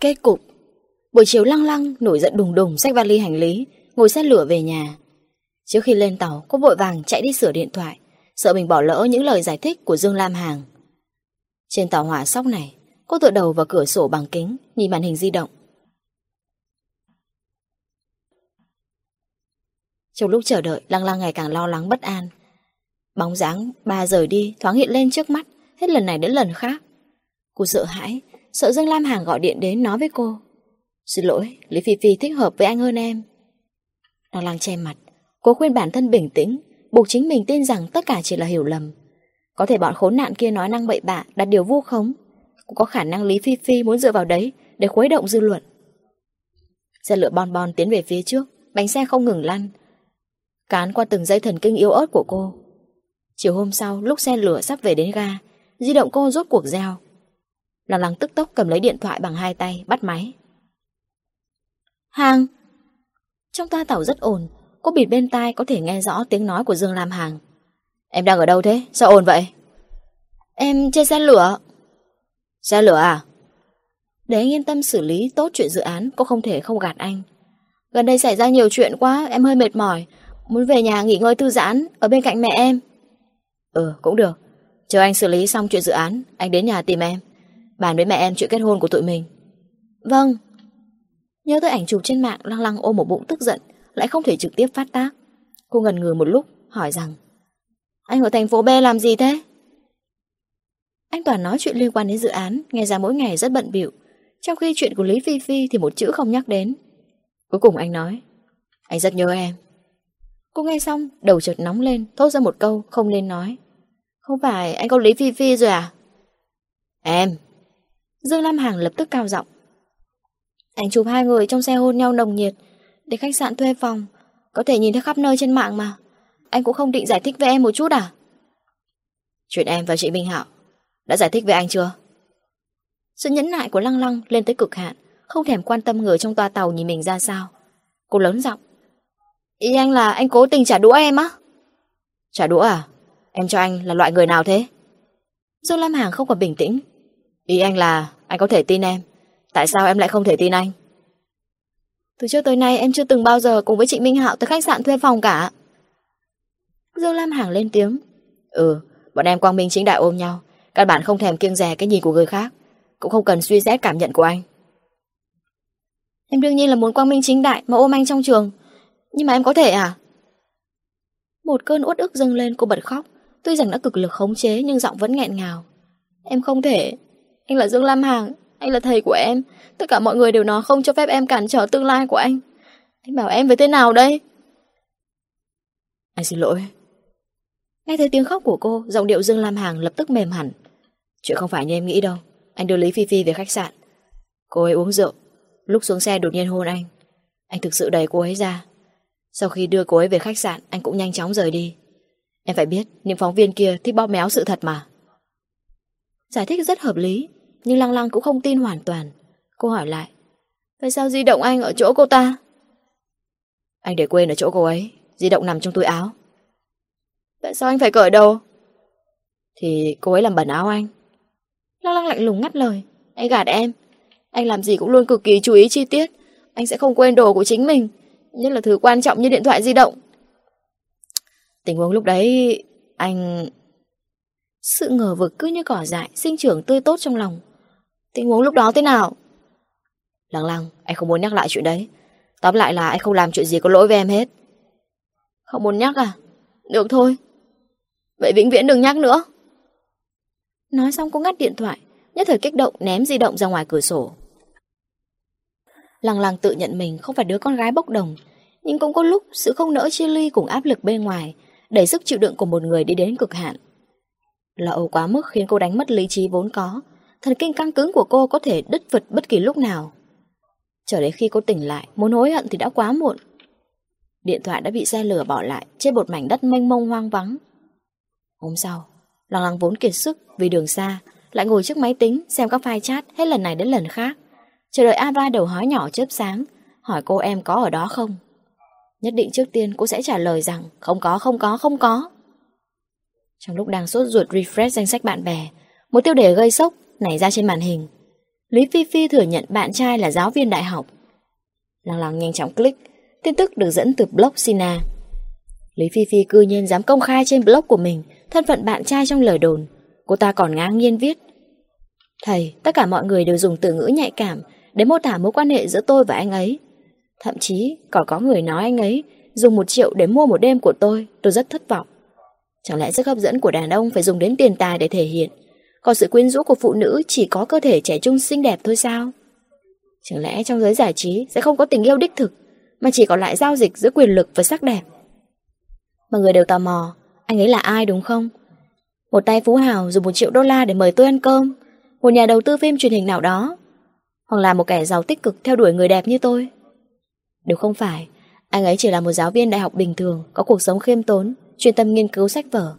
Kết cục. Buổi chiều lăng lăng, nổi giận đùng đùng xách vali hành lý, Ngồi xe lửa về nhà. Trước khi lên tàu, cô vội vàng chạy đi sửa điện thoại, Sợ mình bỏ lỡ những lời giải thích của Dương Lam Hàng. Trên tàu hỏa sóc này, Cô tựa đầu vào cửa sổ bằng kính, Nhìn màn hình di động. Trong lúc chờ đợi, Lăng lăng ngày càng lo lắng bất an. Bóng dáng ba rời đi thoáng hiện lên trước mắt, Hết lần này đến lần khác. Cô sợ hãi Sợ Dương Lam Hàng gọi điện đến nói với cô. Xin lỗi, Lý Phi Phi thích hợp với anh hơn em. Đang lăng che mặt. Cô khuyên bản thân bình tĩnh Buộc chính mình tin rằng tất cả chỉ là hiểu lầm. Có thể bọn khốn nạn kia nói năng bậy bạ Đặt điều vu khống. Cũng có khả năng Lý Phi Phi muốn dựa vào đấy Để khuấy động dư luận. Xe lửa bon bon tiến về phía trước Bánh xe không ngừng lăn. Cán qua từng dây thần kinh yếu ớt của cô. Chiều hôm sau lúc xe lửa sắp về đến ga Di động cô rốt cuộc reo. Lăng lăng tức tốc cầm lấy điện thoại bằng hai tay Bắt máy. Hàng. Trong toa tàu rất ồn Cô bịt bên tai có thể nghe rõ tiếng nói của Dương Lam Hàng. Em đang ở đâu thế? Sao ồn vậy? Em trên xe lửa. Xe lửa à? Để anh yên tâm xử lý tốt chuyện dự án Cô không thể không gạt anh. Gần đây xảy ra nhiều chuyện quá Em hơi mệt mỏi. Muốn về nhà nghỉ ngơi thư giãn Ở bên cạnh mẹ em. Ừ cũng được. Chờ anh xử lý xong chuyện dự án Anh đến nhà tìm em Bàn với mẹ em chuyện kết hôn của tụi mình. Vâng. Nhớ tới ảnh chụp trên mạng, lăng lăng ôm một bụng tức giận, Lại không thể trực tiếp phát tác. Cô ngần ngừ một lúc, hỏi rằng, Anh ở thành phố B làm gì thế? Anh toàn nói chuyện liên quan đến dự án, Nghe ra mỗi ngày rất bận bịu. Trong khi chuyện của Lý Phi Phi Thì một chữ không nhắc đến. Cuối cùng anh nói, Anh rất nhớ em. Cô nghe xong, đầu chợt nóng lên, Thốt ra một câu không nên nói. Không phải, anh có Lý Phi Phi rồi à? Em. Dương Lam Hằng lập tức cao giọng. Ảnh chụp hai người trong xe hôn nhau nồng nhiệt, Để khách sạn thuê phòng, Có thể nhìn thấy khắp nơi trên mạng mà. Anh cũng không định giải thích với em một chút à? Chuyện em và chị Minh Hạo Đã giải thích với anh chưa? Sự nhẫn nại của Lăng Lăng lên tới cực hạn, Không thèm quan tâm người trong toa tàu nhìn mình ra sao. Cô lớn giọng. Ý anh là anh cố tình trả đũa em á? Trả đũa à? Em cho anh là loại người nào thế? Dương Lam Hàng không còn bình tĩnh. Ý anh là anh có thể tin em. Tại sao em lại không thể tin anh? Từ trước tới nay, em chưa từng bao giờ Cùng với chị Minh Hạo tới khách sạn thuê phòng cả. Dương Lam Hàng lên tiếng. Ừ Bọn em quang minh chính đại ôm nhau. Các bạn không thèm kiêng rè cái nhìn của người khác. Cũng không cần suy xét cảm nhận của anh. Em đương nhiên là muốn quang minh chính đại Mà ôm anh trong trường. Nhưng mà em có thể à? Một cơn uất ức dâng lên cô bật khóc. Tuy rằng đã cực lực khống chế, Nhưng giọng vẫn nghẹn ngào. Em không thể. Anh là Dương Lam Hàng Anh là thầy của em. Tất cả mọi người đều nói không cho phép em cản trở tương lai của anh. Anh bảo em với thế nào đây? Anh xin lỗi. Nghe thấy tiếng khóc của cô Giọng điệu Dương Lam Hàng lập tức mềm hẳn. Chuyện không phải như em nghĩ đâu. Anh đưa Lý Phi Phi về khách sạn. Cô ấy uống rượu. Lúc xuống xe đột nhiên hôn anh. Anh thực sự đẩy cô ấy ra. Sau khi đưa cô ấy về khách sạn Anh cũng nhanh chóng rời đi. Em phải biết những phóng viên kia thích bóp méo sự thật mà. Giải thích rất hợp lý nhưng Lăng Lăng cũng không tin hoàn toàn. Cô hỏi lại Tại sao di động anh ở chỗ cô ta? Anh để quên ở chỗ cô ấy, Di động nằm trong túi áo. Tại sao anh phải cởi đồ? Thì cô ấy làm bẩn áo anh. Lăng lăng lạnh lùng ngắt lời, Anh gạt em. Anh làm gì cũng luôn cực kỳ chú ý chi tiết. Anh sẽ không quên đồ của chính mình, Nhất là thứ quan trọng như điện thoại di động. Tình huống lúc đấy, Anh Sự ngờ vực cứ như cỏ dại, Sinh trưởng tươi tốt trong lòng. Tình huống lúc đó thế nào? Lăng lăng, anh không muốn nhắc lại chuyện đấy. Tóm lại là anh không làm chuyện gì có lỗi với em hết. Không muốn nhắc à? Được thôi. Vậy vĩnh viễn đừng nhắc nữa. Nói xong cô ngắt điện thoại, Nhất thời kích động ném di động ra ngoài cửa sổ. Lăng lăng tự nhận mình không phải đứa con gái bốc đồng, Nhưng cũng có lúc sự không nỡ chia ly cùng áp lực bên ngoài, Đẩy sức chịu đựng của một người đi đến cực hạn. Là âu quá mức khiến cô đánh mất lý trí vốn có Thần kinh căng cứng của cô có thể đứt vật bất kỳ lúc nào. Chờ đến khi cô tỉnh lại Muốn hối hận thì đã quá muộn. Điện thoại đã bị xe lửa bỏ lại Trên một mảnh đất mênh mông hoang vắng. Hôm sau lòng lăng vốn kiệt sức vì đường xa Lại ngồi trước máy tính xem các file chat Hết lần này đến lần khác. Chờ đợi Ava đầu hói nhỏ chớp sáng Hỏi cô em có ở đó không? Nhất định trước tiên cô sẽ trả lời rằng Không có, không có, không có. Trong lúc đang sốt ruột refresh danh sách bạn bè Một tiêu đề gây sốc nảy ra trên màn hình Lý Phi Phi thừa nhận bạn trai là giáo viên đại học. Lăng lăng nhanh chóng click, tin tức được dẫn từ blog Sina. Lý Phi Phi cư nhiên dám công khai trên blog của mình thân phận bạn trai trong lời đồn. Cô ta còn ngang nhiên viết. Thầy, tất cả mọi người đều dùng từ ngữ nhạy cảm để mô tả mối quan hệ giữa tôi và anh ấy. Thậm chí còn có người nói anh ấy dùng một triệu để mua một đêm của tôi, tôi rất thất vọng. Chẳng lẽ sức hấp dẫn của đàn ông phải dùng đến tiền tài để thể hiện, còn sự quyến rũ của phụ nữ chỉ có cơ thể trẻ trung xinh đẹp thôi sao? Chẳng lẽ trong giới giải trí sẽ không có tình yêu đích thực, mà chỉ còn lại giao dịch giữa quyền lực và sắc đẹp? Mọi người đều tò mò, anh ấy là ai đúng không? Một tay phú hào dùng một triệu đô la để mời tôi ăn cơm, một nhà đầu tư phim truyền hình nào đó, hoặc là một kẻ giàu tích cực theo đuổi người đẹp như tôi. Nếu không phải, anh ấy chỉ là một giáo viên đại học bình thường, có cuộc sống khiêm tốn, chuyên tâm nghiên cứu sách vở.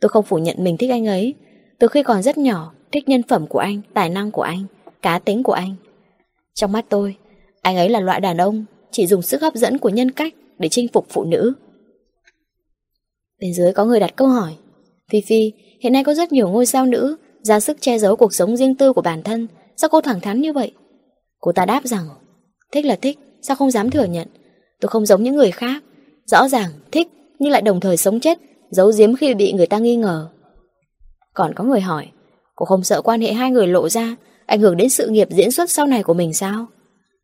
Tôi không phủ nhận mình thích anh ấy, từ khi còn rất nhỏ, thích nhân phẩm của anh, tài năng của anh, cá tính của anh. Trong mắt tôi, anh ấy là loại đàn ông chỉ dùng sức hấp dẫn của nhân cách để chinh phục phụ nữ. Bên dưới có người đặt câu hỏi Phi Phi, hiện nay có rất nhiều ngôi sao nữ ra sức che giấu cuộc sống riêng tư của bản thân Sao cô thẳng thắn như vậy? Cô ta đáp rằng Thích là thích, sao không dám thừa nhận Tôi không giống những người khác Rõ ràng thích nhưng lại đồng thời sống chết Giấu giếm khi bị người ta nghi ngờ còn có người hỏi Cô không sợ quan hệ hai người lộ ra Ảnh hưởng đến sự nghiệp diễn xuất sau này của mình sao?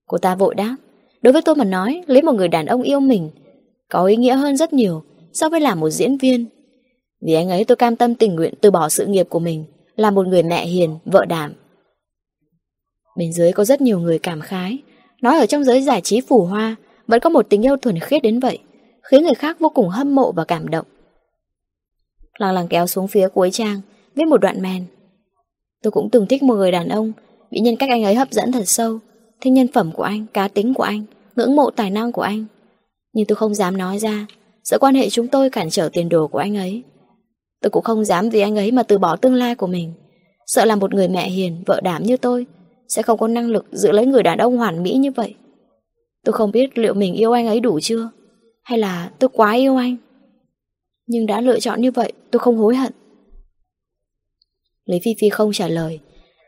Cô ta vội đáp Đối với tôi mà nói Lấy một người đàn ông yêu mình Có ý nghĩa hơn rất nhiều So với làm một diễn viên. Vì anh ấy tôi cam tâm tình nguyện từ bỏ sự nghiệp của mình Là một người mẹ hiền, vợ đảm. Bên dưới có rất nhiều người cảm khái Nói ở trong giới giải trí phủ hoa Vẫn có một tình yêu thuần khiết đến vậy Khiến người khác vô cùng hâm mộ và cảm động. Lăng lăng kéo xuống phía cuối trang Viết một đoạn mèn, Tôi cũng từng thích một người đàn ông Bị nhân cách anh ấy hấp dẫn thật sâu Thích nhân phẩm của anh, cá tính của anh Ngưỡng mộ tài năng của anh. Nhưng tôi không dám nói ra Sợ quan hệ chúng tôi cản trở tiền đồ của anh ấy. Tôi cũng không dám vì anh ấy mà từ bỏ tương lai của mình. Sợ là một người mẹ hiền, vợ đảm như tôi Sẽ không có năng lực giữ lấy người đàn ông hoàn mỹ như vậy. Tôi không biết liệu mình yêu anh ấy đủ chưa Hay là tôi quá yêu anh. Nhưng đã lựa chọn như vậy Tôi không hối hận. Lý Phi Phi không trả lời.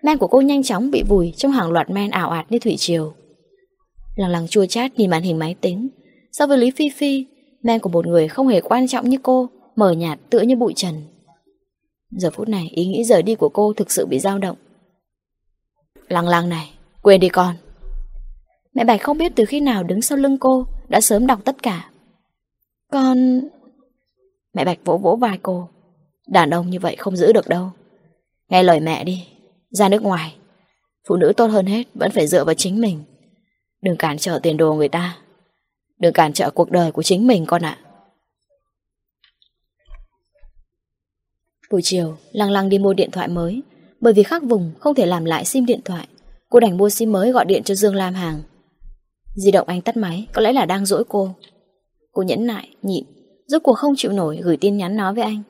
Men của cô nhanh chóng bị vùi Trong hàng loạt men ảo ạt như thủy triều. Lằng lằng chua chát nhìn màn hình máy tính. So với Lý Phi Phi Men của một người không hề quan trọng như cô mở nhạt tựa như bụi trần. Giờ phút này ý nghĩ rời đi của cô Thực sự bị dao động. Lằng lằng này, quên đi con. Mẹ Bạch không biết từ khi nào đứng sau lưng cô Đã sớm đọc tất cả. Con... Mẹ Bạch vỗ vỗ vai cô. Đàn ông như vậy không giữ được đâu. Nghe lời mẹ đi Ra nước ngoài. Phụ nữ tốt hơn hết vẫn phải dựa vào chính mình. Đừng cản trở tiền đồ người ta. Đừng cản trở cuộc đời của chính mình con ạ. Buổi chiều Lăng lăng đi mua điện thoại mới Bởi vì khác vùng không thể làm lại sim điện thoại. Cô đành mua sim mới gọi điện cho Dương Lam Hàng. Di động anh tắt máy Có lẽ là đang dỗi cô. Cô nhẫn nại, nhịn Rốt cuộc không chịu nổi gửi tin nhắn nói với anh.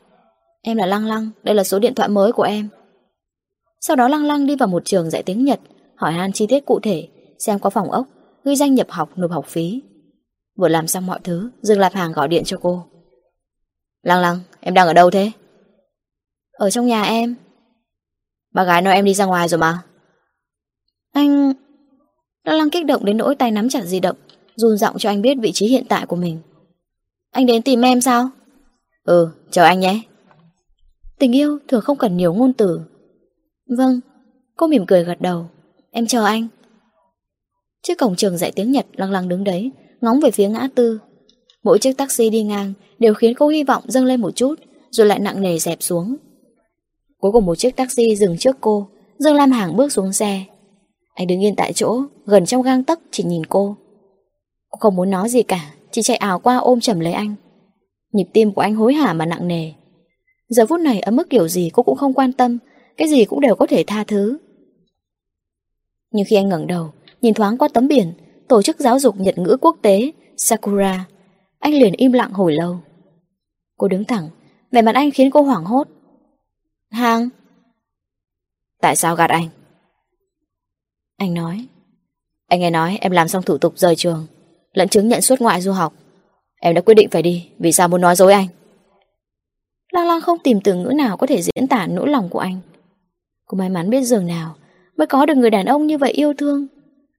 Em là Lăng Lăng, đây là số điện thoại mới của em. Sau đó Lăng Lăng đi vào một trường dạy tiếng Nhật Hỏi han chi tiết cụ thể Xem có phòng ốc Ghi danh nhập học nộp học phí. Vừa làm xong mọi thứ Dương Lạp Hàng gọi điện cho cô. Lăng Lăng, em đang ở đâu thế? Ở trong nhà em. Bà gái nói em đi ra ngoài rồi mà. Anh... Lăng Lăng kích động đến nỗi tay nắm chặt di động Run giọng cho anh biết vị trí hiện tại của mình. Anh đến tìm em sao? Ừ, chờ anh nhé. Tình yêu thường không cần nhiều ngôn từ Vâng Cô mỉm cười gật đầu. Em chờ anh. Trước cổng trường dạy tiếng Nhật lăng lăng đứng đấy, Ngóng về phía ngã tư. Mỗi chiếc taxi đi ngang Đều khiến cô hy vọng dâng lên một chút, Rồi lại nặng nề dẹp xuống. Cuối cùng một chiếc taxi dừng trước cô Dương Lam Hàng bước xuống xe. Anh đứng yên tại chỗ, Gần trong gang tấc chỉ nhìn cô. Cô không muốn nói gì cả, Chỉ chạy ảo qua ôm chầm lấy anh. Nhịp tim của anh hối hả mà nặng nề. Giờ phút này ở mức kiểu gì cô cũng không quan tâm cái gì cũng đều có thể tha thứ. Nhưng khi anh ngẩng đầu, Nhìn thoáng qua tấm biển, Tổ chức giáo dục Nhật ngữ quốc tế, Sakura, Anh liền im lặng hồi lâu. Cô đứng thẳng, Vẻ mặt anh khiến cô hoảng hốt. Hàng Tại sao gạt anh? Anh nói. Anh nghe nói em làm xong thủ tục rời trường, Lẫn chứng nhận xuất ngoại du học. Em đã quyết định phải đi, Vì sao muốn nói dối anh? Lang lang không tìm từ ngữ nào có thể diễn tả nỗi lòng của anh. Cô may mắn biết giường nào Mới có được người đàn ông như vậy yêu thương.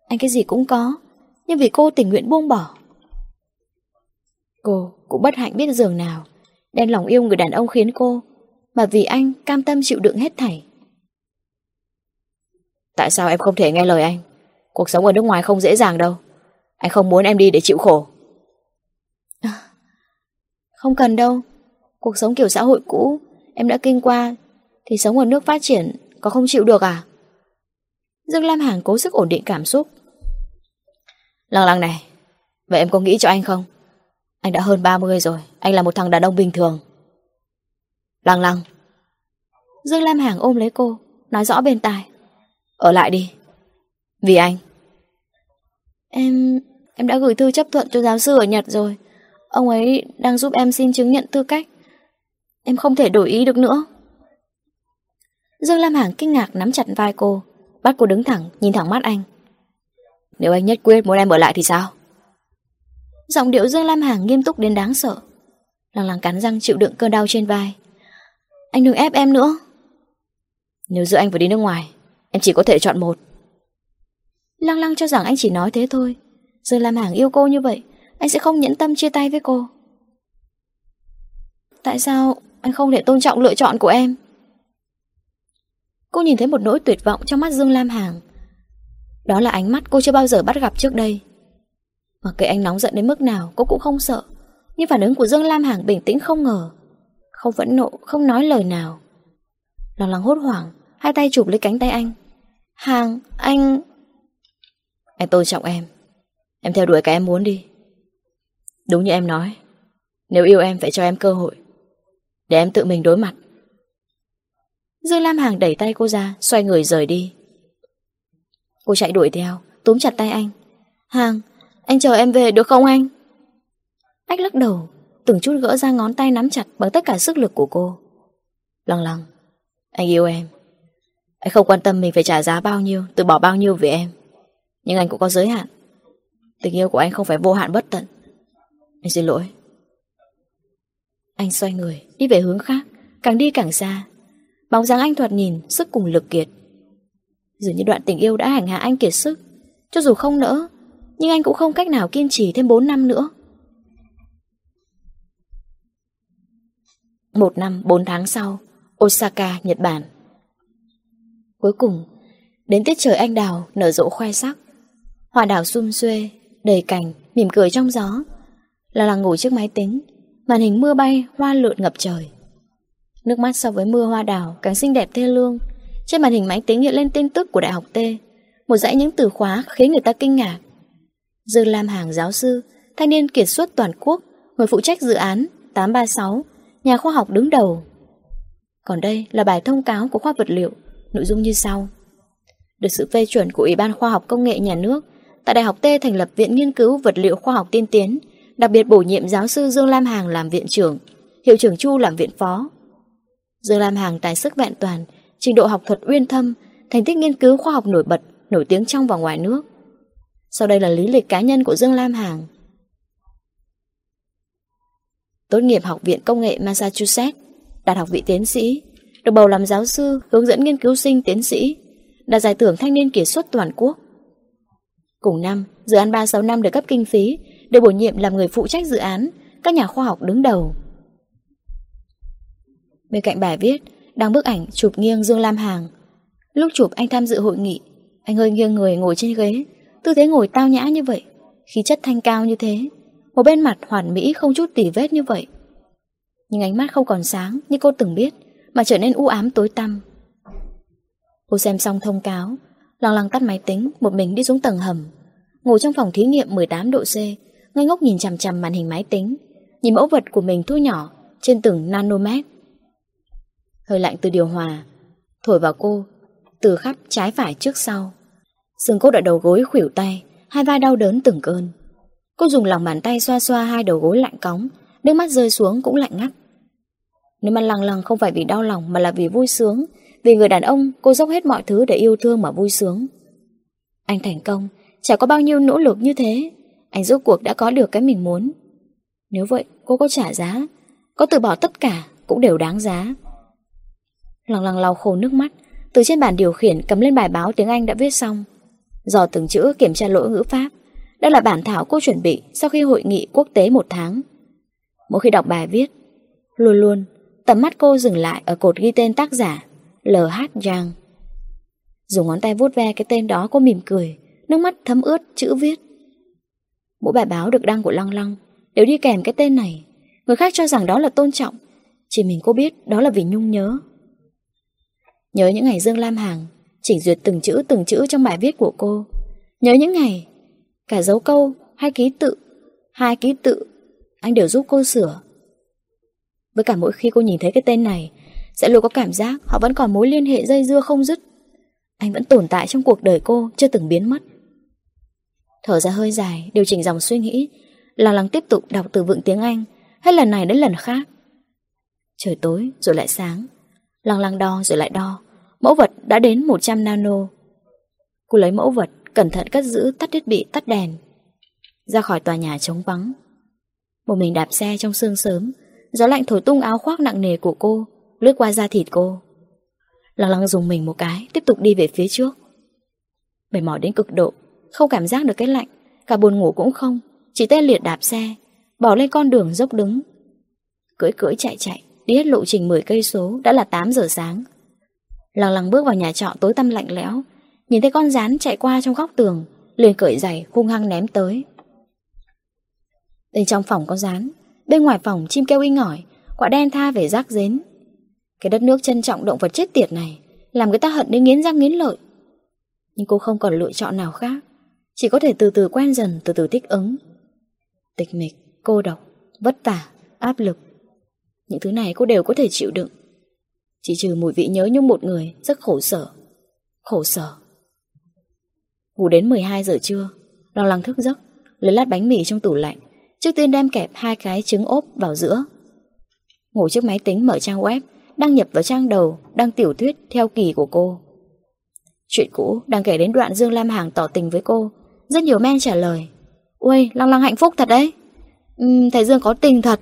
Anh cái gì cũng có Nhưng vì cô tình nguyện buông bỏ. Cô cũng bất hạnh biết giường nào Đen lòng yêu người đàn ông khiến cô Mà vì anh cam tâm chịu đựng hết thảy. Tại sao em không thể nghe lời anh? Cuộc sống ở nước ngoài không dễ dàng đâu. Anh không muốn em đi để chịu khổ. À, Không cần đâu. Cuộc sống kiểu xã hội cũ Em đã kinh qua Thì sống ở nước phát triển có không chịu được à? Dương Lam Hàn cố sức ổn định cảm xúc. Lăng lăng này, Vậy em có nghĩ cho anh không? Anh đã hơn 30 rồi, Anh là một thằng đàn ông bình thường. Lăng lăng. Dương Lam Hàng ôm lấy cô, Nói rõ bên tai. Ở lại đi. Vì anh. Em... em đã gửi thư chấp thuận cho giáo sư ở Nhật rồi. Ông ấy đang giúp em xin chứng nhận tư cách. Em không thể đổi ý được nữa. Dương Lam Hằng kinh ngạc nắm chặt vai cô. Bắt cô đứng thẳng, nhìn thẳng mắt anh. Nếu anh nhất quyết muốn em ở lại thì sao? Giọng điệu Dương Lam Hằng nghiêm túc đến đáng sợ. Lăng lăng cắn răng chịu đựng cơn đau trên vai. Anh đừng ép em nữa. Nếu giữa anh phải đi nước ngoài, Em chỉ có thể chọn một. Lăng lăng cho rằng anh chỉ nói thế thôi. Dương Lam Hằng yêu cô như vậy, Anh sẽ không nhẫn tâm chia tay với cô. Tại sao anh không thể tôn trọng lựa chọn của em? Cô nhìn thấy một nỗi tuyệt vọng trong mắt Dương Lam hàng. Đó là ánh mắt cô chưa bao giờ bắt gặp trước đây. Mặc kệ anh nóng giận đến mức nào Cô cũng không sợ. Nhưng phản ứng của Dương Lam hàng bình tĩnh không ngờ Không vẫn nộ, không nói lời nào. Lòng lòng hốt hoảng Hai tay chụp lấy cánh tay anh. Hàng, anh... Anh tôn trọng em. Em theo đuổi cái em muốn đi. Đúng như em nói. Nếu yêu em phải cho em cơ hội Để em tự mình đối mặt. Dương Lam Hàng đẩy tay cô ra Xoay người rời đi. Cô chạy đuổi theo Túm chặt tay anh. Hàng, anh chờ em về được không anh? Ách lắc đầu Từng chút gỡ ra ngón tay nắm chặt Bằng tất cả sức lực của cô. Lăng lăng Anh yêu em. Anh không quan tâm mình phải trả giá bao nhiêu Từ bỏ bao nhiêu vì em. Nhưng anh cũng có giới hạn. Tình yêu của anh không phải vô hạn bất tận. Anh xin lỗi. Anh xoay người Đi về hướng khác Càng đi càng xa Bóng dáng anh thoạt nhìn sức cùng lực kiệt. Dường như đoạn tình yêu đã hành hạ anh kiệt sức. Cho dù không nỡ Nhưng anh cũng không cách nào kiên trì thêm 4 năm nữa. Một năm 4 tháng sau Osaka, Nhật Bản. Cuối cùng Đến tiết trời anh đào nở rộ khoe sắc. Hoa đào sum xuê Đầy cành, mỉm cười trong gió. Là là ngủ trước máy tính Màn hình mưa bay, hoa lượn ngập trời. Nước mắt so với mưa hoa đào càng xinh đẹp thê lương. Trên màn hình máy tính hiện lên tin tức của Đại học T. Một dãy những từ khóa khiến người ta kinh ngạc. Dư Lam Hàng giáo sư, thanh niên kiệt xuất toàn quốc, người phụ trách dự án 836, nhà khoa học đứng đầu. Còn đây là bài thông cáo của khoa vật liệu, nội dung như sau. Được sự phê chuẩn của Ủy ban Khoa học Công nghệ Nhà nước, tại Đại học T thành lập Viện Nghiên cứu Vật liệu Khoa học Tiên tiến, đặc biệt bổ nhiệm giáo sư Dương Lam Hàng làm viện trưởng, hiệu trưởng Chu làm viện phó, Dương Lam Hàng tài sức vẹn toàn, trình độ học thuật uyên thâm, thành tích nghiên cứu khoa học nổi bật, nổi tiếng trong và ngoài nước. Sau đây là lý lịch cá nhân của Dương Lam Hàng. Tốt nghiệp Học viện Công nghệ Massachusetts, đạt học vị tiến sĩ, được bầu làm giáo sư, hướng dẫn nghiên cứu sinh tiến sĩ, đạt giải thưởng thanh niên kiệt xuất toàn quốc. Cùng năm, dự án 365 được cấp kinh phí, được bổ nhiệm làm người phụ trách dự án, các nhà khoa học đứng đầu. Bên cạnh bài viết Đang bức ảnh chụp nghiêng Dương Lam Hàng. Lúc chụp anh tham dự hội nghị, Anh hơi nghiêng người ngồi trên ghế. Tư thế ngồi tao nhã như vậy, Khí chất thanh cao như thế. Một bên mặt hoàn mỹ không chút tỉ vết như vậy. Nhưng ánh mắt không còn sáng Như cô từng biết, Mà trở nên u ám tối tăm. Cô xem xong thông cáo, Lăng lăng tắt máy tính, Một mình đi xuống tầng hầm. Ngồi trong phòng thí nghiệm 18 độ C, Ngây ngốc nhìn chằm chằm màn hình máy tính. Nhìn mẫu vật của mình thu nhỏ Trên từng nanomet. Hơi lạnh từ điều hòa, Thổi vào cô Từ khắp trái phải trước sau. Xương cốt ở đầu gối khuỷu tay, Hai vai đau đớn từng cơn. Cô dùng lòng bàn tay xoa xoa hai đầu gối lạnh cóng, Nước mắt rơi xuống cũng lạnh ngắt. Nếu mà lằng lằng không phải vì đau lòng Mà là vì vui sướng, Vì người đàn ông, cô dốc hết mọi thứ để yêu thương mà vui sướng. Anh thành công Chả có bao nhiêu nỗ lực như thế, Anh rốt cuộc đã có được cái mình muốn. Nếu vậy, cô có trả giá, Có từ bỏ tất cả cũng đều đáng giá. Lăng lăng lau khô nước mắt. Từ trên bàn điều khiển, cầm lên bài báo tiếng Anh đã viết xong. Dò từng chữ kiểm tra lỗi ngữ pháp. Đây là bản thảo cô chuẩn bị Sau khi hội nghị quốc tế một tháng. Mỗi khi đọc bài viết, Luôn luôn, tầm mắt cô dừng lại Ở cột ghi tên tác giả LH Giang. Dùng ngón tay vuốt ve cái tên đó, cô mỉm cười. Nước mắt thấm ướt chữ viết. Mỗi bài báo được đăng của Lăng Lăng Đều đi kèm cái tên này. Người khác cho rằng đó là tôn trọng. Chỉ mình cô biết đó là vì Nhung nhớ. Nhớ những ngày Dương Lam Hàng Chỉnh duyệt từng chữ từng chữ trong bài viết của cô. Nhớ những ngày, Cả dấu câu hay ký tự, Hai ký tự, Anh đều giúp cô sửa. Với cả mỗi khi cô nhìn thấy cái tên này, Sẽ luôn có cảm giác họ vẫn còn mối liên hệ dây dưa không dứt. Anh vẫn tồn tại trong cuộc đời cô Chưa từng biến mất. Thở ra hơi dài, Điều chỉnh dòng suy nghĩ Lăng lăng tiếp tục đọc từ vựng tiếng Anh, Hết lần này đến lần khác. Trời tối rồi lại sáng Lăng lăng đo rồi lại đo. Mẫu vật đã đến 100 nano. Cô lấy mẫu vật, Cẩn thận cất giữ, tắt thiết bị, tắt đèn. Ra khỏi tòa nhà trống vắng. Một mình đạp xe trong sương sớm, Gió lạnh thổi tung áo khoác nặng nề của cô, Lướt qua da thịt cô. Lăng lăng dùng mình một cái, Tiếp tục đi về phía trước. Mệt mỏi đến cực độ, Không cảm giác được cái lạnh, Cả buồn ngủ cũng không. Chỉ tê liệt đạp xe, Bỏ lên con đường dốc đứng. Cưỡi cưỡi chạy chạy, Đi hết lộ trình 10 cây số, Đã là 8 giờ sáng lằng lằng bước vào nhà trọ tối tăm lạnh lẽo. Nhìn thấy con rán chạy qua trong góc tường liền cởi giày hung hăng ném tới. Bên trong phòng có rán Bên ngoài phòng chim kêu inh ỏi Quả đen tha về rác rến. Cái đất nước trân trọng động vật chết tiệt này Làm người ta hận đến nghiến răng nghiến lợi. Nhưng cô không còn lựa chọn nào khác Chỉ có thể từ từ quen dần Từ từ thích ứng. Tịch mịch, cô độc, vất vả, áp lực. Những thứ này cô đều có thể chịu đựng chỉ trừ mùi vị nhớ nhung một người Rất khổ sở. Khổ sở. Ngủ đến 12 giờ trưa Lo lắng thức giấc Lấy lát bánh mì trong tủ lạnh Trước tiên đem kẹp hai cái trứng ốp vào giữa. Ngủ trước máy tính mở trang web Đăng nhập vào trang đầu Đăng tiểu thuyết theo kỳ của cô. Chuyện cũ đang kể đến đoạn Dương Lam Hàng tỏ tình với cô. Rất nhiều men trả lời Ui, Lăng Lăng hạnh phúc thật đấy. Uhm, Thầy Dương có tình thật.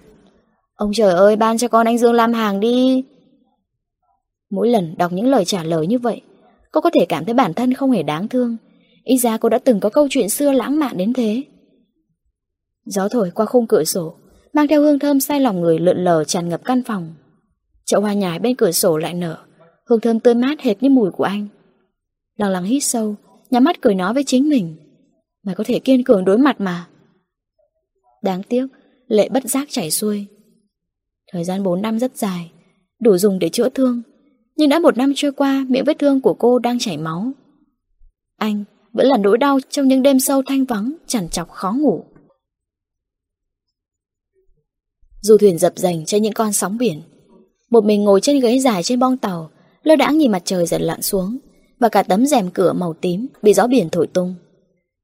Ông trời ơi, ban cho con anh Dương Lam Hàng đi. Mỗi lần đọc những lời trả lời như vậy, Cô có thể cảm thấy bản thân không hề đáng thương. Ít ra cô đã từng có câu chuyện xưa lãng mạn đến thế. Gió thổi qua khung cửa sổ, Mang theo hương thơm say lòng người lượn lờ tràn ngập căn phòng. Chậu hoa nhài bên cửa sổ lại nở, Hương thơm tươi mát hệt như mùi của anh. Lặng lặng hít sâu, Nhắm mắt cười nói với chính mình, Mày có thể kiên cường đối mặt mà. Đáng tiếc, Lệ bất giác chảy xuôi. Thời gian 4 năm rất dài, Đủ dùng để chữa thương nhưng đã một năm trôi qua, Miệng vết thương của cô đang chảy máu. Anh vẫn là nỗi đau Trong những đêm sâu thanh vắng Chẳng chọc khó ngủ. Dù thuyền dập dành trên những con sóng biển, Một mình ngồi trên ghế dài trên bong tàu, Lơ đãng nhìn mặt trời dần lặn xuống, Và cả tấm rèm cửa màu tím Bị gió biển thổi tung.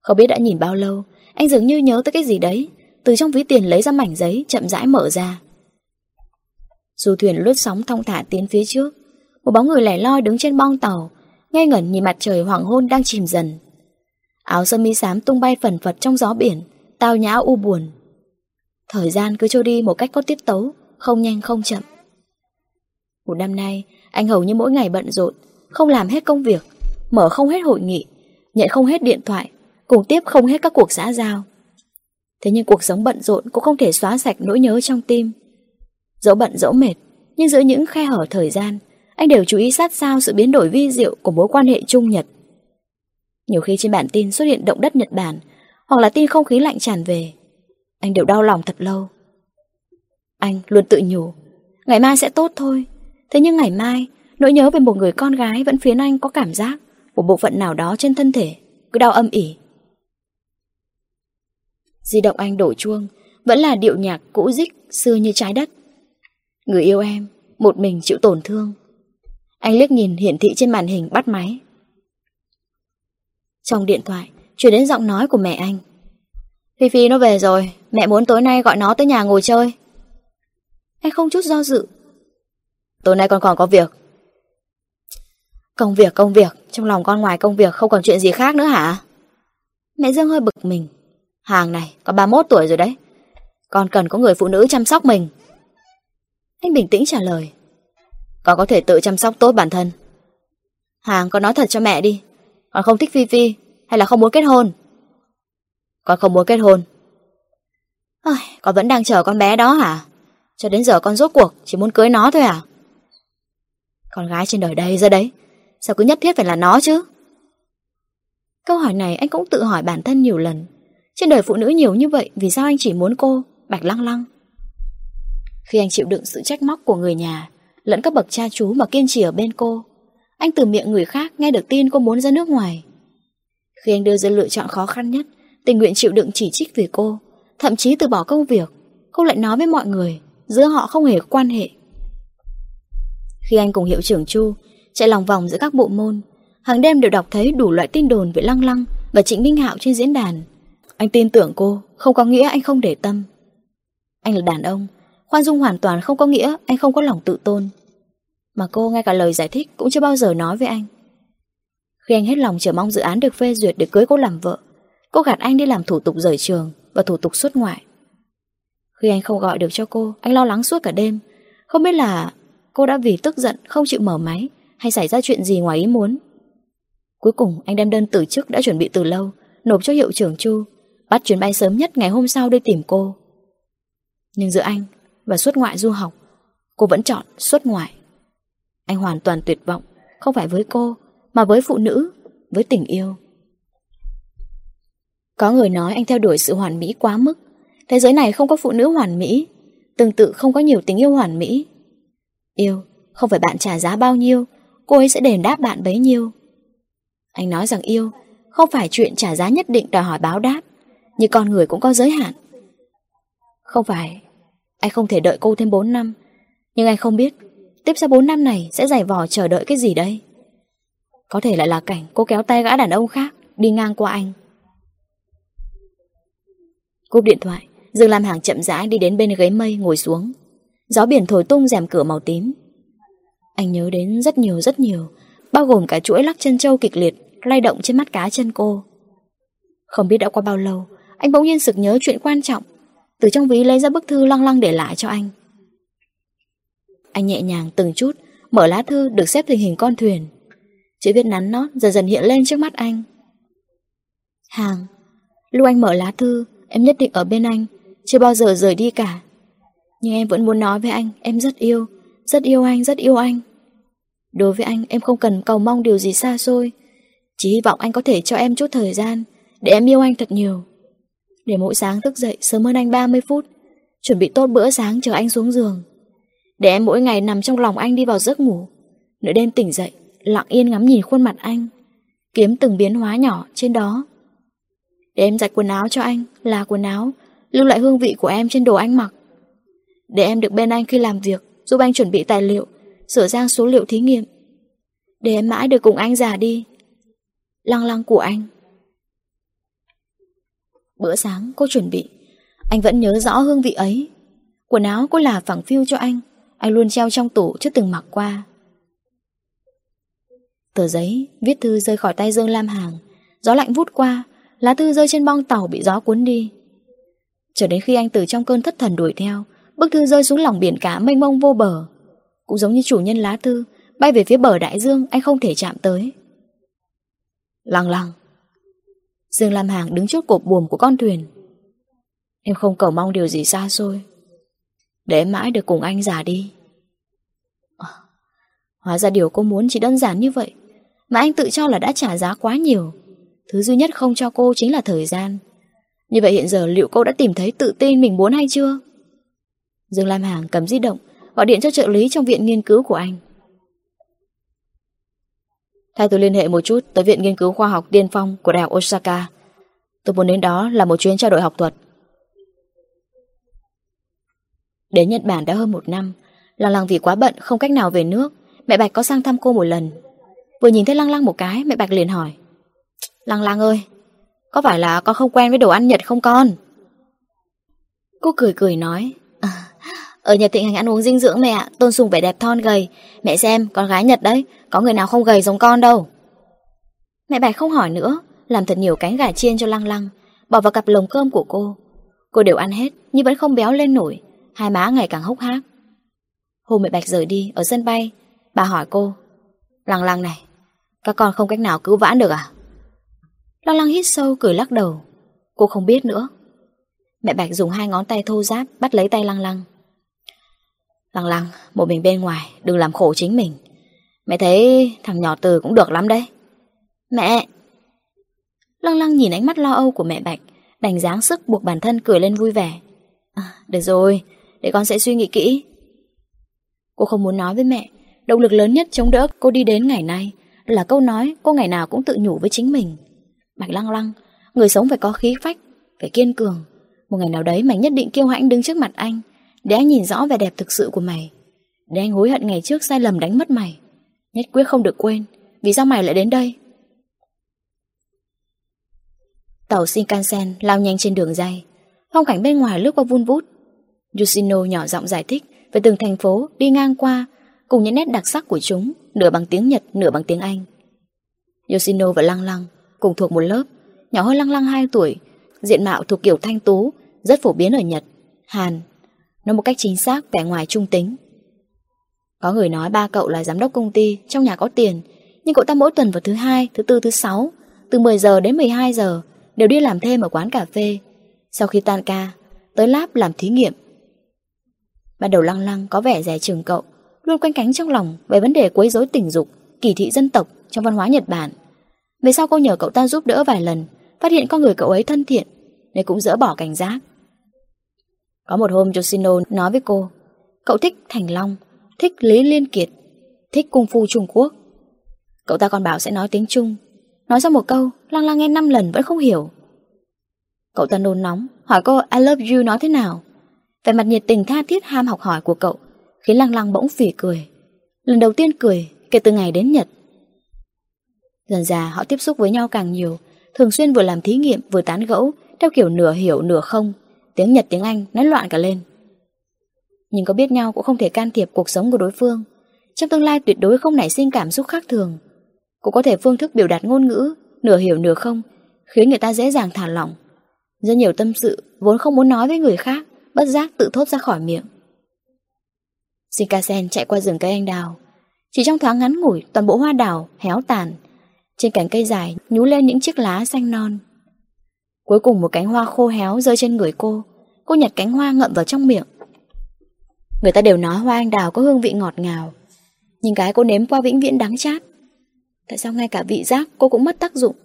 Không biết đã nhìn bao lâu, Anh dường như nhớ tới cái gì đấy, Từ trong ví tiền lấy ra mảnh giấy chậm rãi mở ra. Dù thuyền lướt sóng thong thả tiến phía trước một bóng người lẻ loi đứng trên bong tàu, ngây ngẩn nhìn mặt trời hoàng hôn đang chìm dần. Áo sơ mi xám tung bay phần phật trong gió biển, Tao nhã u buồn. Thời gian cứ trôi đi một cách có tiết tấu, Không nhanh không chậm. Một năm nay, Anh hầu như mỗi ngày bận rộn, Không làm hết công việc, Mở không hết hội nghị, Nhận không hết điện thoại, Cùng tiếp không hết các cuộc xã giao. Thế nhưng cuộc sống bận rộn cũng không thể xóa sạch nỗi nhớ trong tim. Dẫu bận dẫu mệt, Nhưng giữa những khe hở thời gian anh đều chú ý sát sao sự biến đổi vi diệu của mối quan hệ Trung Nhật. Nhiều khi trên bản tin xuất hiện động đất Nhật Bản hoặc là tin không khí lạnh tràn về, anh đều đau lòng thật lâu. Anh luôn tự nhủ, ngày mai sẽ tốt thôi. Thế nhưng ngày mai, nỗi nhớ về một người con gái vẫn khiến anh có cảm giác của bộ phận nào đó trên thân thể cứ đau âm ỉ. Di động anh đổ chuông, vẫn là điệu nhạc cũ dích xưa như trái đất. Người yêu em, một mình chịu tổn thương, anh liếc nhìn hiển thị trên màn hình bắt máy. Trong điện thoại, chuyển đến giọng nói của mẹ anh. Phi Phi nó về rồi, mẹ muốn tối nay gọi nó tới nhà ngồi chơi. Anh không chút do dự. Tối nay con còn có việc. Công việc, công việc, trong lòng con ngoài công việc không còn chuyện gì khác nữa hả? Mẹ Dương hơi bực mình. Hàng này, có 31 tuổi rồi đấy. Con cần có người phụ nữ chăm sóc mình. Anh bình tĩnh trả lời. Con có thể tự chăm sóc tốt bản thân. Hàng con nói thật cho mẹ đi. Con không thích Phi Phi Hay là không muốn kết hôn? Con không muốn kết hôn. Ôi, Con vẫn đang chờ con bé đó hả? Cho đến giờ con rốt cuộc Chỉ muốn cưới nó thôi à? Con gái trên đời đây ra đấy Sao cứ nhất thiết phải là nó chứ? Câu hỏi này anh cũng tự hỏi bản thân nhiều lần. Trên đời phụ nữ nhiều như vậy Vì sao anh chỉ muốn cô Bạch lăng lăng? Khi anh chịu đựng sự trách móc của người nhà Lẫn các bậc cha chú mà kiên trì ở bên cô. Anh từ miệng người khác nghe được tin cô muốn ra nước ngoài. Khi anh đưa ra lựa chọn khó khăn nhất, Tình nguyện chịu đựng chỉ trích về cô, Thậm chí từ bỏ công việc, Cô lại nói với mọi người, Giữa họ không hề có quan hệ. Khi anh cùng hiệu trưởng Chu Chạy lòng vòng giữa các bộ môn, Hàng đêm đều đọc thấy đủ loại tin đồn về Lăng Lăng Và Trịnh Minh Hạo trên diễn đàn. Anh tin tưởng cô, Không có nghĩa anh không để tâm. Anh là đàn ông Khoan dung hoàn toàn không có nghĩa anh không có lòng tự tôn. Mà cô ngay cả lời giải thích Cũng chưa bao giờ nói với anh. Khi anh hết lòng chờ mong dự án được phê duyệt Để cưới cô làm vợ, Cô gạt anh đi làm thủ tục rời trường Và thủ tục xuất ngoại. Khi anh không gọi được cho cô, Anh lo lắng suốt cả đêm. Không biết là cô đã vì tức giận, không chịu mở máy Hay xảy ra chuyện gì ngoài ý muốn. Cuối cùng, anh đem đơn từ chức đã chuẩn bị từ lâu, Nộp cho hiệu trưởng Chu, Bắt chuyến bay sớm nhất ngày hôm sau đi tìm cô. Nhưng giữa anh và xuất ngoại du học. Cô vẫn chọn xuất ngoại. Anh hoàn toàn tuyệt vọng, Không phải với cô, Mà với phụ nữ, Với tình yêu. Có người nói anh theo đuổi sự hoàn mỹ quá mức. Thế giới này không có phụ nữ hoàn mỹ, Tương tự không có nhiều tình yêu hoàn mỹ. Yêu Không phải bạn trả giá bao nhiêu, Cô ấy sẽ đền đáp bạn bấy nhiêu. Anh nói rằng yêu Không phải chuyện trả giá nhất định đòi hỏi báo đáp, Như con người cũng có giới hạn. Không phải anh không thể đợi cô thêm 4 năm. Nhưng anh không biết Tiếp sau 4 năm này sẽ giải vò chờ đợi cái gì đây. Có thể lại là cảnh cô kéo tay gã đàn ông khác Đi ngang qua anh. Cúp điện thoại Dương Lam Hàng chậm rãi đi đến bên ghế mây ngồi xuống. Gió biển thổi tung rèm cửa màu tím. Anh nhớ đến rất nhiều rất nhiều bao gồm cả chuỗi lắc chân trâu kịch liệt, lay động trên mắt cá chân cô. Không biết đã qua bao lâu, anh bỗng nhiên sực nhớ chuyện quan trọng, từ trong ví lấy ra bức thư lăng lăng để lại cho anh. Anh nhẹ nhàng từng chút, mở lá thư được xếp thành hình con thuyền. Chữ viết nắn nót dần dần hiện lên trước mắt anh. Hàng, lúc anh mở lá thư, em nhất định ở bên anh, chưa bao giờ rời đi cả. Nhưng em vẫn muốn nói với anh, em rất yêu, rất yêu anh, rất yêu anh. Đối với anh em không cần cầu mong điều gì xa xôi Chỉ hy vọng anh có thể cho em chút thời gian Để em yêu anh thật nhiều để mỗi sáng thức dậy sớm hơn anh 30 phút, Chuẩn bị tốt bữa sáng chờ anh xuống giường Để em mỗi ngày nằm trong lòng anh đi vào giấc ngủ Nửa đêm tỉnh dậy, Lặng yên ngắm nhìn khuôn mặt anh, Kiếm từng biến hóa nhỏ trên đó Để em giặt quần áo cho anh, Là quần áo, Lưu lại hương vị của em trên đồ anh mặc Để em được bên anh khi làm việc, Giúp anh chuẩn bị tài liệu, sửa sang số liệu thí nghiệm. Để em mãi được cùng anh già đi. Lăng lăng của anh. Bữa sáng cô chuẩn bị, anh vẫn nhớ rõ hương vị ấy. Quần áo cô là phẳng phiu cho anh, anh luôn treo trong tủ chưa từng mặc qua. Tờ giấy, viết thư rơi khỏi tay Dương Lam Hàng, gió lạnh vút qua, lá thư rơi trên bong tàu bị gió cuốn đi. Cho đến khi anh từ trong cơn thất thần đuổi theo, bức thư rơi xuống lòng biển cả mênh mông vô bờ. Cũng giống như chủ nhân lá thư Bay về phía bờ đại dương anh không thể chạm tới Lăng lăng Dương Lam Hàng đứng trước cột buồm của con thuyền. Em không cầu mong điều gì xa xôi. Để mãi được cùng anh già đi. À, Hóa ra điều cô muốn chỉ đơn giản như vậy Mà anh tự cho là đã trả giá quá nhiều. Thứ duy nhất không cho cô chính là thời gian. Như vậy hiện giờ liệu cô đã tìm thấy tự tin mình muốn hay chưa? Dương Lam Hàng cầm di động Gọi điện cho trợ lý trong viện nghiên cứu của anh. Thay tôi liên hệ một chút Tới viện nghiên cứu khoa học tiên phong Của đại học Osaka. Tôi muốn đến đó là một chuyến trao đổi học thuật. Đến Nhật Bản đã hơn một năm, Lăng lăng vì quá bận không cách nào về nước, Mẹ Bạch có sang thăm cô một lần. Vừa nhìn thấy Lăng lăng một cái, Mẹ Bạch liền hỏi, Lăng lăng ơi, Có phải là con không quen với đồ ăn Nhật không con? Cô cười cười nói ở Nhật thịnh hành ăn uống dinh dưỡng mẹ, Tôn sùng vẻ đẹp thon gầy Mẹ xem, con gái Nhật đấy, Có người nào không gầy giống con đâu Mẹ Bạch không hỏi nữa, Làm thật nhiều cánh gà chiên cho lăng lăng, Bỏ vào cặp lồng cơm của cô Cô đều ăn hết, nhưng vẫn không béo lên nổi, Hai má ngày càng hốc hác Hôm mẹ Bạch rời đi, ở sân bay, Bà hỏi cô, Lăng lăng này, Các con không cách nào cứu vãn được à? Lăng lăng hít sâu, cười lắc đầu. Cô không biết nữa. Mẹ Bạch dùng hai ngón tay thô giáp bắt lấy tay lăng lăng. Lăng lăng, một mình bên ngoài, đừng làm khổ chính mình. Mẹ thấy thằng nhỏ từ cũng được lắm đấy. Mẹ! Lăng lăng nhìn ánh mắt lo âu của mẹ Bạch, đành dáng sức buộc bản thân cười lên vui vẻ. À, được rồi, để con sẽ suy nghĩ kỹ. Cô không muốn nói với mẹ, động lực lớn nhất chống đỡ cô đi đến ngày nay là câu nói cô ngày nào cũng tự nhủ với chính mình. Bạch lăng lăng, người sống phải có khí phách, phải kiên cường. Một ngày nào đấy mày nhất định kiêu hãnh đứng trước mặt anh, để anh nhìn rõ vẻ đẹp thực sự của mày. Để anh hối hận ngày trước sai lầm đánh mất mày. Nhất quyết không được quên, vì sao mày lại đến đây? Tàu Shinkansen lao nhanh trên đường dây. Phong cảnh bên ngoài lướt qua vun vút. Yoshino nhỏ giọng giải thích về từng thành phố đi ngang qua cùng những nét đặc sắc của chúng, nửa bằng tiếng Nhật, nửa bằng tiếng Anh. Yoshino và Lăng Lăng cùng thuộc một lớp, nhỏ hơn Lăng Lăng 2 tuổi, diện mạo thuộc kiểu thanh tú, rất phổ biến ở Nhật, Hàn. Nói một cách chính xác vẻ ngoài trung tính. Có người nói ba cậu là giám đốc công ty, trong nhà có tiền, nhưng cậu ta mỗi tuần vào thứ hai, thứ tư, thứ sáu, từ 10 giờ đến 12 giờ, đều đi làm thêm ở quán cà phê. Sau khi tan ca, tới lab làm thí nghiệm. Ban đầu lăng lăng có vẻ rẻ chừng cậu, luôn quanh cánh trong lòng về vấn đề quấy rối tình dục, kỳ thị dân tộc trong văn hóa Nhật Bản. Về sau cô nhờ cậu ta giúp đỡ vài lần, phát hiện con người cậu ấy thân thiện, nên cũng dỡ bỏ cảnh giác. Có một hôm Yoshino nói với cô, cậu thích Thành Long, thích Lý Liên Kiệt, thích Cung Phu Trung Quốc. Cậu ta còn bảo sẽ nói tiếng Trung. Nói ra một câu, Lang Lang nghe 5 lần vẫn không hiểu. Cậu ta nôn nóng, hỏi cô I love you nói thế nào. Vẻ mặt nhiệt tình tha thiết ham học hỏi của cậu khiến Lang Lang bỗng phỉ cười. Lần đầu tiên cười kể từ ngày đến Nhật. Dần già họ tiếp xúc với nhau càng nhiều, thường xuyên vừa làm thí nghiệm vừa tán gẫu, theo kiểu nửa hiểu nửa không, tiếng Nhật tiếng Anh nói loạn cả lên. Nhưng có biết nhau cũng không thể can thiệp cuộc sống của đối phương. Trong tương lai tuyệt đối không nảy sinh cảm xúc khác thường. Cũng có thể phương thức biểu đạt ngôn ngữ, nửa hiểu nửa không, khiến người ta dễ dàng thả lỏng. Rất nhiều tâm sự vốn không muốn nói với người khác, bất giác tự thốt ra khỏi miệng. Shinkansen chạy qua rừng cây anh đào. Chỉ trong thoáng ngắn ngủi, toàn bộ hoa đào héo tàn. Trên cành cây dài nhú lên những chiếc lá xanh non. Cuối cùng một cánh hoa khô héo rơi trên người cô. Cô nhặt cánh hoa ngậm vào trong miệng. Người ta đều nói hoa anh đào có hương vị ngọt ngào. Nhưng cái cô nếm qua vĩnh viễn đắng chát. Tại sao ngay cả vị giác cô cũng mất tác dụng?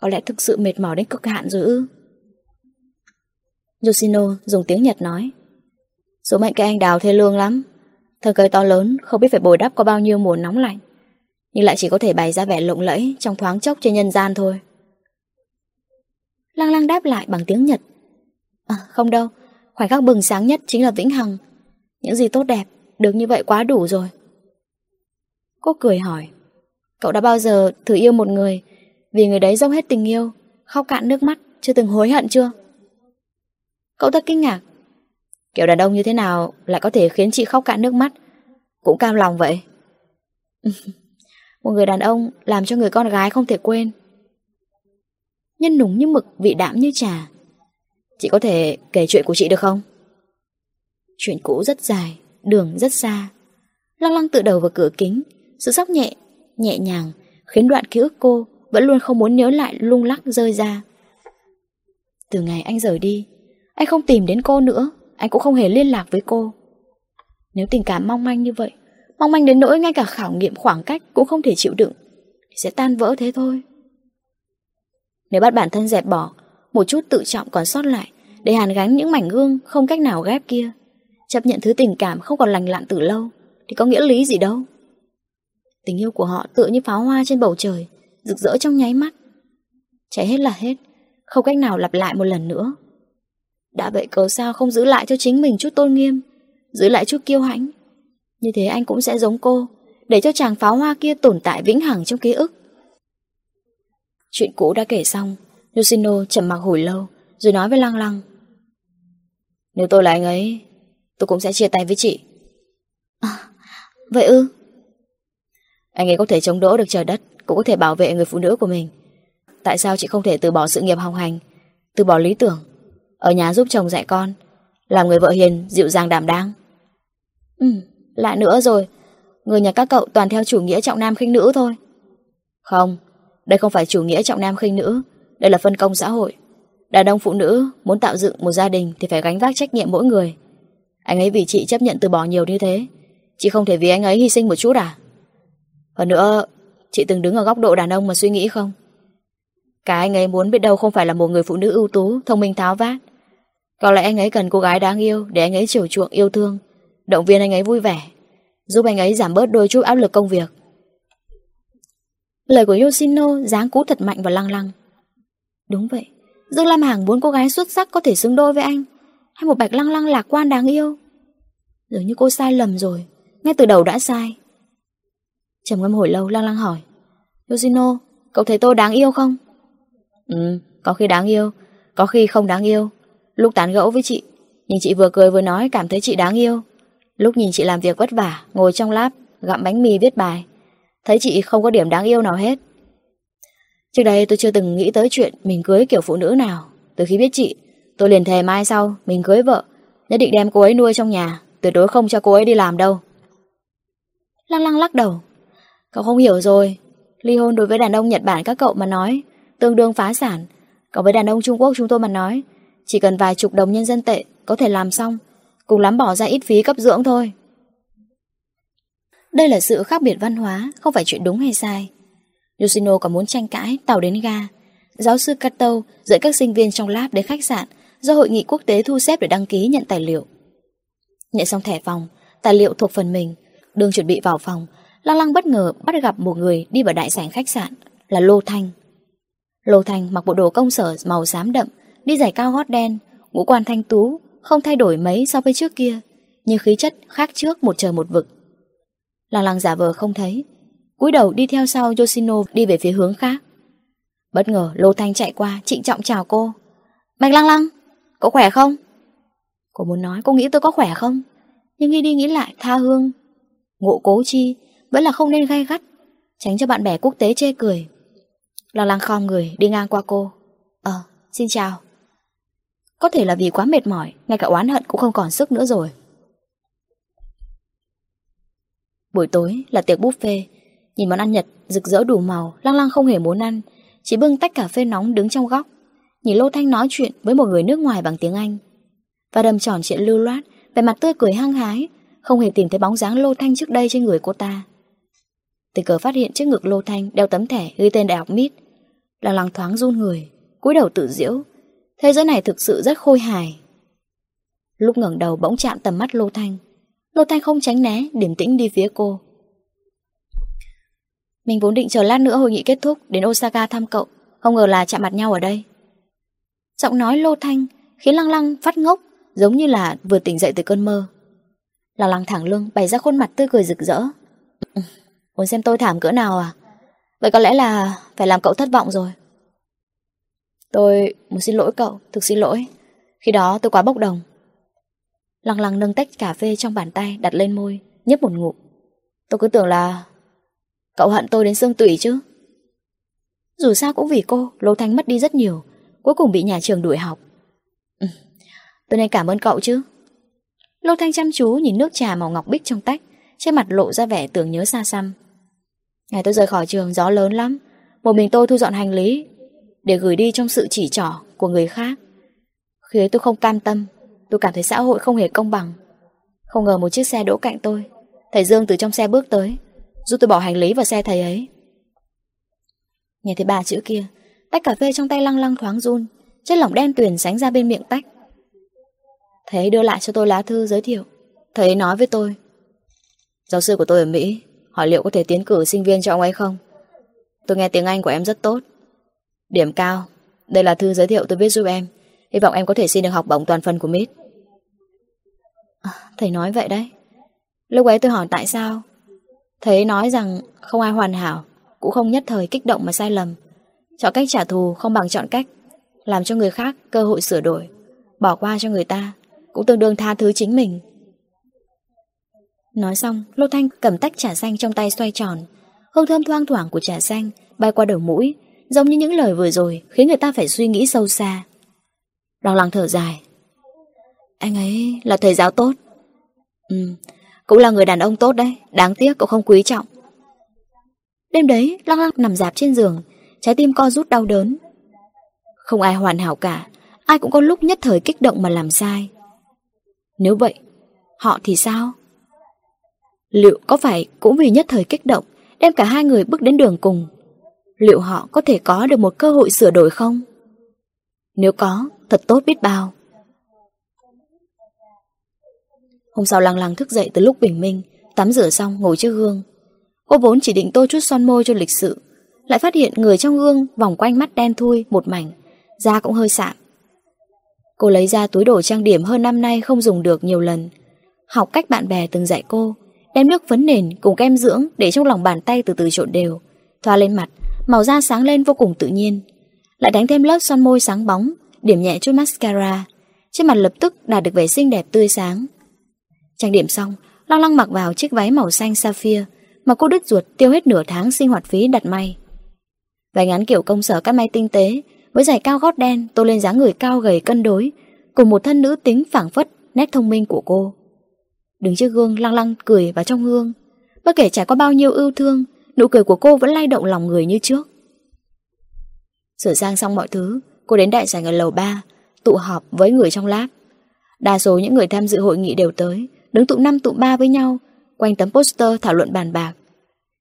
Có lẽ thực sự mệt mỏi đến cực hạn rồi ư? Yoshino dùng tiếng Nhật nói. Số mệnh cây anh đào thê lương lắm. Thời cây to lớn, không biết phải bồi đắp có bao nhiêu mùa nóng lạnh Nhưng lại chỉ có thể bày ra vẻ lộng lẫy Trong thoáng chốc trên nhân gian thôi Lăng lăng đáp lại bằng tiếng Nhật. À không đâu. Khoảnh khắc bừng sáng nhất chính là vĩnh hằng. Những gì tốt đẹp, Được như vậy quá đủ rồi. Cô cười hỏi, Cậu đã bao giờ thử yêu một người Vì người đấy dốc hết tình yêu, Khóc cạn nước mắt, Chưa từng hối hận chưa? Cậu ta kinh ngạc. Kiểu đàn ông như thế nào lại có thể khiến chị khóc cạn nước mắt? Cũng cam lòng vậy. Một người đàn ông làm cho người con gái không thể quên. Nhân nùng như mực, vị đạm như trà Chị có thể kể chuyện của chị được không? Chuyện cũ rất dài, đường rất xa Lăng lăng tự đầu vào cửa kính Sự sóc nhẹ, nhẹ nhàng Khiến đoạn ký ức cô Vẫn luôn không muốn nhớ lại lung lắc rơi ra Từ ngày anh rời đi Anh không tìm đến cô nữa anh cũng không hề liên lạc với cô. Nếu tình cảm mong manh như vậy, mong manh đến nỗi ngay cả khảo nghiệm khoảng cách cũng không thể chịu đựng, thì sẽ tan vỡ thế thôi. Nếu bắt bản thân dẹp bỏ, một chút tự trọng còn sót lại, để hàn gắn những mảnh gương không cách nào ghép kia, chấp nhận thứ tình cảm không còn lành lặn từ lâu, thì có nghĩa lý gì đâu. Tình yêu của họ tựa như pháo hoa trên bầu trời, rực rỡ trong nháy mắt. Cháy hết là hết, không cách nào lặp lại một lần nữa. Đã vậy cớ sao không giữ lại cho chính mình chút tôn nghiêm Giữ lại chút kiêu hãnh Như thế anh cũng sẽ giống cô Để cho chàng pháo hoa kia tồn tại vĩnh hằng trong ký ức Chuyện cũ đã kể xong. Lucino chậm mặc hồi lâu Rồi nói với Lăng Lăng. Nếu tôi là anh ấy Tôi cũng sẽ chia tay với chị. À, Vậy ư? Anh ấy có thể chống đỡ được trời đất Cũng có thể bảo vệ người phụ nữ của mình. Tại sao chị không thể từ bỏ sự nghiệp học hành Từ bỏ lý tưởng ở nhà giúp chồng dạy con Làm người vợ hiền, dịu dàng đảm đang? Ừ, lại nữa rồi. Người nhà các cậu toàn theo chủ nghĩa trọng nam khinh nữ thôi. Không, đây không phải chủ nghĩa trọng nam khinh nữ, đây là phân công xã hội. Đàn ông phụ nữ muốn tạo dựng một gia đình thì phải gánh vác trách nhiệm mỗi người. Anh ấy vì chị chấp nhận từ bỏ nhiều như thế, chị không thể vì anh ấy hy sinh một chút à? Hơn nữa, chị từng đứng ở góc độ đàn ông mà suy nghĩ không? Cả anh ấy muốn biết đâu không phải là một người phụ nữ ưu tú, thông minh tháo vát. Có lẽ anh ấy cần cô gái đáng yêu để anh ấy chiều chuộng yêu thương, động viên anh ấy vui vẻ, giúp anh ấy giảm bớt đôi chút áp lực công việc. Lời của Yoshino giáng cú thật mạnh vào lăng lăng. Đúng vậy, Dương Lam Hằng muốn cô gái xuất sắc có thể xứng đôi với anh, hay một bạch lăng lăng lạc quan đáng yêu. Dường như cô sai lầm rồi, ngay từ đầu đã sai. Trầm ngâm hồi lâu lăng lăng hỏi, Yoshino, cậu thấy tôi đáng yêu không? Ừ, có khi đáng yêu, có khi không đáng yêu. Lúc tán gẫu với chị, nhìn chị vừa cười vừa nói cảm thấy chị đáng yêu. Lúc nhìn chị làm việc vất vả, ngồi trong lab, gặm bánh mì viết bài, thấy chị không có điểm đáng yêu nào hết. Trước đây tôi chưa từng nghĩ tới chuyện mình cưới kiểu phụ nữ nào. Từ khi biết chị, tôi liền thề mai sau mình cưới vợ, nhất định đem cô ấy nuôi trong nhà, tuyệt đối không cho cô ấy đi làm đâu. Lăng lăng lắc đầu. Cậu không hiểu rồi, ly hôn đối với đàn ông Nhật Bản các cậu mà nói, tương đương phá sản. Còn với đàn ông Trung Quốc chúng tôi mà nói, chỉ cần vài chục đồng nhân dân tệ có thể làm xong, cùng lắm bỏ ra ít phí cấp dưỡng thôi. Đây là sự khác biệt văn hóa, không phải chuyện đúng hay sai. Yoshino còn muốn tranh cãi tàu đến ga. Giáo sư Kato dẫn các sinh viên trong lab đến khách sạn do hội nghị quốc tế thu xếp để đăng ký nhận tài liệu. Nhận xong thẻ phòng, tài liệu thuộc phần mình, đường chuẩn bị vào phòng, Lăng Lăng bất ngờ bắt gặp một người đi vào đại sảnh khách sạn, là Lô Thanh. Lô Thanh mặc bộ đồ công sở màu xám đậm, đi giày cao gót đen, ngũ quan thanh tú, không thay đổi mấy so với trước kia, nhưng khí chất khác trước một trời một vực. Lăng Lăng giả vờ không thấy, cúi đầu đi theo sau Yoshino đi về phía hướng khác. Bất ngờ Lô Thanh chạy qua trịnh trọng chào cô. Bạch Lăng Lăng, cậu khỏe không? Cô muốn nói cô nghĩ tôi có khỏe không? Nhưng nghĩ đi nghĩ lại tha hương. Ngộ cố chi, vẫn là không nên gai gắt, tránh cho bạn bè quốc tế chê cười. Lăng Lăng khom người đi ngang qua cô. Ờ, xin chào. Có thể là vì quá mệt mỏi, ngay cả oán hận cũng không còn sức nữa rồi. Buổi tối là tiệc buffet, Nhìn món ăn Nhật rực rỡ đủ màu, lăng lăng không hề muốn ăn, chỉ bưng tách cà phê nóng đứng trong góc. Nhìn Lô Thanh nói chuyện với một người nước ngoài bằng tiếng Anh. Và đầm tròn chuyện lưu loát, vẻ mặt tươi cười hăng hái, không hề tìm thấy bóng dáng Lô Thanh trước đây trên người cô ta. Tình cờ phát hiện trước ngực Lô Thanh đeo tấm thẻ ghi tên đại học MIT. Lăng lăng thoáng run người, cúi đầu tự diễu. Thế giới này thực sự rất khôi hài. Lúc ngẩng đầu bỗng chạm tầm mắt Lô Thanh. Lô Thanh không tránh né, điềm tĩnh đi phía cô. Mình vốn định chờ lát nữa hội nghị kết thúc Đến Osaka thăm cậu. Không ngờ là chạm mặt nhau ở đây. Giọng nói lô thanh Khiến lăng lăng phát ngốc Giống như là vừa tỉnh dậy từ cơn mơ. Lăng lăng thẳng lưng bày ra khuôn mặt tươi cười rực rỡ. Muốn xem tôi thảm cỡ nào à? Vậy có lẽ là Phải làm cậu thất vọng rồi. Tôi muốn xin lỗi cậu Thực xin lỗi. Khi đó tôi quá bốc đồng. Lăng lăng nâng tách cà phê trong bàn tay đặt lên môi Nhấp một ngụm. Tôi cứ tưởng là Cậu hận tôi đến xương tủy chứ. Dù sao cũng vì cô Lô Thanh mất đi rất nhiều Cuối cùng bị nhà trường đuổi học. Ừ, Tôi nên cảm ơn cậu chứ. Lô Thanh chăm chú nhìn nước trà màu ngọc bích trong tách Trên mặt lộ ra vẻ tưởng nhớ xa xăm. Ngày tôi rời khỏi trường gió lớn lắm. Một mình tôi thu dọn hành lý Để gửi đi trong sự chỉ trỏ của người khác. Khi ấy tôi không cam tâm. Tôi cảm thấy xã hội không hề công bằng. Không ngờ một chiếc xe đỗ cạnh tôi. Thầy Dương từ trong xe bước tới, Giúp tôi bỏ hành lý vào xe thầy ấy. Nghe thấy ba chữ kia, Tách cà phê trong tay lăng lăng thoáng run, Chất lỏng đen tuyền sánh ra bên miệng tách. Thầy đưa lại cho tôi lá thư giới thiệu. Thầy ấy nói với tôi, Giáo sư của tôi ở Mỹ, Hỏi liệu có thể tiến cử sinh viên cho ông ấy không? Tôi nghe tiếng Anh của em rất tốt. Điểm cao, Đây là thư giới thiệu tôi viết giúp em. Hy vọng em có thể xin được học bổng toàn phần của MIT À, thầy nói vậy đấy. Lúc ấy tôi hỏi tại sao? Thầy nói rằng không ai hoàn hảo, Cũng không nhất thời kích động mà sai lầm. Chọn cách trả thù không bằng chọn cách Làm cho người khác cơ hội sửa đổi, Bỏ qua cho người ta, Cũng tương đương tha thứ chính mình. Nói xong, Lô Thanh cầm tách trà xanh trong tay xoay tròn. Hương thơm thoang thoảng của trà xanh Bay qua đầu mũi, Giống như những lời vừa rồi Khiến người ta phải suy nghĩ sâu xa. Đau lòng thở dài. Anh ấy là thầy giáo tốt Ừ cũng là người đàn ông tốt đấy Đáng tiếc cậu không quý trọng Đêm đấy, Lăng Lăng nằm dạp trên giường, trái tim co rút đau đớn. Không ai hoàn hảo cả, ai cũng có lúc nhất thời kích động mà làm sai. Nếu vậy, họ thì sao? Liệu có phải cũng vì nhất thời kích động đem cả hai người bước đến đường cùng? Liệu họ có thể có được một cơ hội sửa đổi không? Nếu có, thật tốt biết bao. Hôm sau lăng lăng thức dậy từ lúc bình minh, tắm rửa xong ngồi trước gương. Cô vốn chỉ định tô chút son môi cho lịch sự, lại phát hiện người trong gương vòng quanh mắt đen thui một mảnh, da cũng hơi sạm. Cô lấy ra túi đồ trang điểm hơn năm nay không dùng được nhiều lần. Học cách bạn bè từng dạy cô, đem nước phấn nền cùng kem dưỡng để trong lòng bàn tay từ từ trộn đều, thoa lên mặt, màu da sáng lên vô cùng tự nhiên. Lại đánh thêm lớp son môi sáng bóng, điểm nhẹ chút mascara. Trên mặt lập tức đạt được vẻ xinh đẹp tươi sáng. Trang điểm xong, Long Long mặc vào chiếc váy màu xanh sapphire mà cô đứt ruột tiêu hết nửa tháng sinh hoạt phí đặt may. Váy ngắn kiểu công sở cắt may tinh tế với giày cao gót đen tô lên dáng người cao gầy cân đối cùng một thân nữ tính phảng phất nét thông minh của cô. Đứng trước gương lăng lăng cười vào trong gương. Bất kể trải qua bao nhiêu ưu thương, nụ cười của cô vẫn lay động lòng người như trước. Sửa sang xong mọi thứ, cô đến đại sảnh ở lầu 3, tụ họp với người trong lab. Đa số những người tham dự hội nghị đều tới, đứng tụ năm tụ ba với nhau, quanh tấm poster thảo luận bàn bạc.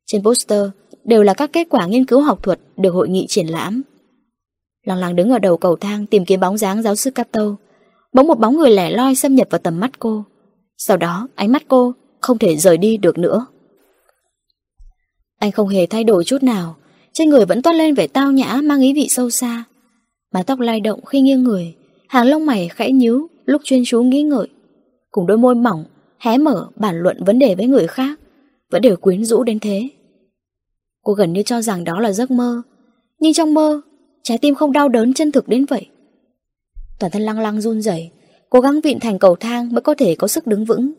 Trên poster đều là các kết quả nghiên cứu học thuật được hội nghị triển lãm. Lăng lăng đứng ở đầu cầu thang tìm kiếm bóng dáng giáo sư Cato. Bỗng một bóng người lẻ loi xâm nhập vào tầm mắt cô. Sau đó ánh mắt cô không thể rời đi được nữa. Anh không hề thay đổi chút nào, trên người vẫn toát lên vẻ tao nhã mang ý vị sâu xa. Mái tóc lay động khi nghiêng người, hàng lông mày khẽ nhíu lúc chuyên chú nghĩ ngợi. Cùng đôi môi mỏng, hé mở bản luận vấn đề với người khác, vẫn đều quyến rũ đến thế. Cô gần như cho rằng đó là giấc mơ, nhưng trong mơ, trái tim không đau đớn chân thực đến vậy. Toàn thân lăng lăng run rẩy, cố gắng vịn thành cầu thang mới có thể có sức đứng vững.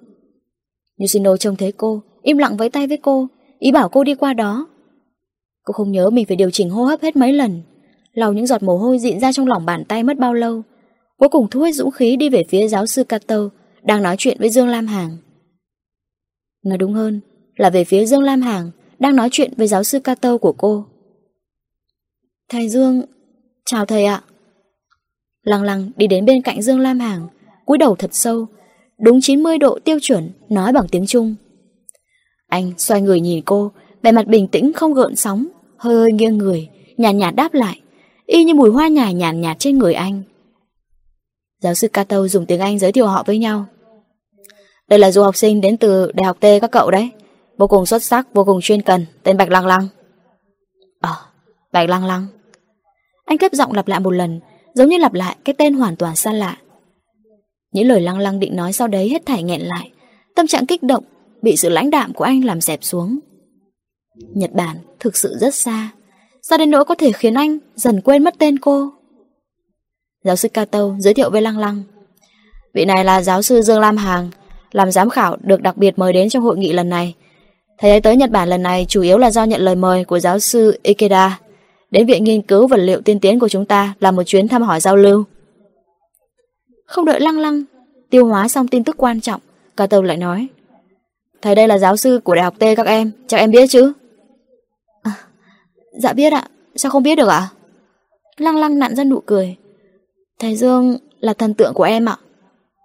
Yoshino trông thấy cô, im lặng với tay với cô, ý bảo cô đi qua đó. Cô không nhớ mình phải điều chỉnh hô hấp hết mấy lần, lau những giọt mồ hôi dịn ra trong lòng bàn tay mất bao lâu. Cuối cùng thu hết dũng khí đi về phía giáo sư Cato, đang nói chuyện với Dương Lam Hàng. Nói đúng hơn là về phía Dương Lam Hàng đang nói chuyện với giáo sư Cato của cô. Thầy Dương, chào thầy ạ. Lăng lăng đi đến bên cạnh Dương Lam Hàng, cúi đầu thật sâu, đúng 90 độ tiêu chuẩn, nói bằng tiếng Trung. Anh xoay người nhìn cô, vẻ mặt bình tĩnh không gợn sóng, hơi hơi nghiêng người, nhàn nhạt, nhạt đáp lại, y như mùi hoa nhài nhàn nhạt, nhạt trên người anh. Giáo sư Cato dùng tiếng Anh giới thiệu họ với nhau. Đây là du học sinh đến từ Đại học T các cậu đấy. Vô cùng xuất sắc, vô cùng chuyên cần, tên Bạch Lăng Lăng. Ờ, Bạch Lăng Lăng. Anh cất giọng lặp lại một lần, giống như lặp lại cái tên hoàn toàn xa lạ. Những lời Lăng Lăng định nói sau đấy hết thảy nghẹn lại. Tâm trạng kích động, bị sự lãnh đạm của anh làm dẹp xuống. Nhật Bản thực sự rất xa. xa đến nỗi có thể khiến anh dần quên mất tên cô? Giáo sư Kato giới thiệu với Lăng Lăng. Vị này là giáo sư Dương Lam Hàng, làm giám khảo được đặc biệt mời đến trong hội nghị lần này. Thầy ấy tới Nhật Bản lần này chủ yếu là do nhận lời mời của giáo sư Ikeda đến Viện Nghiên cứu Vật liệu tiên tiến của chúng ta là một chuyến thăm hỏi giao lưu. Không đợi lăng lăng, tiêu hóa xong tin tức quan trọng, cả tàu lại nói. Thầy đây là giáo sư của Đại học T các em, chắc em biết chứ? À, dạ biết ạ, sao không biết được ạ? Lăng lăng nặn ra nụ cười. Thầy Dương là thần tượng của em ạ.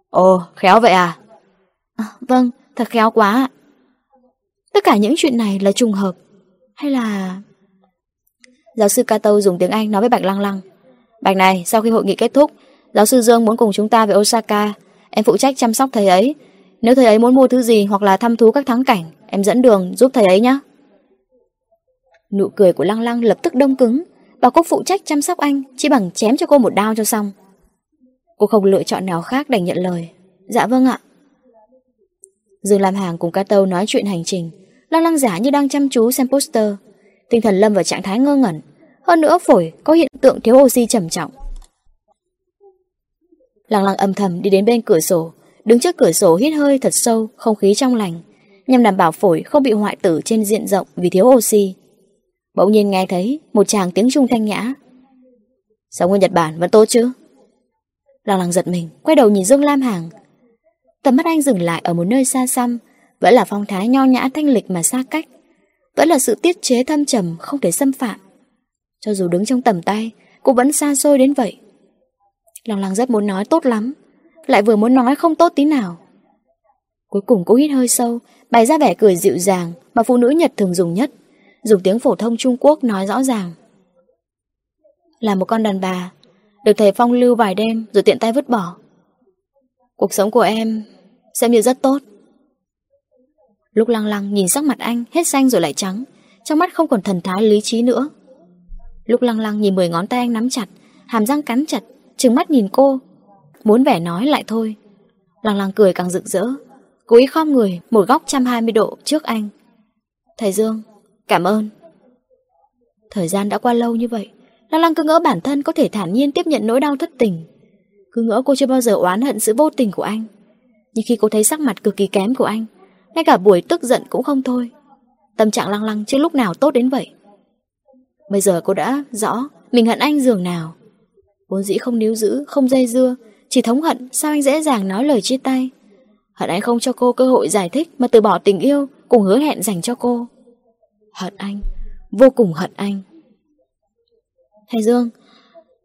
Ồ, khéo vậy à? À, vâng, thật khéo quá ạ. Tất cả những chuyện này là trùng hợp Hay là... Giáo sư Kato dùng tiếng Anh nói với Bạch Lăng Lăng. Bạch này, sau khi hội nghị kết thúc Giáo sư Dương muốn cùng chúng ta về Osaka. Em phụ trách chăm sóc thầy ấy. Nếu thầy ấy muốn mua thứ gì hoặc là thăm thú các thắng cảnh Em dẫn đường giúp thầy ấy nhé. Nụ cười của Lăng Lăng lập tức đông cứng. Bảo cô phụ trách chăm sóc anh Chỉ bằng chém cho cô một đao cho xong. Cô không lựa chọn nào khác đành nhận lời. Dạ vâng ạ. Dương Lam Hàng cùng Cato nói chuyện hành trình, Lăng lăng giả như đang chăm chú xem poster. Tinh thần lâm vào trạng thái ngơ ngẩn, Hơn nữa phổi có hiện tượng thiếu oxy trầm trọng. Lăng lăng âm thầm đi đến bên cửa sổ, Đứng trước cửa sổ hít hơi thật sâu, Không khí trong lành, Nhằm đảm bảo phổi không bị hoại tử trên diện rộng Vì thiếu oxy. Bỗng nhiên nghe thấy một chàng tiếng trung thanh nhã. Sống ở Nhật Bản vẫn tốt chứ? Lăng lăng giật mình, Quay đầu nhìn Dương Lam Hàng Tầm mắt anh dừng lại ở một nơi xa xăm Vẫn là phong thái nho nhã thanh lịch mà xa cách vẫn là sự tiết chế thâm trầm không thể xâm phạm. Cho dù đứng trong tầm tay, cô vẫn xa xôi đến vậy. lòng lăng rất muốn nói tốt lắm, lại vừa muốn nói không tốt tí nào. Cuối cùng cô hít hơi sâu, bày ra vẻ cười dịu dàng mà phụ nữ Nhật thường dùng nhất, dùng tiếng phổ thông Trung Quốc nói rõ ràng. Là một con đàn bà, được thầy phong lưu vài đêm rồi tiện tay vứt bỏ. Cuộc sống của em xem như rất tốt. Lúc lăng lăng nhìn sắc mặt anh hết xanh rồi lại trắng, trong mắt không còn thần thái lý trí nữa. Lúc lăng lăng nhìn mười ngón tay anh nắm chặt, hàm răng cắn chặt, trừng mắt nhìn cô, muốn vẻ nói lại thôi. Lăng lăng cười càng rực rỡ, cố ý khom người một góc 120 độ trước anh. Thầy Dương, cảm ơn. Thời gian đã qua lâu như vậy, Lăng lăng cứ ngỡ bản thân có thể thản nhiên tiếp nhận nỗi đau thất tình. Cứ ngỡ cô chưa bao giờ oán hận sự vô tình của anh. Nhưng khi cô thấy sắc mặt cực kỳ kém của anh, ngay cả buổi tức giận cũng không thôi. Tâm trạng lăng lăng chưa lúc nào tốt đến vậy. Bây giờ cô đã rõ mình hận anh dường nào. Vốn dĩ không níu giữ, không dây dưa, chỉ thống hận sao anh dễ dàng nói lời chia tay. Hận anh không cho cô cơ hội giải thích mà từ bỏ tình yêu cùng hứa hẹn dành cho cô. Hận anh, vô cùng hận anh. Thầy Dương,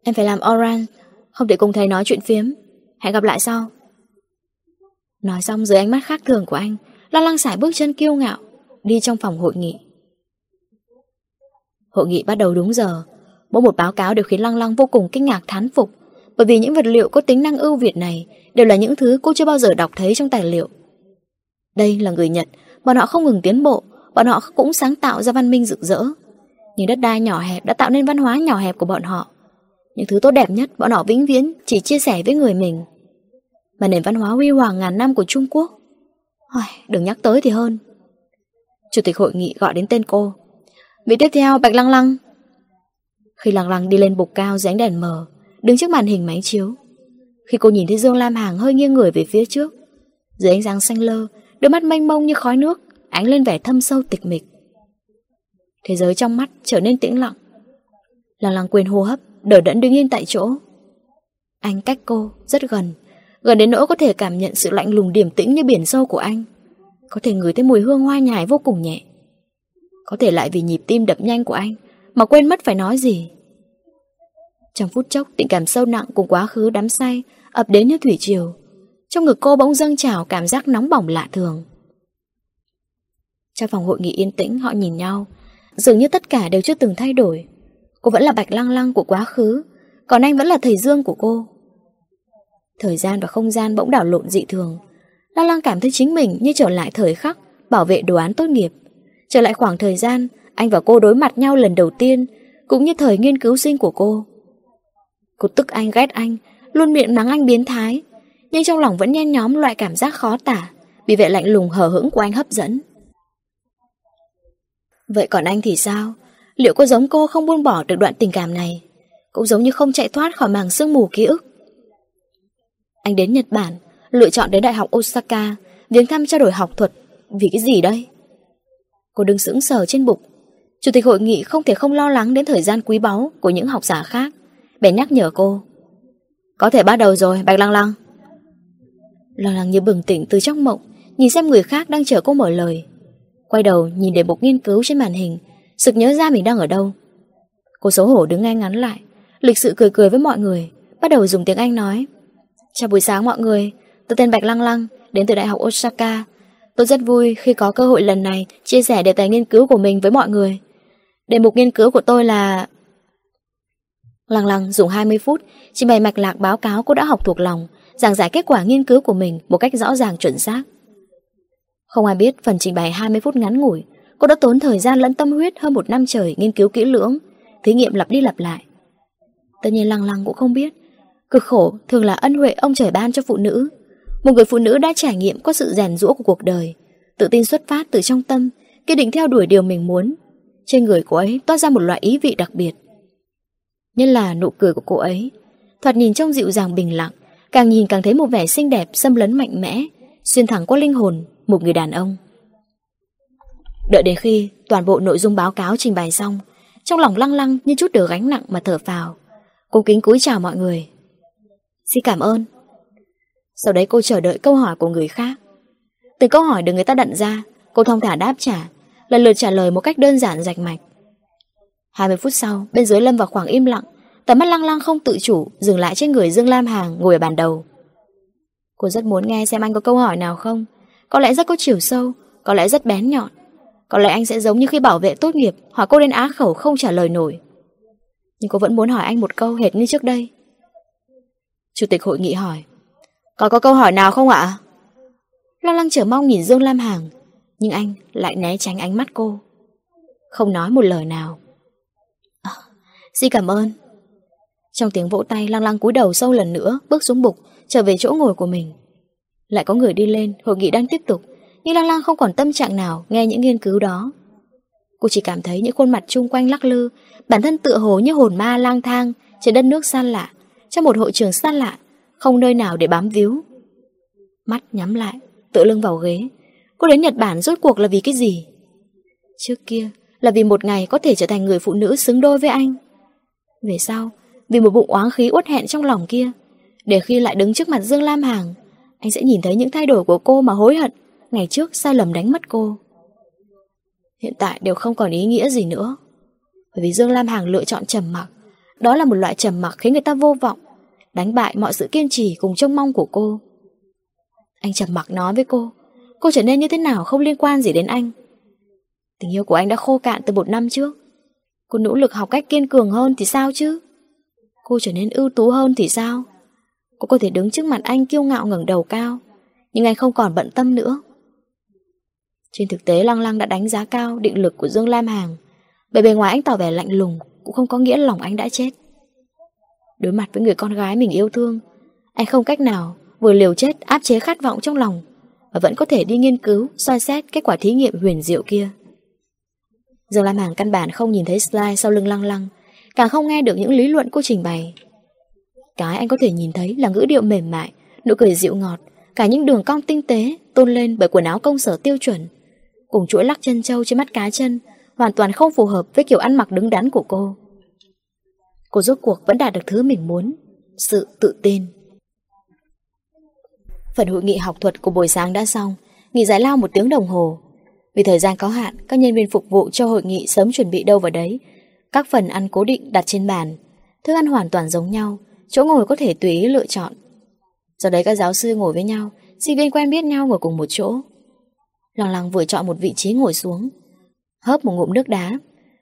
em phải làm orange không thể cùng thầy nói chuyện phiếm. Hẹn gặp lại sau. Nói xong dưới ánh mắt khác thường của anh, Lăng Lăng sải bước chân kiêu ngạo, đi trong phòng hội nghị. Hội nghị bắt đầu đúng giờ, mỗi một báo cáo đều khiến Lăng Lăng vô cùng kinh ngạc thán phục, bởi vì những vật liệu có tính năng ưu việt này đều là những thứ cô chưa bao giờ đọc thấy trong tài liệu. Đây là người Nhật, bọn họ không ngừng tiến bộ, bọn họ cũng sáng tạo ra văn minh rực rỡ. Nhưng đất đai nhỏ hẹp đã tạo nên văn hóa nhỏ hẹp của bọn họ. Những thứ tốt đẹp nhất bọn họ vĩnh viễn chỉ chia sẻ với người mình. Mà nền văn hóa huy hoàng ngàn năm của Trung Quốc Ôi, Đừng nhắc tới thì hơn. Chủ tịch hội nghị gọi đến tên cô. Vị tiếp theo Bạch Lăng Lăng. Khi Lăng Lăng đi lên bục cao dưới ánh đèn mờ Đứng trước màn hình máy chiếu Khi cô nhìn thấy Dương Lam Hàng hơi nghiêng người về phía trước Dưới ánh sáng xanh lơ Đôi mắt mênh mông như khói nước Ánh lên vẻ thâm sâu tịch mịch. Thế giới trong mắt trở nên tĩnh lặng. Lăng Lăng quên hô hấp đờ đẫn đứng yên tại chỗ. Anh cách cô rất gần Gần đến nỗi có thể cảm nhận sự lạnh lùng điềm tĩnh như biển sâu của anh. Có thể ngửi thấy mùi hương hoa nhài vô cùng nhẹ. Có thể lại vì nhịp tim đập nhanh của anh Mà quên mất phải nói gì. Trong phút chốc, tình cảm sâu nặng cùng quá khứ đắm say ập đến như thủy triều. Trong ngực cô bỗng dâng trào cảm giác nóng bỏng lạ thường. Trong phòng hội nghị yên tĩnh, họ nhìn nhau. Dường như tất cả đều chưa từng thay đổi. Cô vẫn là bạch lăng lăng của quá khứ, Còn anh vẫn là thầy Dương của cô. Thời gian và không gian bỗng đảo lộn dị thường. Lăng lăng cảm thấy chính mình như trở lại thời khắc Bảo vệ đồ án tốt nghiệp. Trở lại khoảng thời gian, Anh và cô đối mặt nhau lần đầu tiên, Cũng như thời nghiên cứu sinh của cô. Cô tức anh ghét anh, Luôn miệng mắng anh biến thái, Nhưng trong lòng vẫn nhen nhóm loại cảm giác khó tả Bị vẻ lạnh lùng hờ hững của anh hấp dẫn. Vậy còn anh thì sao? Liệu có giống cô không buông bỏ được đoạn tình cảm này? Cũng giống như không chạy thoát khỏi màng sương mù ký ức anh đến Nhật Bản, lựa chọn đến Đại học Osaka, viếng thăm trao đổi học thuật. Vì cái gì đây? Cô đứng sững sờ trên bục. Chủ tịch hội nghị không thể không lo lắng đến thời gian quý báu của những học giả khác. Bèn nhắc nhở cô. Có thể bắt đầu rồi, Bạch Lăng Lăng. Lăng Lăng như bừng tỉnh từ trong mộng, nhìn xem người khác đang chờ cô mở lời. Quay đầu nhìn để bục nghiên cứu trên màn hình, sực nhớ ra mình đang ở đâu. Cô xấu hổ đứng ngay ngắn lại, lịch sự cười cười với mọi người, bắt đầu dùng tiếng Anh nói. Chào buổi sáng mọi người, tôi tên Bạch Lăng Lăng, đến từ Đại học Osaka. Tôi rất vui khi có cơ hội lần này chia sẻ đề tài nghiên cứu của mình với mọi người. Đề mục nghiên cứu của tôi là... Lăng Lăng dùng 20 phút trình bày mạch lạc báo cáo cô đã học thuộc lòng, giảng giải kết quả nghiên cứu của mình một cách rõ ràng chuẩn xác. Không ai biết phần trình bày 20 phút ngắn ngủi, cô đã tốn thời gian lẫn tâm huyết hơn một năm trời nghiên cứu kỹ lưỡng, thí nghiệm lặp đi lặp lại. Tất nhiên Lăng Lăng cũng không biết Cực khổ thường là ân huệ ông trời ban cho phụ nữ. Một người phụ nữ đã trải nghiệm qua sự rèn rũa của cuộc đời, tự tin xuất phát từ trong tâm, kiên định theo đuổi điều mình muốn. Trên người cô ấy toát ra một loại ý vị đặc biệt. Nhất là nụ cười của cô ấy, thoạt nhìn trông dịu dàng bình lặng, càng nhìn càng thấy một vẻ xinh đẹp xâm lấn mạnh mẽ, xuyên thẳng qua linh hồn một người đàn ông. Đợi đến khi toàn bộ nội dung báo cáo trình bày xong, trong lòng lăng lăng như chút được gánh nặng mà thở phào. Cô kính cúi chào mọi người. Xin cảm ơn. Sau đấy cô chờ đợi câu hỏi của người khác. Từ câu hỏi được người ta đặt ra, cô thông thả đáp trả, lần lượt trả lời một cách đơn giản rạch mạch. 20 phút sau, bên dưới lâm vào khoảng im lặng, tầm mắt lăng lăng không tự chủ dừng lại trên người Dương Lam Hàng ngồi ở bàn đầu. Cô rất muốn nghe xem anh có câu hỏi nào không. Có lẽ rất có chiều sâu, có lẽ rất bén nhọn. Có lẽ anh sẽ giống như khi bảo vệ tốt nghiệp hỏi cô đến á khẩu không trả lời nổi. Nhưng cô vẫn muốn hỏi anh một câu hệt như trước đây. Chủ tịch hội nghị hỏi Có có câu hỏi nào không ạ? Lo lăng chờ mong nhìn Dương Lam Hàng Nhưng anh lại né tránh ánh mắt cô Không nói một lời nào à, Xin cảm ơn Trong tiếng vỗ tay Lăng lăng cúi đầu sâu lần nữa Bước xuống bục trở về chỗ ngồi của mình Lại có người đi lên Hội nghị đang tiếp tục nhưng Lăng lăng không còn tâm trạng nào Nghe những nghiên cứu đó. Cô chỉ cảm thấy những khuôn mặt chung quanh lắc lư, Bản thân tựa hồ như hồn ma lang thang Trên đất nước xa lạ, Trong một hội trường xa lạ, Không nơi nào để bám víu. Mắt nhắm lại, Tựa lưng vào ghế. Cô đến Nhật Bản rốt cuộc là vì cái gì? Trước kia là vì một ngày có thể trở thành người phụ nữ xứng đôi với anh. Về sau, Vì một bụng oáng khí uất hẹn trong lòng kia, Để khi lại đứng trước mặt Dương Lam Hàng, Anh sẽ nhìn thấy những thay đổi của cô mà hối hận. Ngày trước, sai lầm đánh mất cô. Hiện tại đều không còn ý nghĩa gì nữa. Bởi vì Dương Lam Hàng lựa chọn trầm mặc. Đó là một loại trầm mặc khiến người ta vô vọng, Đánh bại mọi sự kiên trì cùng trông mong của cô. Anh trầm mặc nói với cô Cô trở nên như thế nào không liên quan gì đến anh. Tình yêu của anh đã khô cạn từ một năm trước. Cô nỗ lực học cách kiên cường hơn thì sao chứ? Cô trở nên ưu tú hơn thì sao? Cô có thể đứng trước mặt anh kiêu ngạo ngẩng đầu cao, Nhưng anh không còn bận tâm nữa. Trên thực tế, Lăng Lăng đã đánh giá cao định lực của Dương Lam Hàng. Bởi bề ngoài anh tỏ vẻ lạnh lùng, Cũng không có nghĩa lòng anh đã chết. Đối mặt với người con gái mình yêu thương, Anh không cách nào vừa liều chết áp chế khát vọng trong lòng Và vẫn có thể đi nghiên cứu, soi xét kết quả thí nghiệm huyền diệu kia. Dương Lam Hàng căn bản không nhìn thấy slide sau lưng lăng lăng, Càng không nghe được những lý luận cô trình bày. Cái anh có thể nhìn thấy là ngữ điệu mềm mại, Nụ cười dịu ngọt, Cả những đường cong tinh tế, Tôn lên bởi quần áo công sở tiêu chuẩn Cùng chuỗi lắc chân trâu trên mắt cá chân, Hoàn toàn không phù hợp với kiểu ăn mặc đứng đắn của cô. Cô rốt cuộc vẫn đạt được thứ mình muốn, Sự tự tin. Phần hội nghị học thuật của buổi sáng đã xong, Nghỉ giải lao một tiếng đồng hồ. Vì thời gian có hạn, Các nhân viên phục vụ cho hội nghị sớm chuẩn bị đâu vào đấy. Các phần ăn cố định đặt trên bàn. Thức ăn hoàn toàn giống nhau, Chỗ ngồi có thể tùy ý lựa chọn. Do đấy các giáo sư ngồi với nhau, Sinh viên quen biết nhau ngồi cùng một chỗ. Lăng lăng vừa chọn một vị trí ngồi xuống. Hớp một ngụm nước đá.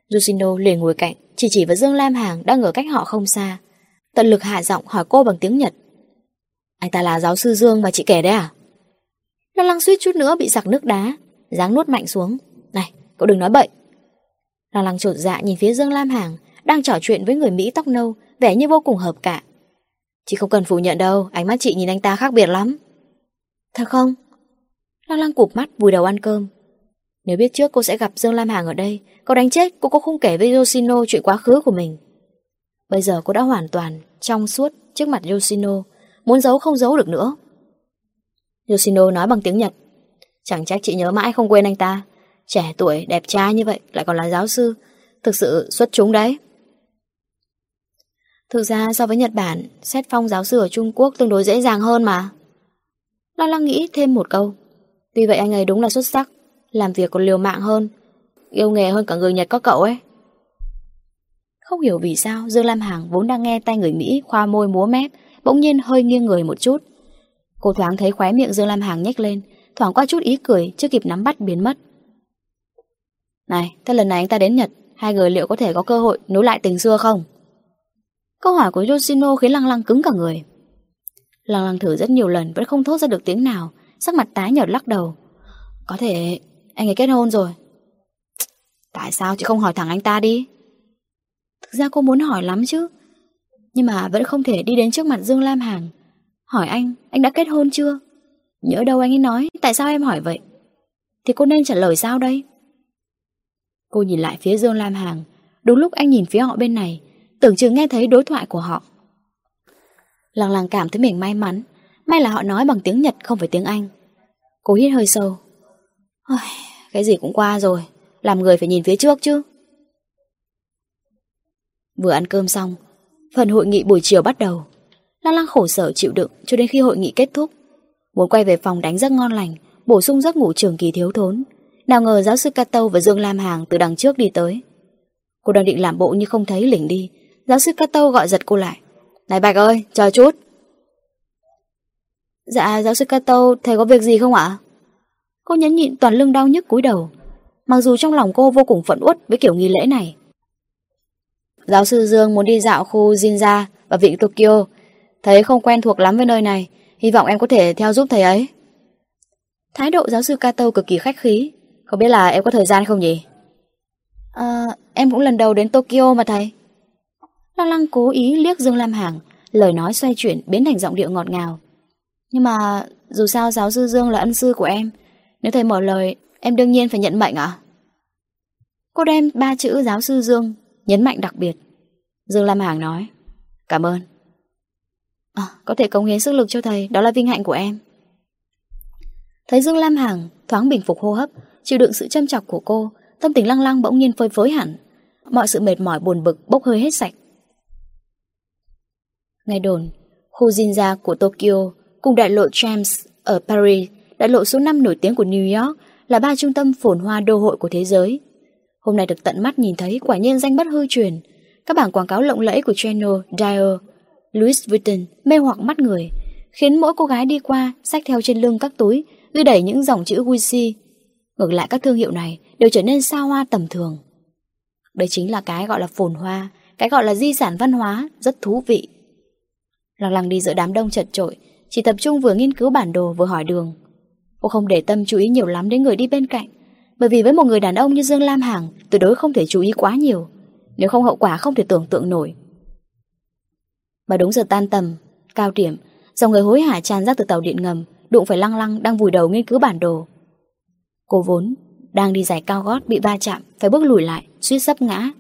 Lucindo liền ngồi cạnh, Chỉ chỉ vào Dương Lam Hàng đang ở cách họ không xa. Tận lực hạ giọng hỏi cô bằng tiếng Nhật. Anh ta là giáo sư Dương mà chị kể đấy à? Lăng lăng suýt chút nữa bị sặc nước đá. Dáng nuốt mạnh xuống. Này, cậu đừng nói bậy. Lăng lăng trột dạ nhìn phía Dương Lam Hàng, Đang trò chuyện với người Mỹ tóc nâu, Vẻ như vô cùng hợp cả Chị không cần phủ nhận đâu, Ánh mắt chị nhìn anh ta khác biệt lắm. Thật không? Lăng lăng cụp mắt vùi đầu ăn cơm. Nếu biết trước cô sẽ gặp Dương Lam Hàng ở đây Cô đánh chết cô cũng không kể với Yoshino chuyện quá khứ của mình. Bây giờ cô đã hoàn toàn Trong suốt trước mặt Yoshino Muốn giấu không giấu được nữa. Yoshino nói bằng tiếng Nhật. Chẳng trách chị nhớ mãi không quên anh ta. Trẻ tuổi, đẹp trai như vậy Lại còn là giáo sư. Thực sự xuất chúng đấy. Thực ra so với Nhật Bản Xét phong giáo sư ở Trung Quốc tương đối dễ dàng hơn mà. Lo lắng nghĩ thêm một câu. Tuy vậy anh ấy đúng là xuất sắc Làm việc còn liều mạng hơn Yêu nghề hơn cả người Nhật có cậu ấy. Không hiểu vì sao Dương Lam Hằng vốn đang nghe tay người Mỹ Khoa môi múa mép Bỗng nhiên hơi nghiêng người một chút. Cô thoáng thấy khóe miệng Dương Lam Hằng nhếch lên Thoảng qua chút ý cười Chưa kịp nắm bắt biến mất. Này, thế lần này anh ta đến Nhật Hai người liệu có thể có cơ hội nối lại tình xưa không? Câu hỏi của Yoshino khiến Lăng Lăng cứng cả người. Lăng Lăng thử rất nhiều lần Vẫn không thốt ra được tiếng nào Sắc mặt tái nhợt lắc đầu. Có thể anh ấy kết hôn rồi. Tại sao chị không hỏi thẳng anh ta đi? Thực ra cô muốn hỏi lắm chứ. Nhưng mà vẫn không thể đi đến trước mặt Dương Lam Hàng Hỏi anh Anh đã kết hôn chưa? Nhớ đâu anh ấy nói, Tại sao em hỏi vậy? Thì cô nên trả lời sao đây? Cô nhìn lại phía Dương Lam Hàng Đúng lúc anh nhìn phía họ bên này, Tưởng chừng nghe thấy đối thoại của họ. Lăng lăng cảm thấy mình may mắn. May là họ nói bằng tiếng Nhật không phải tiếng Anh Cô hít hơi sâu Cái gì cũng qua rồi Làm người phải nhìn phía trước chứ Vừa ăn cơm xong Phần hội nghị buổi chiều bắt đầu Lăng lăng khổ sở chịu đựng cho đến khi hội nghị kết thúc Muốn quay về phòng đánh giấc ngon lành Bổ sung giấc ngủ trường kỳ thiếu thốn Nào ngờ giáo sư Cato và Dương Lam Hàng từ đằng trước đi tới. Cô đang định làm bộ như không thấy lỉnh đi. Giáo sư Cato gọi giật cô lại. Này Bạch ơi, chờ chút. Dạ, giáo sư Cato, thầy có việc gì không ạ? Cô nhấn nhịn toàn lưng đau nhức cúi đầu. Mặc dù trong lòng cô vô cùng phẫn uất với kiểu nghi lễ này. Giáo sư Dương muốn đi dạo khu Jinja và vịnh Tokyo. Thấy không quen thuộc lắm với nơi này. Hy vọng em có thể theo giúp thầy ấy. Thái độ giáo sư Kato cực kỳ khách khí. Không biết là em có thời gian không nhỉ? À, em cũng lần đầu đến Tokyo mà thầy. Lăng lăng cố ý liếc Dương Lam Hàng, lời nói xoay chuyển biến thành giọng điệu ngọt ngào. Nhưng mà dù sao giáo sư Dương là ân sư của em, nếu thầy mở lời, em đương nhiên phải nhận mệnh à? Cô đem ba chữ giáo sư Dương, nhấn mạnh đặc biệt. Dương Lam Hàng nói, cảm ơn. À, có thể cống hiến sức lực cho thầy, đó là vinh hạnh của em. Thấy Dương Lam Hàng thoáng bình phục hô hấp, chịu đựng sự châm chọc của cô, tâm tình lăng lăng bỗng nhiên phơi phới hẳn. Mọi sự mệt mỏi buồn bực bốc hơi hết sạch. Ngày đồn, khu Jinja của Tokyo cùng đại lộ Champs ở Paris, đại lộ số 5 nổi tiếng của New York là ba trung tâm phồn hoa đô hội của thế giới. Hôm nay được tận mắt nhìn thấy quả nhiên danh bất hư truyền. Các bảng quảng cáo lộng lẫy của Chanel, Dior, Louis Vuitton mê hoặc mắt người, khiến mỗi cô gái đi qua xách theo trên lưng các túi ghi đẩy những dòng chữ Gucci. Ngược lại các thương hiệu này đều trở nên xa hoa tầm thường. Đây chính là cái gọi là phồn hoa, cái gọi là di sản văn hóa, rất thú vị. Lăng lăng đi giữa đám đông chật trội, chỉ tập trung vừa nghiên cứu bản đồ vừa hỏi đường. Cô không để tâm chú ý nhiều lắm đến người đi bên cạnh, bởi vì với một người đàn ông như Dương Lam Hằng tuyệt đối không thể chú ý quá nhiều, nếu không hậu quả không thể tưởng tượng nổi. Mà đúng giờ tan tầm, cao điểm, dòng người hối hả tràn ra từ tàu điện ngầm, đụng phải lăng lăng đang vùi đầu nghiên cứu bản đồ. Cô vốn đang đi giải cao gót bị va chạm, phải bước lùi lại, suýt sấp ngã.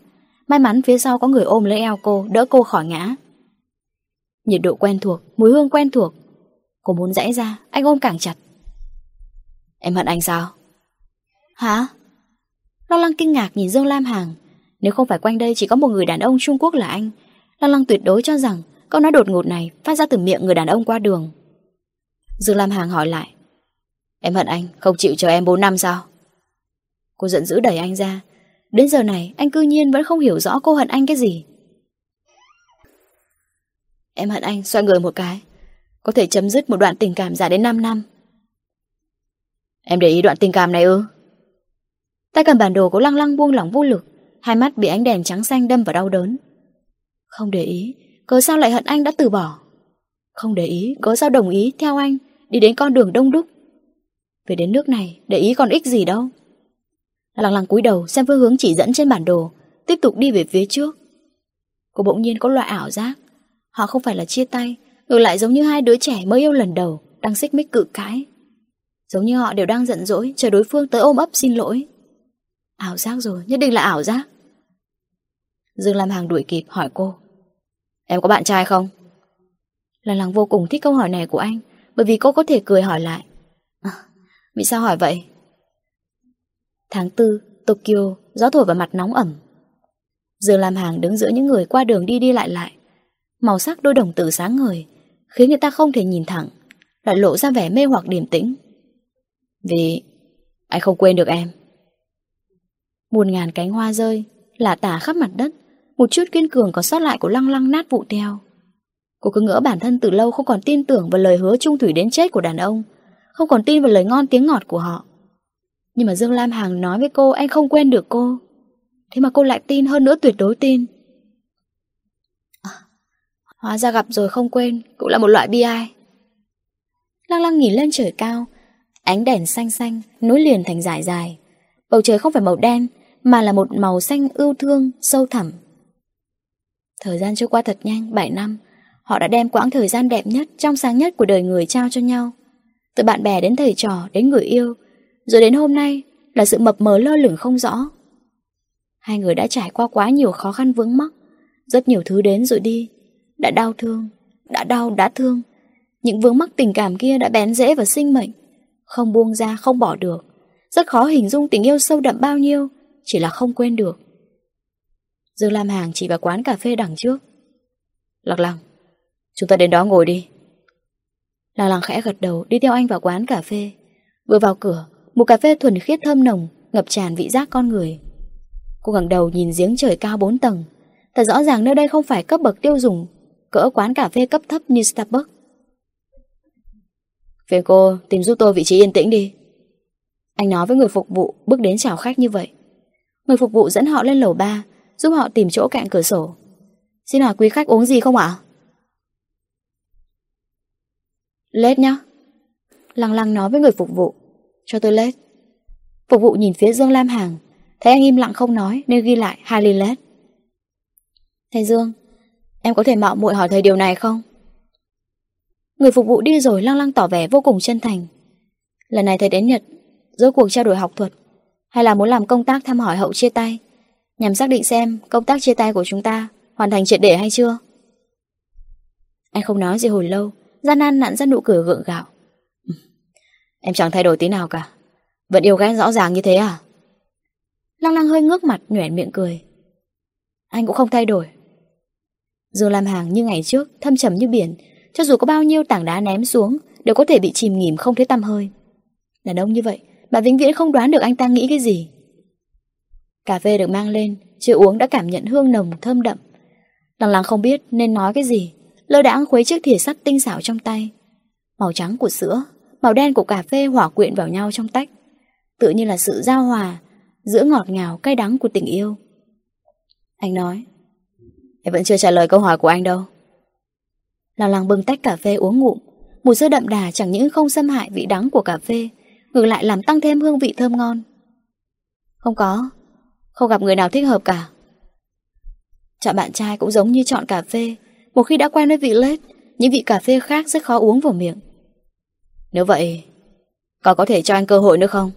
May mắn phía sau có người ôm lấy eo cô, đỡ cô khỏi ngã. Nhiệt độ quen thuộc, mùi hương quen thuộc. Cô muốn rẽ ra, anh ôm càng chặt. Em hận anh sao? Hả? Lo lăng kinh ngạc nhìn Dương Lam Hàng. Nếu không phải quanh đây chỉ có một người đàn ông Trung Quốc là anh, Lo lăng tuyệt đối cho rằng câu nói đột ngột này phát ra từ miệng người đàn ông qua đường. Dương Lam Hàng hỏi lại. Em hận anh, không chịu chờ em 4 năm sao? Cô giận dữ đẩy anh ra. Đến giờ này, anh cư nhiên vẫn không hiểu rõ cô hận anh cái gì. Em hận anh, xoay người một cái. Có thể chấm dứt một đoạn tình cảm dài đến 5 năm. Em để ý đoạn tình cảm này ư? Tay cầm bản đồ cố lăng lăng buông lỏng vô lực. Hai mắt bị ánh đèn trắng xanh đâm vào đau đớn. Không để ý, cớ sao lại hận anh đã từ bỏ? Không để ý, cớ sao đồng ý theo anh đi đến con đường đông đúc? Về đến nước này, để ý còn ích gì đâu. lăng lăng cúi đầu xem phương hướng chỉ dẫn trên bản đồ, tiếp tục đi về phía trước. Cô bỗng nhiên có loại ảo giác. Họ không phải là chia tay, ngược lại giống như hai đứa trẻ mới yêu lần đầu, đang xích mích cự cãi. Giống như họ đều đang giận dỗi, chờ đối phương tới ôm ấp xin lỗi. Ảo giác rồi, nhất định là ảo giác. Dương Lam Hàng đuổi kịp hỏi cô. Em có bạn trai không? Lan lăng vô cùng thích câu hỏi này của anh Bởi vì cô có thể cười hỏi lại à, Vì sao hỏi vậy? Tháng 4, Tokyo Gió thổi vào mặt nóng ẩm Dương Lam Hàng đứng giữa những người qua đường đi đi lại lại Màu sắc đôi đồng tử sáng ngời Khiến người ta không thể nhìn thẳng Lại lộ ra vẻ mê hoặc điềm tĩnh Vì Anh không quên được em Muôn ngàn cánh hoa rơi Lả tả khắp mặt đất một chút kiên cường còn sót lại của lăng lăng nát vụ teo. Cô cứ ngỡ bản thân từ lâu không còn tin tưởng vào lời hứa trung thủy đến chết của đàn ông, không còn tin vào lời ngon tiếng ngọt của họ. Nhưng mà Dương Lam Hằng nói với cô anh không quên được cô. Thế mà cô lại tin hơn nữa tuyệt đối tin. Hóa ra gặp rồi không quên cũng là một loại bi ai. Lăng lăng nhìn lên trời cao, ánh đèn xanh xanh nối liền thành dài dài. Bầu trời không phải màu đen mà là một màu xanh ưu thương, sâu thẳm. Thời gian trôi qua thật nhanh, 7 năm, họ đã đem quãng thời gian đẹp nhất, trong sáng nhất của đời người trao cho nhau. Từ bạn bè đến thầy trò, đến người yêu, rồi đến hôm nay là sự mập mờ lơ lửng không rõ. Hai người đã trải qua quá nhiều khó khăn vướng mắc, rất nhiều thứ đến rồi đi, đã đau thương, đã đau, đã thương. Những vướng mắc tình cảm kia đã bén rễ vào sinh mệnh, không buông ra, không bỏ được. Rất khó hình dung tình yêu sâu đậm bao nhiêu, chỉ là không quên được. Dương Lam Hàng chỉ vào quán cà phê đằng trước. Lạc lăng, chúng ta đến đó ngồi đi. Lạc lăng khẽ gật đầu đi theo anh vào quán cà phê. Vừa vào cửa, Mùi cà phê thuần khiết thơm nồng Ngập tràn vị giác con người Cô ngẩng đầu nhìn giếng trời cao bốn tầng Thật rõ ràng nơi đây không phải cấp bậc tiêu dùng Cỡ quán cà phê cấp thấp như Starbucks. Về cô, tìm giúp tôi vị trí yên tĩnh đi. Anh nói với người phục vụ Bước đến chào khách như vậy. Người phục vụ dẫn họ lên lầu 3 Giúp họ tìm chỗ cạnh cửa sổ. Xin hỏi quý khách uống gì không ạ? Lết nhá. Lăng lăng nói với người phục vụ. Cho tôi lết. Phục vụ nhìn phía Dương Lam Hàng. Thấy anh im lặng không nói nên ghi lại hai ly lết. Thầy Dương Em có thể mạo muội hỏi thầy điều này không? Người phục vụ đi rồi lăng lăng tỏ vẻ vô cùng chân thành. Lần này thầy đến Nhật giữa cuộc trao đổi học thuật, Hay là muốn làm công tác thăm hỏi hậu chia tay, Nhằm xác định xem công tác chia tay của chúng ta Hoàn thành triệt để hay chưa? Anh không nói gì hồi lâu, Gian nan nặn ra nụ cười gượng gạo. Em chẳng thay đổi tí nào cả. Vẫn yêu ghét rõ ràng như thế à? Lăng lăng hơi ngước mặt, nhoẻn miệng cười. Anh cũng không thay đổi. Dương làm hàng như ngày trước, Thâm trầm như biển, Cho dù có bao nhiêu tảng đá ném xuống, Đều có thể bị chìm nghỉm không thấy tăm hơi. Đàn ông như vậy, Bà vĩnh viễn không đoán được anh ta nghĩ cái gì. Cà phê được mang lên, Chưa uống đã cảm nhận hương nồng thơm đậm. Lăng lăng không biết nên nói cái gì, Lơ đãng khuấy chiếc thìa sắt tinh xảo trong tay. Màu trắng của sữa, Màu đen của cà phê hỏa quyện vào nhau trong tách. Tự như là sự giao hòa Giữa ngọt ngào cay đắng của tình yêu. Anh nói Em vẫn chưa trả lời câu hỏi của anh đâu. Lăng lăng bưng tách cà phê uống ngụm. Mùi sữa đậm đà chẳng những không xâm hại vị đắng của cà phê, Ngược lại làm tăng thêm hương vị thơm ngon. Không có. Không gặp người nào thích hợp cả. Chọn bạn trai cũng giống như chọn cà phê. Một khi đã quen với vị lết, Những vị cà phê khác rất khó uống vào miệng. Nếu vậy Có có thể cho anh cơ hội nữa không?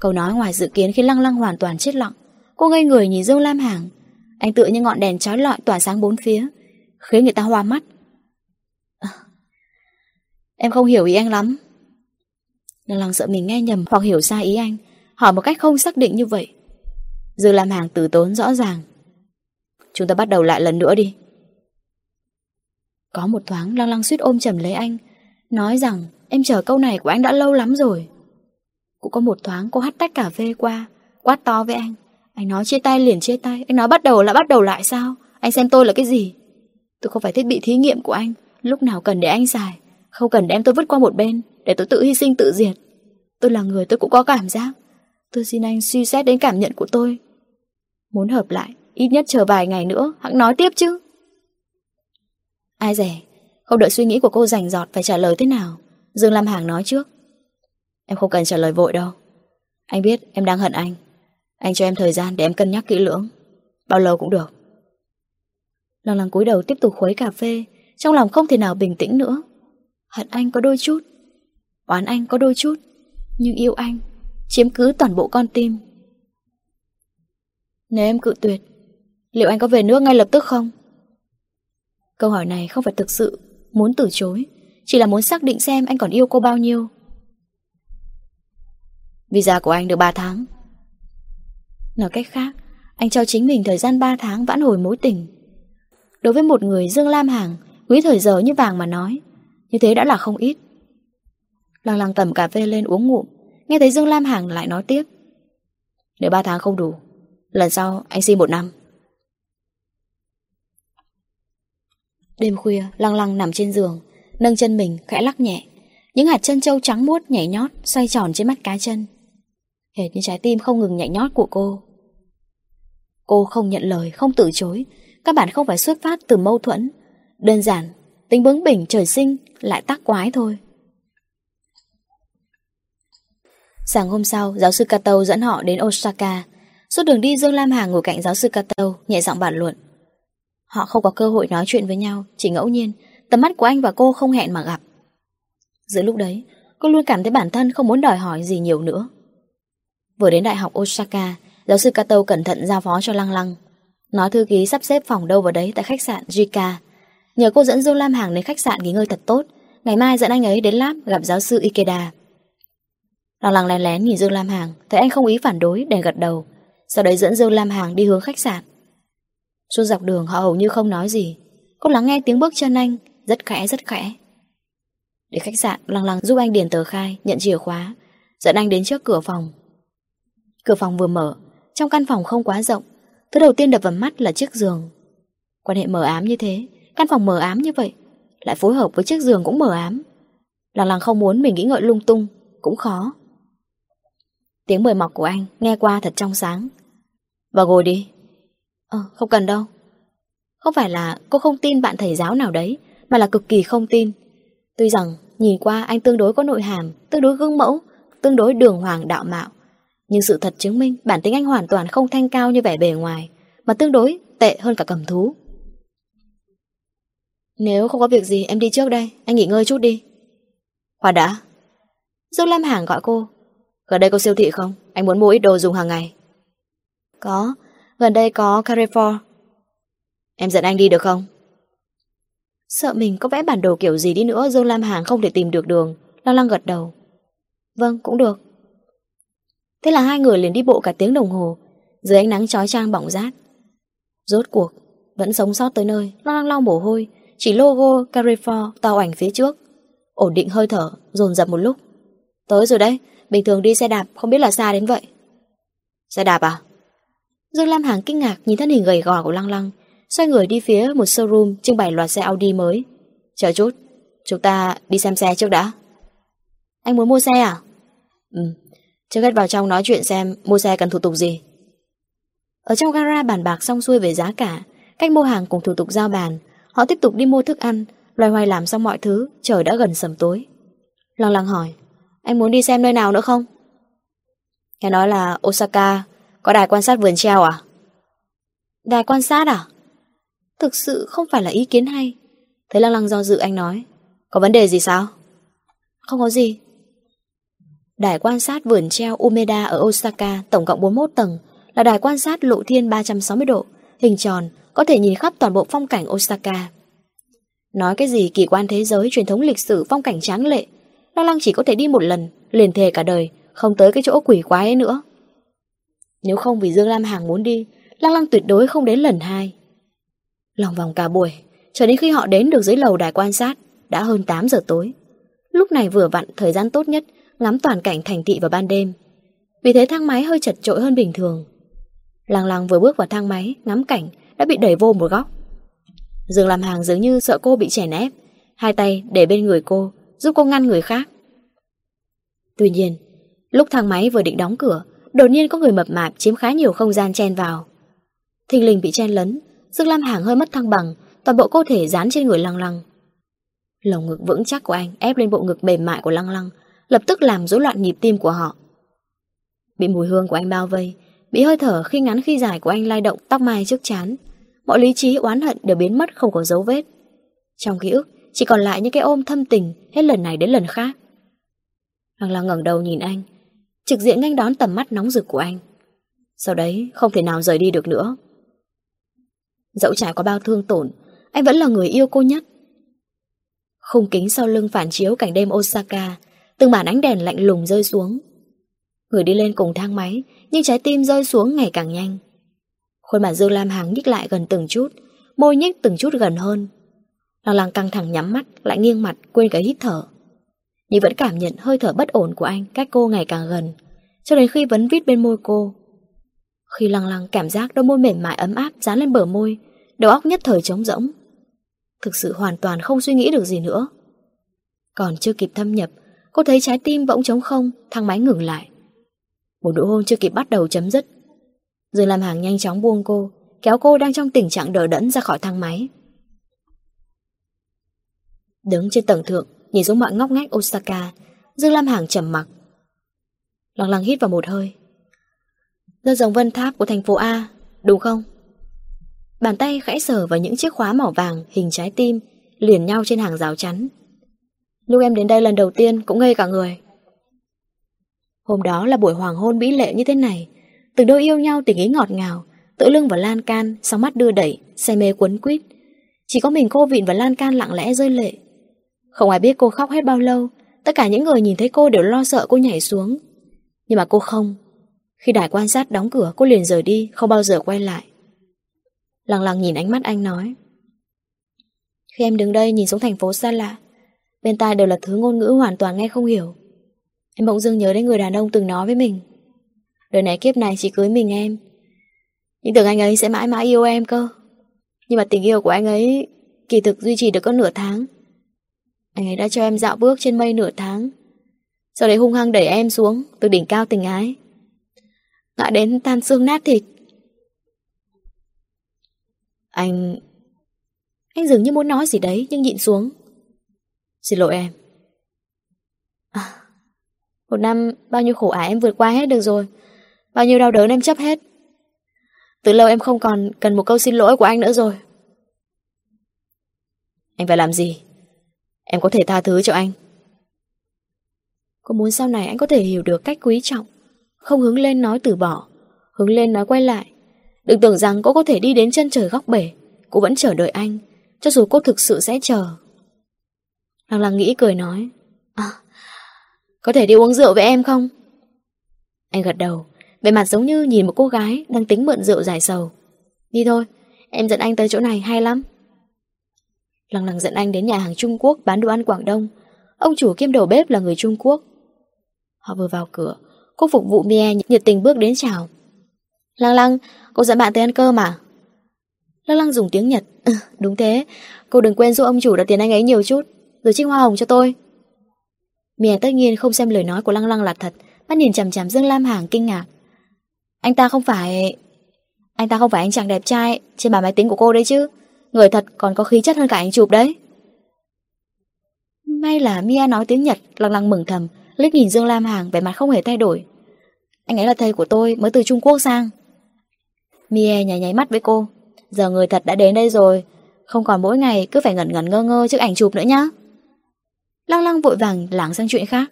Câu nói ngoài dự kiến khi lăng lăng hoàn toàn chết lặng. Cô ngây người nhìn Dương Lam Hàng. Anh tựa như ngọn đèn trói lọi tỏa sáng bốn phía Khiến người ta hoa mắt. À, Em không hiểu ý anh lắm. Lăng lăng sợ mình nghe nhầm Hoặc hiểu sai ý anh Hỏi một cách không xác định như vậy. Dư làm Hàng từ tốn rõ ràng. Chúng ta bắt đầu lại lần nữa đi. Có một thoáng lăng lăng suýt ôm chầm lấy anh Nói rằng em chờ câu này của anh đã lâu lắm rồi. Cũng có một thoáng cô hắt tách cà phê qua Quát to với anh. Anh nói chia tay liền chia tay. Anh nói bắt đầu là bắt đầu lại sao? Anh xem tôi là cái gì? Tôi không phải thiết bị thí nghiệm của anh. Lúc nào cần để anh xài Không cần đem tôi vứt qua một bên, Để tôi tự hy sinh tự diệt. Tôi là người tôi cũng có cảm giác. Tôi xin anh suy xét đến cảm nhận của tôi. Muốn hợp lại, Ít nhất chờ vài ngày nữa Hãng nói tiếp chứ. Ai rẻ Không đợi suy nghĩ của cô rành giọt phải trả lời thế nào. Dương Lam Hàng nói trước. Em không cần trả lời vội đâu. Anh biết em đang hận anh. Anh cho em thời gian để em cân nhắc kỹ lưỡng Bao lâu cũng được Lần lần cúi đầu tiếp tục khuấy cà phê Trong lòng không thể nào bình tĩnh nữa Hận anh có đôi chút Oán anh có đôi chút Nhưng yêu anh Chiếm cứ toàn bộ con tim Nếu em cự tuyệt Liệu anh có về nước ngay lập tức không? Câu hỏi này không phải thực sự muốn từ chối, chỉ là muốn xác định xem anh còn yêu cô bao nhiêu. Visa của anh được 3 tháng. Nói cách khác, anh cho chính mình thời gian 3 tháng vãn hồi mối tình. Đối với một người Dương Lam Hàng, quý thời giờ như vàng mà nói, như thế đã là không ít. Lăng lăng tầm cà phê lên uống ngụm, nghe thấy Dương Lam Hàng lại nói tiếp. Nếu 3 tháng không đủ, lần sau anh xin một năm. Đêm khuya, lăng lăng nằm trên giường, nâng chân mình, khẽ lắc nhẹ. Những hạt chân trâu trắng muốt nhảy nhót, xoay tròn trên mắt cá chân. Hệt như trái tim không ngừng nhảy nhót của cô. Cô không nhận lời, không từ chối. Các bạn không phải xuất phát từ mâu thuẫn. Đơn giản, tính bướng bỉnh trời sinh lại tác quái thôi. Sáng hôm sau, giáo sư Kato dẫn họ đến Osaka. Suốt đường đi Dương Lam Hà ngồi cạnh giáo sư Kato, nhẹ giọng bàn luận. Họ không có cơ hội nói chuyện với nhau Chỉ ngẫu nhiên Tầm mắt của anh và cô không hẹn mà gặp Giữa lúc đấy Cô luôn cảm thấy bản thân không muốn đòi hỏi gì nhiều nữa Vừa đến đại học Osaka, Giáo sư Kato cẩn thận giao phó cho Lăng Lăng Nói thư ký sắp xếp phòng đâu vào đấy Tại khách sạn Jika. Nhờ cô dẫn Dương Lam Hàng đến khách sạn nghỉ ngơi thật tốt, Ngày mai dẫn anh ấy đến lab gặp giáo sư Ikeda. Lăng Lăng lén lén nhìn Dương Lam Hàng, Thấy anh không ý phản đối để gật đầu. Sau đấy dẫn Dương Lam Hàng đi hướng khách sạn. Suốt dọc đường, họ hầu như không nói gì. Cô lắng nghe tiếng bước chân anh, Rất khẽ rất khẽ. Để khách sạn lăng lăng giúp anh điền tờ khai, Nhận chìa khóa. Dẫn anh đến trước cửa phòng. Cửa phòng vừa mở. Trong căn phòng không quá rộng, Thứ đầu tiên đập vào mắt là chiếc giường. Quan hệ mờ ám như thế. Căn phòng mờ ám như vậy, Lại phối hợp với chiếc giường cũng mờ ám. Lăng lăng không muốn mình nghĩ ngợi lung tung, Cũng khó. Tiếng mời mọc của anh nghe qua thật trong sáng. Vào ngồi đi. Ờ không cần đâu. Không phải là cô không tin bạn thầy giáo nào đấy, Mà là cực kỳ không tin. Tuy rằng, nhìn qua anh tương đối có nội hàm, Tương đối gương mẫu, Tương đối đường hoàng đạo mạo. Nhưng sự thật chứng minh bản tính anh hoàn toàn không thanh cao như vẻ bề ngoài, Mà tương đối tệ hơn cả cầm thú. Nếu không có việc gì, em đi trước đây, Anh nghỉ ngơi chút đi. Hòa đã. Dương Lam Hàng gọi cô. Gần đây có siêu thị không? Anh muốn mua ít đồ dùng hàng ngày. Có. Gần đây có Carrefour. Em dẫn anh đi được không? Sợ mình có vẽ bản đồ kiểu gì đi nữa Dương Lam Hàng không thể tìm được đường. Lo lăng gật đầu. Vâng cũng được. Thế là hai người liền đi bộ cả tiếng đồng hồ, Dưới ánh nắng chói chang bỏng rát. Rốt cuộc, Vẫn sống sót tới nơi Lăng lăng lau mồ hôi, Chỉ logo, Carrefour to ảnh phía trước. Ổn định hơi thở, Dồn dập một lúc. Tới rồi đấy, Bình thường đi xe đạp, không biết là xa đến vậy. Xe đạp à? Dương Lam Hàng kinh ngạc nhìn thân hình gầy gò của Lăng Lăng, Xoay người đi phía một showroom Trưng bày loạt xe Audi mới. Chờ chút, Chúng ta đi xem xe trước đã. Anh muốn mua xe à? Ừ. Trước hết vào trong nói chuyện xem Mua xe cần thủ tục gì. Ở trong gara bàn bạc xong xuôi về giá cả Cách mua hàng cùng thủ tục giao bàn Họ tiếp tục đi mua thức ăn Loài hoài làm xong mọi thứ Trời đã gần sầm tối. Lăng lăng hỏi Anh muốn đi xem nơi nào nữa không? Nghe nói là Osaka Có đài quan sát vườn treo à? Đài quan sát à? Thực sự không phải là ý kiến hay. Thấy lăng lăng do dự anh nói Có vấn đề gì sao? Không có gì Đài quan sát vườn treo Umeda ở Osaka tổng cộng 41 tầng là đài quan sát lộ thiên 360 độ, hình tròn, có thể nhìn khắp toàn bộ phong cảnh Osaka. Nói cái gì kỳ quan thế giới, truyền thống lịch sử, phong cảnh tráng lệ, Lăng Lăng chỉ có thể đi một lần, liền thề cả đời, không tới cái chỗ quỷ quái ấy nữa. Nếu không vì Dương Lam Hàng muốn đi, Lăng Lăng tuyệt đối không đến lần hai. Lòng vòng cả buổi, cho đến khi họ đến được dưới lầu đài quan sát, đã hơn 8 giờ tối. Lúc này vừa vặn thời gian tốt nhất ngắm toàn cảnh thành thị vào ban đêm. Vì thế thang máy hơi chật chội hơn bình thường. Lăng lăng vừa bước vào thang máy, ngắm cảnh, đã bị đẩy vô một góc. Dương làm hàng dường như sợ cô bị chèn ép, hai tay để bên người cô, giúp cô ngăn người khác. Tuy nhiên, lúc thang máy vừa định đóng cửa, đột nhiên có người mập mạp chiếm khá nhiều không gian chen vào. Thình lình bị chen lấn, Dương Lam Hàng hơi mất thăng bằng, toàn bộ cơ thể dán trên người lăng lăng. Lồng ngực vững chắc của anh ép lên bộ ngực mềm mại của lăng lăng, lập tức làm rối loạn nhịp tim của họ. Bị mùi hương của anh bao vây, bị hơi thở khi ngắn khi dài của anh lay động tóc mai trước chán, mọi lý trí oán hận đều biến mất không có dấu vết. Trong ký ức, chỉ còn lại những cái ôm thâm tình hết lần này đến lần khác. Lăng lăng ngẩng đầu nhìn anh, trực diện nhanh đón tầm mắt nóng rực của anh. Sau đấy không thể nào rời đi được nữa. Dẫu trải qua bao thương tổn, anh vẫn là người yêu cô nhất. Khung kính sau lưng phản chiếu cảnh đêm Osaka, từng bản ánh đèn lạnh lùng rơi xuống. Người đi lên cùng thang máy, nhưng trái tim rơi xuống ngày càng nhanh. Khuôn mặt Dương Lam Hằng nhích lại gần từng chút, môi nhích từng chút gần hơn. Lăng lăng căng thẳng nhắm mắt, lại nghiêng mặt, quên cả hít thở. Nhưng vẫn cảm nhận hơi thở bất ổn của anh cách cô ngày càng gần, cho đến khi vấn vít bên môi cô. Khi lăng lăng cảm giác đôi môi mềm mại ấm áp dán lên bờ môi, đầu óc nhất thời trống rỗng. Thực sự hoàn toàn không suy nghĩ được gì nữa. Còn chưa kịp thâm nhập, cô thấy trái tim bỗng trống không, thang máy ngừng lại. Một nụ hôn chưa kịp bắt đầu chấm dứt. Dương Lam Hàng nhanh chóng buông cô, kéo cô đang trong tình trạng đỡ đẫn ra khỏi thang máy. Đứng trên tầng thượng, nhìn xuống mọi ngóc ngách Osaka, Dương Lam Hàng trầm mặc. Lăng lăng hít vào một hơi. Rất dòng vân tháp của thành phố A, đúng không? Bàn tay khẽ sờ vào những chiếc khóa màu vàng hình trái tim liền nhau trên hàng rào chắn. Lúc em đến đây lần đầu tiên cũng ngây cả người. Hôm đó là buổi hoàng hôn mỹ lệ như thế này, từ đôi yêu nhau tình ý ngọt ngào, tự lưng vào lan can, sóng mắt đưa đẩy, say mê cuốn quýt. Chỉ có mình cô vịn và lan can lặng lẽ rơi lệ. Không ai biết cô khóc hết bao lâu, tất cả những người nhìn thấy cô đều lo sợ cô nhảy xuống. Nhưng mà cô không. Khi đài quan sát đóng cửa, cô liền rời đi, không bao giờ quay lại. Lặng lặng nhìn ánh mắt anh nói. Khi em đứng đây nhìn xuống thành phố xa lạ, bên tai đều là thứ ngôn ngữ hoàn toàn nghe không hiểu. Em bỗng dưng nhớ đến người đàn ông từng nói với mình. Đời này kiếp này chỉ cưới mình em. Nhưng tưởng anh ấy sẽ mãi mãi yêu em cơ. Nhưng mà tình yêu của anh ấy Kỳ thực duy trì được có nửa tháng. Anh ấy đã cho em dạo bước trên mây nửa tháng. Sau đấy hung hăng đẩy em xuống Từ đỉnh cao tình ái. Ngã đến tan xương nát thịt. Anh... Anh dường như muốn nói gì đấy, Nhưng nhịn xuống. Xin lỗi em. À, Một năm bao nhiêu khổ ải em vượt qua hết được rồi. Bao nhiêu đau đớn em chấp hết. Từ lâu em không còn cần một câu xin lỗi của anh nữa rồi. Anh phải làm gì? Em có thể tha thứ cho anh. Cô muốn sau này anh có thể hiểu được cách quý trọng Không hướng lên nói từ bỏ Hướng lên nói quay lại. Đừng tưởng rằng cô có thể đi đến chân trời góc bể Cô vẫn chờ đợi anh Cho dù cô thực sự sẽ chờ. Lăng lăng nghĩ cười nói À Có thể đi uống rượu với em không? Anh gật đầu Về mặt giống như nhìn một cô gái Đang tính mượn rượu giải sầu. Đi thôi Em dẫn anh tới chỗ này hay lắm. Lăng lăng dẫn anh đến nhà hàng Trung Quốc Bán đồ ăn Quảng Đông. Ông chủ kiêm đầu bếp là người Trung Quốc. Họ vừa vào cửa Cô phục vụ Mie nhiệt tình bước đến chào. Lăng lăng Cô dẫn bạn tới ăn cơm à? Lăng lăng dùng tiếng Nhật. Ừ, Đúng thế Cô đừng quên giúp ông chủ đặt tiền anh ấy nhiều chút. Rồi trích hoa hồng cho tôi. Mẹ tất nhiên không xem lời nói của lăng lăng là thật, Mắt nhìn chằm chằm Dương Lam Hàng kinh ngạc. Anh ta không phải, Anh ta không phải anh chàng đẹp trai Trên bàn máy tính của cô đấy chứ. Người thật còn có khí chất hơn cả anh chụp đấy. May là Mia nói tiếng Nhật, Lăng lăng mừng thầm, liếc nhìn Dương Lam Hàng, vẻ mặt không hề thay đổi. Anh ấy là thầy của tôi, mới từ Trung Quốc sang. Mia nháy nháy mắt với cô. Giờ người thật đã đến đây rồi, Không còn mỗi ngày cứ phải ngẩn ngẩn ngơ ngơ trước ảnh chụp nữa nhá. Lăng lăng vội vàng lảng sang chuyện khác.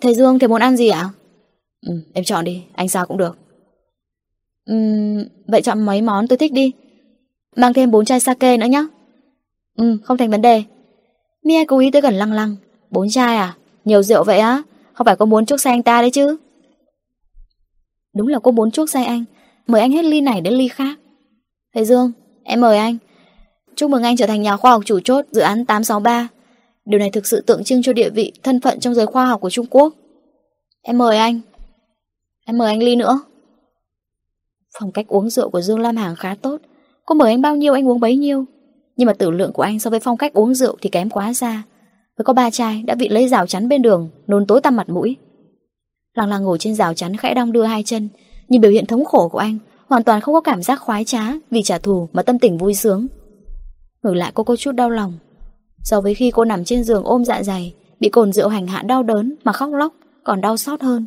Thầy Dương thầy muốn ăn gì ạ? Ừ, em chọn đi, anh sao cũng được. Ừ, Vậy chọn mấy món tôi thích đi. Mang thêm bốn chai sake nữa nhá. Ừ, không thành vấn đề. Mia cố ý tới gần lăng lăng. Bốn chai à? Nhiều rượu vậy á? Không phải cô muốn chuốc say anh ta đấy chứ? Đúng là cô muốn chuốc say anh. Mời anh hết ly này đến ly khác. Thầy Dương, em mời anh. Chúc mừng anh trở thành nhà khoa học chủ chốt Dự án 863 Điều này thực sự tượng trưng cho địa vị, Thân phận trong giới khoa học của Trung Quốc. Em mời anh. Em mời anh ly nữa. Phong cách uống rượu của Dương Lam Hàng khá tốt. Cô mời anh bao nhiêu, anh uống bấy nhiêu. Nhưng mà tử lượng của anh so với phong cách uống rượu Thì kém quá xa Với có ba chai, đã bị lấy rào chắn bên đường, Nôn tối tăm mặt mũi. Lăng lăng ngồi trên rào chắn khẽ đong đưa hai chân. Nhìn biểu hiện thống khổ của anh, Hoàn toàn không có cảm giác khoái trá Vì trả thù mà tâm tình vui sướng. Ngược lại cô có chút đau lòng. So với khi cô nằm trên giường ôm dạ dày, Bị cồn rượu hành hạ đau đớn Mà khóc lóc, còn đau xót hơn.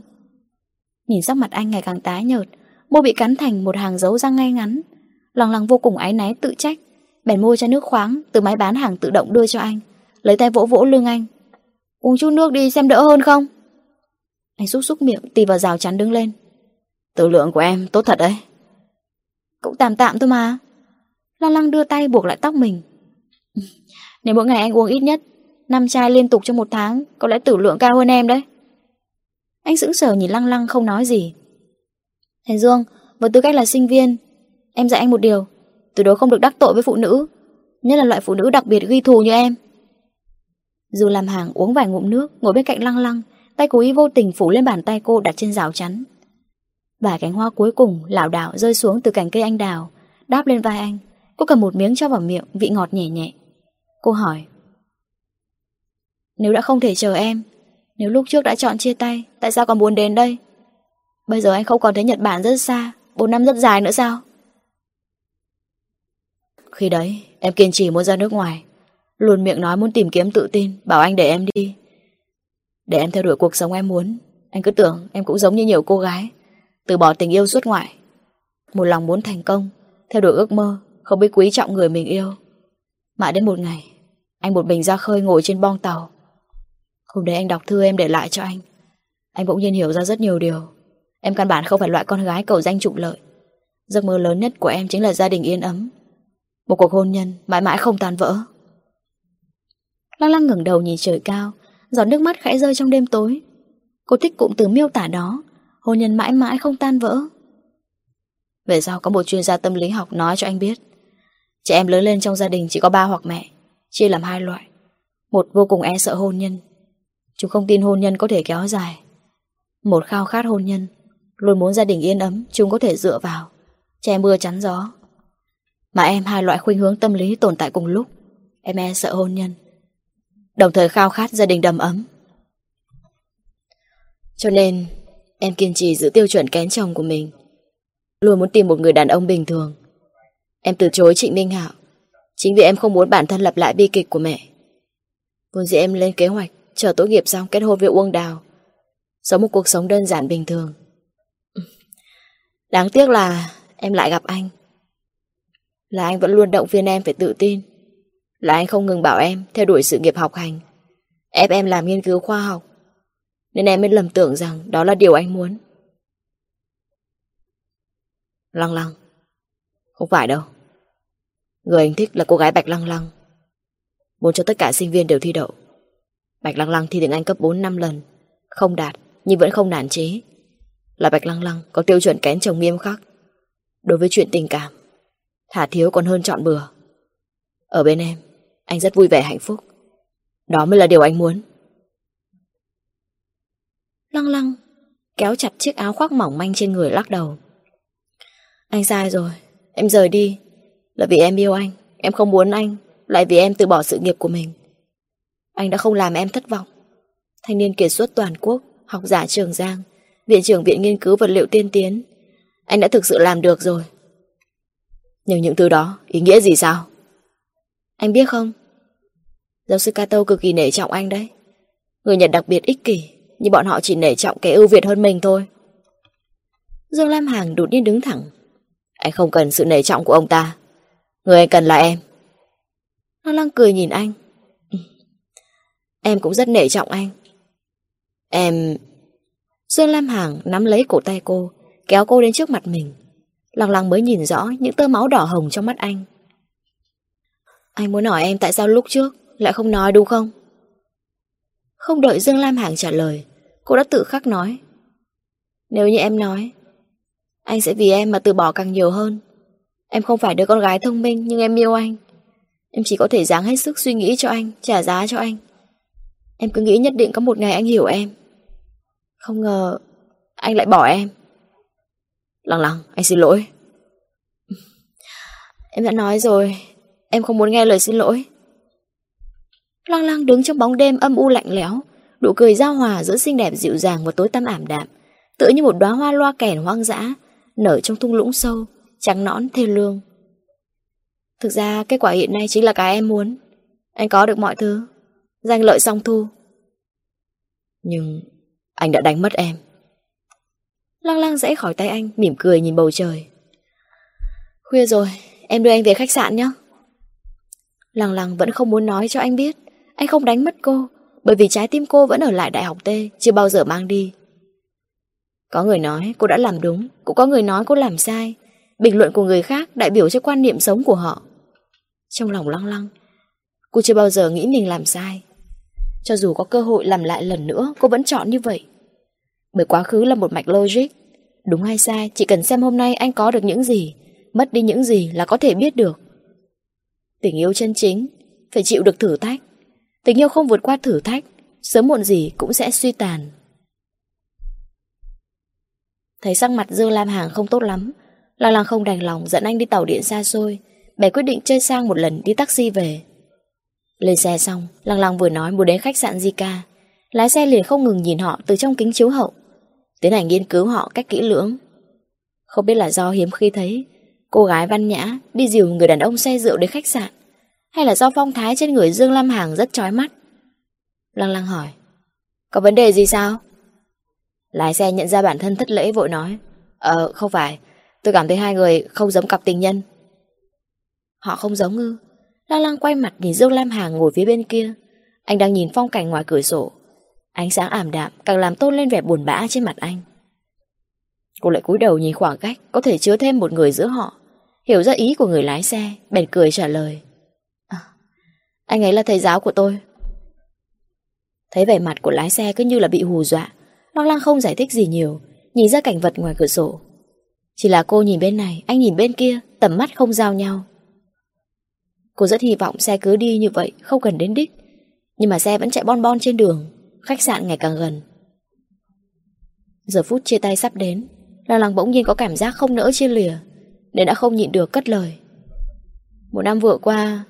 Nhìn sắc mặt anh ngày càng tái nhợt Môi bị cắn thành một hàng dấu răng ngay ngắn. Lòng lăng vô cùng áy náy tự trách, Bèn mua cho nước khoáng Từ máy bán hàng tự động đưa cho anh, Lấy tay vỗ vỗ lưng anh. Uống chút nước đi xem đỡ hơn không? Anh xúc xúc miệng tì vào rào chắn đứng lên. Tử lượng của em tốt thật đấy. Cũng tạm tạm thôi mà. Lăng lăng đưa tay buộc lại tóc mình. Nếu mỗi ngày anh uống ít nhất 5 chai liên tục trong một tháng, Có lẽ tử lượng cao hơn em đấy. Anh sững sờ nhìn lăng lăng không nói gì. Thành Dương, Với tư cách là sinh viên, Em dạy anh một điều Tuyệt đối không được đắc tội với phụ nữ, Nhất là loại phụ nữ đặc biệt ghi thù như em. Dù làm hàng uống vài ngụm nước, Ngồi bên cạnh lăng lăng, Tay cố ý vô tình phủ lên bàn tay cô đặt trên rào chắn. Vài cánh hoa cuối cùng lảo đảo rơi xuống từ cành cây anh đào, Đáp lên vai anh. Cô cầm một miếng cho vào miệng, Vị ngọt nhẹ nhẹ. Cô hỏi. Nếu đã không thể chờ em, Nếu lúc trước đã chọn chia tay, Tại sao còn muốn đến đây? Bây giờ anh không còn thấy Nhật Bản rất xa 4 năm rất dài nữa sao? Khi đấy, Em kiên trì muốn ra nước ngoài, Luôn miệng nói muốn tìm kiếm tự tin, Bảo anh để em đi. Để em theo đuổi cuộc sống em muốn, Anh cứ tưởng em cũng giống như nhiều cô gái, từ bỏ tình yêu suốt ngoại. Một lòng muốn thành công, Theo đuổi ước mơ, Không biết quý trọng người mình yêu. Mãi đến một ngày anh một mình ra khơi ngồi trên bong tàu. Hôm đấy anh đọc thư em để lại cho anh. Anh bỗng nhiên hiểu ra rất nhiều điều. Em căn bản không phải loại con gái cầu danh trụng lợi. Giấc mơ lớn nhất của em chính là gia đình yên ấm. Một cuộc hôn nhân mãi mãi không tan vỡ. Lăng lăng ngẩng đầu nhìn trời cao, Giọt nước mắt khẽ rơi trong đêm tối. Cô thích cụm từ miêu tả đó, hôn nhân mãi mãi không tan vỡ. Về sau có một chuyên gia tâm lý học nói cho anh biết, Trẻ em lớn lên trong gia đình chỉ có ba hoặc mẹ. Chia làm hai loại. Một vô cùng e sợ hôn nhân. Chúng không tin hôn nhân có thể kéo dài. Một khao khát hôn nhân. Luôn muốn gia đình yên ấm, Chúng có thể dựa vào, Che mưa chắn gió. Mà em hai loại khuynh hướng tâm lý tồn tại cùng lúc. Em e sợ hôn nhân. Đồng thời khao khát gia đình đầm ấm. Cho nên, Em kiên trì giữ tiêu chuẩn kén chồng của mình. Luôn muốn tìm một người đàn ông bình thường. Em từ chối Trịnh Minh Hạo. Chính vì em không muốn bản thân lặp lại bi kịch của mẹ. Vốn dĩ em lên kế hoạch, Chờ tốt nghiệp xong, kết hôn với Uông Đào. Sống một cuộc sống đơn giản bình thường. Đáng tiếc là Em lại gặp anh. Là anh vẫn luôn động viên em phải tự tin. Là anh không ngừng bảo em Theo đuổi sự nghiệp học hành. Ép em làm nghiên cứu khoa học. Nên em mới lầm tưởng rằng đó là điều anh muốn. Lăng lăng, Không phải đâu. Người anh thích là cô gái Bạch Lăng Lăng. Muốn cho tất cả sinh viên đều thi đậu. Bạch Lăng Lăng thi tiếng Anh cấp 4 năm lần. Không đạt, nhưng vẫn không nản chế. Là Bạch Lăng Lăng, có tiêu chuẩn kén chồng nghiêm khắc. Đối với chuyện tình cảm Thả thiếu còn hơn chọn bừa. Ở bên em, Anh rất vui vẻ hạnh phúc. Đó mới là điều anh muốn. Lăng lăng Kéo chặt chiếc áo khoác mỏng manh trên người lắc đầu. Anh sai rồi, Em rời đi. Là vì em yêu anh, Em không muốn anh, Lại vì em từ bỏ sự nghiệp của mình. Anh đã không làm em thất vọng. Thanh niên kiệt xuất toàn quốc, Học giả Trường Giang, Viện trưởng Viện Nghiên cứu Vật liệu tiên tiến. Anh đã thực sự làm được rồi. Nhưng những thứ đó, Ý nghĩa gì sao? Anh biết không? Giáo sư Kato cực kỳ nể trọng anh đấy. Người Nhật đặc biệt ích kỷ, Nhưng bọn họ chỉ nể trọng kẻ ưu việt hơn mình thôi. Dương Lam Hàng đột nhiên đứng thẳng. Anh không cần sự nể trọng của ông ta. Người anh cần là em Nó lăng cười nhìn anh Em cũng rất nể trọng anh Em... Dương Lam Hằng nắm lấy cổ tay cô, kéo cô đến trước mặt mình. Lăng lăng mới nhìn rõ những tơ máu đỏ hồng trong mắt anh. Anh muốn hỏi em tại sao lúc trước lại không nói đúng không? Không đợi Dương Lam Hằng trả lời, cô đã tự khắc nói. Nếu như em nói, anh sẽ vì em mà từ bỏ càng nhiều hơn. Em không phải đứa con gái thông minh nhưng em yêu anh. Em chỉ có thể dáng hết sức suy nghĩ cho anh, trả giá cho anh. Em cứ nghĩ nhất định có một ngày anh hiểu em. Không ngờ Anh lại bỏ em Lăng lăng anh xin lỗi Em đã nói rồi Em không muốn nghe lời xin lỗi Lăng lăng đứng trong bóng đêm âm u lạnh lẽo Đủ cười giao hòa giữa xinh đẹp dịu dàng và tối tăm ảm đạm Tựa như một đóa hoa loa kèn hoang dã Nở trong thung lũng sâu Trắng nõn thê lương. Thực ra kết quả hiện nay chính là cái em muốn. Anh có được mọi thứ. Danh lợi song thu. Nhưng anh đã đánh mất em. Lăng lăng dãy khỏi tay anh Mỉm cười nhìn bầu trời. Khuya rồi Em đưa anh về khách sạn nhé. Lăng lăng vẫn không muốn nói cho anh biết. Anh không đánh mất cô Bởi vì trái tim cô vẫn ở lại đại học T Chưa bao giờ mang đi. Có người nói cô đã làm đúng Cũng có người nói cô làm sai Bình luận của người khác đại biểu cho quan niệm sống của họ. Trong lòng lăng lăng, Cô chưa bao giờ nghĩ mình làm sai. Cho dù có cơ hội làm lại lần nữa, Cô vẫn chọn như vậy. Bởi quá khứ là một mạch logic. Đúng hay sai, chỉ cần xem hôm nay anh có được những gì, Mất đi những gì là có thể biết được. Tình yêu chân chính, Phải chịu được thử thách. Tình yêu không vượt qua thử thách, Sớm muộn gì cũng sẽ suy tàn. Thấy sắc mặt Dương Lam Hàng không tốt lắm Lăng lăng không đành lòng dẫn anh đi tàu điện xa xôi Bé quyết định chơi sang một lần đi taxi về lên xe xong, Lăng Lăng vừa nói muốn đến khách sạn Zika. Lái xe liền không ngừng nhìn họ từ trong kính chiếu hậu. Tiến hành nghiên cứu họ cách kỹ lưỡng. Không biết là do hiếm khi thấy cô gái văn nhã đi dìu người đàn ông xe rượu đến khách sạn hay là do phong thái trên người Dương Lam Hàng rất chói mắt. Lăng Lăng hỏi Có vấn đề gì sao? Lái xe nhận ra bản thân thất lễ vội nói Ờ không phải Tôi cảm thấy hai người không giống cặp tình nhân. Họ không giống ư Lăng lăng quay mặt nhìn Dương Lam Hàng ngồi phía bên kia. Anh đang nhìn phong cảnh ngoài cửa sổ. Ánh sáng ảm đạm càng làm tôn lên vẻ buồn bã trên mặt anh. Cô lại cúi đầu nhìn khoảng cách Có thể chứa thêm một người giữa họ. Hiểu ra ý của người lái xe Bèn cười trả lời. À, Anh ấy là thầy giáo của tôi. Thấy vẻ mặt của lái xe cứ như là bị hù dọa Lăng lăng không giải thích gì nhiều Nhìn ra cảnh vật ngoài cửa sổ. Chỉ là cô nhìn bên này, Anh nhìn bên kia, Tầm mắt không giao nhau. Cô rất hy vọng xe cứ đi như vậy, Không cần đến đích. Nhưng mà xe vẫn chạy bon bon trên đường, Khách sạn ngày càng gần. Giờ phút chia tay sắp đến Lan lăng bỗng nhiên có cảm giác không nỡ chia lìa, Nên đã không nhịn được cất lời. Một năm vừa qua,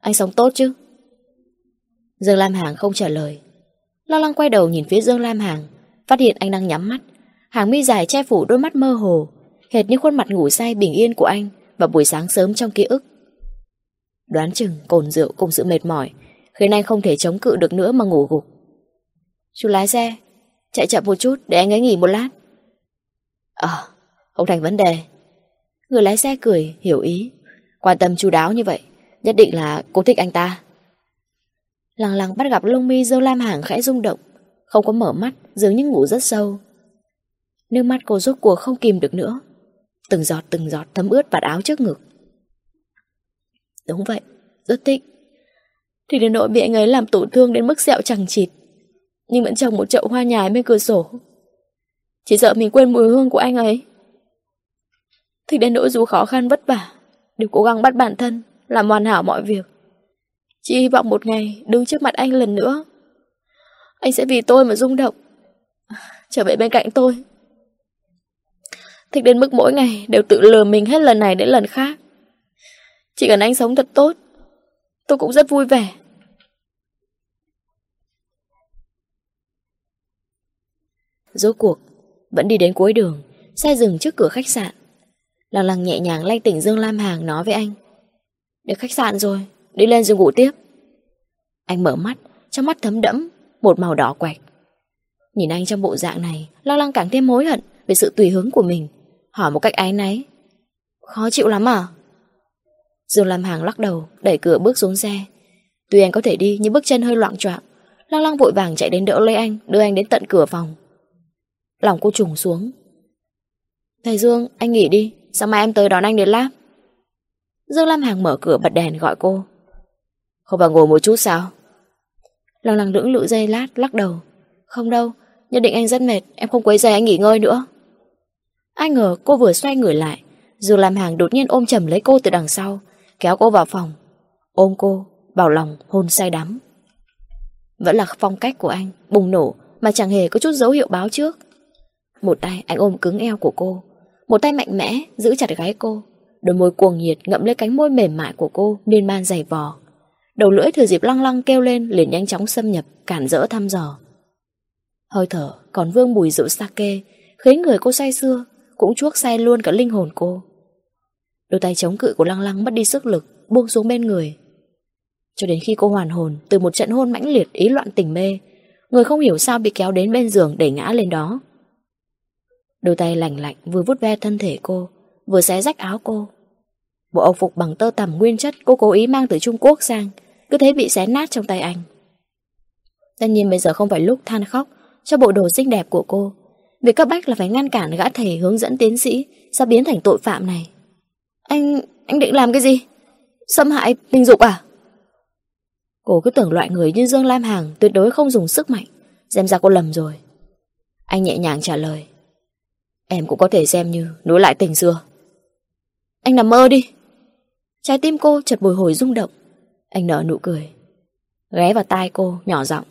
Anh sống tốt chứ? Dương Lam Hàng không trả lời. Lan lăng quay đầu nhìn phía Dương Lam Hàng, Phát hiện anh đang nhắm mắt. Hàng mi dài che phủ đôi mắt mơ hồ Hệt như khuôn mặt ngủ say bình yên của anh Vào buổi sáng sớm trong ký ức. Đoán chừng cồn rượu cùng sự mệt mỏi Khiến anh không thể chống cự được nữa mà ngủ gục. Chú lái xe, Chạy chậm một chút để anh ấy nghỉ một lát. Ờ Không thành vấn đề. Người lái xe cười, hiểu ý. Quan tâm chú đáo như vậy, Nhất định là cô thích anh ta. Lăng lăng bắt gặp lông mi dâu lam hàng khẽ rung động, Không có mở mắt, Dường như ngủ rất sâu. Nước mắt cô rốt cuộc không kìm được nữa. Từng giọt từng giọt thấm ướt vạt áo trước ngực. Đúng vậy, Rất thích. Thì đến nỗi bị anh ấy làm tổn thương đến mức sẹo chẳng chịt, Nhưng vẫn trồng một chậu hoa nhài bên cửa sổ. Chỉ sợ mình quên mùi hương của anh ấy. Thì đến nỗi dù khó khăn vất vả, Đều cố gắng bắt bản thân, Làm hoàn hảo mọi việc. Chỉ hy vọng một ngày đứng trước mặt anh lần nữa. Anh sẽ vì tôi mà rung động, Trở về bên cạnh tôi. Thích đến mức mỗi ngày đều tự lừa mình hết lần này đến lần khác. Chỉ cần anh sống thật tốt, tôi cũng rất vui vẻ. Rốt cuộc, vẫn đi đến cuối đường, xe dừng trước cửa khách sạn. Lăng lăng nhẹ nhàng lay tỉnh Dương Lam Hàng nói với anh. Đến khách sạn rồi, đi lên giường ngủ tiếp. Anh mở mắt, trong mắt thấm đẫm, một màu đỏ quạch. Nhìn anh trong bộ dạng này, Lăng lăng càng thêm hối hận về sự tùy hứng của mình. Hỏi một cách ái náy. Khó chịu lắm à? Dương Lam Hàng lắc đầu, Đẩy cửa bước xuống xe. Tuy anh có thể đi, nhưng bước chân hơi loạn choạng. Lăng lăng vội vàng chạy đến đỡ lấy anh, Đưa anh đến tận cửa phòng. Lòng cô trùng xuống. Thầy Dương, anh nghỉ đi sao mai em tới đón anh đến lab. Dương Lam Hàng mở cửa bật đèn gọi cô. Không vào ngồi một chút sao? Lăng lăng lưỡng lự dây lát, lắc đầu. Không đâu, Nhất định anh rất mệt, Em không quấy giày anh nghỉ ngơi nữa. Ai ngờ cô vừa xoay người lại Dù làm hàng đột nhiên ôm chầm lấy cô từ đằng sau Kéo cô vào phòng. Ôm cô, vào lòng hôn say đắm. Vẫn là phong cách của anh Bùng nổ mà chẳng hề có chút dấu hiệu báo trước. Một tay anh ôm cứng eo của cô Một tay mạnh mẽ giữ chặt gái cô Đôi môi cuồng nhiệt ngậm lấy cánh môi mềm mại của cô Miên man dày vò. Đầu lưỡi thừa dịp lăng lăng kêu lên liền nhanh chóng xâm nhập Cản rỡ thăm dò. Hơi thở còn vương mùi rượu sake Khiến người cô say xưa cũng chuốc say luôn cả linh hồn cô. Đôi tay chống cự của Lăng Lăng mất đi sức lực, buông xuống bên người. Cho đến khi cô hoàn hồn từ một trận hôn mãnh liệt ý loạn tình mê, người không hiểu sao bị kéo đến bên giường để ngã lên đó. Đôi tay lạnh lạnh vừa vút ve thân thể cô, vừa xé rách áo cô. Bộ âu phục bằng tơ tằm nguyên chất cô cố ý mang từ Trung Quốc sang, cứ thế bị xé nát trong tay anh. Tất nhiên bây giờ không phải lúc than khóc cho bộ đồ xinh đẹp của cô, Việc cấp bách là phải ngăn cản gã thầy hướng dẫn tiến sĩ Sao biến thành tội phạm này. Anh... anh định làm cái gì? Xâm hại tình dục à? Cô cứ tưởng loại người như Dương Lam Hàng Tuyệt đối không dùng sức mạnh. Xem ra cô lầm rồi. Anh nhẹ nhàng trả lời. Em cũng có thể xem như nối lại tình xưa. Anh nằm mơ đi. Trái tim cô chợt bồi hồi rung động. Anh nở nụ cười. Ghé vào tai cô nhỏ giọng.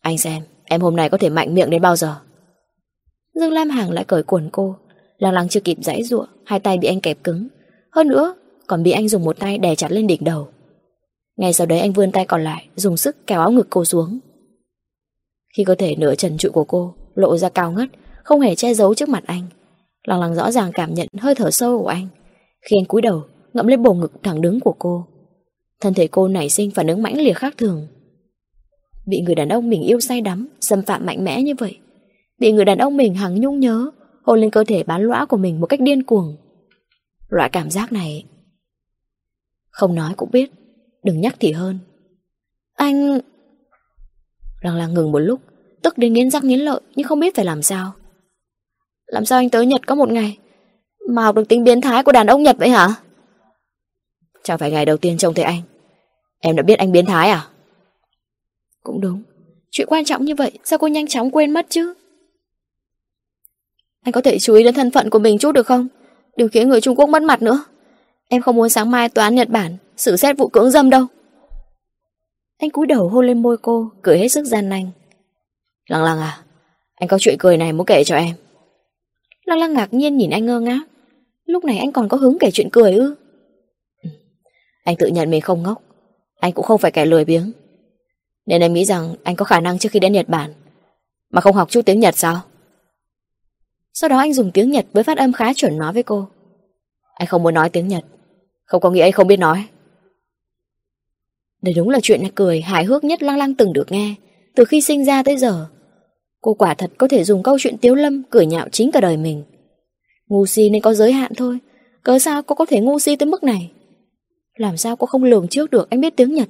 Anh xem, em hôm nay có thể mạnh miệng đến bao giờ? Dương Lam Hàng lại cởi quần cô. Lăng lăng chưa kịp giãy giụa Hai tay bị anh kẹp cứng. Hơn nữa, còn bị anh dùng một tay đè chặt lên đỉnh đầu. Ngay sau đấy anh vươn tay còn lại, Dùng sức kéo áo ngực cô xuống. Khi cơ thể nửa trần trụi của cô Lộ ra cao ngất, Không hề che giấu trước mặt anh Lăng lăng rõ ràng cảm nhận hơi thở sâu của anh. Khi anh cúi đầu, ngậm lên bầu ngực thẳng đứng của cô. Thân thể cô nảy sinh phản ứng mãnh liệt khác thường. Bị người đàn ông mình yêu say đắm, Xâm phạm mạnh mẽ như vậy Bị người đàn ông mình hằng nhung nhớ, Hôn lên cơ thể bán lõa của mình một cách điên cuồng. Loại cảm giác này, Không nói cũng biết, Đừng nhắc thì hơn. Anh Lăng lăng ngừng một lúc, Tức đến nghiến răng nghiến lợi Nhưng không biết phải làm sao. Làm sao anh tới Nhật có một ngày Mà học được tính biến thái của đàn ông Nhật vậy hả? Chẳng phải ngày đầu tiên trông thấy anh. Em đã biết anh biến thái à? Cũng đúng. Chuyện quan trọng như vậy, Sao cô nhanh chóng quên mất chứ? Anh có thể chú ý đến thân phận của mình chút được không? Đừng khiến người Trung Quốc mất mặt nữa. Em không muốn sáng mai tòa án Nhật Bản xử xét vụ cưỡng dâm đâu. Anh cúi đầu hôn lên môi cô, cười hết sức gian nanh. Lăng lăng à, anh có chuyện cười này muốn kể cho em. Lăng lăng ngạc nhiên nhìn anh ngơ ngác. Lúc này anh còn có hứng kể chuyện cười ư? Ừ. Anh tự nhận mình không ngốc. Anh cũng không phải kẻ lười biếng. Nên em nghĩ rằng anh có khả năng trước khi đến Nhật Bản. Mà không học chút tiếng Nhật sao? Sau đó anh dùng tiếng Nhật với phát âm khá chuẩn nói với cô. Anh không muốn nói tiếng Nhật. Không có nghĩa anh không biết nói. Đây đúng là chuyện cười hài hước nhất Lăng Lăng từng được nghe, từ khi sinh ra tới giờ. Cô quả thật có thể dùng câu chuyện tiếu lâm cười nhạo chính cả đời mình. Ngu si nên có giới hạn thôi, cớ sao cô có thể ngu si tới mức này? Làm sao cô không lường trước được anh biết tiếng Nhật?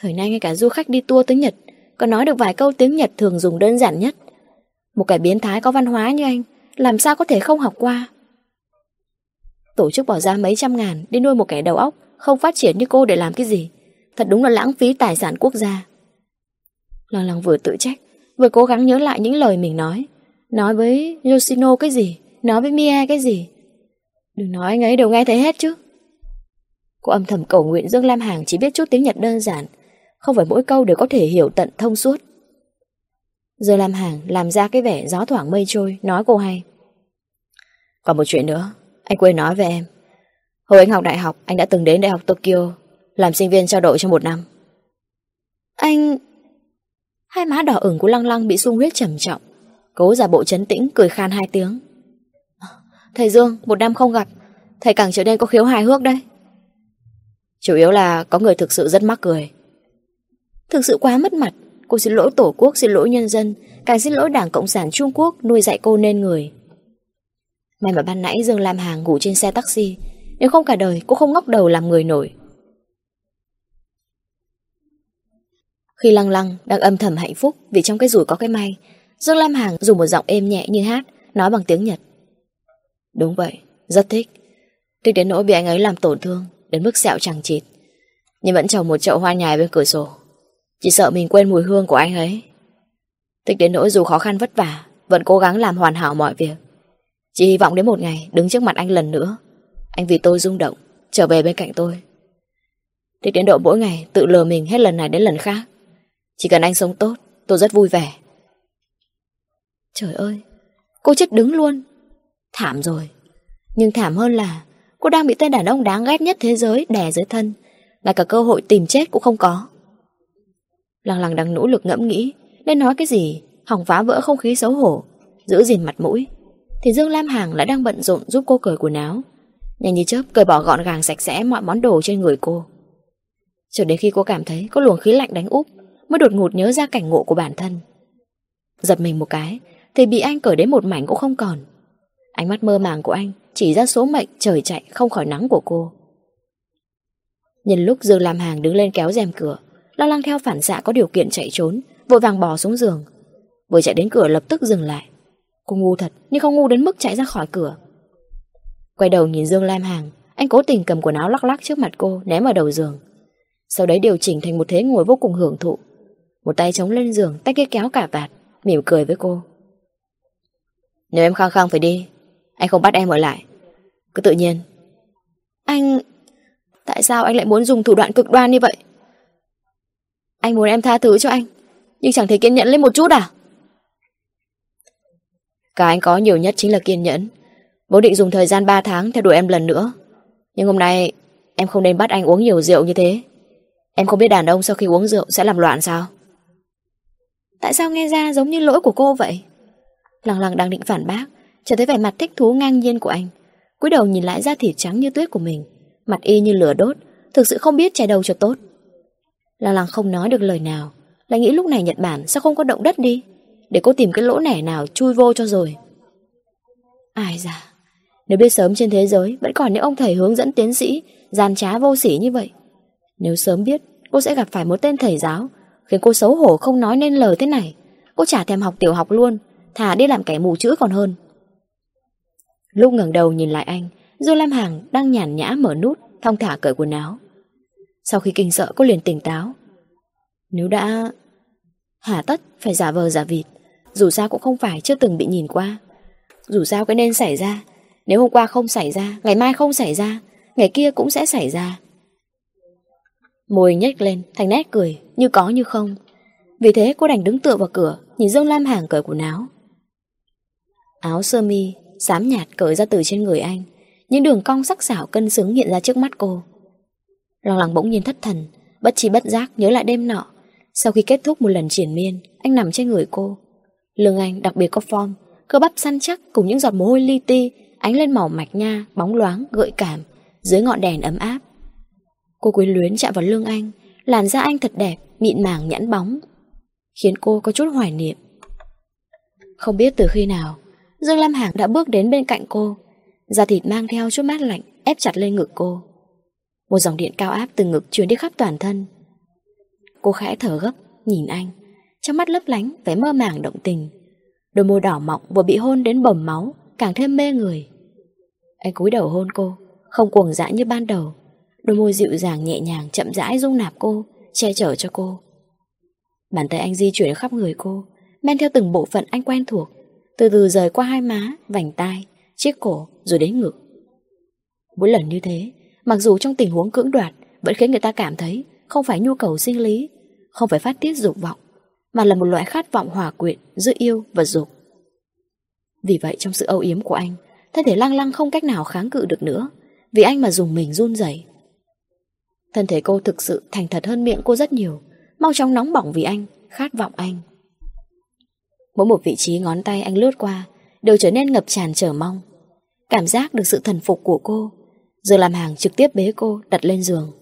Thời nay ngay cả du khách đi tour tới Nhật còn nói được vài câu tiếng Nhật thường dùng đơn giản nhất. Một kẻ biến thái có văn hóa như anh, làm sao có thể không học qua? Tổ chức bỏ ra mấy trăm ngàn đi nuôi một kẻ đầu óc không phát triển như cô để làm cái gì? Thật đúng là lãng phí tài sản quốc gia. Lăng lăng vừa tự trách, vừa cố gắng nhớ lại những lời mình nói. Nói với Yoshino cái gì? Nói với Mia cái gì? Đừng nói anh ấy đều nghe thấy hết chứ. Cô âm thầm cầu nguyện Dương Lam Hàng chỉ biết chút tiếng Nhật đơn giản, không phải mỗi câu đều có thể hiểu tận thông suốt. Dương Lam Hàng làm ra cái vẻ gió thoảng mây trôi, nói cô hay. Còn một chuyện nữa, anh quên nói với em. Hồi anh học đại học, anh đã từng đến Đại học Tokyo, làm sinh viên trao đổi trong một năm. Anh... Hai má đỏ ửng của Lăng Lăng bị sung huyết trầm trọng. Cố giả bộ chấn tĩnh, cười khan hai tiếng. Thầy Dương, một năm không gặp, thầy càng trở nên có khiếu hài hước đây. Chủ yếu là có người thực sự rất mắc cười. Thực sự quá mất mặt, cô xin lỗi Tổ quốc, xin lỗi nhân dân, càng xin lỗi Đảng Cộng sản Trung Quốc nuôi dạy cô nên người. May mà ban nãy Dương Lam Hàng ngủ trên xe taxi, nếu không cả đời cô không ngóc đầu làm người nổi. Khi Lăng Lăng đang âm thầm hạnh phúc vì trong cái rủi có cái may, Dương Lam Hàng dùng một giọng êm nhẹ như hát, nói bằng tiếng Nhật. Đúng vậy, rất thích. Thích đến nỗi bị anh ấy làm tổn thương, đến mức sẹo chẳng chịt. Nhưng vẫn trồng một chậu hoa nhài bên cửa sổ. Chỉ sợ mình quên mùi hương của anh ấy. Thích đến nỗi dù khó khăn vất vả, vẫn cố gắng làm hoàn hảo mọi việc. Chỉ hy vọng đến một ngày đứng trước mặt anh lần nữa. Anh vì tôi rung động, trở về bên cạnh tôi. Thích đến độ mỗi ngày tự lừa mình hết lần này đến lần khác. Chỉ cần anh sống tốt, tôi rất vui vẻ. Trời ơi, cô chết đứng luôn. Thảm rồi. Nhưng thảm hơn là cô đang bị tên đàn ông đáng ghét nhất thế giới đè dưới thân. Ngay cả cơ hội tìm chết cũng không có. Lăng lăng đang nỗ lực ngẫm nghĩ nên nói cái gì, hỏng phá vỡ không khí xấu hổ, giữ gìn mặt mũi. Thì Dương Lam Hàng lại đang bận rộn giúp cô cởi quần áo. Nhanh như chớp cởi bỏ gọn gàng sạch sẽ mọi món đồ trên người cô. Cho đến khi cô cảm thấy có luồng khí lạnh đánh úp, mới đột ngột nhớ ra cảnh ngộ của bản thân. Giật mình một cái, thì bị anh cởi đến một mảnh cũng không còn. Ánh mắt mơ màng của anh chỉ ra số mệnh trời chạy không khỏi nắng của cô. Nhân lúc Dương Lam Hàng đứng lên kéo rèm cửa, lo lắng theo phản xạ có điều kiện chạy trốn, vội vàng bò xuống giường. Vừa chạy đến cửa lập tức dừng lại. Cô ngu thật, nhưng không ngu đến mức chạy ra khỏi cửa. Quay đầu nhìn Dương Lam Hàng, anh cố tình cầm quần áo lắc lắc trước mặt cô, ném vào đầu giường. Sau đấy điều chỉnh thành một thế ngồi vô cùng hưởng thụ. Một tay chống lên giường, tay kia kéo cả vạt, mỉm cười với cô. Nếu em khăng khăng phải đi, anh không bắt em ở lại. Cứ tự nhiên. Anh... Tại sao anh lại muốn dùng thủ đoạn cực đoan như vậy? Anh muốn em tha thứ cho anh Nhưng chẳng thể kiên nhẫn lên một chút à? Cả anh có nhiều nhất chính là kiên nhẫn. Bố định dùng thời gian 3 tháng theo đuổi em lần nữa. Nhưng hôm nay Em không nên bắt anh uống nhiều rượu như thế. Em không biết đàn ông sau khi uống rượu Sẽ làm loạn sao? Tại sao nghe ra giống như lỗi của cô vậy? Lăng lăng đang định phản bác Trở thấy vẻ mặt thích thú ngang nhiên của anh. Cúi đầu nhìn lại da thịt trắng như tuyết của mình. Mặt y như lửa đốt Thực sự không biết chải đầu cho tốt Lăng lăng không nói được lời nào, Lại nghĩ lúc này Nhật Bản sao không có động đất đi? Để cô tìm cái lỗ nẻ nào chui vô cho rồi. Ai da Nếu biết sớm trên thế giới, Vẫn còn những ông thầy hướng dẫn tiến sĩ, Gian trá vô sỉ như vậy. Nếu sớm biết, cô sẽ gặp phải một tên thầy giáo, Khiến cô xấu hổ không nói nên lời thế này. Cô chả thèm học tiểu học luôn, Thà đi làm kẻ mù chữ còn hơn. Lúc ngẩng đầu nhìn lại anh, Du Lam Hằng đang nhàn nhã mở nút, Thong thả cởi quần áo sau khi kinh sợ, cô liền tỉnh táo. Nếu đã Hà tất, phải giả vờ giả vịt. Dù sao cũng không phải chưa từng bị nhìn qua. Dù sao cái nên xảy ra. Nếu hôm qua không xảy ra, Ngày mai không xảy ra, Ngày kia cũng sẽ xảy ra. Môi nhếch lên, thành nét cười, Như có như không. Vì thế cô đành đứng tựa vào cửa, Nhìn Dương Lam Hàng cởi quần áo. Áo sơ mi, Xám nhạt cởi ra từ trên người anh. Những đường cong sắc sảo cân xứng hiện ra trước mắt cô. Lòng lắng bỗng nhiên thất thần Bất chi bất giác nhớ lại đêm nọ. Sau khi kết thúc một lần triển miên Anh nằm trên người cô. Lưng anh đặc biệt có form Cơ bắp săn chắc cùng những giọt mồ hôi li ti Ánh lên màu mạch nha, bóng loáng, gợi cảm Dưới ngọn đèn ấm áp. Cô quyến luyến chạm vào lưng anh Làn da anh thật đẹp, mịn màng nhẵn bóng Khiến cô có chút hoài niệm. Không biết từ khi nào Dương Lam Hạng đã bước đến bên cạnh cô. Da thịt mang theo chút mát lạnh Ép chặt lên ngực cô. Một dòng điện cao áp từ ngực truyền đi khắp toàn thân. Cô khẽ thở gấp Nhìn anh. Trong mắt lấp lánh vẻ mơ màng động tình. Đôi môi đỏ mọng vừa bị hôn đến bầm máu Càng thêm mê người. Anh cúi đầu hôn cô Không cuồng dã như ban đầu. Đôi môi dịu dàng nhẹ nhàng chậm rãi dung nạp cô Che chở cho cô. Bàn tay anh di chuyển khắp người cô Men theo từng bộ phận anh quen thuộc. Từ từ rời qua hai má, vành tai Chiếc cổ rồi đến ngực. Mỗi lần như thế Mặc dù trong tình huống cưỡng đoạt, Vẫn khiến người ta cảm thấy Không phải nhu cầu sinh lý, Không phải phát tiết dục vọng, Mà là một loại khát vọng hòa quyện giữa yêu và dục. Vì vậy, trong sự âu yếm của anh, Thân thể lăng lăng không cách nào kháng cự được nữa, Vì anh mà dùng mình run rẩy. Thân thể cô thực sự thành thật hơn miệng cô rất nhiều, Mau chóng nóng bỏng vì anh, Khát vọng anh. Mỗi một vị trí ngón tay anh lướt qua Đều trở nên ngập tràn chờ mong. Cảm giác được sự thần phục của cô Giờ làm hàng trực tiếp bế cô đặt lên giường.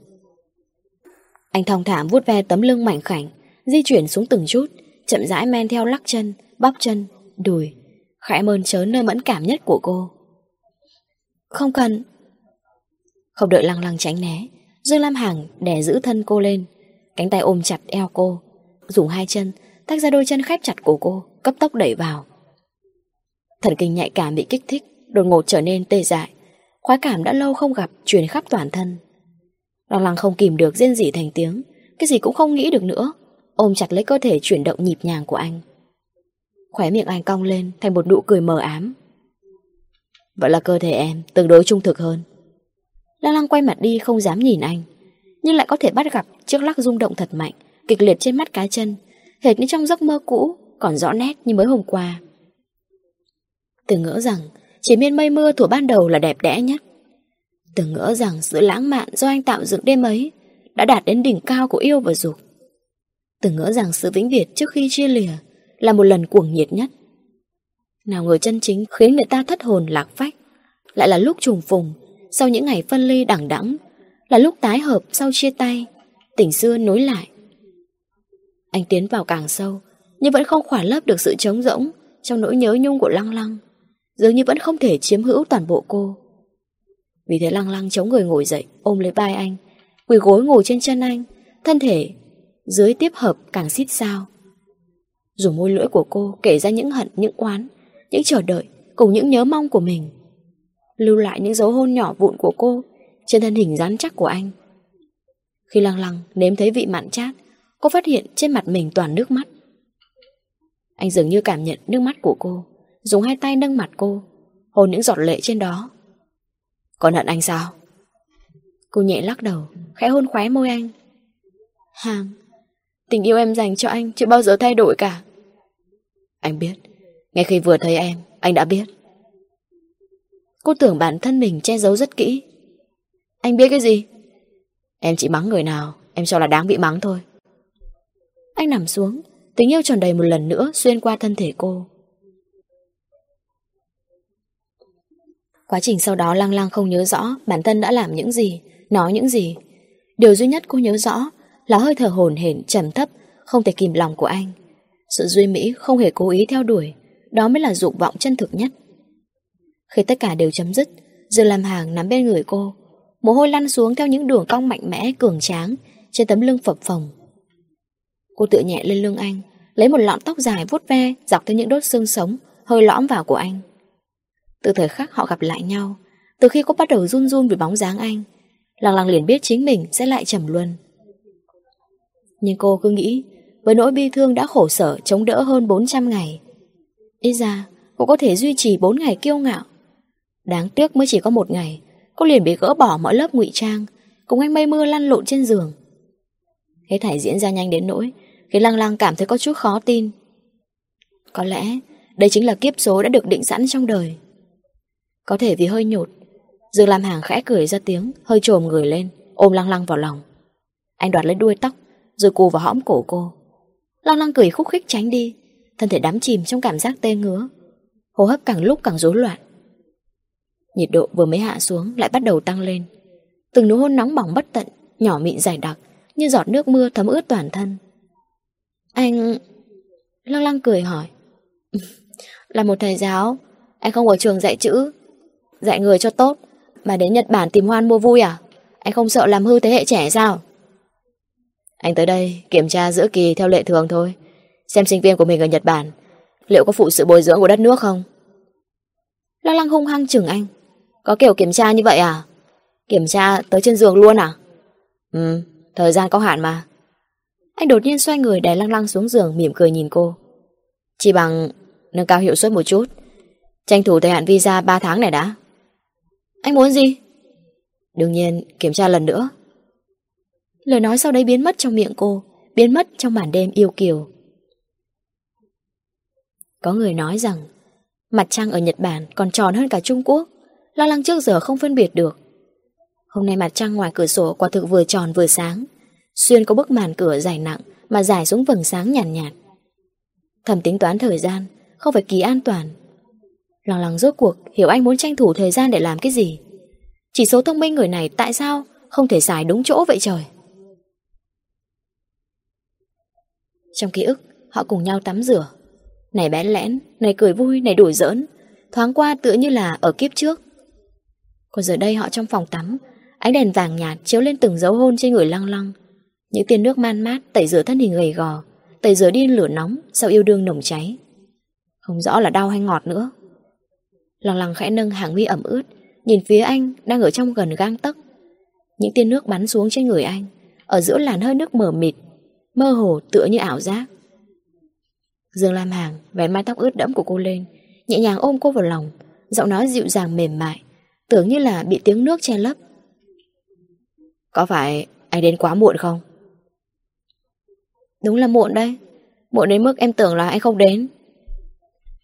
Anh thong thả vuốt ve tấm lưng mảnh khảnh Di chuyển xuống từng chút Chậm rãi men theo lắc chân, bắp chân, đùi. Khẽ mơn trớn nơi mẫn cảm nhất của cô. Không cần. Không đợi lăng lăng tránh né Dương Lam Hằng đè giữ thân cô lên Cánh tay ôm chặt eo cô Dùng hai chân tách ra đôi chân khép chặt của cô Cấp tốc đẩy vào. Thần kinh nhạy cảm bị kích thích Đột ngột trở nên tê dại. Khoái cảm đã lâu không gặp, truyền khắp toàn thân. Lăng lăng không kìm được, rên rỉ thành tiếng. Cái gì cũng không nghĩ được nữa. Ôm chặt lấy cơ thể chuyển động nhịp nhàng của anh. Khóe miệng anh cong lên, Thành một nụ cười mờ ám. Vậy là cơ thể em tương đối trung thực hơn. Lăng lăng quay mặt đi, không dám nhìn anh. Nhưng lại có thể bắt gặp chiếc lắc rung động thật mạnh, Kịch liệt trên mắt cá chân. Hệt như trong giấc mơ cũ, Còn rõ nét như mới hôm qua. Từng ngỡ rằng chỉ miên mây mưa thủ ban đầu là đẹp đẽ nhất. Từng ngỡ rằng sự lãng mạn Do anh tạo dựng đêm ấy Đã đạt đến đỉnh cao của yêu và dục. Từng ngỡ rằng sự vĩnh biệt trước khi chia lìa Là một lần cuồng nhiệt nhất. Nào người chân chính khiến người ta thất hồn lạc phách Lại là lúc trùng phùng sau những ngày phân ly đẳng đẵng là lúc tái hợp sau chia tay, tình xưa nối lại. Anh tiến vào càng sâu, nhưng vẫn không khỏa lấp được sự trống rỗng trong nỗi nhớ nhung của Lăng Lăng, dường như vẫn không thể chiếm hữu toàn bộ cô. Vì thế Lăng Lăng chống người ngồi dậy, ôm lấy vai anh, quỳ gối ngồi trên chân anh, thân thể dưới tiếp hợp càng xít sao. Dùng môi lưỡi của cô kể ra những hận, những oán, những chờ đợi cùng những nhớ mong của mình lưu lại những dấu hôn nhỏ vụn của cô trên thân hình rắn chắc của anh. Khi lăng lăng nếm thấy vị mặn chát, cô phát hiện trên mặt mình toàn nước mắt. Anh dường như cảm nhận nước mắt của cô, dùng hai tay nâng mặt cô, hôn những giọt lệ trên đó. Còn hận anh sao? Cô nhẹ lắc đầu, khẽ hôn khóe môi anh. Hàng, tình yêu em dành cho anh chưa bao giờ thay đổi cả. Anh biết, ngay khi vừa thấy em, anh đã biết. Cô tưởng bản thân mình che giấu rất kỹ Anh biết cái gì? Em chỉ mắng người nào Em cho là đáng bị mắng thôi Anh nằm xuống Tình yêu tròn đầy một lần nữa xuyên qua thân thể cô Quá trình sau đó Lăng Lăng không nhớ rõ bản thân đã làm những gì, nói những gì. Điều duy nhất cô nhớ rõ là hơi thở hồn hển trầm thấp, không thể kìm lòng của anh. Sự duy mỹ không hề cố ý theo đuổi, đó mới là dục vọng chân thực nhất. Khi tất cả đều chấm dứt Dương Lam Hàng nắm bên người cô Mồ hôi lăn xuống theo những đường cong mạnh mẽ Cường tráng trên tấm lưng phập phồng Cô tựa nhẹ lên lưng anh Lấy một lọn tóc dài vuốt ve Dọc theo những đốt xương sống Hơi lõm vào của anh từ thời khắc họ gặp lại nhau, Từ khi cô bắt đầu run run vì bóng dáng anh Lăng lăng liền biết chính mình sẽ lại trầm luân. Nhưng cô cứ nghĩ, Với nỗi bi thương đã khổ sở Chống đỡ hơn 400 ngày, Ít ra cô có thể duy trì 4 ngày kiêu ngạo. Đáng tiếc mới chỉ có một ngày, Cô liền bị gỡ bỏ mọi lớp ngụy trang, Cùng anh mây mưa lăn lộn trên giường. Hết thảy diễn ra nhanh đến nỗi, Khiến Lăng Lăng cảm thấy có chút khó tin. Có lẽ Đây chính là kiếp số đã được định sẵn trong đời. Có thể vì hơi nhột Dương Lam Hàng khẽ cười ra tiếng, Hơi trồm người lên, Ôm Lăng Lăng vào lòng. Anh đoạt lấy đuôi tóc, Rồi cù vào hõm cổ cô. Lăng Lăng cười khúc khích tránh đi, Thân thể đắm chìm trong cảm giác tê ngứa. Hô hấp càng lúc càng rối loạn. Nhiệt độ vừa mới hạ xuống Lại bắt đầu tăng lên. Từng nụ hôn nóng bỏng bất tận, Nhỏ mịn dài đặc, Như giọt nước mưa thấm ướt toàn thân. Anh... Lăng lăng cười hỏi. Là một thầy giáo, Anh không ở trường dạy chữ. Dạy người cho tốt. Mà đến Nhật Bản tìm hoan mua vui à? Anh không sợ làm hư thế hệ trẻ sao? Anh tới đây kiểm tra giữa kỳ theo lệ thường thôi. Xem sinh viên của mình ở Nhật Bản, Liệu có phụ sự bồi dưỡng của đất nước không? Lăng lăng hung hăng chừng anh. Có kiểu kiểm tra như vậy à? Kiểm tra tới trên giường luôn à? Ừ Thời gian có hạn mà. Anh đột nhiên xoay người đè lăng lăng xuống giường, Mỉm cười nhìn cô. Chỉ bằng nâng cao hiệu suất một chút. Tranh thủ thời hạn visa 3 tháng này đã. Anh muốn gì? Đương nhiên kiểm tra lần nữa. Lời nói sau đấy biến mất trong miệng cô Biến mất trong màn đêm yêu kiều. Có người nói rằng Mặt trăng ở Nhật Bản còn tròn hơn cả Trung Quốc Lo lắng trước giờ không phân biệt được. Hôm nay mặt trăng ngoài cửa sổ quả thực vừa tròn vừa sáng Xuyên có bức màn cửa dài nặng Mà dài xuống vầng sáng nhàn nhạt, nhạt. Thầm tính toán thời gian Không phải kỳ an toàn Lo lắng rốt cuộc hiểu anh muốn tranh thủ thời gian để làm cái gì? Chỉ số thông minh người này tại sao Không thể xài đúng chỗ vậy trời? Trong ký ức Họ cùng nhau tắm rửa. Này bẽn lẽn, này cười vui, này đùa giỡn. Thoáng qua tựa như là ở kiếp trước. Còn giờ đây họ trong phòng tắm Ánh đèn vàng nhạt chiếu lên từng dấu hôn trên người lăng lăng. Những tia nước man mát tẩy rửa thân hình gầy gò Tẩy rửa đi lửa nóng Sau yêu đương nồng cháy. Không rõ là đau hay ngọt nữa. Lòng lằng khẽ nâng hàng mi ẩm ướt, Nhìn phía anh đang ở trong gần gang tấc. Những tia nước bắn xuống trên người anh, Ở giữa làn hơi nước mờ mịt, Mơ hồ tựa như ảo giác. Dương Lam Hàng vén mái tóc ướt đẫm của cô lên, Nhẹ nhàng ôm cô vào lòng, Giọng nói dịu dàng mềm mại, Tưởng như là bị tiếng nước che lấp. Có phải anh đến quá muộn không? Đúng là muộn đấy, Muộn đến mức em tưởng là anh không đến.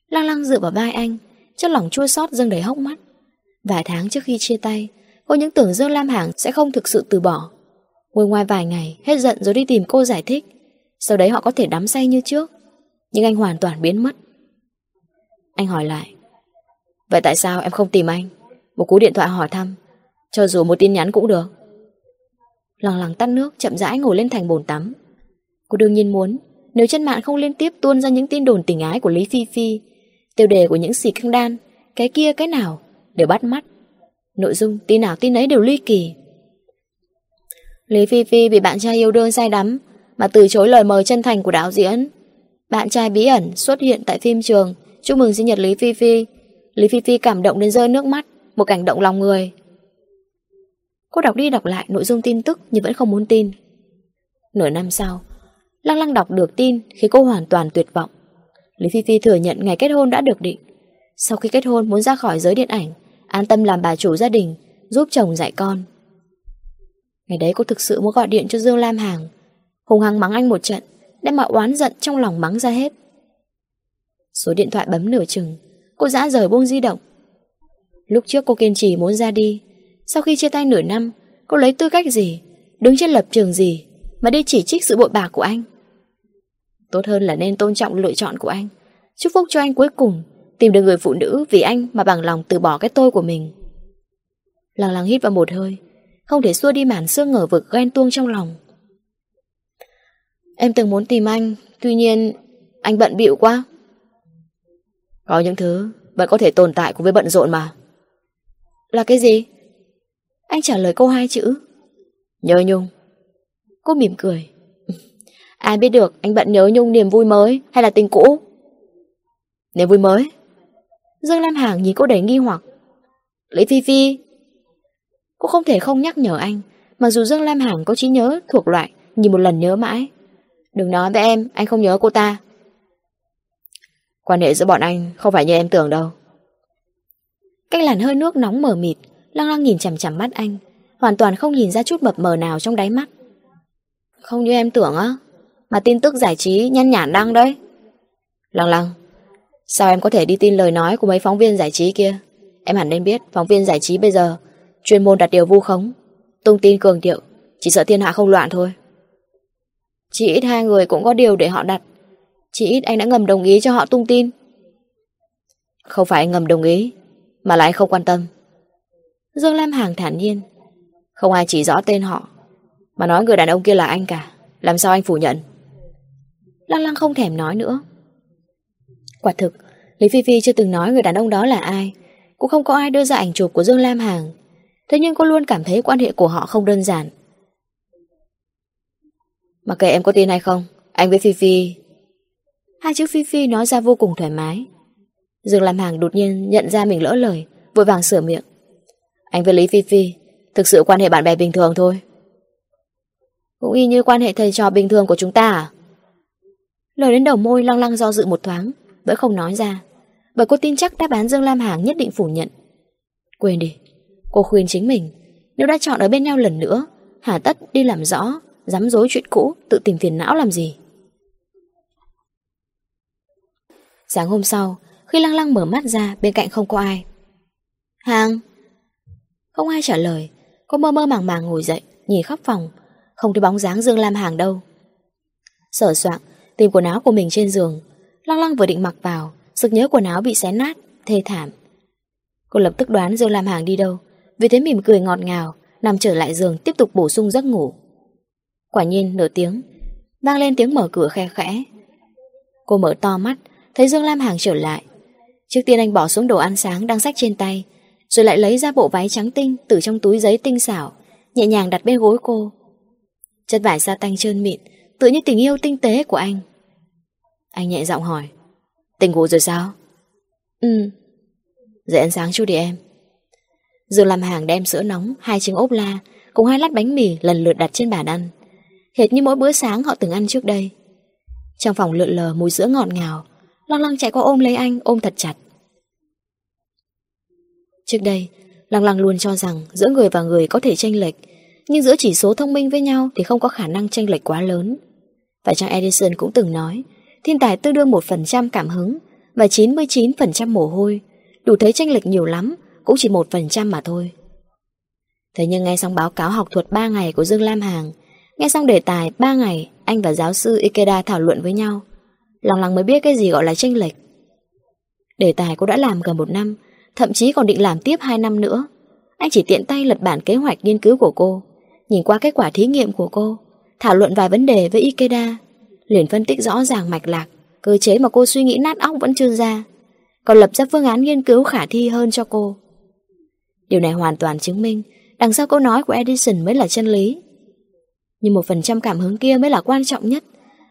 Lăng lăng dựa vào vai anh Chất lòng chua xót dâng đầy hốc mắt. Vài tháng trước khi chia tay, Cô những tưởng Dương Lam hạng sẽ không thực sự từ bỏ. Ngồi ngoài vài ngày, Hết giận rồi đi tìm cô giải thích. Sau đấy họ có thể đắm say như trước, Nhưng anh hoàn toàn biến mất. Anh hỏi lại, Vậy tại sao em không tìm anh? Một cú điện thoại hỏi thăm, Cho dù một tin nhắn cũng được. Lằng lằng tắt nước, chậm rãi ngồi lên thành bồn tắm. Cô đương nhiên muốn, Nếu chân mạng không liên tiếp tuôn ra những tin đồn tình ái của Lý Phi Phi Tiêu đề của những xì căng đan Cái kia cái nào Đều bắt mắt. Nội dung tin nào tin ấy đều ly kỳ. Lý Phi Phi bị bạn trai yêu đương say đắm Mà từ chối lời mời chân thành của đạo diễn Bạn trai bí ẩn xuất hiện tại phim trường. Chúc mừng sinh nhật Lý Phi Phi. Lý Phi Phi cảm động đến rơi nước mắt Một cảnh động lòng người. Cô đọc đi đọc lại nội dung tin tức nhưng vẫn không muốn tin. Nửa năm sau, Lăng Lăng đọc được tin khi cô hoàn toàn tuyệt vọng. Lý Phi Phi thừa nhận ngày kết hôn đã được định. Sau khi kết hôn muốn ra khỏi giới điện ảnh, an tâm làm bà chủ gia đình, giúp chồng dạy con. Ngày đấy cô thực sự muốn gọi điện cho Dương Lam Hàng, hùng hăng mắng anh một trận, đem mọi oán giận trong lòng mắng ra hết. Số điện thoại bấm nửa chừng, cô dã rời buông di động. Lúc trước cô kiên trì muốn ra đi, sau khi chia tay nửa năm Cô lấy tư cách gì Đứng trên lập trường gì Mà đi chỉ trích sự bội bạc của anh Tốt hơn là nên tôn trọng lựa chọn của anh. Chúc phúc cho anh cuối cùng. Tìm được người phụ nữ vì anh mà bằng lòng từ bỏ cái tôi của mình. Lăng lăng hít vào một hơi. Không thể xua đi màn sương ngờ vực ghen tuông trong lòng. Em từng muốn tìm anh, Tuy nhiên anh bận bịu quá. Có những thứ Vẫn có thể tồn tại cùng với bận rộn mà. Là cái gì? Anh trả lời câu hai chữ. Nhớ nhung. Cô mỉm cười. Ai biết được, anh bận nhớ nhung niềm vui mới Hay là tình cũ? Niềm vui mới? Dương Lam Hàng nhìn cô đầy nghi hoặc. Lý Phi Phi. Cô không thể không nhắc nhở anh Mặc dù Dương Lam Hàng có trí nhớ thuộc loại, Nhìn một lần nhớ mãi. Đừng nói với em, anh không nhớ cô ta. Quan hệ giữa bọn anh Không phải như em tưởng đâu. Cách làn hơi nước nóng mở mịt, Lăng lăng nhìn chằm chằm mắt anh, Hoàn toàn không nhìn ra chút mập mờ nào trong đáy mắt. Không như em tưởng á? Mà tin tức giải trí nhăn nhản đăng đấy. Lăng lăng, Sao em có thể đi tin lời nói của mấy phóng viên giải trí kia? Em hẳn nên biết Phóng viên giải trí bây giờ Chuyên môn đặt điều vu khống, Tung tin cường điệu, Chỉ sợ thiên hạ không loạn thôi. Chỉ ít hai người cũng có điều để họ đặt. Chỉ ít anh đã ngầm đồng ý cho họ tung tin. Không phải anh ngầm đồng ý, Mà là anh không quan tâm. Dương Lam Hàng thản nhiên. Không ai chỉ rõ tên họ, Mà nói người đàn ông kia là anh cả. Làm sao anh phủ nhận? Lăng lăng không thèm nói nữa. Quả thực, Lý Phi Phi chưa từng nói người đàn ông đó là ai, Cũng không có ai đưa ra ảnh chụp của Dương Lam Hàng. Thế nhưng cô luôn cảm thấy quan hệ của họ không đơn giản. Mà kệ em có tin hay không, Anh với Phi Phi? Hai chữ Phi Phi nói ra vô cùng thoải mái. Dương Lam Hàng đột nhiên nhận ra mình lỡ lời, Vội vàng sửa miệng. Anh với Lý Phi Phi, Thực sự quan hệ bạn bè bình thường thôi. Cũng y như quan hệ thầy trò bình thường của chúng ta à? Lời đến đầu môi lăng lăng do dự một thoáng, Vẫn không nói ra. Bởi cô tin chắc đáp án Dương Lam Hàng nhất định phủ nhận. Quên đi, Cô khuyên chính mình, Nếu đã chọn ở bên nhau lần nữa, Hà tất đi làm rõ, Dám dối chuyện cũ, Tự tìm phiền não làm gì? Sáng hôm sau, Khi lăng lăng mở mắt ra, Bên cạnh không có ai. Hàng! Không ai trả lời, Cô mơ mơ màng màng ngồi dậy, Nhìn khắp phòng, Không thấy bóng dáng Dương Lam Hàng đâu. Sở soạn Tìm quần áo của mình trên giường. Lăng lăng vừa định mặc vào, Sực nhớ quần áo bị xé nát, Thê thảm. Cô lập tức đoán Dương Lam Hàng đi đâu, Vì thế mỉm cười ngọt ngào, Nằm trở lại giường tiếp tục bổ sung giấc ngủ. Quả nhiên, nửa tiếng, Vang lên tiếng mở cửa khe khẽ. Cô mở to mắt, Thấy Dương Lam Hàng trở lại. Trước tiên anh bỏ xuống đồ ăn sáng đang sách trên tay, Rồi lại lấy ra bộ váy trắng tinh Từ trong túi giấy tinh xảo, Nhẹ nhàng đặt bên gối cô. Chất vải sa tanh trơn mịn Tự như tình yêu tinh tế của anh. Anh nhẹ giọng hỏi Tỉnh ngủ rồi sao? Ừ. Dậy ăn sáng chút đi em. Dương làm hàng đem sữa nóng Hai trứng ốp la Cùng hai lát bánh mì lần lượt đặt trên bàn ăn. Hệt như mỗi bữa sáng họ từng ăn trước đây. Trong phòng lượn lờ mùi sữa ngọt ngào Lăng lăng chạy qua ôm lấy anh Ôm thật chặt. Trước đây Lăng lăng luôn cho rằng giữa người và người có thể tranh lệch Nhưng giữa chỉ số thông minh với nhau Thì không có khả năng tranh lệch quá lớn. Và Trang Edison cũng từng nói Thiên tài tương đương 1% cảm hứng Và 99% mồ hôi. Đủ thấy tranh lệch nhiều lắm, Cũng chỉ 1% mà thôi. Thế nhưng nghe xong báo cáo học thuật 3 ngày của Dương Lam Hàng, Nghe xong đề tài 3 ngày, Anh và giáo sư Ikeda thảo luận với nhau, Lòng lòng mới biết cái gì gọi là tranh lệch. Đề tài cô đã làm gần một năm, Thậm chí còn định làm tiếp 2 năm nữa. Anh chỉ tiện tay lật bản kế hoạch nghiên cứu của cô, Nhìn qua kết quả thí nghiệm của cô, Thảo luận vài vấn đề với Ikeda liền phân tích rõ ràng mạch lạc, Cơ chế mà cô suy nghĩ nát óc vẫn chưa ra, Còn lập ra phương án nghiên cứu khả thi hơn cho cô. Điều này hoàn toàn chứng minh Đằng sau câu nói của Edison mới là chân lý. Nhưng một phần trăm cảm hứng kia mới là quan trọng nhất,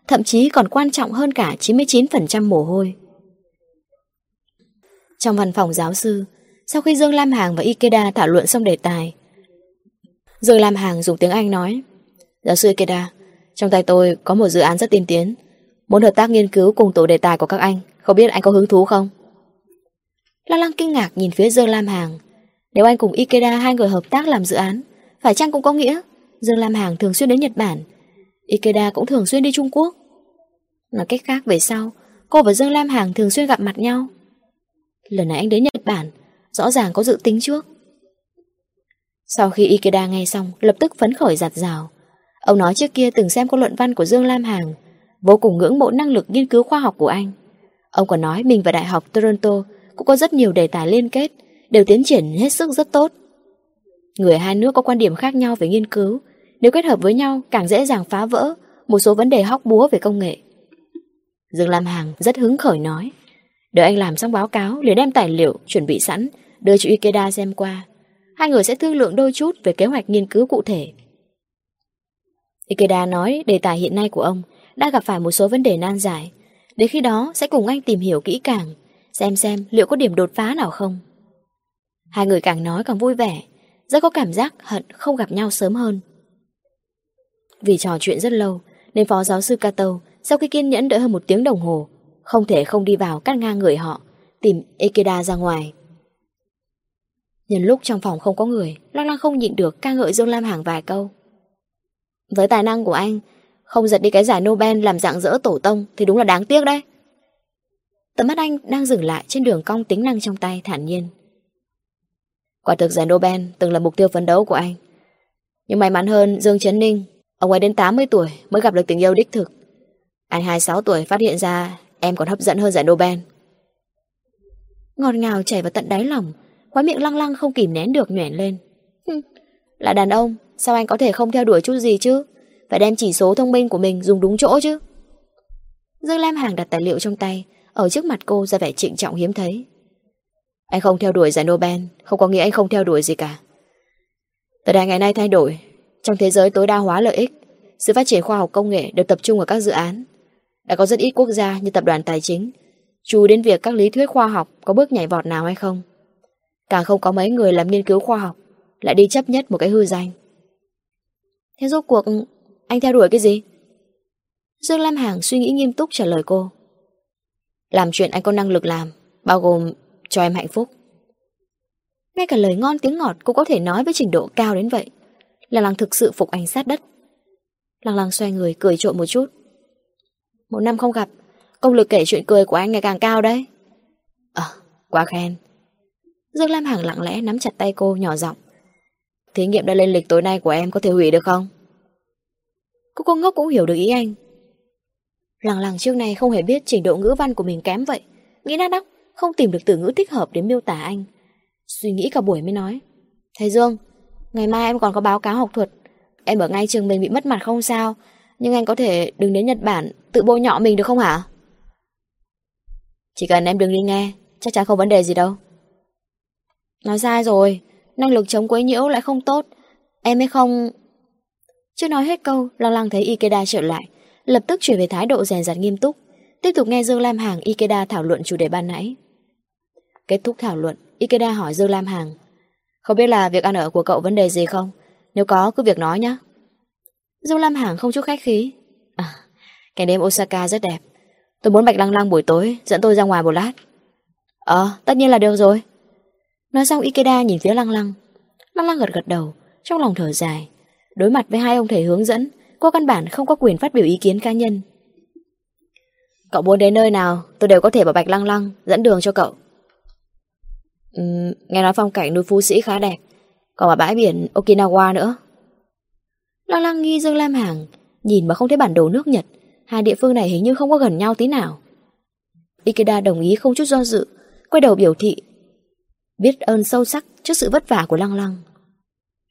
Thậm chí còn quan trọng hơn cả 99% mồ hôi. Trong văn phòng giáo sư, Sau khi Dương Lam Hàng và Ikeda thảo luận xong đề tài, Dương Lam Hàng dùng tiếng Anh nói, Giáo sư Ikeda trong tay tôi có một dự án rất tiên tiến. Muốn hợp tác nghiên cứu cùng tổ đề tài của các anh, Không biết anh có hứng thú không? Lăng lăng kinh ngạc nhìn phía Dương Lam Hàng. Nếu anh cùng Ikeda hai người hợp tác làm dự án, Phải chăng cũng có nghĩa Dương Lam Hàng thường xuyên đến Nhật Bản, Ikeda cũng thường xuyên đi Trung Quốc? Nói cách khác về sau, Cô và Dương Lam Hàng thường xuyên gặp mặt nhau. Lần này anh đến Nhật Bản, Rõ ràng có dự tính trước. Sau khi Ikeda nghe xong, Lập tức phấn khởi giặt rào. Ông nói trước kia từng xem có luận văn của Dương Lam Hàng Vô cùng ngưỡng mộ năng lực nghiên cứu khoa học của anh. Ông còn nói mình và Đại học Toronto Cũng có rất nhiều đề tài liên kết, Đều tiến triển hết sức rất tốt. Người hai nước có quan điểm khác nhau về nghiên cứu, Nếu kết hợp với nhau càng dễ dàng phá vỡ Một số vấn đề hóc búa về công nghệ. Dương Lam Hàng rất hứng khởi nói, Đợi anh làm xong báo cáo liền đem tài liệu chuẩn bị sẵn, Đưa cho Ikeda xem qua. Hai người sẽ thương lượng đôi chút về kế hoạch nghiên cứu cụ thể. Ikeda nói đề tài hiện nay của ông đã gặp phải một số vấn đề nan giải. Đến khi đó sẽ cùng anh tìm hiểu kỹ càng, xem xem liệu có điểm đột phá nào không. Hai người càng nói càng vui vẻ, rất có cảm giác hận không gặp nhau sớm hơn. Vì trò chuyện rất lâu, nên phó giáo sư Kato sau khi kiên nhẫn đợi hơn một tiếng đồng hồ, không thể không đi vào cắt ngang người họ, tìm Ikeda ra ngoài. Nhân lúc trong phòng không có người, Lăng Lăng không nhịn được ca ngợi Dương Lam Hàng vài câu. Với tài năng của anh, Không giật đi cái giải Nobel làm dạng dỡ tổ tông Thì đúng là đáng tiếc đấy. Tầm mắt anh đang dừng lại trên đường cong tính năng trong tay thản nhiên. Quả thực giải Nobel từng là mục tiêu phấn đấu của anh. Nhưng may mắn hơn Dương Trấn Ninh Ông ấy đến 80 tuổi mới gặp được tình yêu đích thực. Anh 26 tuổi phát hiện ra Em còn hấp dẫn hơn giải Nobel. Ngọt ngào chảy vào tận đáy lòng Khói miệng lăng lăng không kìm nén được nhoẻn lên. Là đàn ông Sao anh có thể không theo đuổi chút gì chứ? Phải đem chỉ số thông minh của mình dùng đúng chỗ chứ. Dương Lam Hàng đặt tài liệu trong tay, Ở trước mặt cô ra vẻ trịnh trọng hiếm thấy. Anh không theo đuổi giải Nobel, Không có nghĩa anh không theo đuổi gì cả. Thời đại ngày nay thay đổi, Trong thế giới tối đa hóa lợi ích, Sự phát triển khoa học công nghệ được tập trung ở các dự án. Đã có rất ít quốc gia như tập đoàn tài chính, Chú đến việc các lý thuyết khoa học Có bước nhảy vọt nào hay không. Càng không có mấy người làm nghiên cứu khoa học, Lại đi chấp nhất một cái hư danh. Thế rốt cuộc, Anh theo đuổi cái gì? Dương Lam Hàng suy nghĩ nghiêm túc trả lời cô. Làm chuyện anh có năng lực làm, Bao gồm cho em hạnh phúc. Ngay cả lời ngon tiếng ngọt Cũng có thể nói với trình độ cao đến vậy. Là lăng thực sự phục anh sát đất. Lăng lăng xoay người cười trộn một chút. Một năm không gặp, Công lực kể chuyện cười của anh ngày càng cao đấy. À quá khen. Dương Lam Hằng lặng lẽ nắm chặt tay cô nhỏ giọng. Thí nghiệm đã lên lịch tối nay của em có thể hủy được không? Cô cô ngốc cũng hiểu được ý anh. Lằng lằng trước này không hề biết trình độ ngữ văn của mình kém vậy. Nghĩ nát đóc Không tìm được từ ngữ thích hợp để miêu tả anh. Suy nghĩ cả buổi mới nói. Thầy Dương, Ngày mai em còn có báo cáo học thuật. Em ở ngay trường mình bị mất mặt không sao. Nhưng anh có thể đừng đến Nhật Bản Tự bôi nhọ mình được không hả? Chỉ cần em đừng đi nghe, Chắc chắn không vấn đề gì đâu. Nói sai rồi. Năng lực chống quấy nhiễu lại không tốt. Em ấy không Chưa nói hết câu, Lăng lăng thấy Ikeda trở lại, Lập tức chuyển về thái độ rèn rặt nghiêm túc, Tiếp tục nghe Dương Lam Hàng Ikeda thảo luận chủ đề ban nãy. Kết thúc thảo luận, Ikeda hỏi Dương Lam Hàng Không biết là việc ăn ở của cậu vấn đề gì không? Nếu có, cứ việc nói nhé Dương Lam Hàng không chút khách khí À Cái đêm Osaka rất đẹp. Tôi muốn bạch lăng lăng buổi tối, Dẫn tôi ra ngoài một lát. Ờ tất nhiên là được rồi. Nói xong Ikeda nhìn phía lăng lăng. Lăng lăng gật gật đầu Trong lòng thở dài. Đối mặt với hai ông thầy hướng dẫn Cô căn bản không có quyền phát biểu ý kiến cá nhân. Cậu muốn đến nơi nào Tôi đều có thể bảo bạch lăng lăng Dẫn đường cho cậu. Uhm, Nghe nói phong cảnh núi Phú Sĩ khá đẹp Còn ở bãi biển Okinawa nữa. Lăng lăng nghi Dương Lam Hàng Nhìn mà không thấy bản đồ nước Nhật Hai địa phương này hình như không có gần nhau tí nào. Ikeda đồng ý không chút do dự Quay đầu biểu thị Biết ơn sâu sắc trước sự vất vả của Lăng Lăng.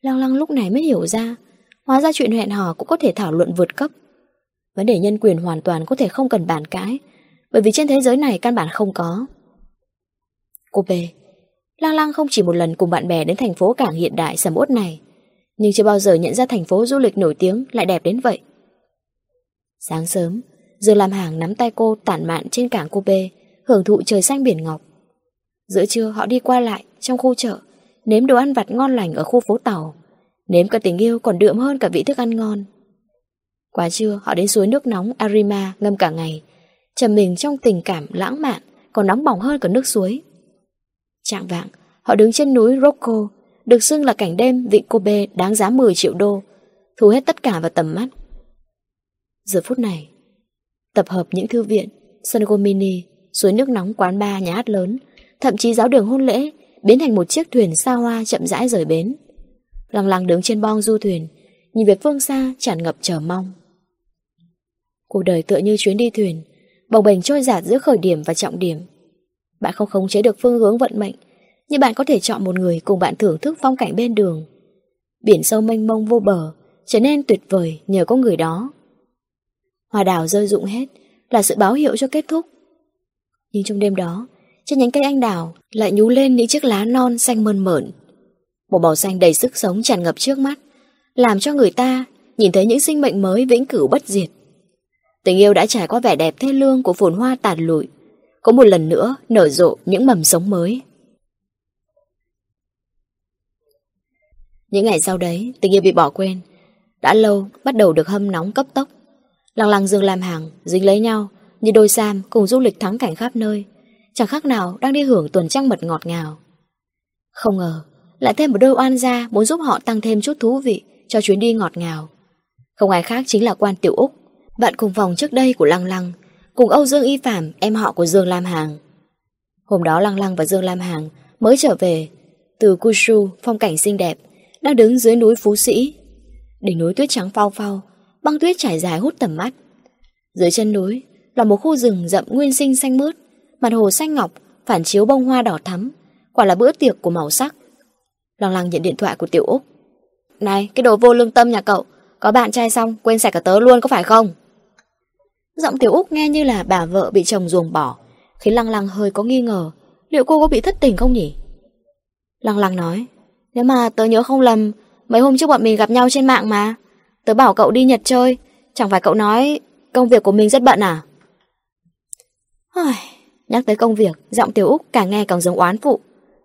Lăng Lăng lúc này mới hiểu ra, Hóa ra chuyện hẹn hò cũng có thể thảo luận vượt cấp. Vấn đề nhân quyền hoàn toàn có thể không cần bàn cãi, Bởi vì trên thế giới này căn bản không có. Cô B Lăng Lăng không chỉ một lần cùng bạn bè đến thành phố cảng hiện đại sầm uất này, Nhưng chưa bao giờ nhận ra thành phố du lịch nổi tiếng lại đẹp đến vậy. Sáng sớm, Dương Lam Hàng nắm tay cô tản mạn trên cảng cô B Hưởng thụ trời xanh biển ngọc. Giữa trưa họ đi qua lại trong khu chợ, Nếm đồ ăn vặt ngon lành ở khu phố tàu, Nếm cả tình yêu còn đượm hơn cả vị thức ăn ngon. Quá trưa, họ đến suối nước nóng Arima ngâm cả ngày, Trầm mình trong tình cảm lãng mạn, Còn nóng bỏng hơn cả nước suối. Trạng vạng, Họ đứng trên núi Rocco, Được xưng là cảnh đêm vịnh Kobe đáng giá 10 triệu đô, Thu hết tất cả vào tầm mắt. Giờ phút này, Tập hợp những thư viện Sân gôn mini Suối nước nóng quán bar, nhà hát lớn Thậm chí giáo đường hôn lễ, Biến thành một chiếc thuyền xa hoa chậm rãi rời bến. Lăng lăng đứng trên bong du thuyền, Nhìn về phương xa tràn ngập chờ mong. Cuộc đời tựa như chuyến đi thuyền, Bồng bềnh trôi giạt giữa khởi điểm và trọng điểm. Bạn không khống chế được phương hướng vận mệnh, Nhưng bạn có thể chọn một người Cùng bạn thưởng thức phong cảnh bên đường. Biển sâu mênh mông vô bờ, Trở nên tuyệt vời nhờ có người đó. Hoa đào rơi rụng hết Là sự báo hiệu cho kết thúc. Nhưng trong đêm đó trên nhánh cây anh đào, Lại nhú lên những chiếc lá non xanh mơn mởn. Một màu xanh đầy sức sống tràn ngập trước mắt, Làm cho người ta Nhìn thấy những sinh mệnh mới vĩnh cửu bất diệt. Tình yêu đã trải qua vẻ đẹp thê lương Của phồn hoa tàn lụi, Có một lần nữa nở rộ những mầm sống mới. Những ngày sau đấy, Tình yêu bị bỏ quên, Đã lâu bắt đầu được hâm nóng cấp tốc. Lăng lăng dương làm hàng Dính lấy nhau Như đôi sam cùng du lịch thắng cảnh khắp nơi. Chẳng khác nào đang đi hưởng tuần trăng mật ngọt ngào Không ngờ Lại thêm một đôi oan gia Muốn giúp họ tăng thêm chút thú vị Cho chuyến đi ngọt ngào Không ai khác chính là quan tiểu Úc Bạn cùng phòng trước đây của Lăng Lăng, cùng Âu Dương Y Phạm, em họ của Dương Lam Hàng. Hôm đó Lăng Lăng và Dương Lam Hàng mới trở về từ Kushu, phong cảnh xinh đẹp, đang đứng dưới núi Phú Sĩ. Đỉnh núi tuyết trắng phao phao, băng tuyết trải dài hút tầm mắt. Dưới chân núi là một khu rừng rậm nguyên sinh xanh mướt, mặt hồ xanh ngọc, phản chiếu bông hoa đỏ thắm, quả là bữa tiệc của màu sắc. Lăng lăng nhận điện thoại của Tiểu Úc. Này, cái đồ vô lương tâm nhà cậu, có bạn trai xong, quên sạch cả tớ luôn có phải không? Giọng Tiểu Úc nghe như là bà vợ bị chồng ruồng bỏ, khiến Lăng Lăng hơi có nghi ngờ, liệu cô có bị thất tình không nhỉ? Lăng Lăng nói, nếu mà tớ nhớ không lầm, mấy hôm trước bọn mình gặp nhau trên mạng mà. Tớ bảo cậu đi Nhật chơi, chẳng phải cậu nói công việc của mình rất bận à? Ai, nhắc tới công việc, giọng Tiểu Úc càng nghe càng giống oán phụ.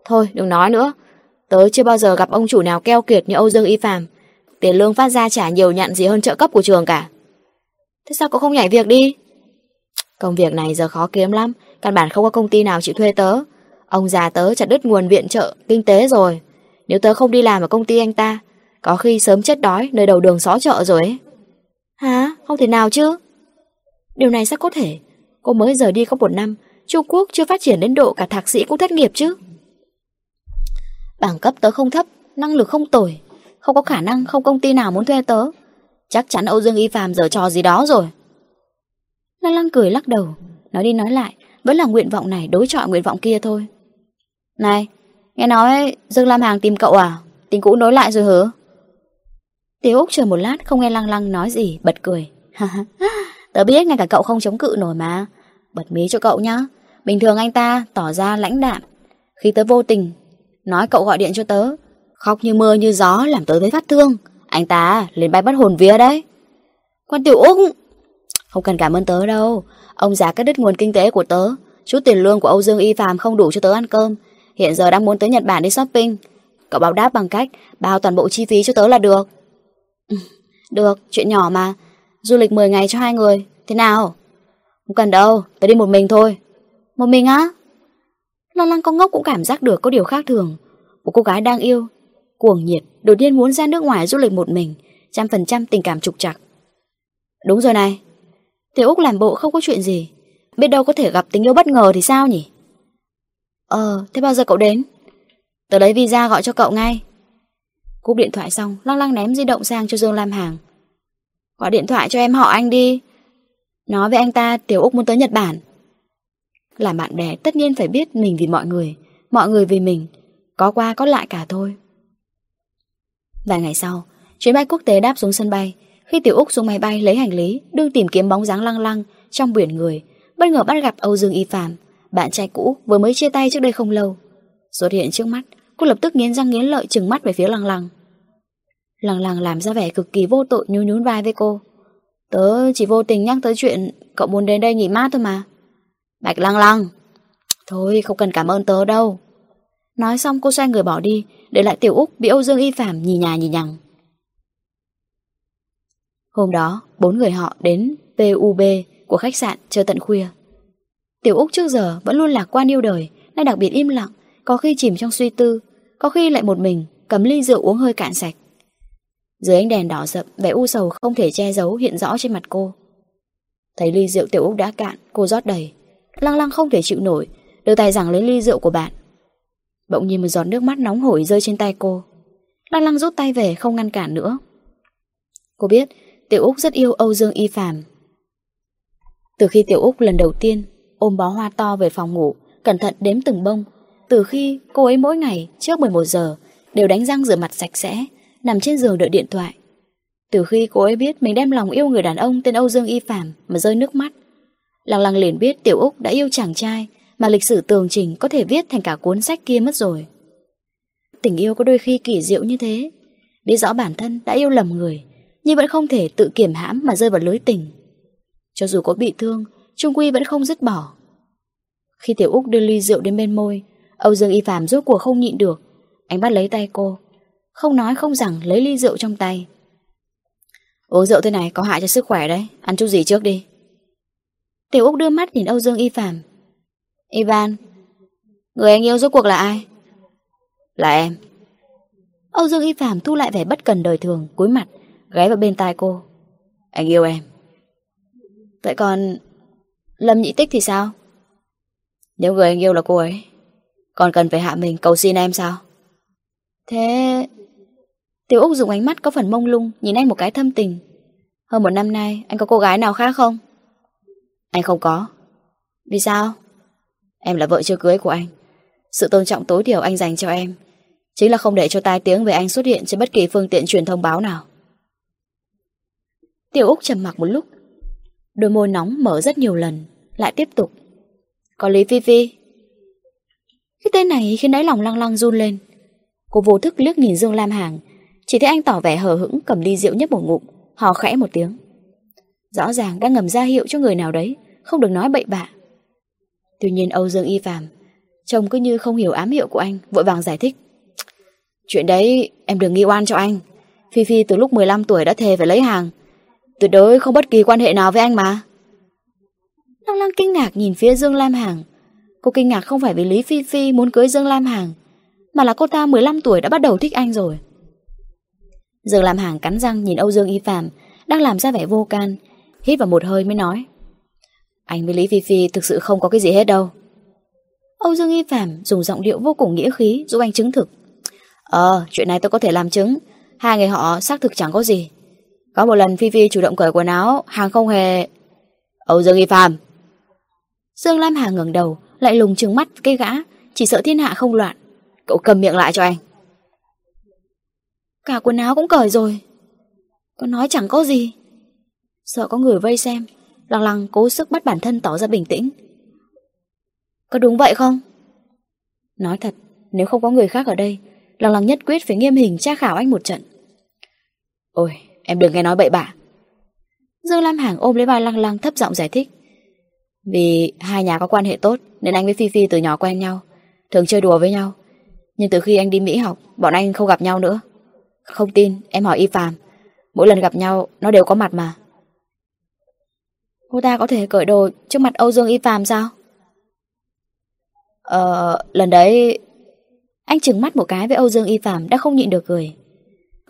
Thôi, đừng nói nữa. Tớ chưa bao giờ gặp ông chủ nào keo kiệt như Âu Dương Y Phạm. Tiền lương phát ra trả nhiều nhận gì hơn trợ cấp của trường cả. Thế sao cậu không nhảy việc đi? Công việc này giờ khó kiếm lắm, căn bản không có công ty nào chịu thuê tớ. Ông già tớ chặt đứt nguồn viện trợ kinh tế rồi. Nếu tớ không đi làm ở công ty anh ta, có khi sớm chết đói nơi đầu đường xó chợ rồi ấy. Hả? Không thể nào chứ? Điều này sao có thể? Cô mới giờ đi có một năm, Trung Quốc chưa phát triển đến độ cả thạc sĩ cũng thất nghiệp chứ. Bảng cấp tớ không thấp, năng lực không tồi, không có khả năng không công ty nào muốn thuê tớ. Chắc chắn Âu Dương Y Phạm giờ trò gì đó rồi. Lăng lăng cười lắc đầu, nói đi nói lại, vẫn là nguyện vọng này đối chọi nguyện vọng kia thôi. Này, nghe nói Dương Lam Hàng tìm cậu à? Tình cũ nối lại rồi hứa? Tiểu Úc chờ một lát không nghe lăng lăng nói gì, bật cười. Tớ biết ngay cả cậu không chống cự nổi mà. Bật mí cho cậu nhá. Bình thường anh ta tỏ ra lãnh đạm. Khi tớ vô tình, nói cậu gọi điện cho tớ. Khóc như mưa như gió làm tớ thấy phát thương. Anh ta lên bay bắt hồn vía đấy. Quan Tiểu Úc! Không cần cảm ơn tớ đâu. Ông già cắt đứt nguồn kinh tế của tớ. Chút tiền lương của Âu Dương Y Phạm không đủ cho tớ ăn cơm. Hiện giờ đang muốn tới Nhật Bản đi shopping. Cậu báo đáp bằng cách bao toàn bộ chi phí cho tớ là được. Được, chuyện nhỏ mà. Du lịch 10 ngày cho hai người. Thế nào? Không cần đâu, tớ đi một mình thôi. Một mình á? Lo lăng con ngốc cũng cảm giác được có điều khác thường. Một cô gái đang yêu, cuồng nhiệt, đột nhiên muốn ra nước ngoài du lịch một mình, trăm phần trăm tình cảm trục trặc. Đúng rồi này. Tiểu Úc làm bộ không có chuyện gì. Biết đâu có thể gặp tình yêu bất ngờ thì sao nhỉ? Ờ, thế bao giờ cậu đến? Tớ lấy visa gọi cho cậu ngay. Cúp điện thoại xong, lăng lăng ném di động sang cho Dương Lam Hàng. Gọi điện thoại cho em họ anh đi. Nói với anh ta Tiểu Úc muốn tới Nhật Bản. Là bạn bè tất nhiên phải biết mình vì mọi người, mọi người vì mình. Có qua có lại cả thôi. Vài ngày sau, chuyến bay quốc tế đáp xuống sân bay. Khi Tiểu Úc xuống máy bay lấy hành lý, đương tìm kiếm bóng dáng lăng lăng trong biển người, bất ngờ bắt gặp Âu Dương Y Phạm, bạn trai cũ vừa mới chia tay trước đây không lâu. Xuất hiện trước mắt, cô lập tức nghiến răng nghiến lợi trừng mắt về phía lăng lăng. Lăng lăng làm ra vẻ cực kỳ vô tội nhún nhún vai với cô. Tớ chỉ vô tình nhắc tới chuyện cậu muốn đến đây nghỉ mát thôi mà. Bạch lăng lăng. Thôi không cần cảm ơn tớ đâu. Nói xong cô xoay người bỏ đi, để lại Tiểu Úc bị Âu Dương Y Phạm nhì nhà nhì nhằng. Hôm đó, bốn người họ đến PUB của khách sạn chờ tận khuya. Tiểu Úc trước giờ vẫn luôn lạc quan yêu đời, nay đặc biệt im lặng, có khi chìm trong suy tư, có khi lại một mình cầm ly rượu uống hơi cạn sạch. Dưới ánh đèn đỏ rậm, vẻ u sầu không thể che giấu hiện rõ trên mặt cô. Thấy ly rượu Tiểu Úc đã cạn, cô rót đầy. Lăng lăng không thể chịu nổi, đưa tay giằng lấy ly rượu của bạn. Bỗng nhiên một giọt nước mắt nóng hổi rơi trên tay cô. Lăng lăng rút tay về không ngăn cản nữa. Cô biết Tiểu Úc rất yêu Âu Dương Y Phạm. Từ khi Tiểu Úc lần đầu tiên ôm bó hoa to về phòng ngủ, cẩn thận đếm từng bông, từ khi cô ấy mỗi ngày trước 11 giờ đều đánh răng rửa mặt sạch sẽ, nằm trên giường đợi điện thoại. Từ khi cô ấy biết mình đem lòng yêu người đàn ông tên Âu Dương Y Phạm mà rơi nước mắt, Lăng lăng liền biết Tiểu Úc đã yêu chàng trai mà lịch sử tường trình có thể viết thành cả cuốn sách kia mất rồi. Tình yêu có đôi khi kỳ diệu như thế, biết rõ bản thân đã yêu lầm người, nhưng vẫn không thể tự kiểm hãm mà rơi vào lưới tình. Cho dù có bị thương, Trung Quy vẫn không dứt bỏ. Khi Tiểu Úc đưa ly rượu đến bên môi, Âu Dương Y Phạm rốt cuộc không nhịn được, anh bắt lấy tay cô, không nói không rằng lấy ly rượu trong tay. Uống rượu thế này có hại cho sức khỏe đấy, ăn chút gì trước đi. Tiểu Úc đưa mắt nhìn Âu Dương Y Phạm. Ivan, người anh yêu rốt cuộc là ai? Là em. Âu Dương Y Phạm thu lại vẻ bất cần đời thường, cúi mặt, ghé vào bên tai cô. Anh yêu em. Vậy còn Lâm Nhị Tích thì sao? Nếu người anh yêu là cô ấy Còn cần phải hạ mình cầu xin em sao? Thế... Tiểu Úc dùng ánh mắt có phần mông lung Nhìn anh một cái thâm tình. Hơn một năm nay, anh có cô gái nào khác không? Anh không có. Vì sao? Em là vợ chưa cưới của anh. Sự tôn trọng tối thiểu anh dành cho em. Chính là không để cho tai tiếng về anh xuất hiện Trên bất kỳ phương tiện truyền thông báo nào. Tiểu Úc trầm mặc một lúc. Đôi môi nóng mở rất nhiều lần, Lại tiếp tục. Có Lý Phi Phi? Cái tên này khiến đáy lòng lăng lăng run lên. Cô vô thức liếc nhìn Dương Lam Hàng chỉ thấy anh tỏ vẻ hờ hững, cầm ly rượu nhấp một ngụm. Hò khẽ một tiếng. Rõ ràng đang ngầm ra hiệu cho người nào đấy, Không được nói bậy bạ. Tuy nhiên Âu Dương Y Phạm Trông cứ như không hiểu ám hiệu của anh, Vội vàng giải thích. Chuyện đấy em đừng nghi oan cho anh. Phi Phi từ lúc 15 tuổi đã thề phải lấy hàng. Tuyệt đối không bất kỳ quan hệ nào với anh mà. Long lăng kinh ngạc nhìn phía Dương Lam Hàng. Cô kinh ngạc không phải vì Lý Phi Phi muốn cưới Dương Lam Hàng, Mà là cô ta 15 tuổi đã bắt đầu thích anh rồi. Dương Lam Hàng cắn răng nhìn Âu Dương Y Phạm Đang làm ra vẻ vô can Hít vào một hơi mới nói. Anh với Lý Phi Phi thực sự không có cái gì hết đâu. Âu Dương Y Phạm dùng giọng điệu vô cùng nghĩa khí giúp anh chứng thực. Ờ, chuyện này tôi có thể làm chứng. Hai người họ xác thực chẳng có gì. Có một lần Phi Phi chủ động cởi quần áo Hàng không hề Âu Dương Y Phạm Dương Lam Hà ngẩng đầu Lại lùng trừng mắt cây gã Chỉ sợ thiên hạ không loạn. Cậu cầm miệng lại cho anh. Cả quần áo cũng cởi rồi. Con nói chẳng có gì. Sợ có người vây xem Lăng lăng cố sức bắt bản thân tỏ ra bình tĩnh. Có đúng vậy không? Nói thật, Nếu không có người khác ở đây Lăng lăng nhất quyết phải nghiêm hình tra khảo anh một trận. Ôi, em đừng nghe nói bậy bạ. Dương Lam Hàng ôm lấy vai lăng lăng thấp giọng giải thích. Vì hai nhà có quan hệ tốt, Nên anh với Phi Phi từ nhỏ quen nhau, Thường chơi đùa với nhau. Nhưng từ khi anh đi Mỹ học, Bọn anh không gặp nhau nữa. Không tin em hỏi Y Phạm Mỗi lần gặp nhau nó đều có mặt mà Cô ta có thể cởi đồ trước mặt Âu Dương Y Phạm sao? Ờ, lần đấy... Anh chừng mắt một cái với Âu Dương Y Phạm đã không nhịn được cười.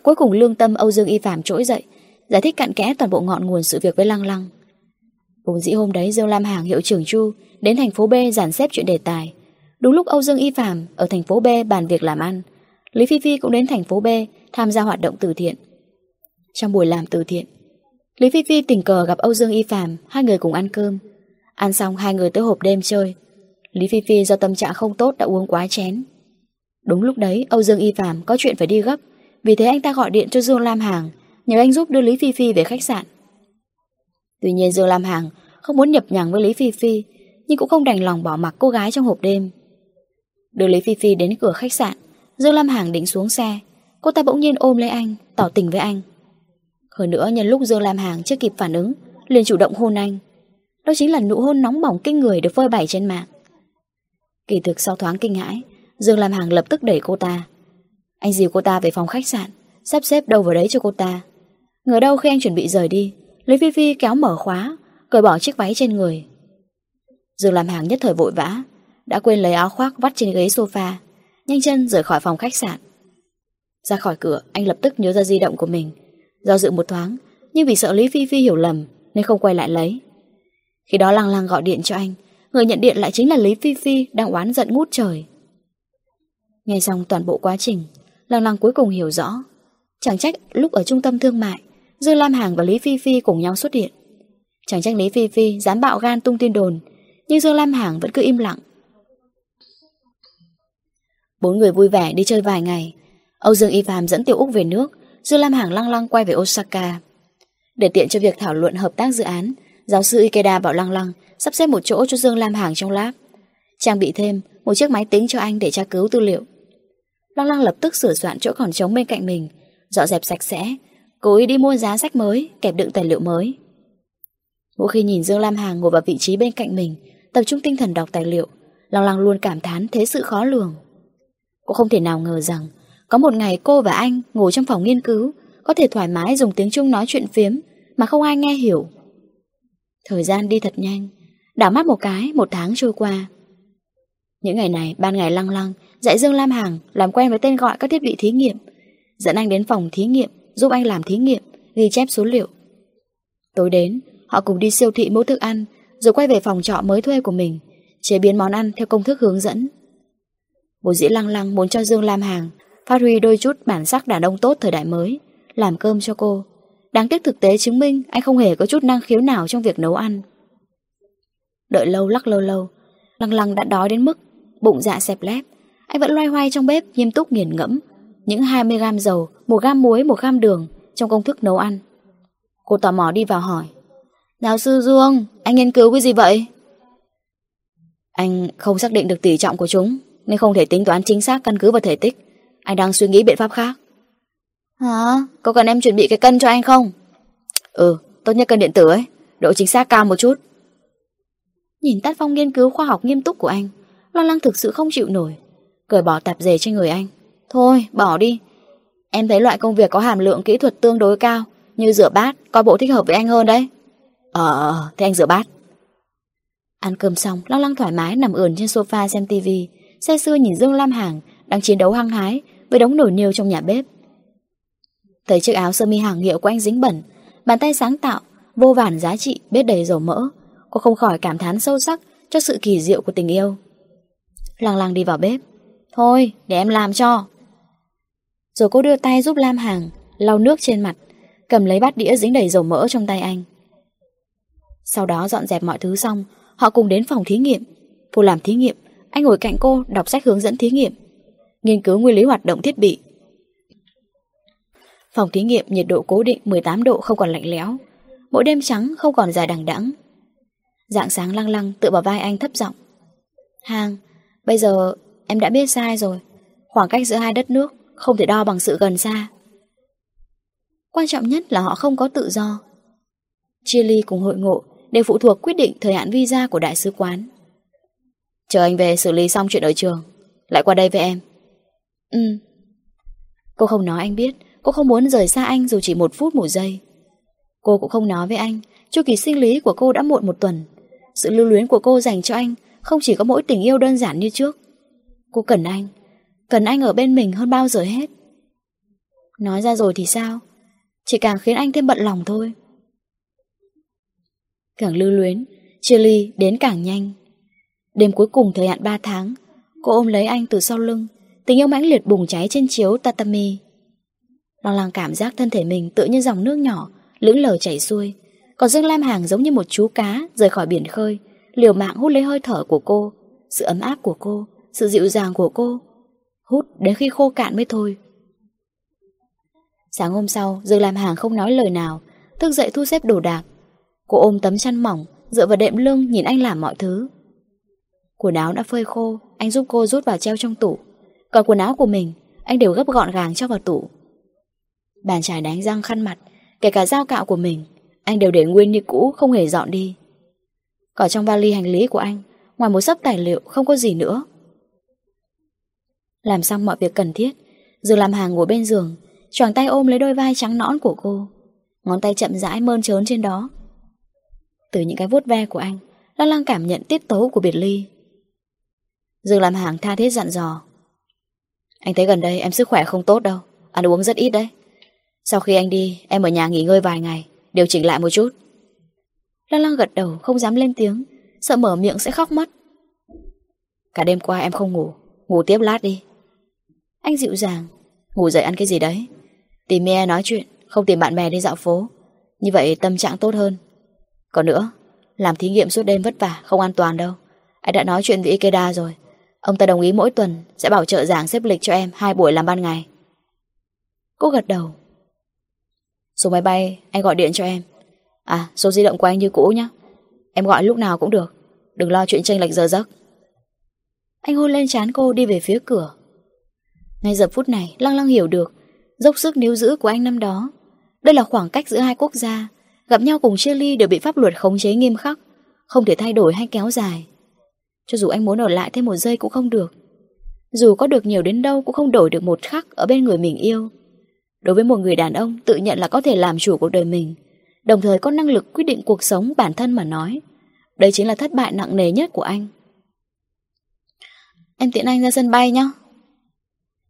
Cuối cùng lương tâm Âu Dương Y Phạm trỗi dậy, giải thích cặn kẽ toàn bộ ngọn nguồn sự việc với Lăng Lăng. Vốn dĩ hôm đấy Dương Lam Hàng hiệu trưởng Chu đến thành phố B giản xếp chuyện đề tài. Đúng lúc Âu Dương Y Phạm ở thành phố B bàn việc làm ăn, Lý Phi Phi cũng đến thành phố B tham gia hoạt động từ thiện. Trong buổi làm từ thiện, Lý Phi Phi tình cờ gặp Âu Dương Y Phạm, hai người cùng ăn cơm. Ăn xong hai người tới hộp đêm chơi. Lý Phi Phi do tâm trạng không tốt đã uống quá chén. Đúng lúc đấy Âu Dương Y Phạm có chuyện phải đi gấp, vì thế anh ta gọi điện cho Dương Lam Hàng, nhờ anh giúp đưa Lý Phi Phi về khách sạn. Tuy nhiên Dương Lam Hàng không muốn nhập nhằng với Lý Phi Phi, nhưng cũng không đành lòng bỏ mặc cô gái trong hộp đêm. Đưa Lý Phi Phi đến cửa khách sạn, Dương Lam Hàng định xuống xe, cô ta bỗng nhiên ôm lấy anh, tỏ tình với anh. Hơn nữa nhân lúc Dương Lam Hàng chưa kịp phản ứng liền chủ động hôn anh. Đó chính là nụ hôn nóng bỏng kinh người được phơi bày trên mạng. Kỳ thực sau thoáng kinh hãi Dương Lam Hàng lập tức đẩy cô ta. Anh dìu cô ta về phòng khách sạn Sắp xếp đâu vào đấy cho cô ta. Ngờ đâu khi anh chuẩn bị rời đi Lý Phi Phi kéo mở khóa Cởi bỏ chiếc váy trên người. Dương Lam Hàng nhất thời vội vã Đã quên lấy áo khoác vắt trên ghế sofa Nhanh chân rời khỏi phòng khách sạn. Ra khỏi cửa, anh lập tức nhớ ra di động của mình. Do dự một thoáng, Nhưng vì sợ Lý Phi Phi hiểu lầm, Nên không quay lại lấy. Khi đó lăng lăng gọi điện cho anh, Người nhận điện lại chính là Lý Phi Phi Đang oán giận ngút trời. Nghe xong toàn bộ quá trình Lăng lăng cuối cùng hiểu rõ. Chẳng trách lúc ở trung tâm thương mại Dương Lam Hàng và Lý Phi Phi cùng nhau xuất hiện. Chẳng trách Lý Phi Phi dám bạo gan tung tin đồn, Nhưng Dương Lam Hàng vẫn cứ im lặng. Bốn người vui vẻ đi chơi vài ngày Âu Dương Y Phạm dẫn Tiểu Úc về nước Dương Lam Hàng lăng lăng quay về Osaka. Để tiện cho việc thảo luận hợp tác dự án, giáo sư Ikeda bảo lăng lăng sắp xếp một chỗ cho Dương Lam Hàng trong lab. Trang bị thêm một chiếc máy tính cho anh để tra cứu tư liệu. Lăng lăng lập tức sửa soạn chỗ còn trống bên cạnh mình, dọn dẹp sạch sẽ, cố ý đi mua giá sách mới, kẹp đựng tài liệu mới. Mỗi khi nhìn Dương Lam Hàng ngồi vào vị trí bên cạnh mình, tập trung tinh thần đọc tài liệu, Lăng lăng luôn cảm thán thế sự khó lường. Cô không thể nào ngờ rằng có một ngày cô và anh ngồi trong phòng nghiên cứu, Có thể thoải mái dùng tiếng Trung nói chuyện phiếm Mà không ai nghe hiểu. Thời gian đi thật nhanh, Đảo mắt một cái, một tháng trôi qua. Những ngày này, ban ngày lăng lăng, Dạy Dương Lam Hàng làm quen với tên gọi các thiết bị thí nghiệm, Dẫn anh đến phòng thí nghiệm, Giúp anh làm thí nghiệm, Ghi chép số liệu. Tối đến, Họ cùng đi siêu thị mua thức ăn, Rồi quay về phòng trọ mới thuê của mình, Chế biến món ăn theo công thức hướng dẫn. Bố dĩ lăng lăng muốn cho Dương lam hàng Phát huy đôi chút bản sắc đàn ông tốt thời đại mới Làm cơm cho cô. Đáng tiếc thực tế chứng minh Anh không hề có chút năng khiếu nào trong việc nấu ăn. Đợi lâu lắc lâu lâu Lăng lăng đã đói đến mức Bụng dạ xẹp lép. Anh vẫn loay hoay trong bếp nghiêm túc nghiền ngẫm Những 20 gram dầu, 1 gram muối, 1 gram đường Trong công thức nấu ăn. Cô tò mò đi vào hỏi Giáo sư Dương, anh nghiên cứu cái gì vậy? Anh không xác định được tỷ trọng của chúng Nên không thể tính toán chính xác căn cứ vào thể tích. Anh đang suy nghĩ biện pháp khác. Hả? Có cần em chuẩn bị cái cân cho anh không? Ừ, tốt nhất cân điện tử ấy. Độ chính xác cao một chút. Nhìn tác phong nghiên cứu khoa học nghiêm túc của anh Lo lắng thực sự không chịu nổi. Cởi bỏ tạp dề trên người anh. Thôi, bỏ đi. Em thấy loại công việc có hàm lượng kỹ thuật tương đối cao Như rửa bát, coi bộ thích hợp với anh hơn đấy. Ờ, thế anh rửa bát. Ăn cơm xong, Lăng Lăng thoải mái nằm ườn trên sofa xem tivi. Xe xưa nhìn Dương Lam Hàng đang chiến đấu hăng hái Với đống nồi niêu trong nhà bếp. Thấy chiếc áo sơ mi hàng hiệu của anh dính bẩn, Bàn tay sáng tạo, Vô vàn giá trị biết đầy dầu mỡ, Cô không khỏi cảm thán sâu sắc Cho sự kỳ diệu của tình yêu. Lăng lăng đi vào bếp. Thôi, để em làm cho. Rồi cô đưa tay giúp Lam Hàng lau nước trên mặt, Cầm lấy bát đĩa dính đầy dầu mỡ trong tay anh. Sau đó dọn dẹp mọi thứ xong, Họ cùng đến phòng thí nghiệm. Cô làm thí nghiệm, Anh ngồi cạnh cô đọc sách hướng dẫn thí nghiệm. Nghiên cứu nguyên lý hoạt động thiết bị. Phòng thí nghiệm nhiệt độ cố định 18 độ không còn lạnh lẽo, Mỗi đêm trắng không còn dài đằng đẵng. Dạng sáng lăng lăng tựa vào vai anh thấp giọng Hàng Bây giờ em đã biết sai rồi, Khoảng cách giữa hai đất nước Không thể đo bằng sự gần xa. Quan trọng nhất là họ không có tự do. Chia ly cùng hội ngộ Đều phụ thuộc quyết định thời hạn visa của đại sứ quán. Chờ anh về xử lý xong chuyện ở trường, Lại qua đây với em. Ừ. Cô không nói anh biết. Cô không muốn rời xa anh dù chỉ một phút, một giây. Cô cũng không nói với anh. Chu kỳ sinh lý của cô đã muộn một tuần. Sự lưu luyến của cô dành cho anh Không chỉ có mỗi tình yêu đơn giản như trước. Cô cần anh. Cần anh ở bên mình hơn bao giờ hết. Nói ra rồi thì sao? Chỉ càng khiến anh thêm bận lòng thôi. Càng lưu luyến, Chia ly đến càng nhanh. Đêm cuối cùng thời hạn 3 tháng, Cô ôm lấy anh từ sau lưng. Tình yêu mãnh liệt bùng cháy trên chiếu tatami. Lo lắng cảm giác thân thể mình tự như dòng nước nhỏ, lững lờ chảy xuôi. Còn Dương Lam Hàng giống như một chú cá Rời khỏi biển khơi, Liều mạng hút lấy hơi thở của cô, Sự ấm áp của cô, Sự dịu dàng của cô. Hút đến khi khô cạn mới thôi. Sáng hôm sau, Dương Lam Hàng không nói lời nào, Thức dậy thu xếp đồ đạc. Cô ôm tấm chăn mỏng, Dựa vào đệm lưng nhìn anh làm mọi thứ. Quần áo đã phơi khô, Anh giúp cô rút vào treo trong tủ. Còn quần áo của mình, Anh đều gấp gọn gàng cho vào tủ. Bàn chải đánh răng khăn mặt, Kể cả dao cạo của mình, Anh đều để nguyên như cũ, không hề dọn đi. Còn trong vali hành lý của anh, Ngoài một sấp tài liệu, không có gì nữa. Làm xong mọi việc cần thiết dường làm hàng ngồi bên giường, choàng tay ôm lấy đôi vai trắng nõn của cô. Ngón tay chậm rãi mơn trớn trên đó. Từ những cái vuốt ve của anh, Lan Lan cảm nhận tiết tấu của biệt ly. Dường làm hàng tha thiết dặn dò. Anh thấy gần đây em sức khỏe không tốt đâu. Ăn uống rất ít đấy. Sau khi anh đi, Em ở nhà nghỉ ngơi vài ngày, Điều chỉnh lại một chút. Lăng lăng gật đầu, không dám lên tiếng, Sợ mở miệng sẽ khóc mất. Cả đêm qua em không ngủ Ngủ tiếp lát đi. Anh dịu dàng, Ngủ dậy ăn cái gì đấy. Tìm mẹ nói chuyện, Không tìm bạn bè đi dạo phố. Như vậy tâm trạng tốt hơn. Còn nữa, Làm thí nghiệm suốt đêm vất vả, Không an toàn đâu. Anh đã nói chuyện với Ikeda rồi. Ông ta đồng ý mỗi tuần Sẽ bảo trợ giảng xếp lịch cho em hai buổi làm ban ngày. Cô gật đầu. Số máy bay, anh gọi điện cho em. À số di động của anh như cũ nhé Em gọi lúc nào cũng được. Đừng lo chuyện tranh lệch giờ giấc. Anh hôn lên trán cô đi về phía cửa. Ngay giờ phút này, Lăng lăng hiểu được Dốc sức níu giữ của anh năm đó. Đây là khoảng cách giữa hai quốc gia. Gặp nhau cùng chia ly đều bị pháp luật khống chế nghiêm khắc, Không thể thay đổi hay kéo dài. Cho dù anh muốn ở lại thêm một giây cũng không được Dù có được nhiều đến đâu Cũng không đổi được một khắc Ở bên người mình yêu Đối với một người đàn ông tự nhận là có thể làm chủ cuộc đời mình, đồng thời có năng lực quyết định cuộc sống bản thân mà nói, đây chính là thất bại nặng nề nhất của anh. Em tiện anh ra sân bay nhé.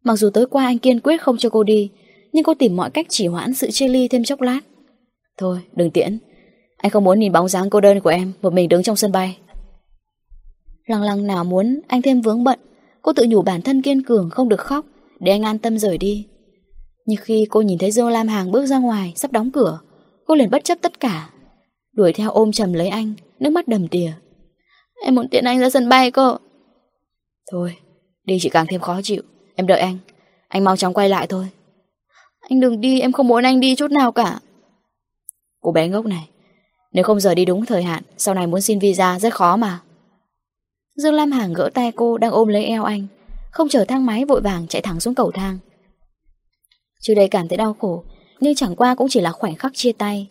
Mặc dù tối qua anh kiên quyết không cho cô đi, nhưng cô tìm mọi cách chỉ hoãn sự chia ly thêm chốc lát. Thôi, đừng tiễn. Anh không muốn nhìn bóng dáng cô đơn của em Một mình đứng trong sân bay Lăng lăng nào muốn, anh thêm vướng bận. Cô tự nhủ bản thân kiên cường không được khóc, Để anh an tâm rời đi. Nhưng khi cô nhìn thấy Dương Lam Hàng bước ra ngoài, Sắp đóng cửa, Cô liền bất chấp tất cả, Đuổi theo ôm chầm lấy anh, Nước mắt đầm tìa Em muốn tiện anh ra sân bay cô. Thôi, đi chỉ càng thêm khó chịu, Em đợi anh Anh mau chóng quay lại thôi. Anh đừng đi, em không muốn anh đi chút nào cả. Cô bé ngốc này, Nếu không giờ đi đúng thời hạn, Sau này muốn xin visa rất khó mà. Dương Lam Hàng gỡ tay cô đang ôm lấy eo anh, Không chở thang máy vội vàng chạy thẳng xuống cầu thang. Trước đây cảm thấy đau khổ, Nhưng chẳng qua cũng chỉ là khoảnh khắc chia tay.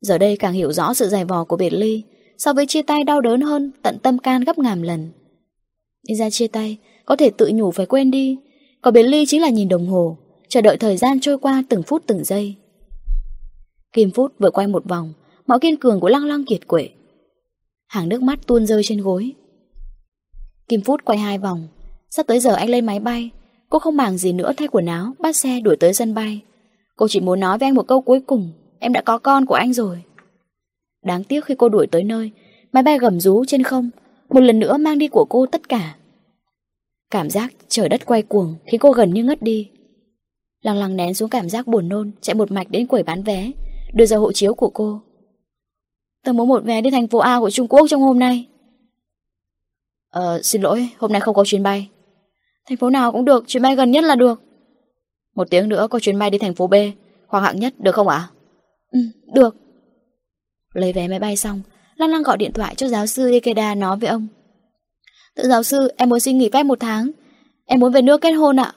Giờ đây càng hiểu rõ sự dài vò của biệt ly, So với chia tay đau đớn hơn Tận tâm can gấp ngàn lần. Đi ra chia tay, Có thể tự nhủ phải quên đi, Còn biệt ly chính là nhìn đồng hồ, Chờ đợi thời gian trôi qua từng phút từng giây. Kim phút vừa quay một vòng Mọi kiên cường của lăng lăng kiệt quệ. Hàng nước mắt tuôn rơi trên gối. Kim Phút quay hai vòng. Sắp tới giờ anh lên máy bay. Cô không màng gì nữa, thay quần áo, Bắt xe đuổi tới sân bay. Cô chỉ muốn nói với anh một câu cuối cùng. Em đã có con của anh rồi. Đáng tiếc khi cô đuổi tới nơi, Máy bay gầm rú trên không. Một lần nữa mang đi của cô tất cả. Cảm giác trời đất quay cuồng Khiến cô gần như ngất đi. Lăng lăng nén xuống cảm giác buồn nôn, Chạy một mạch đến quầy bán vé, Đưa ra hộ chiếu của cô. Tôi muốn một vé đi thành phố A của Trung Quốc trong hôm nay. Ờ, xin lỗi, hôm nay không có chuyến bay. Thành phố nào cũng được, chuyến bay gần nhất là được. Một tiếng nữa có chuyến bay đi thành phố B, khoang hạng nhất, được không ạ? Ừ, được. Lấy vé máy bay xong, Lan Lan gọi điện thoại cho giáo sư Ikeda nói với ông. Tự giáo sư, em muốn xin nghỉ phép một tháng. Em muốn về nước kết hôn ạ.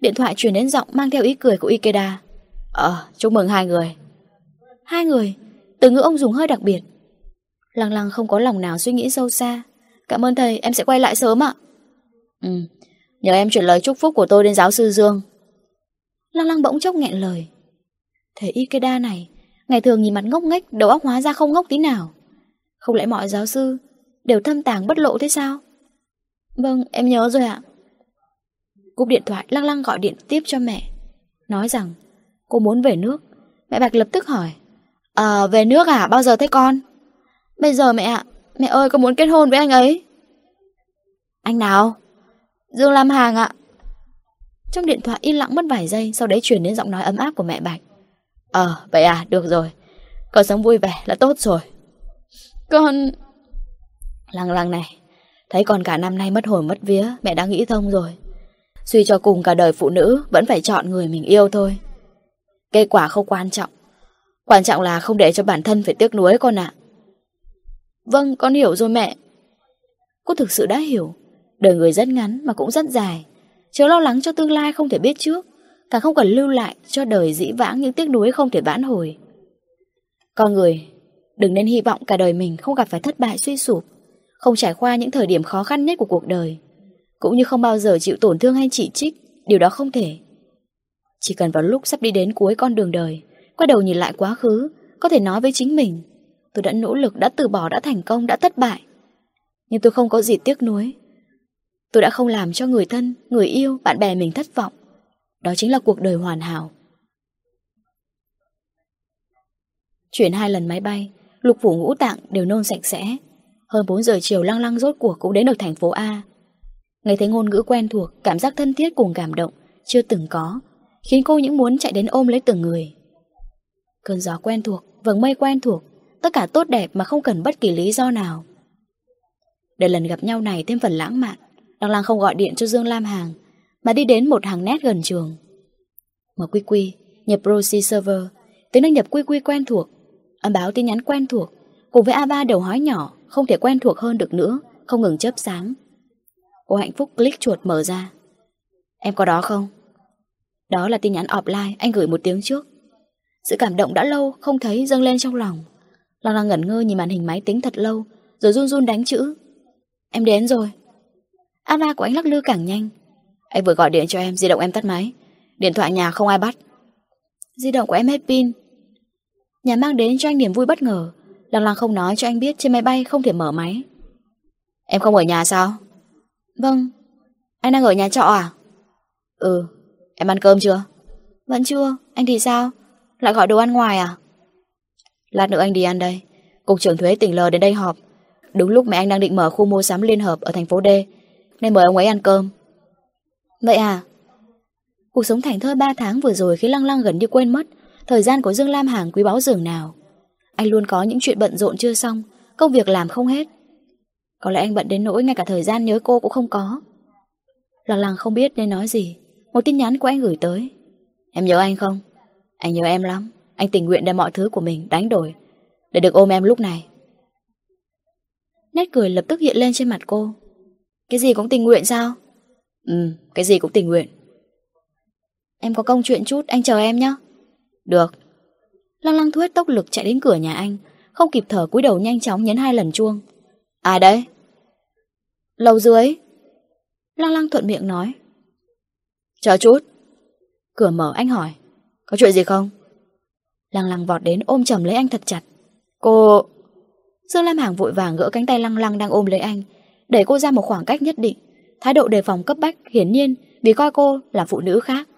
Điện thoại truyền đến giọng mang theo ý cười của Ikeda. Ờ, chúc mừng hai người. Hai người, từ ngữ ông dùng hơi đặc biệt. Lăng lăng không có lòng nào suy nghĩ sâu xa. Cảm ơn thầy, em sẽ quay lại sớm ạ. Ừ, nhờ em chuyển lời chúc phúc của tôi đến giáo sư Dương. Lăng lăng bỗng chốc nghẹn lời. Thầy Ikeda này, ngày thường nhìn mặt ngốc nghếch, đầu óc hóa ra không ngốc tí nào. Không lẽ mọi giáo sư đều thâm tàng bất lộ thế sao? Vâng, em nhớ rồi ạ. Cúp điện thoại lăng lăng gọi điện tiếp cho mẹ. Nói rằng cô muốn về nước. Mẹ Bạch lập tức hỏi. À, về nước à? Bao giờ thế con? Bây giờ mẹ ạ, Mẹ ơi, con muốn kết hôn với anh ấy. Anh nào? Dương Lam Hàng ạ. Trong điện thoại im lặng mất vài giây, Sau đấy chuyển đến giọng nói ấm áp của mẹ Bạch. Ờ vậy à được rồi. Con sống vui vẻ là tốt rồi. Con Lăng lăng này, Thấy con cả năm nay mất hồn mất vía, Mẹ đã nghĩ thông rồi. Suy cho cùng cả đời phụ nữ Vẫn phải chọn người mình yêu thôi. Kết quả không quan trọng. Quan trọng là không để cho bản thân phải tiếc nuối con ạ. Vâng, con hiểu rồi mẹ. Cô thực sự đã hiểu. Đời người rất ngắn mà cũng rất dài. Chớ lo lắng cho tương lai không thể biết trước. Càng không cần lưu lại cho đời dĩ vãng những tiếc nuối không thể vãn hồi. Con người, đừng nên hy vọng cả đời mình không gặp phải thất bại suy sụp. Không trải qua những thời điểm khó khăn nhất của cuộc đời. Cũng như không bao giờ chịu tổn thương hay chỉ trích. Điều đó không thể. Chỉ cần vào lúc sắp đi đến cuối con đường đời, quay đầu nhìn lại quá khứ, có thể nói với chính mình Tôi đã nỗ lực, đã từ bỏ, đã thành công, đã thất bại. Nhưng tôi không có gì tiếc nuối. Tôi đã không làm cho người thân, người yêu, bạn bè mình thất vọng. Đó chính là cuộc đời hoàn hảo. Chuyển hai lần máy bay, lục phủ ngũ tạng đều nôn sạch sẽ. Hơn 4 giờ chiều lăng lăng rốt cuộc cũng đến được thành phố A. Nghe thấy ngôn ngữ quen thuộc, cảm giác thân thiết cùng cảm động, chưa từng có, khiến cô những muốn chạy đến ôm lấy từng người. Cơn gió quen thuộc, vầng mây quen thuộc, Tất cả tốt đẹp mà không cần bất kỳ lý do nào. Để lần gặp nhau này thêm phần lãng mạn, Đăng Lang không gọi điện cho Dương Lam Hàng, Mà đi đến một hàng nét gần trường. Mở quy quy Nhập Proxy Server Tính đăng nhập quy quy quen thuộc, Âm báo tin nhắn quen thuộc, Cùng với A3 đầu hói nhỏ, Không thể quen thuộc hơn được nữa, Không ngừng chớp sáng. Cô hạnh phúc click chuột mở ra. Em có đó không? Đó là tin nhắn offline anh gửi một tiếng trước. Sự cảm động đã lâu, không thấy dâng lên trong lòng. Lăng lăng ngẩn ngơ nhìn màn hình máy tính thật lâu Rồi run run đánh chữ. Em đến rồi. Ava của anh lắc lư càng nhanh. Anh vừa gọi điện cho em, di động em tắt máy. Điện thoại nhà không ai bắt. Di động của em hết pin. Nhà mang đến cho anh niềm vui bất ngờ. Lăng lăng không nói cho anh biết trên máy bay không thể mở máy. Em không ở nhà sao? Vâng. Anh đang ở nhà trọ à? Ừ. Em ăn cơm chưa? Vẫn chưa, anh thì sao? Lại gọi đồ ăn ngoài à? Lát nữa anh đi ăn đây. Cục trưởng thuế tỉnh L đến đây họp. Đúng lúc mẹ anh đang định mở khu mua sắm liên hợp ở thành phố D. Nên mời ông ấy ăn cơm. Vậy à? Cuộc sống thảnh thơi 3 tháng vừa rồi khi Lăng Lăng gần như quên mất thời gian của Dương Lam Hàng quý báu dường nào. Anh luôn có những chuyện bận rộn chưa xong, công việc làm không hết. Có lẽ anh bận đến nỗi ngay cả thời gian nhớ cô cũng không có. Lăng Lăng không biết nên nói gì. Một tin nhắn của anh gửi tới. Em nhớ anh không? Anh nhớ em lắm. Anh tình nguyện đem mọi thứ của mình đánh đổi để được ôm em lúc này. Nét cười lập tức hiện lên trên mặt cô. Cái gì cũng tình nguyện sao? Ừ, cái gì cũng tình nguyện. Em có công chuyện chút, anh chờ em nhé. Được. Lăng lăng thuyết tốc lực chạy đến cửa nhà anh, không kịp thở cúi đầu nhanh chóng nhấn hai lần chuông. Ai đấy? Lầu dưới. Lăng lăng thuận miệng nói. Chờ chút. Cửa mở anh hỏi. Có chuyện gì không? Lăng lăng vọt đến ôm chầm lấy anh thật chặt. Cô... Dương Lam Hàng vội vàng gỡ cánh tay lăng lăng đang ôm lấy anh, đẩy cô ra một khoảng cách nhất định. Thái độ đề phòng cấp bách hiển nhiên vì coi cô là phụ nữ khác.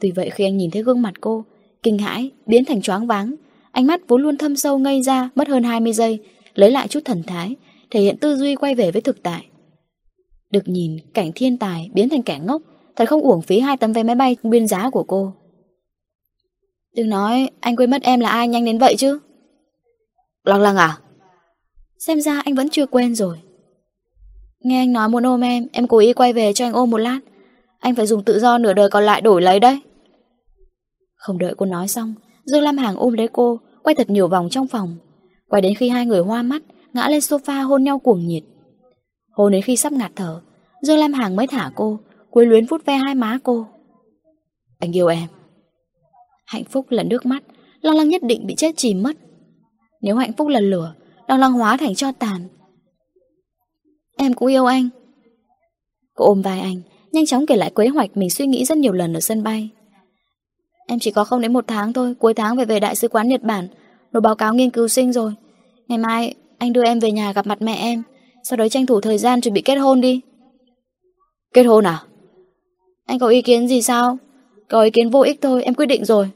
Tuy vậy khi anh nhìn thấy gương mặt cô, kinh hãi, biến thành choáng váng, ánh mắt vốn luôn thâm sâu ngây ra mất hơn 20 giây, lấy lại chút thần thái, thể hiện tư duy quay về với thực tại. Được nhìn cảnh thiên tài biến thành kẻ ngốc, thật không uổng phí hai tấm vé máy bay nguyên giá của cô. Đừng nói anh quên mất em là ai nhanh đến vậy chứ. Lăng lăng à? Xem ra anh vẫn chưa quên rồi. Nghe anh nói muốn ôm em, em cố ý quay về cho anh ôm một lát. Anh phải dùng tự do nửa đời còn lại đổi lấy đấy. Không đợi cô nói xong, Dương Lam Hàng ôm lấy cô, quay thật nhiều vòng trong phòng. Quay đến khi hai người hoa mắt, ngã lên sofa hôn nhau cuồng nhiệt. Hôn đến khi sắp ngạt thở, Dương Lam Hàng mới thả cô, cuối luyến vút ve hai má cô. Anh yêu em. Hạnh phúc là nước mắt, long Lăng nhất định bị chết chìm mất. Nếu hạnh phúc là lửa, long Lăng hóa thành cho tàn. Em cũng yêu anh. Cô ôm vai anh, nhanh chóng kể lại kế hoạch mình suy nghĩ rất nhiều lần ở sân bay. Em chỉ có không đến một tháng thôi, cuối tháng phải về Đại sứ quán Nhật Bản, nộp báo cáo nghiên cứu sinh rồi. Ngày mai anh đưa em về nhà gặp mặt mẹ em, sau đó tranh thủ thời gian chuẩn bị kết hôn đi. Kết hôn à? Anh có ý kiến gì sao? Có ý kiến vô ích thôi, em quyết định rồi.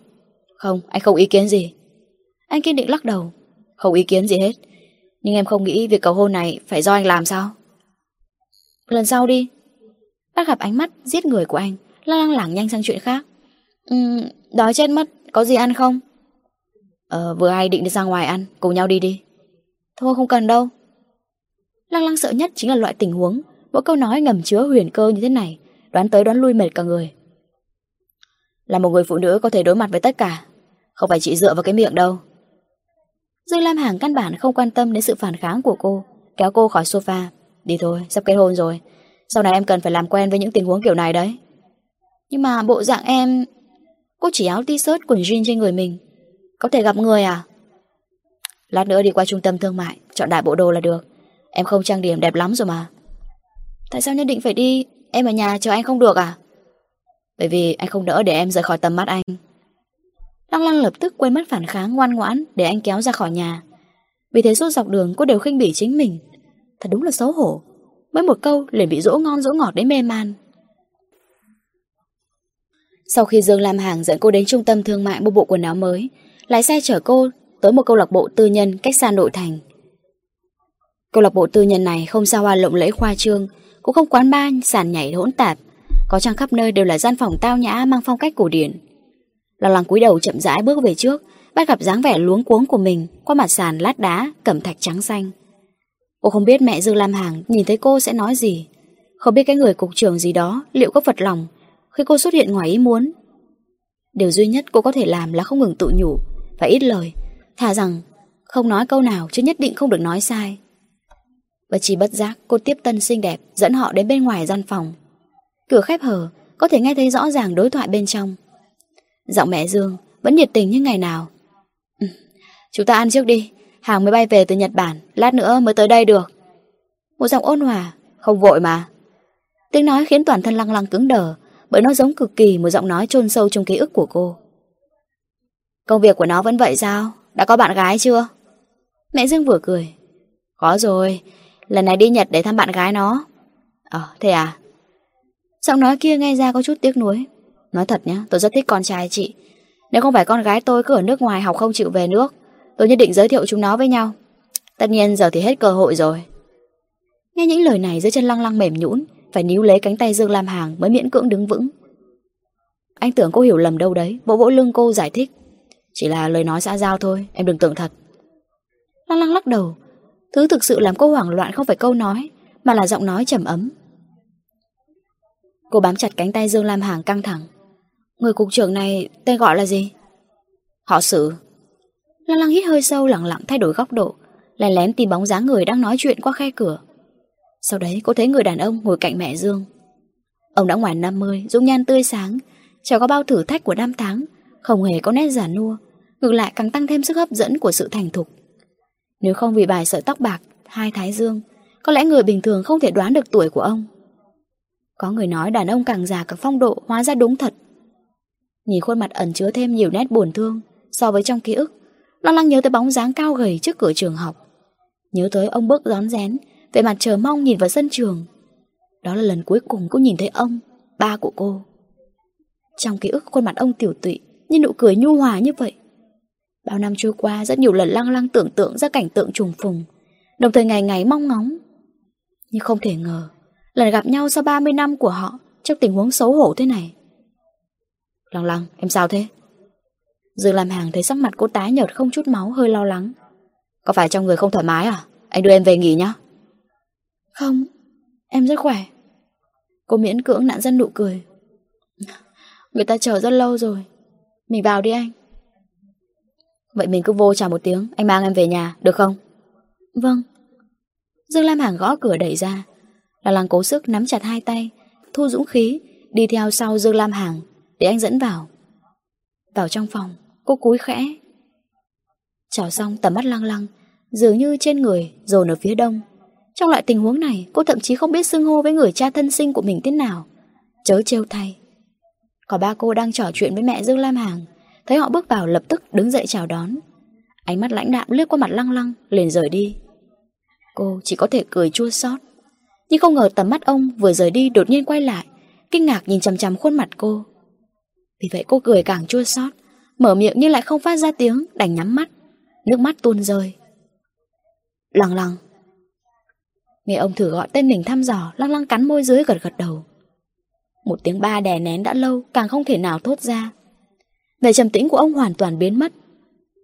Không, anh không ý kiến gì. Anh kiên định lắc đầu. Không ý kiến gì hết. Nhưng em không nghĩ việc cầu hôn này phải do anh làm sao? Lần sau đi. bác gặp ánh mắt giết người của anh, lăng lăng lảng nhanh sang chuyện khác. Ừm, đói chết mất, có gì ăn không? Ờ, vừa ai định đi ra ngoài ăn, cùng nhau đi đi. Thôi không cần đâu. Lăng lăng sợ nhất chính là loại tình huống, mỗi câu nói ngầm chứa huyền cơ như thế này, đoán tới đoán lui mệt cả người. Là một người phụ nữ có thể đối mặt với tất cả, không phải chỉ dựa vào cái miệng đâu. Dương Lam Hàng căn bản không quan tâm đến sự phản kháng của cô, kéo cô khỏi sofa. Đi thôi, sắp kết hôn rồi. Sau này em cần phải làm quen với những tình huống kiểu này đấy. Nhưng mà bộ dạng em... Cô chỉ áo t-shirt quần jean trên người mình. Có thể gặp người à? Lát nữa đi qua trung tâm thương mại, chọn đại bộ đồ là được. Em không trang điểm đẹp lắm rồi mà. Tại sao nhất định phải đi? Em ở nhà chờ anh không được à? Bởi vì anh không đỡ để em rời khỏi tầm mắt anh. Lăng lăng lập tức quên mất phản kháng ngoan ngoãn để anh kéo ra khỏi nhà. Vì thế suốt dọc đường cô đều khinh bỉ chính mình. Thật đúng là xấu hổ. Mới một câu liền bị dỗ ngon dỗ ngọt đến mê man. Sau khi Dương Lam Hàng dẫn cô đến trung tâm thương mại mua bộ quần áo mới, lái xe chở cô tới một câu lạc bộ tư nhân cách xa nội thành. Câu lạc bộ tư nhân này không xa hoa lộng lẫy khoa trương, cũng không quán bar sàn nhảy hỗn tạp, có trang khắp nơi đều là gian phòng tao nhã mang phong cách cổ điển. Lo lắng cúi đầu chậm rãi bước về trước, bắt gặp dáng vẻ luống cuống của mình qua mặt sàn lát đá, cẩm thạch trắng xanh. Cô không biết mẹ Dương Lam Hàng nhìn thấy cô sẽ nói gì, không biết cái người cục trưởng gì đó liệu có phật lòng khi cô xuất hiện ngoài ý muốn. Điều duy nhất cô có thể làm là không ngừng tự nhủ và ít lời, thà rằng không nói câu nào chứ nhất định không được nói sai. Và chỉ bất giác cô tiếp tân xinh đẹp dẫn họ đến bên ngoài gian phòng. Cửa khép hờ, có thể nghe thấy rõ ràng đối thoại bên trong. Giọng mẹ Dương vẫn nhiệt tình như ngày nào. Ừ, chúng ta ăn trước đi, hàng mới bay về từ Nhật Bản, lát nữa mới tới đây được. Một giọng ôn hòa, không vội mà. Tiếng nói khiến toàn thân lăng lăng cứng đờ, bởi nó giống cực kỳ một giọng nói chôn sâu trong ký ức của cô. Công việc của nó vẫn vậy sao? Đã có bạn gái chưa? Mẹ Dương vừa cười. Có rồi, lần này đi Nhật để thăm bạn gái nó. Ờ, thế à? Giọng nói kia nghe ra có chút tiếc nuối. Nói thật nhé, tôi rất thích con trai chị. Nếu không phải con gái tôi cứ ở nước ngoài học không chịu về nước, Tôi nhất định giới thiệu chúng nó với nhau. Tất nhiên giờ thì hết cơ hội rồi. Nghe những lời này dưới chân lăng lăng mềm nhũn Phải níu lấy cánh tay Dương Lam Hàng Mới miễn cưỡng đứng vững. Anh tưởng cô hiểu lầm đâu đấy Vỗ vỗ lưng cô giải thích. Chỉ là lời nói xã giao thôi Em đừng tưởng thật. Lăng lăng lắc đầu. Thứ thực sự làm cô hoảng loạn không phải câu nói Mà là giọng nói trầm ấm. Cô bám chặt cánh tay Dương Lam Hàng căng thẳng. Người cục trưởng này tên gọi là gì? Họ xử Lăng lăng hít hơi sâu lặng lặng thay đổi góc độ Lén lén tìm bóng dáng người đang nói chuyện qua khe cửa. Sau đấy cô thấy người đàn ông ngồi cạnh mẹ Dương. Ông đã ngoài 50 Dung nhan tươi sáng Chẳng có bao thử thách của năm tháng Không hề có nét giả nua Ngược lại càng tăng thêm sức hấp dẫn của sự thành thục. Nếu không vì vài sợi tóc bạc Hai thái dương Có lẽ người bình thường không thể đoán được tuổi của ông. Có người nói đàn ông càng già càng phong độ Hóa ra đúng thật Nhìn khuôn mặt ẩn chứa thêm nhiều nét buồn thương So với trong ký ức Lăng lăng nhớ tới bóng dáng cao gầy trước cửa trường học. Nhớ tới ông bước rón rén Về mặt chờ mong nhìn vào sân trường. Đó là lần cuối cùng cô nhìn thấy ông, Ba của cô. Trong ký ức, khuôn mặt ông tiểu tụy Như nụ cười nhu hòa như vậy. Bao năm trôi qua, rất nhiều lần lăng lăng tưởng tượng ra cảnh tượng trùng phùng, Đồng thời ngày ngày mong ngóng. Nhưng không thể ngờ, Lần gặp nhau sau 30 năm của họ, Trong tình huống xấu hổ thế này Lăng lăng, em sao thế? Dương làm hàng thấy sắc mặt cô tái nhợt không chút máu hơi lo lắng. Có phải trong người không thoải mái à? Anh đưa em về nghỉ nhá. Không, em rất khỏe. Cô miễn cưỡng nạn dân nụ cười. Người ta chờ rất lâu rồi. Mình vào đi anh. Vậy mình cứ vô chào một tiếng Anh mang em về nhà, được không? Vâng. Dương Lam Hàng gõ cửa đẩy ra. Là làng cố sức nắm chặt hai tay Thu dũng khí Đi theo sau Dương Lam Hàng để anh dẫn vào. Vào trong phòng, Cô cúi khẽ. Chào xong, tầm mắt lăng lăng, Dường như trên người dồn ở phía đông. Trong loại tình huống này, Cô thậm chí không biết xưng hô với người cha thân sinh của mình thế nào. Chớ trêu thay. Có ba cô đang trò chuyện với mẹ Dương Lam Hàng, Thấy họ bước vào lập tức đứng dậy chào đón. Ánh mắt lãnh đạm lướt qua mặt lăng lăng, Liền rời đi. Cô chỉ có thể cười chua xót. Nhưng không ngờ tầm mắt ông vừa rời đi đột nhiên quay lại, Kinh ngạc nhìn chằm chằm khuôn mặt cô. Vì vậy cô cười càng chua xót, Mở miệng nhưng lại không phát ra tiếng, Đành nhắm mắt. Nước mắt tuôn rơi. Lăng lăng. Nghe ông thử gọi tên mình thăm dò, Lăng lăng cắn môi dưới gật gật đầu. Một tiếng ba đè nén đã lâu, Càng không thể nào thốt ra. Vẻ trầm tĩnh của ông hoàn toàn biến mất.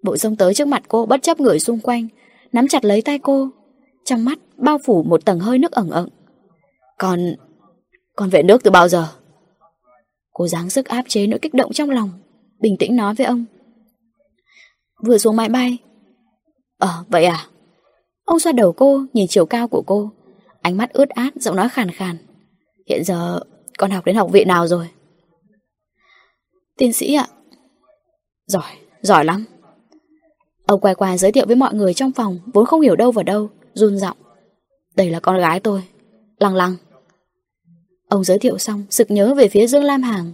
Bộ rông tới trước mặt cô bất chấp người xung quanh, Nắm chặt lấy tay cô. Trong mắt bao phủ một tầng hơi nước ẩn ẩn. Còn Con về nước từ bao giờ? Cô dáng sức áp chế nỗi kích động trong lòng Bình tĩnh nói với ông. Vừa xuống máy bay. Ờ vậy à? Ông xoa đầu cô nhìn chiều cao của cô. Ánh mắt ướt át giọng nói khàn khàn. Hiện giờ con học đến học viện nào rồi? Tiến sĩ ạ. Giỏi, giỏi lắm. Ông quay qua giới thiệu với mọi người trong phòng Vốn không hiểu đâu vào đâu Run giọng. Đây là con gái tôi. Lăng lăng. Ông giới thiệu xong, Sực nhớ về phía Dương Lam Hàng.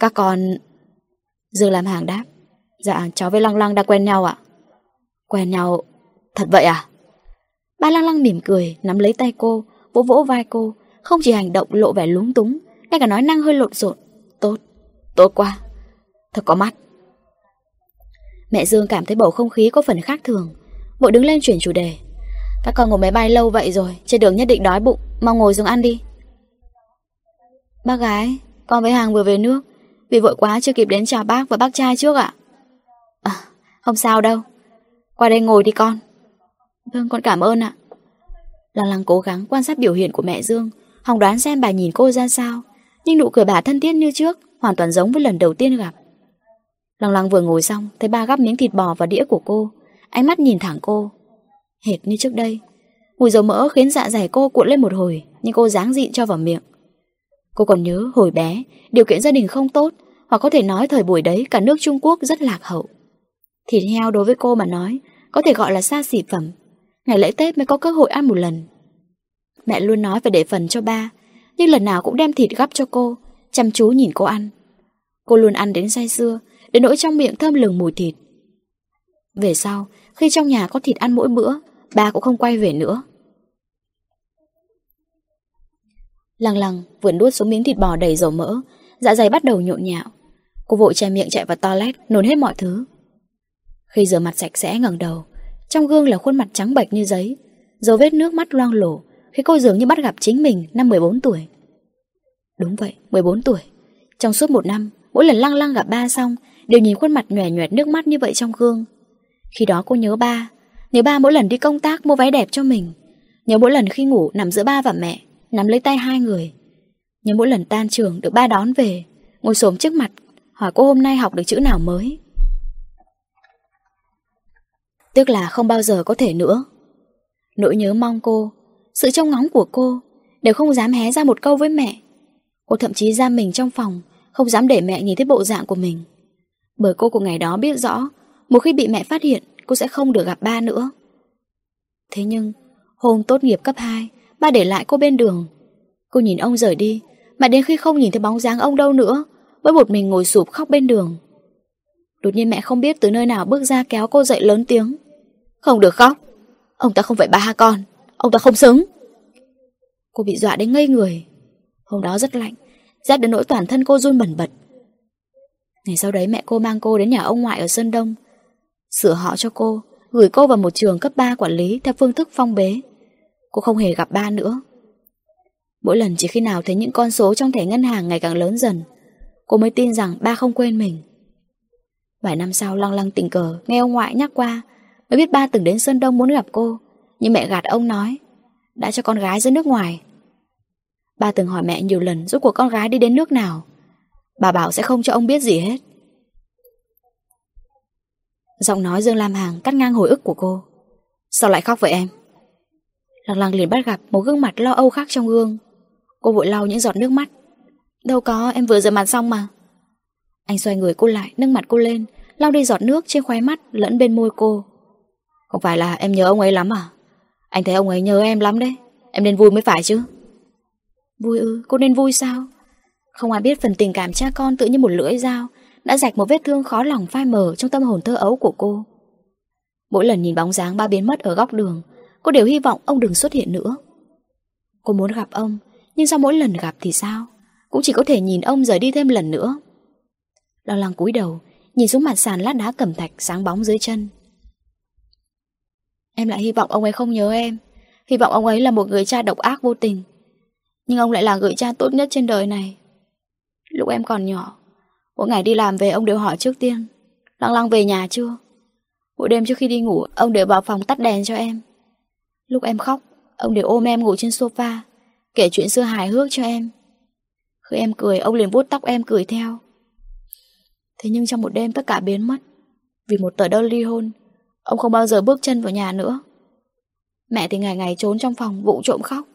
Các con Dương Lam Hàng đáp. Dạ cháu với Lăng Lăng đã quen nhau ạ. Quen nhau Thật vậy à? Ba Lăng Lăng mỉm cười, Nắm lấy tay cô, Vỗ vỗ vai cô, Không chỉ hành động lộ vẻ lúng túng, Ngay cả nói năng hơi lộn xộn. Tốt Tốt quá. Thật có mắt. Mẹ Dương cảm thấy bầu không khí có phần khác thường. Vội đứng lên chuyển chủ đề. Các con ngồi máy bay lâu vậy rồi, Trên đường nhất định đói bụng, Mau ngồi xuống ăn đi. Bác gái, Con với Hàng vừa về nước. Vì vội quá chưa kịp đến chào bác và bác trai trước ạ. À? Không sao đâu. Qua đây ngồi đi con. Vâng con cảm ơn ạ. Lăng lăng cố gắng quan sát biểu hiện của mẹ Dương. Hòng đoán xem bà nhìn cô ra sao. Nhưng nụ cười bà thân thiết như trước Hoàn toàn giống với lần đầu tiên gặp. Lăng lăng vừa ngồi xong, Thấy ba gắp miếng thịt bò vào đĩa của cô. Ánh mắt nhìn thẳng cô. Hệt như trước đây. Mùi dầu mỡ khiến dạ dày cô cuộn lên một hồi, Nhưng cô dáng dị cho vào miệng. Cô còn nhớ hồi bé, Điều kiện gia đình không tốt, Hoặc có thể nói thời buổi đấy cả nước Trung Quốc rất lạc hậu. Thịt heo đối với cô mà nói, Có thể gọi là xa xỉ phẩm. Ngày lễ Tết mới có cơ hội ăn một lần. Mẹ luôn nói phải để phần cho ba, Nhưng lần nào cũng đem thịt gắp cho cô, Chăm chú nhìn cô ăn. Cô luôn ăn đến say sưa, Đến nỗi trong miệng thơm lừng mùi thịt. Về sau, Khi trong nhà có thịt ăn mỗi bữa, Ba cũng không quay về nữa. Lăng lăng vừa nuốt xuống miếng thịt bò đầy dầu mỡ Dạ dày bắt đầu nhộn nhạo Cô vội che miệng chạy vào toilet Nôn hết mọi thứ Khi rửa mặt sạch sẽ ngẩng đầu, trong gương là khuôn mặt trắng bệch như giấy, dấu vết nước mắt loang lổ khi cô dường như bắt gặp chính mình năm 14 tuổi. Đúng vậy, 14 tuổi. Trong suốt một năm, mỗi lần lăng lăng gặp ba xong, đều nhìn khuôn mặt nhòe nhòe nước mắt như vậy trong gương. Khi đó cô nhớ ba, nhớ ba mỗi lần đi công tác mua váy đẹp cho mình, nhớ mỗi lần khi ngủ nằm giữa ba và mẹ, nắm lấy tay hai người. Nhưng mỗi lần tan trường được ba đón về, ngồi xổm trước mặt, hỏi cô hôm nay học được chữ nào mới. Tức là không bao giờ có thể nữa. Nỗi nhớ mong cô, sự trông ngóng của cô, đều không dám hé ra một câu với mẹ. Cô thậm chí ra mình trong phòng, không dám để mẹ nhìn thấy bộ dạng của mình. Bởi cô của ngày đó biết rõ, một khi bị mẹ phát hiện, cô sẽ không được gặp ba nữa. Thế nhưng, hôm tốt nghiệp cấp 2, ba để lại cô bên đường. Cô nhìn ông rời đi, mà đến khi không nhìn thấy bóng dáng ông đâu nữa, mới một mình ngồi sụp khóc bên đường. Đột nhiên mẹ không biết từ nơi nào bước ra kéo cô dậy lớn tiếng. Không được khóc, ông ta không phải ba con, ông ta không xứng. Cô bị dọa đến ngây người. Hôm đó rất lạnh, rét đến nỗi toàn thân cô run bẩn bật. Ngày sau đấy mẹ cô mang cô đến nhà ông ngoại ở Sơn Đông, sửa họ cho cô, gửi cô vào một trường cấp 3 quản lý theo phương thức phong bế. Cô không hề gặp ba nữa. Mỗi lần chỉ khi nào thấy những con số trong thẻ ngân hàng ngày càng lớn dần, cô mới tin rằng ba không quên mình. Vài năm sau lăng lăng tình cờ nghe ông ngoại nhắc qua, mới biết ba từng đến Sơn Đông muốn gặp cô, nhưng mẹ gạt ông nói, đã cho con gái ra nước ngoài. Ba từng hỏi mẹ nhiều lần rốt cuộc con gái đi đến nước nào. Bà bảo sẽ không cho ông biết gì hết. Giọng nói Dương Lam Hàng cắt ngang hồi ức của cô. Sao lại khóc vậy em? Lăng lăng liền bắt gặp một gương mặt lo âu khác trong gương. Cô vội lau những giọt nước mắt. Đâu có, em vừa rửa mặt xong mà. Anh xoay người cô lại, nâng mặt cô lên, lau đi giọt nước trên khóe mắt lẫn bên môi cô. Không phải là em nhớ ông ấy lắm à? Anh thấy ông ấy nhớ em lắm đấy. Em nên vui mới phải chứ. Vui ư, cô nên vui sao? Không ai biết phần tình cảm cha con tự như một lưỡi dao đã rạch một vết thương khó lòng phai mờ trong tâm hồn thơ ấu của cô. Mỗi lần nhìn bóng dáng ba biến mất ở góc đường, cô đều hy vọng ông đừng xuất hiện nữa. Cô muốn gặp ông, nhưng sau mỗi lần gặp thì sao? Cũng chỉ có thể nhìn ông rời đi thêm lần nữa. Lo lắng cúi đầu, nhìn xuống mặt sàn lát đá cẩm thạch sáng bóng dưới chân. Em lại hy vọng ông ấy không nhớ em, hy vọng ông ấy là một người cha độc ác vô tình. Nhưng ông lại là người cha tốt nhất trên đời này. Lúc em còn nhỏ, mỗi ngày đi làm về ông đều hỏi trước tiên, Lăng Lăng về nhà chưa? Mỗi đêm trước khi đi ngủ, ông đều vào phòng tắt đèn cho em. Lúc em khóc, ông đều ôm em ngủ trên sofa, kể chuyện xưa hài hước cho em. Khi em cười, ông liền vuốt tóc em cười theo. Thế nhưng trong một đêm tất cả biến mất. Vì một tờ đơn ly hôn, ông không bao giờ bước chân vào nhà nữa. Mẹ thì ngày ngày trốn trong phòng vụ trộm khóc.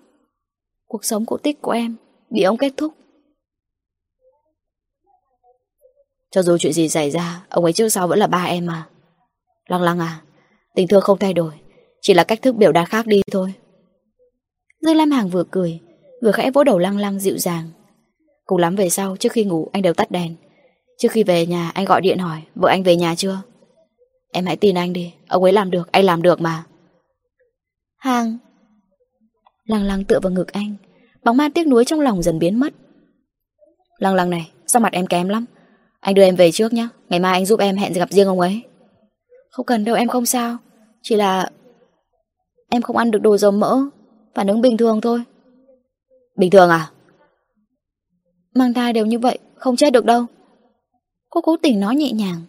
Cuộc sống cổ tích của em bị ông kết thúc. Cho dù chuyện gì xảy ra, ông ấy trước sau vẫn là ba em mà. Lăng lăng à, tình thương không thay đổi, chỉ là cách thức biểu đạt khác đi thôi. Dương Lam Hàng vừa cười, vừa khẽ vỗ đầu lăng lăng dịu dàng. Cùng lắm về sau, trước khi ngủ anh đều tắt đèn. Trước khi về nhà anh gọi điện hỏi Vợ anh về nhà chưa? Em hãy tin anh đi Ông ấy làm được, anh làm được mà. Hàng. Lăng lăng tựa vào ngực anh Bóng ma tiếc nuối trong lòng dần biến mất. Lăng lăng này, sao mặt em kém lắm? Anh đưa em về trước nhé Ngày mai anh giúp em hẹn gặp riêng ông ấy. Không cần đâu em không sao. Chỉ là Em không ăn được đồ dầu mỡ, Phản ứng bình thường thôi. Bình thường à? Mang thai đều như vậy, Không chết được đâu. Cô cố tình nói nhẹ nhàng.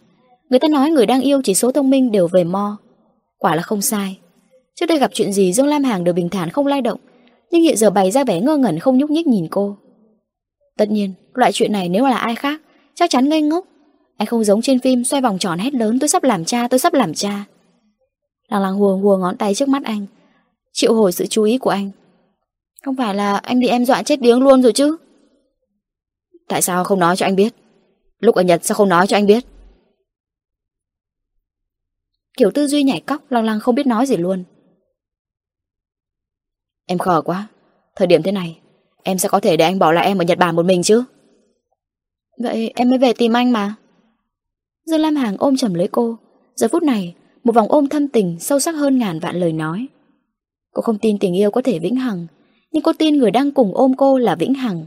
Người ta nói người đang yêu chỉ số thông minh đều về mo. Quả là không sai. Trước đây gặp chuyện gì Dương Lam Hàng đều bình thản không lay động, Nhưng hiện giờ bày ra vẻ ngơ ngẩn không nhúc nhích nhìn cô. Tất nhiên, Loại chuyện này nếu là ai khác, Chắc chắn ngây ngốc. Anh không giống trên phim, xoay vòng tròn hét lớn, tôi sắp làm cha, tôi sắp làm cha. Lăng lăng hùa hùa ngón tay trước mắt anh. Chịu hồi sự chú ý của anh. Không phải là anh bị em dọa chết điếng luôn rồi chứ? Tại sao không nói cho anh biết? Lúc ở Nhật sao không nói cho anh biết? Kiểu tư duy nhảy cóc, Lăng lăng không biết nói gì luôn. Em khờ quá. Thời điểm thế này, Em sẽ có thể để anh bỏ lại em ở Nhật Bản một mình chứ? Vậy em mới về tìm anh mà. Dương Lam Hàng ôm chầm lấy cô. Giờ phút này một vòng ôm thâm tình sâu sắc hơn ngàn vạn lời nói Cô không tin tình yêu có thể vĩnh hằng Nhưng cô tin người đang cùng ôm cô là vĩnh hằng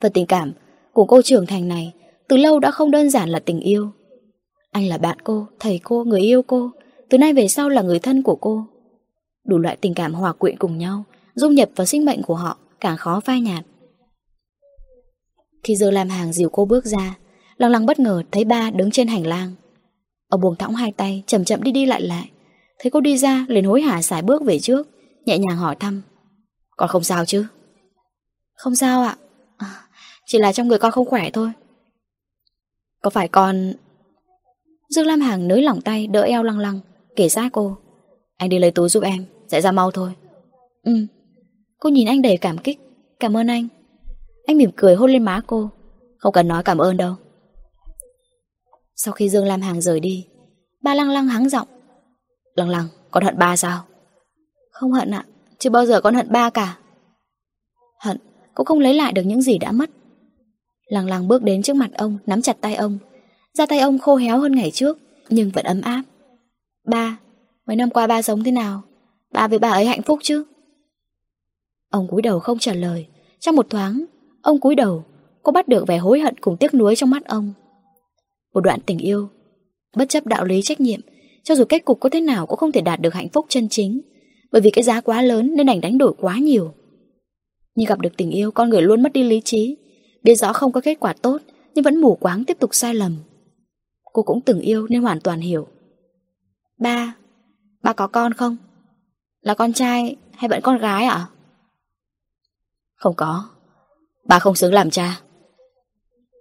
và tình cảm của cô trưởng thành này từ lâu đã không đơn giản là tình yêu. Anh là bạn cô, thầy cô, người yêu cô, từ nay về sau là người thân của cô. Đủ loại tình cảm hòa quyện cùng nhau, dung nhập vào sinh mệnh của họ, càng khó phai nhạt. Khi giờ làm hàng dìu cô bước ra, lăng lăng bất ngờ thấy ba đứng trên hành lang. Ông buông thõng hai tay, chậm chậm đi đi lại lại. Thấy cô đi ra, liền hối hả xài bước về trước, nhẹ nhàng hỏi thăm. Con không sao chứ? Không sao ạ. À, chỉ là trong người con không khỏe thôi. Có phải con... Dương Lam Hàng nới lỏng tay đỡ eo lăng lăng, kể sát cô. Anh đi lấy túi giúp em, sẽ ra mau thôi. Ừ. Cô nhìn anh đầy cảm kích. Cảm ơn anh. Anh mỉm cười hôn lên má cô. Không cần nói cảm ơn đâu. Sau khi Dương Lam Hàng rời đi, ba lăng lăng hắng giọng. Lăng lăng, con hận ba sao? Không hận ạ, chưa bao giờ con hận ba cả. Hận, cũng không lấy lại được những gì đã mất. Lăng lăng bước đến trước mặt ông, nắm chặt tay ông. Da tay ông khô héo hơn ngày trước, nhưng vẫn ấm áp. Ba, mấy năm qua ba sống thế nào? Ba với bà ấy hạnh phúc chứ? Ông cúi đầu không trả lời. Trong một thoáng, ông cúi đầu, cô bắt được vẻ hối hận cùng tiếc nuối trong mắt ông. Một đoạn tình yêu, bất chấp đạo lý trách nhiệm, cho dù kết cục có thế nào cũng không thể đạt được hạnh phúc chân chính, bởi vì cái giá quá lớn nên đành đánh đổi quá nhiều. Nhưng gặp được tình yêu, con người luôn mất đi lý trí, biết rõ không có kết quả tốt, nhưng vẫn mù quáng tiếp tục sai lầm. Cô cũng từng yêu nên hoàn toàn hiểu. Ba, ba có con không? Là con trai hay vẫn con gái ạ? Không có. Bà không xứng làm cha.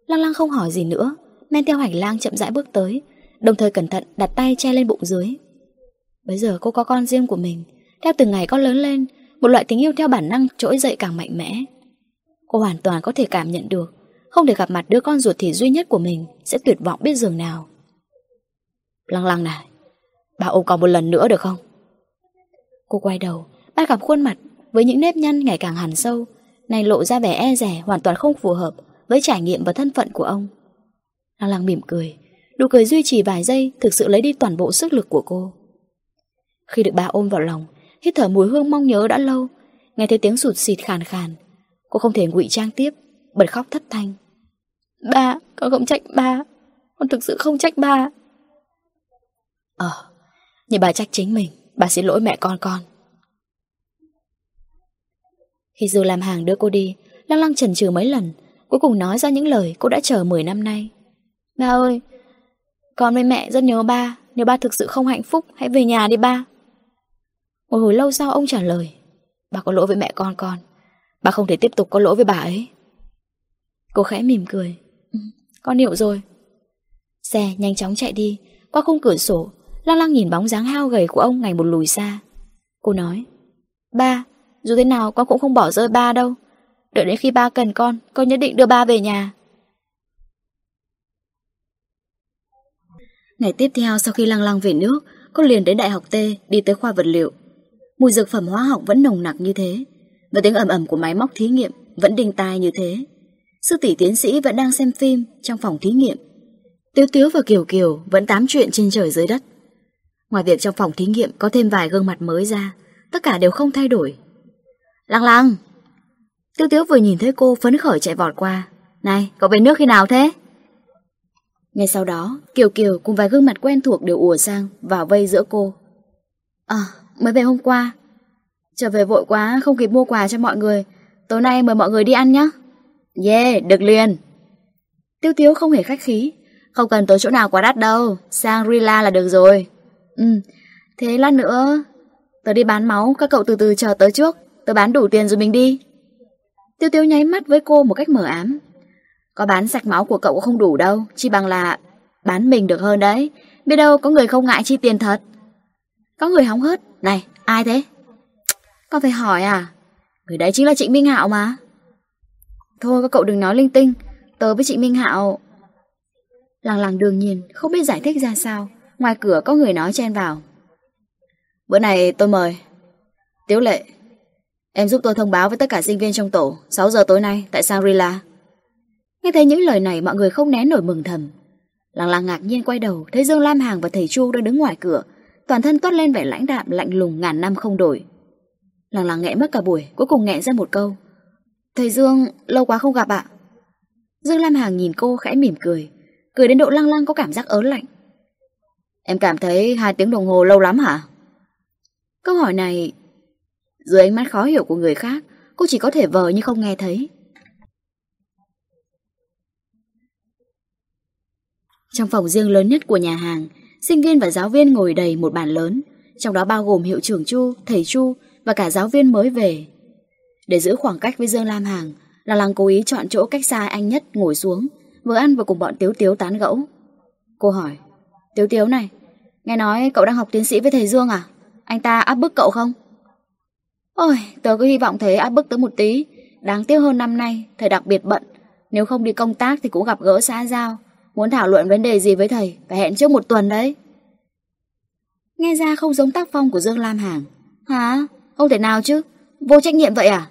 Lăng lăng không hỏi gì nữa, men theo hành lang chậm rãi bước tới, đồng thời cẩn thận đặt tay che lên bụng dưới. Bây giờ cô có con riêng của mình, theo từng ngày con lớn lên, một loại tình yêu theo bản năng trỗi dậy càng mạnh mẽ. Cô hoàn toàn có thể cảm nhận được, không thể gặp mặt đứa con ruột thịt duy nhất của mình sẽ tuyệt vọng biết giường nào. Lăng lăng này, bà ôm con một lần nữa được không? Cô quay đầu, bắt gặp khuôn mặt với những nếp nhăn ngày càng hằn sâu, này lộ ra vẻ e rẻ hoàn toàn không phù hợp với trải nghiệm và thân phận của ông. Lăng lăng mỉm cười, nụ cười duy trì vài giây thực sự lấy đi toàn bộ sức lực của cô. Khi được bà ôm vào lòng, hít thở mùi hương mong nhớ đã lâu, nghe thấy tiếng sụt xịt khàn khàn, cô không thể ngụy trang tiếp, bật khóc thất thanh. Ba, con không trách ba, con thực sự không trách ba. Ờ, nhưng bà trách chính mình, bà xin lỗi mẹ con con. Khi Dư làm hàng đưa cô đi, Lăng Lăng chần chừ mấy lần, cuối cùng nói ra những lời cô đã chờ 10 năm nay. Ba ơi, con với mẹ rất nhớ ba, nếu ba thực sự không hạnh phúc, hãy về nhà đi ba. Một hồi lâu sau ông trả lời, bà có lỗi với mẹ con con, bà không thể tiếp tục có lỗi với bà ấy. Cô khẽ mỉm cười, ừ, con hiểu rồi. Xe nhanh chóng chạy đi, qua khung cửa sổ, Lăng Lăng nhìn bóng dáng hao gầy của ông ngày một lùi xa. Cô nói, ba, dù thế nào con cũng không bỏ rơi ba đâu Đợi đến khi ba cần con Con nhất định đưa ba về nhà Ngày tiếp theo, sau khi lăng lăng về nước, Cô liền đến Đại học T, Đi tới khoa vật liệu. Mùi dược phẩm hóa học vẫn nồng nặc như thế, Và tiếng ầm ầm của máy móc thí nghiệm Vẫn đinh tai như thế. Sư tỷ tiến sĩ vẫn đang xem phim Trong phòng thí nghiệm. Tiếu Tiếu và Kiều Kiều vẫn tám chuyện trên trời dưới đất. Ngoài việc trong phòng thí nghiệm Có thêm vài gương mặt mới ra, Tất cả đều không thay đổi. Lăng lăng! Tiêu tiếu vừa nhìn thấy cô phấn khởi chạy vọt qua. Này, cậu về nước khi nào thế? Ngay sau đó, Kiều Kiều cùng vài gương mặt quen thuộc đều ùa sang Vào vây giữa cô. À mới về hôm qua. Trở về vội quá, không kịp mua quà cho mọi người. Tối nay mời mọi người đi ăn nhé Yeah, được liền. Tiêu tiếu không hề khách khí. Không cần tới chỗ nào quá đắt đâu. Sang Rila là được rồi. Ừ Thế lát nữa, Tớ đi bán máu, Các cậu từ từ chờ tới trước. Tớ bán đủ tiền rồi mình đi. Tiêu tiêu nháy mắt với cô một cách mở ám. Có bán sạch máu của cậu cũng không đủ đâu Chỉ bằng là bán mình được hơn đấy. Biết đâu có người không ngại chi tiền thật. Có người hóng hớt. Này, ai thế? Con phải hỏi à? Người đấy chính là Trịnh Minh Hạo mà. Thôi, các cậu đừng nói linh tinh. Tớ với Trịnh Minh Hạo lằng lằng đương nhiên không biết giải thích ra sao. Ngoài cửa có người nói chen vào. Bữa này tôi mời Tiếu lệ. Em giúp tôi thông báo với tất cả sinh viên trong tổ. 6 giờ tối nay tại Shangri-La Nghe thấy những lời này, mọi người không né nổi mừng thầm. Lăng lăng ngạc nhiên quay đầu, Thấy Dương Lam Hàng và thầy Chu đang đứng ngoài cửa. Toàn thân toát lên vẻ lãnh đạm, lạnh lùng ngàn năm không đổi. Lăng lăng nghẹn mất cả buổi, Cuối cùng nghẹn ra một câu. Thầy Dương, lâu quá không gặp ạ. Dương Lam Hàng nhìn cô khẽ mỉm cười Cười đến độ lăng lăng có cảm giác ớn lạnh. Em cảm thấy hai tiếng đồng hồ lâu lắm hả? Câu hỏi này, dưới ánh mắt khó hiểu của người khác, Cô chỉ có thể vờ như không nghe thấy. Trong phòng riêng lớn nhất của nhà hàng Sinh viên và giáo viên ngồi đầy một bàn lớn Trong đó bao gồm hiệu trưởng Chu, thầy Chu Và cả giáo viên mới về. Để giữ khoảng cách với Dương Lam Hàng Là lăng cố ý chọn chỗ cách xa anh nhất ngồi xuống Vừa ăn vừa cùng bọn Tiếu Tiếu tán gẫu. Cô hỏi Tiếu Tiếu này Nghe nói cậu đang học tiến sĩ với thầy Dương à? Anh ta áp bức cậu không? Ôi tớ cứ hy vọng thế áp bức tớ một tí. Đáng tiếc hơn năm nay Thầy đặc biệt bận. Nếu không đi công tác thì cũng gặp gỡ xã giao. Muốn thảo luận vấn đề gì với thầy Phải hẹn trước một tuần đấy. Nghe ra không giống tác phong của Dương Lam Hàng Hả? Không thể nào chứ. Vô trách nhiệm vậy à?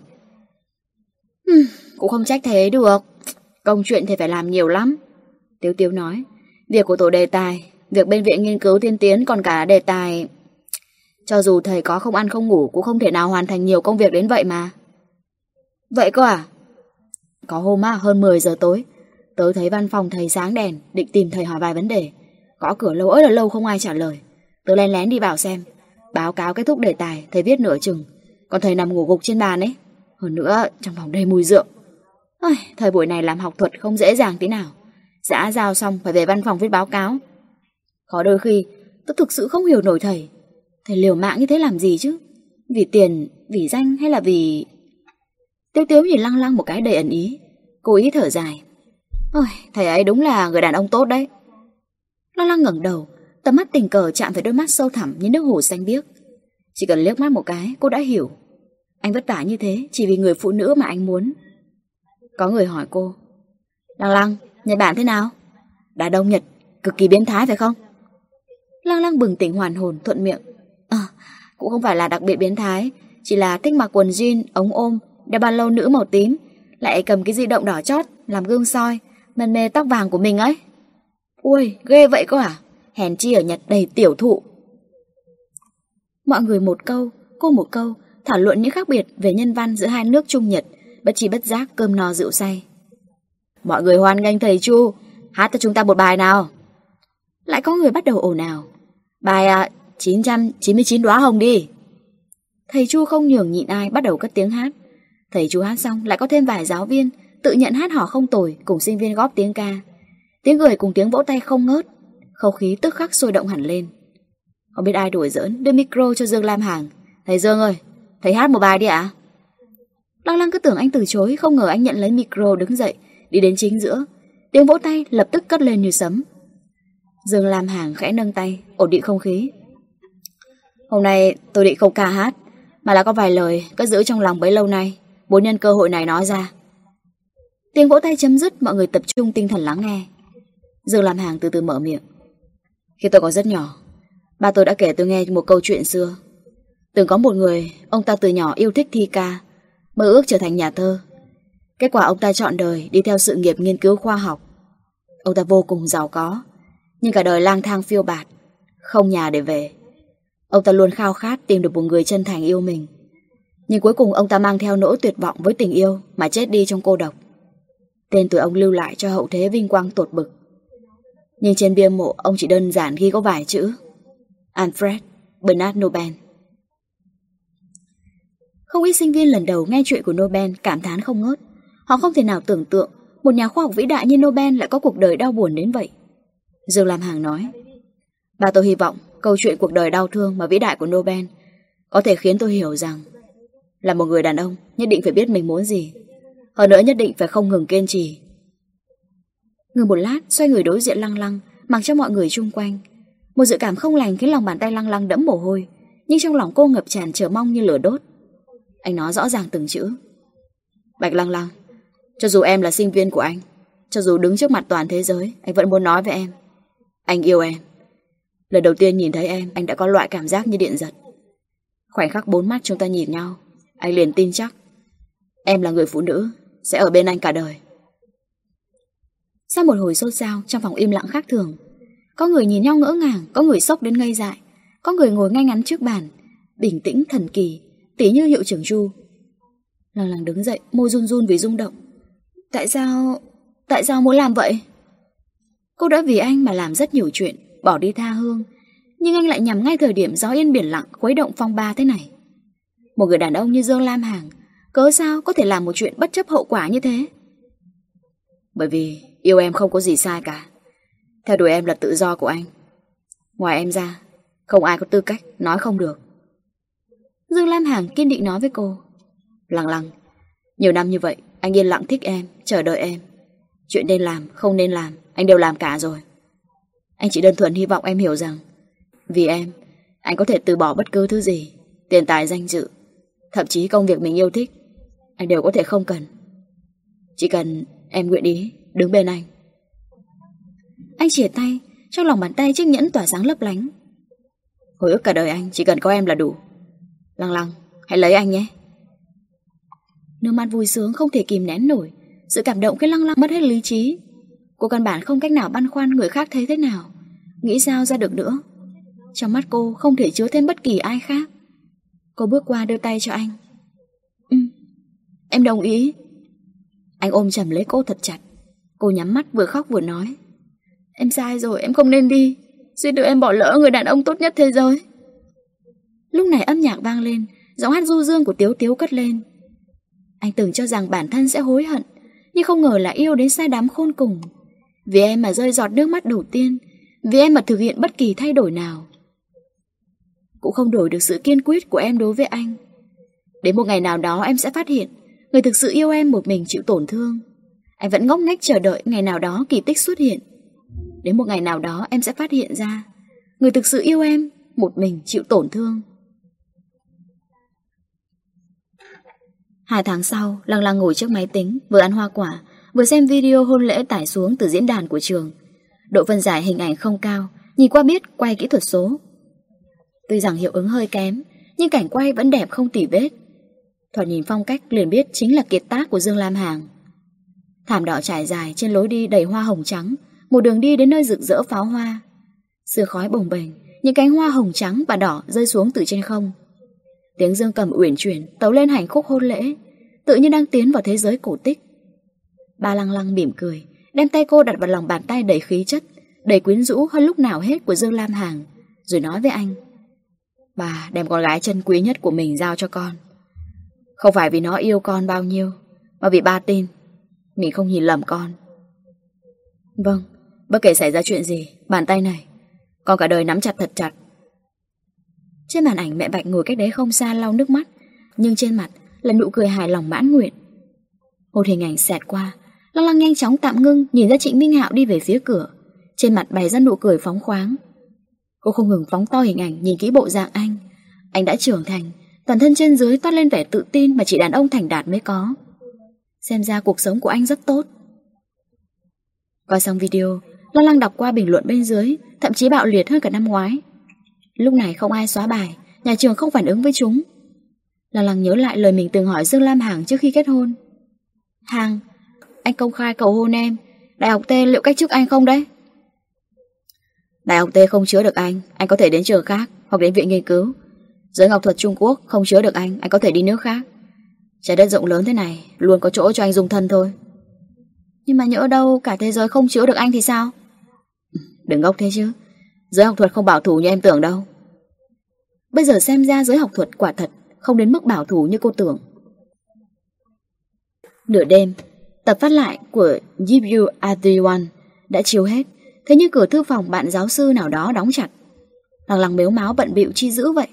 Ừm, cũng không trách thế được. Công chuyện thầy phải làm nhiều lắm. Tiếu Tiếu nói Việc của tổ đề tài Việc bên viện nghiên cứu tiên tiến còn cả đề tài. Cho dù thầy có không ăn không ngủ Cũng không thể nào hoàn thành nhiều công việc đến vậy mà. Vậy cơ à? Có hôm á, hơn 10 giờ tối Tớ thấy văn phòng thầy sáng đèn Định tìm thầy hỏi vài vấn đề. Có cửa lâu ơi là lâu không ai trả lời. Tớ lén lén đi vào xem. Báo cáo kết thúc đề tài Thầy viết nửa chừng. Còn thầy nằm ngủ gục trên bàn ấy. Hơn nữa trong phòng đầy mùi rượu. Ôi, Thời buổi này làm học thuật không dễ dàng tí nào. Giã giao xong phải về văn phòng viết báo cáo. Có đôi khi Tớ thực sự không hiểu nổi thầy. Thầy liều mạng như thế làm gì chứ? Vì tiền, vì danh hay là vì Tiêu tiếu nhìn lăng lăng một cái đầy ẩn ý. Cố ý thở dài. Ôi, thầy ấy đúng là người đàn ông tốt đấy. Lo lăng ngẩng đầu, tầm mắt tình cờ chạm phải đôi mắt sâu thẳm như nước hồ xanh biếc. Chỉ cần liếc mắt một cái, cô đã hiểu. Anh vất vả như thế chỉ vì người phụ nữ mà anh muốn. Có người hỏi cô. Lăng lăng, Nhật Bản thế nào? đã Đông Nhật, cực kỳ biến thái phải không? Lăng lăng bừng tỉnh hoàn hồn, thuận miệng. À, cũng không phải là đặc biệt biến thái, chỉ là thích mặc quần jean, ống ôm, đeo ba lô nữ màu tím, lại cầm cái di động đỏ chót, làm gương soi, mân mê tóc vàng của mình ấy. Ui, ghê vậy cơ à? Hèn chi ở Nhật đầy tiểu thụ. Mọi người một câu, cô một câu, thảo luận những khác biệt về nhân văn giữa hai nước Trung Nhật, bất chi bất giác cơm no rượu say. Mọi người hoan nghênh thầy Chu, hát cho chúng ta một bài nào. Lại có người bắt đầu ồn ào. Bài à, 999 đóa hồng đi. Thầy Chu không nhường nhịn ai bắt đầu cất tiếng hát. Thầy Chu hát xong lại có thêm vài giáo viên tự nhận hát hò không tồi cùng sinh viên góp tiếng ca. Tiếng cười cùng tiếng vỗ tay không ngớt, không khí tức khắc sôi động hẳn lên. Không biết ai đuổi giỡn, đưa micro cho Dương Lam Hàng. Thầy Dương ơi, thầy hát một bài đi ạ. Lăng lăng cứ tưởng anh từ chối, không ngờ anh nhận lấy micro đứng dậy, đi đến chính giữa. Tiếng vỗ tay lập tức cất lên như sấm. Dương Lam Hàng khẽ nâng tay, ổn định không khí. Hôm nay tôi định không ca hát, mà là có vài lời cất giữ trong lòng bấy lâu nay, muốn nhân cơ hội này nói ra. Tiếng vỗ tay chấm dứt, mọi người tập trung tinh thần lắng nghe. Dương làm hàng từ từ mở miệng. Khi tôi còn rất nhỏ, Ba tôi đã kể tôi nghe một câu chuyện xưa. Từng có một người, Ông ta từ nhỏ yêu thích thi ca, Mơ ước trở thành nhà thơ. Kết quả ông ta chọn đời đi theo sự nghiệp nghiên cứu khoa học. Ông ta vô cùng giàu có, Nhưng cả đời lang thang phiêu bạt, Không nhà để về. Ông ta luôn khao khát tìm được một người chân thành yêu mình. Nhưng cuối cùng ông ta mang theo nỗi tuyệt vọng với tình yêu Mà chết đi trong cô độc. Tên tuổi ông lưu lại cho hậu thế vinh quang tột bực. Nhưng trên bia mộ, ông chỉ đơn giản ghi có vài chữ. Alfred Bernard Nobel. Không ít sinh viên lần đầu nghe chuyện của Nobel cảm thán không ngớt. Họ không thể nào tưởng tượng Một nhà khoa học vĩ đại như Nobel lại có cuộc đời đau buồn đến vậy. Dương Lam Hàng nói Bà tôi hy vọng câu chuyện cuộc đời đau thương mà vĩ đại của Nobel có thể khiến tôi hiểu rằng là một người đàn ông nhất định phải biết mình muốn gì hơn nữa nhất định phải không ngừng kiên trì. Ngừng một lát, Xoay người đối diện lăng lăng, Mặc cho mọi người chung quanh. Một dự cảm không lành khiến lòng bàn tay lăng lăng đẫm mồ hôi, Nhưng trong lòng cô ngập tràn chờ mong như lửa đốt. Anh nói rõ ràng từng chữ. Bạch lăng lăng, Cho dù em là sinh viên của anh, Cho dù đứng trước mặt toàn thế giới, Anh vẫn muốn nói với em. Anh yêu em. Lần đầu tiên nhìn thấy em, Anh đã có loại cảm giác như điện giật. Khoảnh khắc bốn mắt chúng ta nhìn nhau, Anh liền tin chắc, Em là người phụ nữ sẽ ở bên anh cả đời. Sau một hồi xôn xao trong phòng im lặng khác thường, có người nhìn nhau ngỡ ngàng, có người sốc đến ngây dại, có người ngồi ngay ngắn trước bàn, bình tĩnh thần kỳ, tí như hiệu trưởng Du. Lăng lăng đứng dậy, môi run run vì rung động. Tại sao... tại sao muốn làm vậy? Cô đã vì anh mà làm rất nhiều chuyện, bỏ đi tha hương, Nhưng anh lại nhằm ngay thời điểm gió yên biển lặng khuấy động phong ba thế này. Một người đàn ông như Dương Lam Hàng, cớ sao có thể làm một chuyện bất chấp hậu quả như thế? Bởi vì yêu em không có gì sai cả. Theo đuổi em là tự do của anh. Ngoài em ra, không ai có tư cách nói không được. Dương Lam Hàng kiên định nói với cô. Lăng lăng, nhiều năm như vậy, anh yên lặng thích em, chờ đợi em. Chuyện nên làm, không nên làm, anh đều làm cả rồi. Anh chỉ đơn thuần hy vọng em hiểu rằng, vì em, anh có thể từ bỏ bất cứ thứ gì, tiền tài danh dự, thậm chí công việc mình yêu thích, anh đều có thể không cần. Chỉ cần em nguyện ý, đứng bên anh. Anh chìa tay, trong lòng bàn tay chiếc nhẫn tỏa sáng lấp lánh. Hồi ức cả đời anh, chỉ cần có em là đủ. Lăng lăng, hãy lấy anh nhé. Nước mắt vui sướng không thể kìm nén nổi Sự cảm động cái lăng lăng mất hết lý trí Cô căn bản không cách nào băn khoăn người khác thấy thế nào Nghĩ sao ra được nữa Trong mắt cô không thể chứa thêm bất kỳ ai khác Cô bước qua đưa tay cho anh Em đồng ý Anh ôm chầm lấy cô thật chặt Cô nhắm mắt vừa khóc vừa nói Em sai rồi em không nên đi xin được em bỏ lỡ người đàn ông tốt nhất thế giới Lúc này âm nhạc vang lên Giọng hát du dương của Tiếu Tiếu cất lên anh từng cho rằng bản thân sẽ hối hận, nhưng không ngờ là yêu đến sai đám khôn cùng. Vì em mà rơi giọt nước mắt đầu tiên, vì em mà thực hiện bất kỳ thay đổi nào. Cũng không đổi được sự kiên quyết của em đối với anh. Đến một ngày nào đó em sẽ phát hiện, người thực sự yêu em một mình chịu tổn thương. Anh vẫn ngốc nghếch chờ đợi ngày nào đó kỳ tích xuất hiện. Đến một ngày nào đó em sẽ phát hiện ra, người thực sự yêu em một mình chịu tổn thương. Hai tháng sau, Lăng Lăng ngồi trước máy tính, vừa ăn hoa quả, vừa xem video hôn lễ tải xuống từ diễn đàn của trường. Độ phân giải hình ảnh không cao, nhìn qua biết quay kỹ thuật số. Tuy rằng hiệu ứng hơi kém, nhưng cảnh quay vẫn đẹp không tỉ vết. Thoạt nhìn phong cách liền biết chính là kiệt tác của Dương Lam Hàng. Thảm đỏ trải dài trên lối đi đầy hoa hồng trắng, một đường đi đến nơi rực rỡ pháo hoa. Sương khói bồng bềnh, những cánh hoa hồng trắng và đỏ rơi xuống từ trên không. Tiếng dương cầm uyển chuyển tấu lên hành khúc hôn lễ, tự như đang tiến vào thế giới cổ tích. Ba lăng lăng mỉm cười, đem tay cô đặt vào lòng bàn tay đầy khí chất, đầy quyến rũ hơn lúc nào hết của Dương Lam Hàng, rồi nói với anh. Bà đem con gái chân quý nhất của mình giao cho con. Không phải vì nó yêu con bao nhiêu, mà vì ba tin, mình không nhìn lầm con. Vâng, bất kể xảy ra chuyện gì, bàn tay này, con cả đời nắm chặt thật chặt. Trên màn ảnh mẹ Bạch ngồi cách đấy không xa lau nước mắt Nhưng trên mặt là nụ cười hài lòng mãn nguyện. Một hình ảnh xẹt qua Lăng lăng nhanh chóng tạm ngưng Nhìn ra Trịnh Minh Hạo đi về phía cửa. Trên mặt bày ra nụ cười phóng khoáng. Cô không ngừng phóng to hình ảnh Nhìn kỹ bộ dạng anh. Anh đã trưởng thành Toàn thân trên dưới toát lên vẻ tự tin Mà chỉ đàn ông thành đạt mới có. Xem ra cuộc sống của anh rất tốt. Coi xong video Lăng lăng đọc qua bình luận bên dưới, Thậm chí bạo liệt hơn cả năm ngoái. Lúc này không ai xóa bài, Nhà trường không phản ứng với chúng. Lăng lăng nhớ lại lời mình từng hỏi Dương Lam Hàng trước khi kết hôn. Hàng, Anh công khai cầu hôn em. Đại học T liệu cách chức anh không đấy? Đại học T không chứa được anh. Anh có thể đến trường khác Hoặc đến viện nghiên cứu. Giới ngọc thuật Trung Quốc không chứa được anh Anh có thể đi nước khác. Trái đất rộng lớn thế này, Luôn có chỗ cho anh dùng thân thôi. Nhưng mà nhỡ đâu cả thế giới không chứa được anh thì sao? Đừng ngốc thế chứ. Giới học thuật không bảo thủ như em tưởng đâu. Bây giờ xem ra giới học thuật quả thật Không đến mức bảo thủ như cô tưởng. Nửa đêm, Tập phát lại của Yibu You Đã chiếu hết, Thế nhưng cửa thư phòng bạn giáo sư nào đó đóng chặt. Lằng lằng mếu máu bận bịu chi giữ vậy.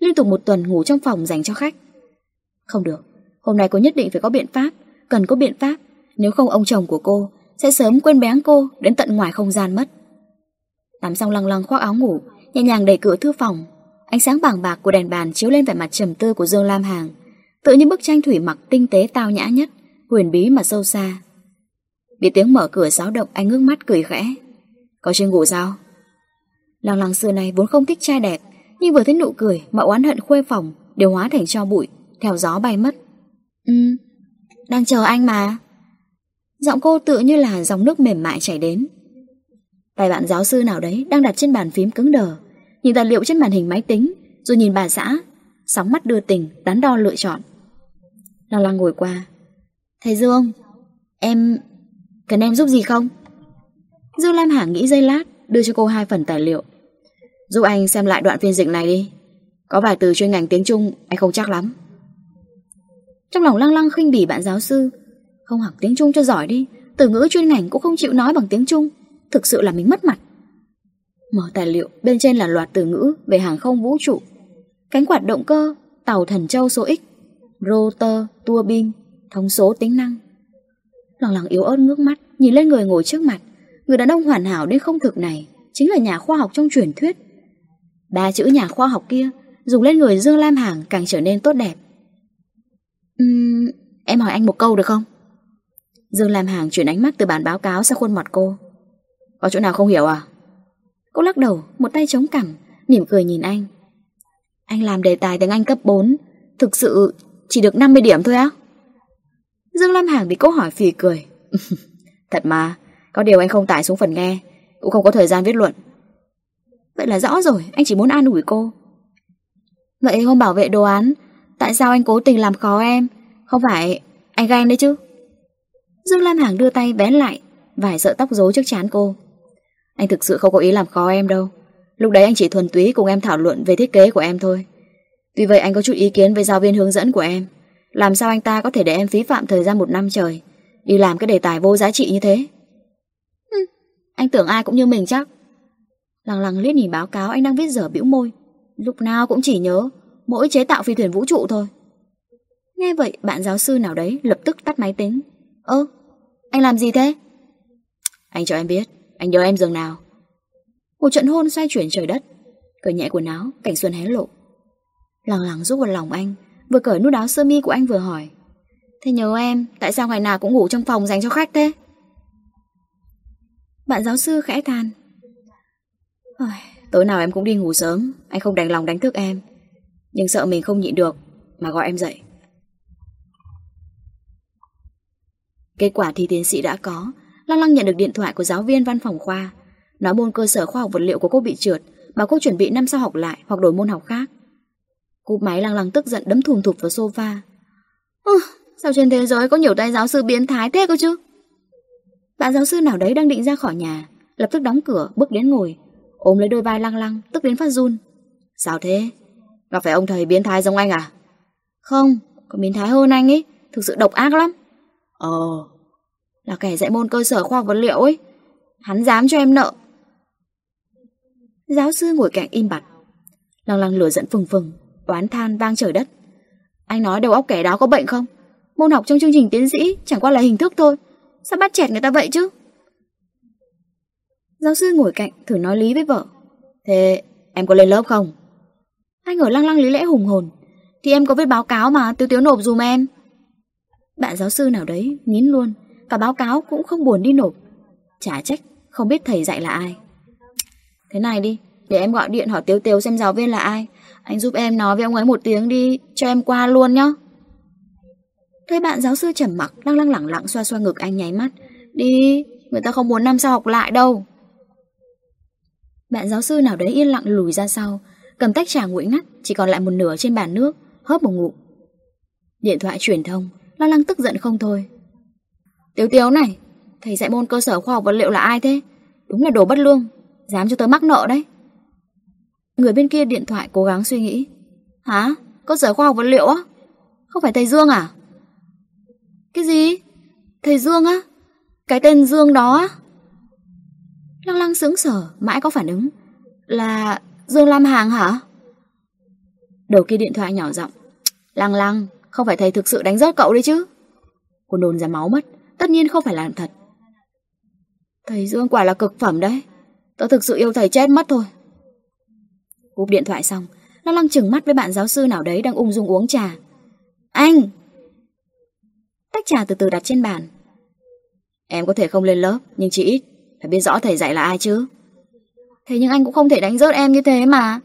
Liên tục một tuần ngủ trong phòng dành cho khách. Không được, Hôm nay cô nhất định phải có biện pháp, Cần có biện pháp. Nếu không, ông chồng của cô Sẽ sớm quên bén cô Đến tận ngoài không gian mất. Tắm xong lăng lăng khoác áo ngủ, Nhẹ nhàng đẩy cửa thư phòng. Ánh sáng bảng bạc của đèn bàn chiếu lên vẻ mặt trầm tư của Dương Lam Hàng Tự như bức tranh thủy mặc tinh tế tao nhã nhất, Huyền bí mà sâu xa. Bị tiếng mở cửa xáo động, anh ngước mắt cười khẽ. Có chưa ngủ sao? Lăng lăng xưa này vốn không thích trai đẹp nhưng vừa thấy nụ cười mà oán hận khuê phòng Đều hóa thành cho bụi Theo gió bay mất. Ừ Đang chờ anh mà. Giọng cô tự như là dòng nước mềm mại chảy đến. Tay bạn giáo sư nào đấy đang đặt trên bàn phím cứng đờ Nhìn tài liệu trên màn hình máy tính Rồi nhìn bà xã Sóng mắt đưa tình, đắn đo lựa chọn. Lăng lăng ngồi qua. Thầy Dương Em... Cần em giúp gì không? Dương Lam Hà nghĩ giây lát Đưa cho cô hai phần tài liệu Giúp anh xem lại đoạn phiên dịch này đi. Có vài từ chuyên ngành tiếng Trung Anh không chắc lắm. Trong lòng lăng lăng khinh bỉ bạn giáo sư Không học tiếng Trung cho giỏi đi Từ ngữ chuyên ngành cũng không chịu nói bằng tiếng Trung Thực sự là mình mất mặt. Mở tài liệu bên trên là loạt từ ngữ Về hàng không vũ trụ. Cánh quạt động cơ Tàu thần châu số X Rotor, tua bin Thông số tính năng. Lòng lòng yếu ớt ngước mắt Nhìn lên người ngồi trước mặt. Người đàn ông hoàn hảo đến không thực này Chính là nhà khoa học trong truyền thuyết. Ba chữ nhà khoa học kia Dùng lên người Dương Lam Hàng càng trở nên tốt đẹp uhm, Em hỏi anh một câu được không? Dương Lam Hàng chuyển ánh mắt từ bản báo cáo sang khuôn mặt cô Có chỗ nào không hiểu à? Cô lắc đầu, một tay chống cằm Mỉm cười nhìn anh Anh làm đề tài tiếng Anh cấp 4 Thực sự chỉ được 50 điểm thôi á? Dương Lam Hàng bị câu hỏi phì cười. Thật mà, có điều anh không tải xuống phần nghe, cũng không có thời gian viết luận. Vậy là rõ rồi, anh chỉ muốn an ủi cô. Vậy hôm bảo vệ đồ án, tại sao anh cố tình làm khó em? Không phải anh ghen đấy chứ? Dương Lam Hàng đưa tay bén lại, vài sợi tóc rối trước chán cô. Anh thực sự không có ý làm khó em đâu. Lúc đấy anh chỉ thuần túy cùng em thảo luận về thiết kế của em thôi. Vì vậy anh có chút ý kiến với giáo viên hướng dẫn của em. Làm sao anh ta có thể để em phí phạm thời gian một năm trời Đi làm cái đề tài vô giá trị như thế Hừ, Anh tưởng ai cũng như mình chắc Lăng lăng liếc nhìn báo cáo anh đang viết dở bĩu môi. Lúc nào cũng chỉ nhớ, Mỗi chế tạo phi thuyền vũ trụ thôi. Nghe vậy, bạn giáo sư nào đấy Lập tức tắt máy tính. Ơ, anh làm gì thế? Anh cho em biết, Anh nhớ em giường nào. Một trận hôn xoay chuyển trời đất. Cởi nhẹ quần áo, Cảnh xuân hé lộ. Lăng lăng rút vào lòng anh, Vừa cởi nút áo sơ mi của anh vừa hỏi. Thế nhớ em, Tại sao ngày nào cũng ngủ trong phòng dành cho khách thế? Bạn giáo sư khẽ than. Tối nào em cũng đi ngủ sớm. Anh không đành lòng đánh thức em. Nhưng sợ mình không nhịn được Mà gọi em dậy. Kết quả thi tiến sĩ đã có. Lăng lăng nhận được điện thoại của giáo viên văn phòng khoa. Nói môn cơ sở khoa học vật liệu của cô bị trượt Bảo cô chuẩn bị năm sau học lại Hoặc đổi môn học khác. Cúp máy lăng lăng tức giận đấm thùng thụp vào sofa. Ừ, sao trên thế giới có nhiều tay giáo sư biến thái thế cơ chứ? Bạn giáo sư nào đấy đang định ra khỏi nhà, lập tức đóng cửa, bước đến ngồi, ôm lấy đôi vai lăng lăng, tức đến phát run. Sao thế? Gặp phải ông thầy biến thái giống anh à? Không, còn biến thái hơn anh ấy, thực sự độc ác lắm. Ờ, là kẻ dạy môn cơ sở khoa học vật liệu ấy. Hắn dám cho em nợ. Giáo sư ngồi cạnh im bặt. Lăng lăng lửa giận phừng phừng, Oán than vang trời đất Anh nói đầu óc kẻ đó có bệnh không Môn học trong chương trình tiến sĩ chẳng qua là hình thức thôi Sao bắt chẹt người ta vậy chứ Giáo sư ngồi cạnh thử nói lý với vợ. Thế em có lên lớp không? Anh ở lăng lăng lý lẽ hùng hồn. Thì em có viết báo cáo mà Tiếu tiếu nộp dùm em. Bạn giáo sư nào đấy nín luôn. Cả báo cáo cũng không buồn đi nộp. Chả trách không biết thầy dạy là ai. Thế này đi Để em gọi điện hỏi Tiếu Tiếu xem giáo viên là ai. Anh giúp em nói với ông ấy một tiếng đi Cho em qua luôn nhá. Thấy bạn giáo sư trầm mặc Lăng lăng lẳng lặng xoa xoa ngực anh nháy mắt. Đi, người ta không muốn năm sau học lại đâu. Bạn giáo sư nào đấy yên lặng lùi ra sau, Cầm tách trà nguội ngắt, Chỉ còn lại một nửa trên bàn nước, Hớp một ngụm Điện thoại truyền thông, lo lắng tức giận không thôi Tiếu tiếu này, Thầy dạy môn cơ sở khoa học vật liệu là ai thế Đúng là đồ bất lương, Dám cho tớ mắc nợ đấy Người bên kia điện thoại cố gắng suy nghĩ. Hả? cơ sở khoa học vật liệu á? Không phải thầy Dương à? Cái gì? Thầy Dương á? Cái tên Dương đó á? Lăng lăng sững sờ mãi có phản ứng. Là Dương Lam Hàng hả? Đầu kia điện thoại nhỏ giọng. Lăng lăng, không phải thầy thực sự đánh rớt cậu đấy chứ? Cô nôn ra máu mất, tất nhiên không phải làm thật. Thầy Dương quả là cực phẩm đấy. Tớ thực sự yêu thầy chết mất thôi. Cúp điện thoại xong, Lăng Lăng chừng mắt với bạn giáo sư nào đấy đang ung dung uống trà. Anh! Tách trà từ từ đặt trên bàn. Em có thể không lên lớp, nhưng chỉ ít, phải biết rõ thầy dạy là ai chứ. Thế nhưng anh cũng không thể đánh rớt em như thế mà.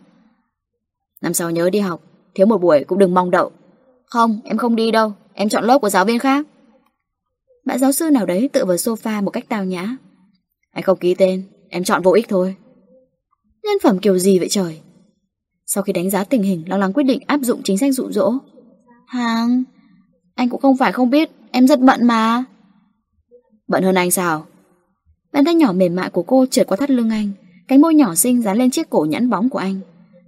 Năm sau nhớ đi học, thiếu một buổi cũng đừng mong đậu. Không, em không đi đâu, em chọn lớp của giáo viên khác. Bạn giáo sư nào đấy tự vào sofa một cách tào nhã. Anh không ký tên, em chọn vô ích thôi. Nhân phẩm kiểu gì vậy trời? Sau khi đánh giá tình hình, lo lắng quyết định áp dụng chính sách dụ dỗ. Hàng, anh cũng không phải không biết, em rất bận mà. Bận hơn anh sao? Bàn tay nhỏ mềm mại của cô trượt qua thắt lưng anh, Cánh môi nhỏ xinh dán lên chiếc cổ nhẫn bóng của anh.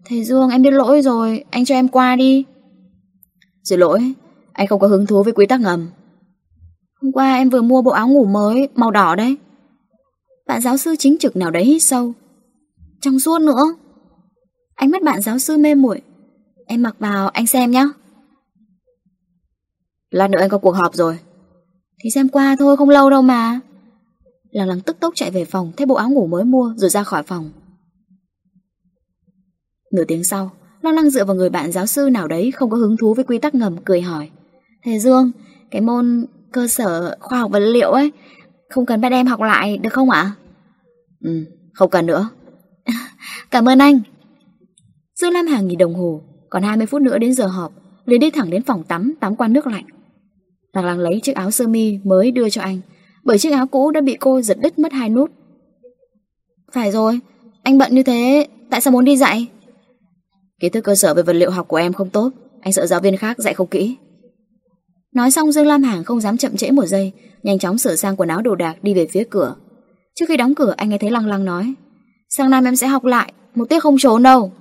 Thầy Dương em biết lỗi rồi. Anh cho em qua đi. Xin lỗi. Anh không có hứng thú với quy tắc ngầm. Hôm qua em vừa mua bộ áo ngủ mới Màu đỏ đấy. Bạn giáo sư chính trực nào đấy hít sâu. Trong suốt nữa. Ánh mắt bạn giáo sư mê muội. Em mặc vào anh xem nhé Lát nữa anh có cuộc họp rồi. Thì xem qua thôi không lâu đâu mà. Lăng lăng tức tốc chạy về phòng Thấy bộ áo ngủ mới mua rồi ra khỏi phòng. Nửa tiếng sau, Lăng lăng dựa vào người bạn giáo sư nào đấy Không có hứng thú với quy tắc ngầm, cười hỏi. Thầy Dương, Cái môn cơ sở khoa học vật liệu ấy, Không cần bắt em học lại, được không ạ? Ừ không cần nữa. Cảm ơn anh. Dương Lam Hà nhìn đồng hồ, Còn 20 phút nữa đến giờ họp, liền đi thẳng đến phòng tắm tắm qua nước lạnh. Lăng lăng lấy chiếc áo sơ mi mới đưa cho anh. Bởi chiếc áo cũ đã bị cô giật đứt mất hai nút. Phải rồi, Anh bận như thế, Tại sao muốn đi dạy? Kiến thức cơ sở về vật liệu học của em không tốt, Anh sợ giáo viên khác dạy không kỹ. Nói xong, Dương Lam Hàng không dám chậm trễ một giây, Nhanh chóng sửa sang quần áo đồ đạc đi về phía cửa. Trước khi đóng cửa, anh nghe thấy lăng lăng nói Sang năm em sẽ học lại, Một tiết không trốn đâu.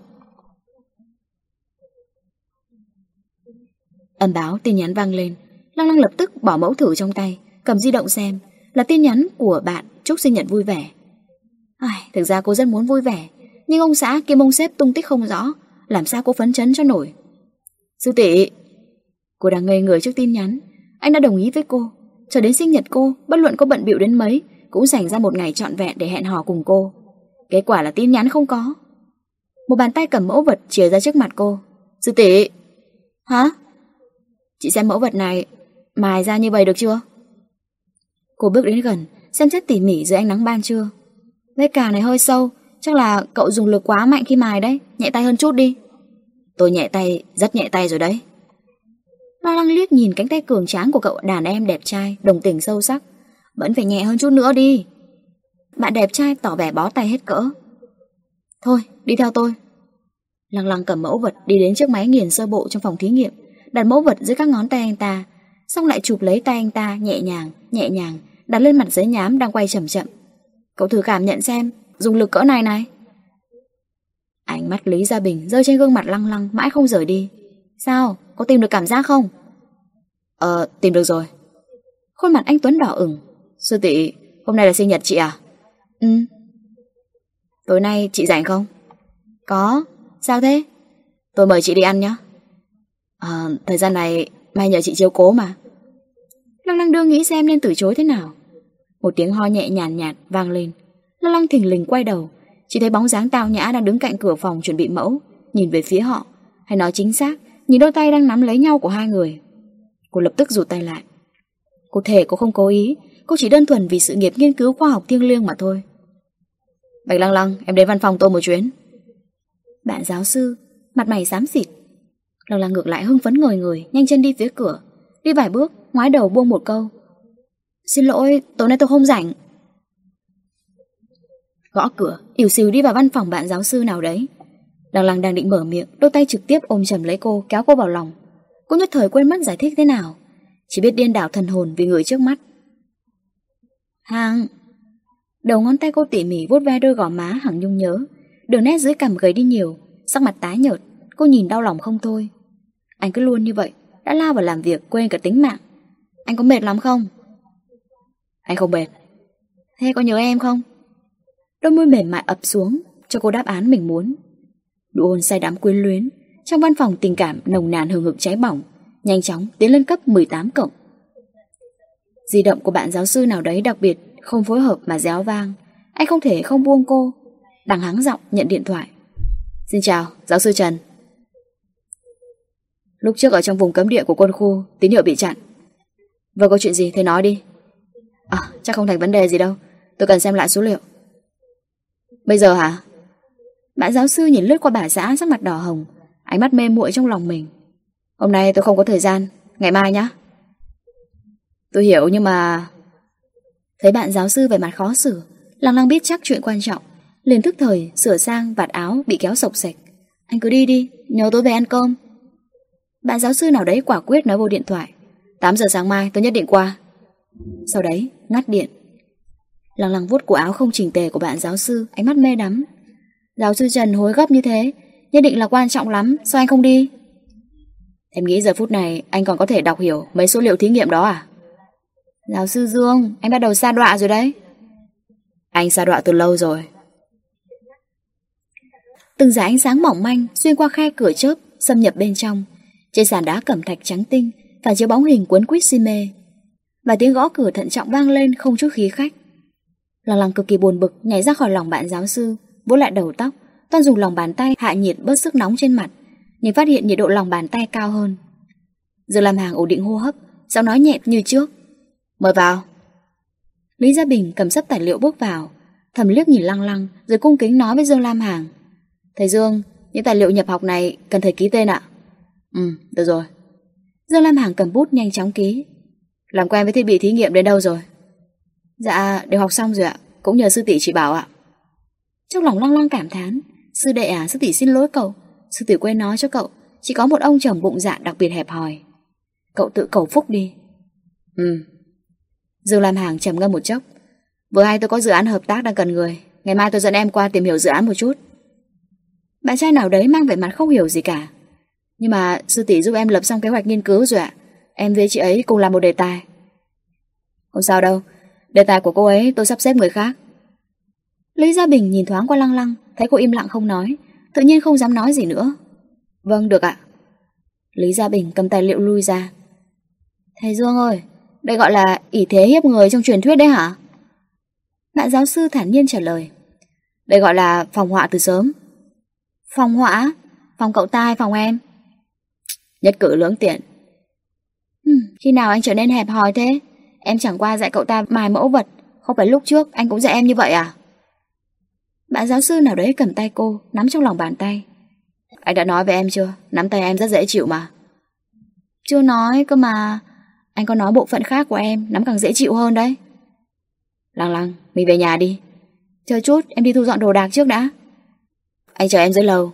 Âm báo tin nhắn vang lên. Lăng lăng lập tức bỏ mẫu thử trong tay, Cầm di động xem. Là tin nhắn của bạn chúc sinh nhật vui vẻ. Ai, Thực ra cô rất muốn vui vẻ Nhưng ông xã kiêm ông xếp tung tích không rõ Làm sao cô phấn chấn cho nổi? Sư tỷ Cô đang ngây người trước tin nhắn. Anh đã đồng ý với cô. Cho đến sinh nhật cô Bất luận có bận bịu đến mấy Cũng dành ra một ngày trọn vẹn để hẹn hò cùng cô. Kết quả là tin nhắn không có. Một bàn tay cầm mẫu vật chìa ra trước mặt cô. Sư tỷ. Hả? Chị xem mẫu vật này Mài ra như vậy được chưa? Cô bước đến gần Xem xét tỉ mỉ dưới ánh nắng ban trưa. Vết cào này hơi sâu Chắc là cậu dùng lực quá mạnh khi mài đấy Nhẹ tay hơn chút đi. Tôi nhẹ tay, rất nhẹ tay rồi đấy. Lo lăng liếc nhìn cánh tay cường tráng của cậu đàn em đẹp trai Đồng tình sâu sắc. Vẫn phải nhẹ hơn chút nữa đi. Bạn đẹp trai tỏ vẻ bó tay hết cỡ. Thôi, đi theo tôi. Lăng lăng cầm mẫu vật đi đến chiếc máy nghiền sơ bộ trong phòng thí nghiệm đặt mẫu vật dưới các ngón tay anh ta, xong lại chụp lấy tay anh ta nhẹ nhàng, nhẹ nhàng, đặt lên mặt giấy nhám đang quay chậm chậm. Cậu thử cảm nhận xem, dùng lực cỡ này này. Ánh mắt Lý Gia Bình rơi trên gương mặt lăng lăng mãi không rời đi. Sao? Có tìm được cảm giác không? Ờ, tìm được rồi. Khuôn mặt anh Tuấn đỏ ửng. Sư tỷ, hôm nay là sinh nhật chị à? Ừ. Tối nay chị rảnh không? Có. Sao thế? Tôi mời chị đi ăn nhé. À, ờ, thời gian này May nhờ chị chiếu cố mà. Lăng lăng đương nghĩ xem nên từ chối thế nào. Một tiếng ho nhẹ nhàn nhạt, nhạt vang lên. Lăng lăng thình lình quay đầu. Chỉ thấy bóng dáng tao nhã đang đứng cạnh cửa phòng chuẩn bị mẫu. Nhìn về phía họ. Hay nói chính xác Nhìn đôi tay đang nắm lấy nhau của hai người. Cô lập tức rụt tay lại. Cô thể cô không cố ý. Cô chỉ đơn thuần vì sự nghiệp nghiên cứu khoa học thiêng liêng mà thôi. Bạch Lăng Lăng Em đến văn phòng tôi một chuyến. Bạn giáo sư Mặt mày xám xịt. Lăng lăng ngược lại hưng phấn ngồi người, Nhanh chân đi phía cửa. Đi vài bước, ngoái đầu buông một câu. Xin lỗi, tối nay tôi không rảnh. Gõ cửa, ỉu xìu đi vào văn phòng bạn giáo sư nào đấy. Lăng lăng đang định mở miệng, Đôi tay trực tiếp ôm chầm lấy cô, kéo cô vào lòng. Cô nhất thời quên mất giải thích thế nào. Chỉ biết điên đảo thần hồn vì người trước mắt. Hàng Đầu ngón tay cô tỉ mỉ vuốt ve đôi gò má hằng nhung nhớ. Đường nét dưới cằm gầy đi nhiều, Sắc mặt tái nhợt. Cô nhìn đau lòng không thôi anh cứ luôn như vậy Đã lao vào làm việc quên cả tính mạng. Anh có mệt lắm không? Anh không mệt. Thế có nhớ em không? Đôi môi mềm mại ập xuống Cho cô đáp án mình muốn. Đủ ôn say đám quyến luyến Trong văn phòng tình cảm nồng nàn hừng hực cháy bỏng Nhanh chóng tiến lên cấp 18 cộng. Di động của bạn giáo sư nào đấy đặc biệt Không phối hợp mà réo vang. Anh không thể không buông cô. Đằng hắng giọng nhận điện thoại. Xin chào, giáo sư Trần Lúc trước ở trong vùng cấm địa của quân khu, Tín hiệu bị chặn. Vừa có chuyện gì thì nói đi. À chắc không thành vấn đề gì đâu. Tôi cần xem lại số liệu. Bây giờ hả? Bạn giáo sư nhìn lướt qua bà xã sắc mặt đỏ hồng, Ánh mắt mê muội trong lòng mình. Hôm nay tôi không có thời gian. Ngày mai nhá. Tôi hiểu nhưng mà Thấy bạn giáo sư về mặt khó xử, Lăng lăng biết chắc chuyện quan trọng, liền thức thời sửa sang vạt áo bị kéo sộc sạch. Anh cứ đi đi, Nhớ tôi về ăn cơm bạn giáo sư nào đấy quả quyết nói vô điện thoại. 8 giờ sáng mai, tôi nhất định qua. Sau đấy, ngắt điện. Lăng lăng vuốt cổ áo không chỉnh tề của bạn giáo sư, Ánh mắt mê đắm. Giáo sư Trần hối gấp như thế, Nhất định là quan trọng lắm, Sao anh không đi? Em nghĩ giờ phút này anh còn có thể đọc hiểu Mấy số liệu thí nghiệm đó à? Giáo sư Dương, Anh bắt đầu xa đọa rồi đấy. Anh xa đọa từ lâu rồi. Từng dải ánh sáng mỏng manh Xuyên qua khe cửa chớp, Xâm nhập bên trong. Trên sàn đá cẩm thạch trắng tinh Phản chiếu bóng hình cuốn quýt si mê Và tiếng gõ cửa thận trọng vang lên không chút khí khách. Lăng lăng cực kỳ buồn bực Nhảy ra khỏi lòng bạn giáo sư Vỗ lại đầu tóc Toàn dùng lòng bàn tay hạ nhiệt bớt sức nóng trên mặt Nhưng phát hiện nhiệt độ lòng bàn tay cao hơn. Giờ làm hàng ổn định hô hấp Giọng nói nhẹ như trước. Mời vào. Lý Gia Bình cầm sắp tài liệu bước vào Thầm liếc nhìn lăng lăng Rồi cung kính nói với Dương Lam Hàng. Thầy Dương, những tài liệu nhập học này Cần thầy ký tên ạ. Ừ, được rồi. Dương Lam Hàng cầm bút nhanh chóng ký. Làm quen với thiết bị thí nghiệm đến đâu rồi? Dạ, đều học xong rồi ạ Cũng nhờ sư tỷ chỉ bảo ạ. Trong lòng lăng lăng cảm thán Sư đệ à, sư tỷ xin lỗi cậu. Sư tỷ quên nói cho cậu Chỉ có một ông chồng bụng dạ đặc biệt hẹp hòi. Cậu tự cầu phúc đi. Ừ. Dương Lam Hàng trầm ngâm một chốc. Vừa hay tôi có dự án hợp tác đang cần người Ngày mai tôi dẫn em qua tìm hiểu dự án một chút. Bạn trai nào đấy mang vẻ mặt không hiểu gì cả. Nhưng mà sư tỷ giúp em lập xong kế hoạch nghiên cứu rồi ạ. Em với chị ấy cùng làm một đề tài. Không sao đâu. Đề tài của cô ấy tôi sắp xếp người khác. Lý Gia Bình nhìn thoáng qua lăng lăng, Thấy cô im lặng không nói, Tự nhiên không dám nói gì nữa. Vâng được ạ. Lý Gia Bình cầm tài liệu lui ra. Thầy Dương ơi, Đây gọi là ỷ thế hiếp người trong truyền thuyết đấy hả? Bạn giáo sư thản nhiên trả lời. Đây gọi là phòng họa từ sớm. Phòng họa Phòng cậu ta hay phòng em. Nhất cử lưỡng tiện. Ừ, Khi nào anh trở nên hẹp hòi thế? Em chẳng qua dạy cậu ta mài mẫu vật Không phải lúc trước anh cũng dạy em như vậy à? Bạn giáo sư nào đấy cầm tay cô Nắm trong lòng bàn tay. Anh đã nói với em chưa? Nắm tay em rất dễ chịu mà. Chưa nói cơ mà. Anh có nói bộ phận khác của em Nắm càng dễ chịu hơn đấy. Lăng lăng, mình về nhà đi. Chờ chút, em đi thu dọn đồ đạc trước đã. Anh chờ em dưới lầu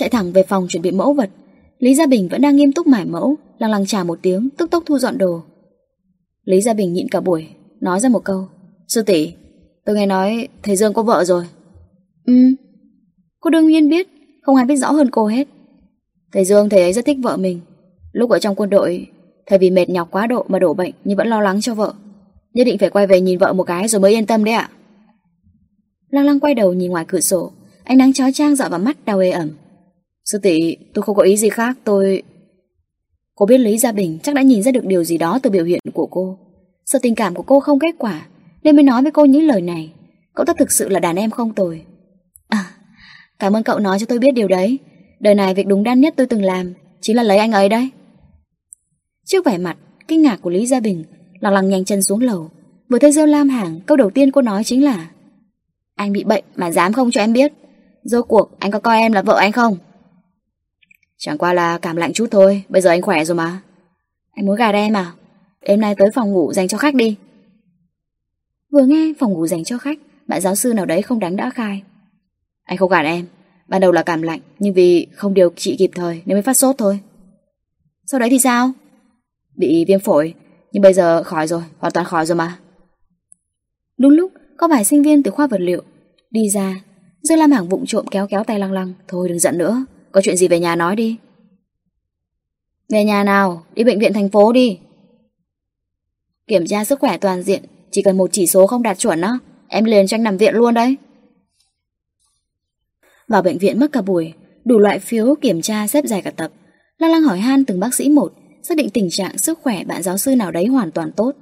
Chạy thẳng về phòng chuẩn bị mẫu vật. Lý Gia Bình vẫn đang nghiêm túc mải mẫu, Lăng lăng trả một tiếng, Tức tốc thu dọn đồ. Lý Gia Bình nhịn cả buổi, Nói ra một câu, Sư tỷ, Tôi nghe nói thầy Dương có vợ rồi. Ừ Cô đương nhiên biết, Không ai biết rõ hơn cô hết. Thầy Dương, thầy ấy rất thích vợ mình. Lúc ở trong quân đội, Thầy vì mệt nhọc quá độ mà đổ bệnh Nhưng vẫn lo lắng cho vợ. Nhất định phải quay về nhìn vợ một cái rồi mới yên tâm đấy ạ. Lăng lăng quay đầu nhìn ngoài cửa sổ, Ánh nắng chói chang dọi vào mắt đau ê ẩm. Sư tỷ tôi không có ý gì khác Tôi Cô biết Lý Gia Bình chắc đã nhìn ra được điều gì đó từ biểu hiện của cô. Sợ tình cảm của cô không kết quả, nên mới nói với cô những lời này. Cậu ta thực sự là đàn em không tồi. À, cảm ơn cậu nói cho tôi biết điều đấy. Đời này việc đúng đắn nhất tôi từng làm, chính là lấy anh ấy đấy. Trước vẻ mặt, kinh ngạc của Lý Gia Bình, lặng lặng nhanh chân xuống lầu. Vừa thấy Diêu Lam hàng, câu đầu tiên cô nói chính là Anh bị bệnh mà dám không cho em biết. Rốt cuộc, anh có coi em là vợ anh không? Chẳng qua là cảm lạnh chút thôi Bây giờ anh khỏe rồi mà. Anh muốn gạt em à Đêm nay tới phòng ngủ dành cho khách đi. Vừa nghe phòng ngủ dành cho khách Bạn giáo sư nào đấy không đánh đã khai. Anh không gạt em. Ban đầu là cảm lạnh Nhưng vì không điều trị kịp thời Nên mới phát sốt thôi. Sau đấy thì sao? Bị viêm phổi Nhưng bây giờ khỏi rồi Hoàn toàn khỏi rồi mà. Đúng lúc có vài sinh viên từ khoa vật liệu Đi ra. Dương Lam Hằng vụng trộm kéo kéo tay lăng lăng Thôi đừng giận nữa có chuyện gì về nhà nói đi. Về nhà nào, Đi bệnh viện thành phố đi. Kiểm tra sức khỏe toàn diện, Chỉ cần một chỉ số không đạt chuẩn á, Em liền cho anh nằm viện luôn đấy. Vào bệnh viện mất cả buổi, Đủ loại phiếu kiểm tra xếp dài cả tập. Lăng lăng hỏi han từng bác sĩ một, Xác định tình trạng sức khỏe bạn giáo sư nào đấy hoàn toàn tốt.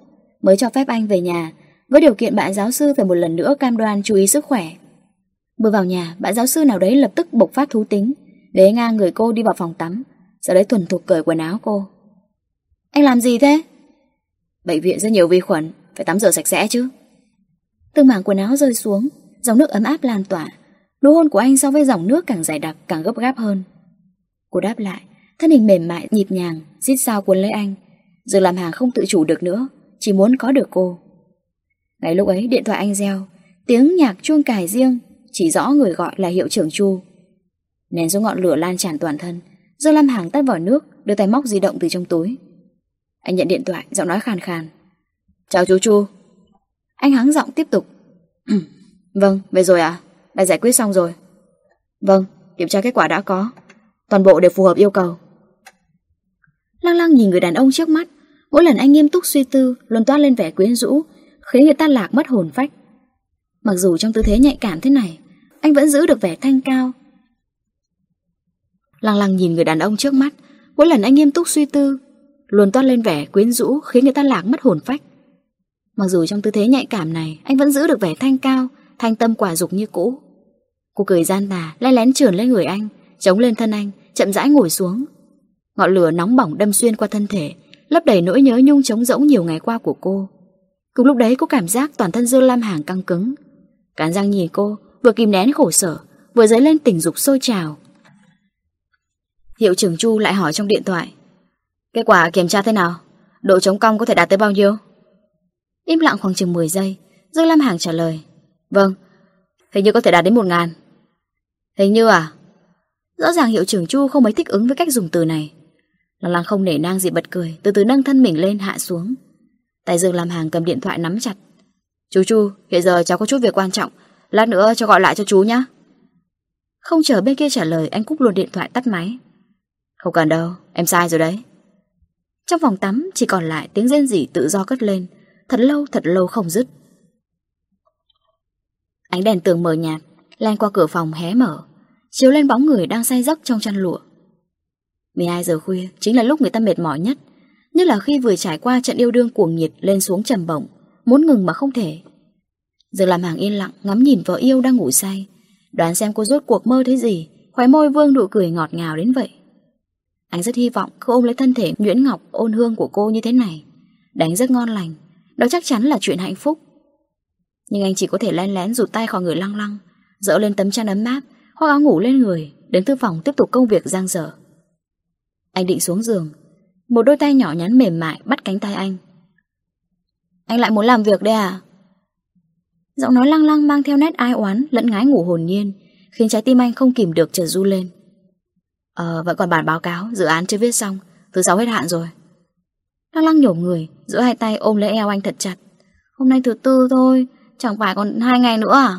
Mới cho phép anh về nhà, Với điều kiện bạn giáo sư phải một lần nữa cam đoan chú ý sức khỏe. Vừa vào nhà, Bạn giáo sư nào đấy lập tức bộc phát thú tính. Bế ngang người cô đi vào phòng tắm, Sau đấy thuần thục cởi quần áo cô. Anh làm gì thế? Bệnh viện rất nhiều vi khuẩn, Phải tắm rửa sạch sẽ chứ. Từng mảng quần áo rơi xuống, Dòng nước ấm áp lan tỏa. Nụ hôn của anh so với dòng nước càng dài đặc, càng gấp gáp hơn. Cô đáp lại, Thân hình mềm mại, nhịp nhàng, Xít sao cuốn lấy anh. Giờ làm hàng không tự chủ được nữa, Chỉ muốn có được cô. Ngày lúc ấy, điện thoại anh reo, Tiếng nhạc chuông cài riêng, Chỉ rõ người gọi là hiệu trưởng Chu. Nén xuống ngọn lửa lan tràn toàn thân Dương Lam Hằng tắt vòi nước Đưa tay móc di động từ trong túi Anh nhận điện thoại giọng nói khàn khàn Chào chú Chu Anh hắng giọng tiếp tục. vâng, về rồi. À? Đã giải quyết xong rồi. Vâng, kiểm tra kết quả đã có. Toàn bộ đều phù hợp yêu cầu. Lăng lăng nhìn người đàn ông trước mắt. Mỗi lần anh nghiêm túc suy tư, luôn toát lên vẻ quyến rũ, khiến người ta lạc mất hồn phách. Mặc dù trong tư thế nhạy cảm thế này, anh vẫn giữ được vẻ thanh cao. Lăng lăng nhìn người đàn ông trước mắt, mỗi lần anh nghiêm túc suy tư, luôn toát lên vẻ quyến rũ khiến người ta lạc mất hồn phách. Mặc dù trong tư thế nhạy cảm này, anh vẫn giữ được vẻ thanh cao, thanh tâm quả dục như cũ. Cô cười gian tà, lén lén trườn lên người anh, chống lên thân anh, chậm rãi ngồi xuống. Ngọn lửa nóng bỏng đâm xuyên qua thân thể, lấp đầy nỗi nhớ nhung trống rỗng nhiều ngày qua của cô. Cùng lúc đấy cô cảm giác toàn thân Dương Lam Hàng căng cứng. Cán răng nhìn cô, vừa kìm nén khổ sở, vừa dấy lên tình dục sôi trào. Hiệu trưởng Chu lại hỏi trong điện thoại. Kết quả kiểm tra thế nào? Độ chống cong có thể đạt tới bao nhiêu? Im lặng khoảng chừng 10 giây, Dương Lam Hàng trả lời. Vâng, hình như có thể đạt đến 1 ngàn. Hình như à? Rõ ràng hiệu trưởng Chu không mấy thích ứng với cách dùng từ này. Lăng lăng không nể nang gì bật cười, từ từ nâng thân mình lên hạ xuống. Tài Dương Lam Hàng cầm điện thoại nắm chặt. Chú Chu, hiện giờ cháu có chút việc quan trọng, lát nữa cho gọi lại cho chú nhé. Không chờ bên kia trả lời, anh cúp luôn điện thoại tắt máy. Không cần đâu, em sai rồi đấy. Trong phòng tắm chỉ còn lại tiếng rên rỉ tự do cất lên, thật lâu thật lâu không dứt. Ánh đèn tường mờ nhạt, lan qua cửa phòng hé mở, chiếu lên bóng người đang say giấc trong chăn lụa. 12 giờ khuya chính là lúc người ta mệt mỏi nhất, nhất là khi vừa trải qua trận yêu đương cuồng nhiệt lên xuống trầm bổng, muốn ngừng mà không thể. Giờ làm hàng yên lặng ngắm nhìn vợ yêu đang ngủ say, đoán xem cô rốt cuộc mơ thấy gì, khóe môi vương nụ cười ngọt ngào đến vậy. Anh rất hy vọng cô ôm lấy thân thể nguyễn ngọc ôn hương của cô như thế này, đánh rất ngon lành, đó chắc chắn là chuyện hạnh phúc. Nhưng anh chỉ có thể len lén rụt tay khỏi người lăng lăng, dỡ lên tấm chăn ấm áp, khoác áo ngủ lên người, đến thư phòng tiếp tục công việc giang dở. Anh định xuống giường, một đôi tay nhỏ nhắn mềm mại bắt cánh tay anh. Anh lại muốn làm việc đây à? Giọng nói lăng lăng mang theo nét ai oán lẫn ngái ngủ hồn nhiên, khiến trái tim anh không kìm được trở du lên. Ờ, vẫn còn bản báo cáo, dự án chưa viết xong, thứ sáu hết hạn rồi. Lăng lăng nhổ người, giữa hai tay ôm lấy eo anh thật chặt. Hôm nay thứ tư thôi, chẳng phải còn hai ngày nữa à?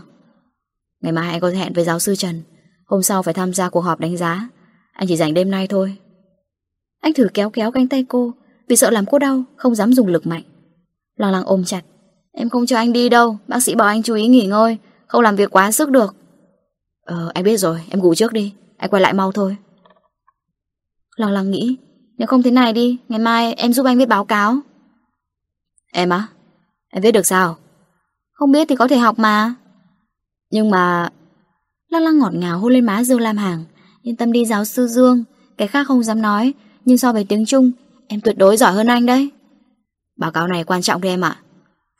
Ngày mai anh có hẹn với giáo sư Trần, hôm sau phải tham gia cuộc họp đánh giá. Anh chỉ dành đêm nay thôi. Anh thử kéo kéo cánh tay cô, vì sợ làm cô đau, không dám dùng lực mạnh. Lăng lăng ôm chặt. Em không cho anh đi đâu, bác sĩ bảo anh chú ý nghỉ ngơi, không làm việc quá sức được. Ờ, anh biết rồi, em ngủ trước đi, anh quay lại mau thôi. Lo lăng nghĩ, nếu không thế này đi, ngày mai em giúp anh viết báo cáo. Em á? Em viết được sao? Không biết thì có thể học mà. Nhưng mà... Lăng lăng ngọt ngào hôn lên má Dương Lam Hàng. Yên tâm đi giáo sư Dương, cái khác không dám nói, nhưng so với tiếng Trung, em tuyệt đối giỏi hơn anh đấy. Báo cáo này quan trọng đấy em ạ.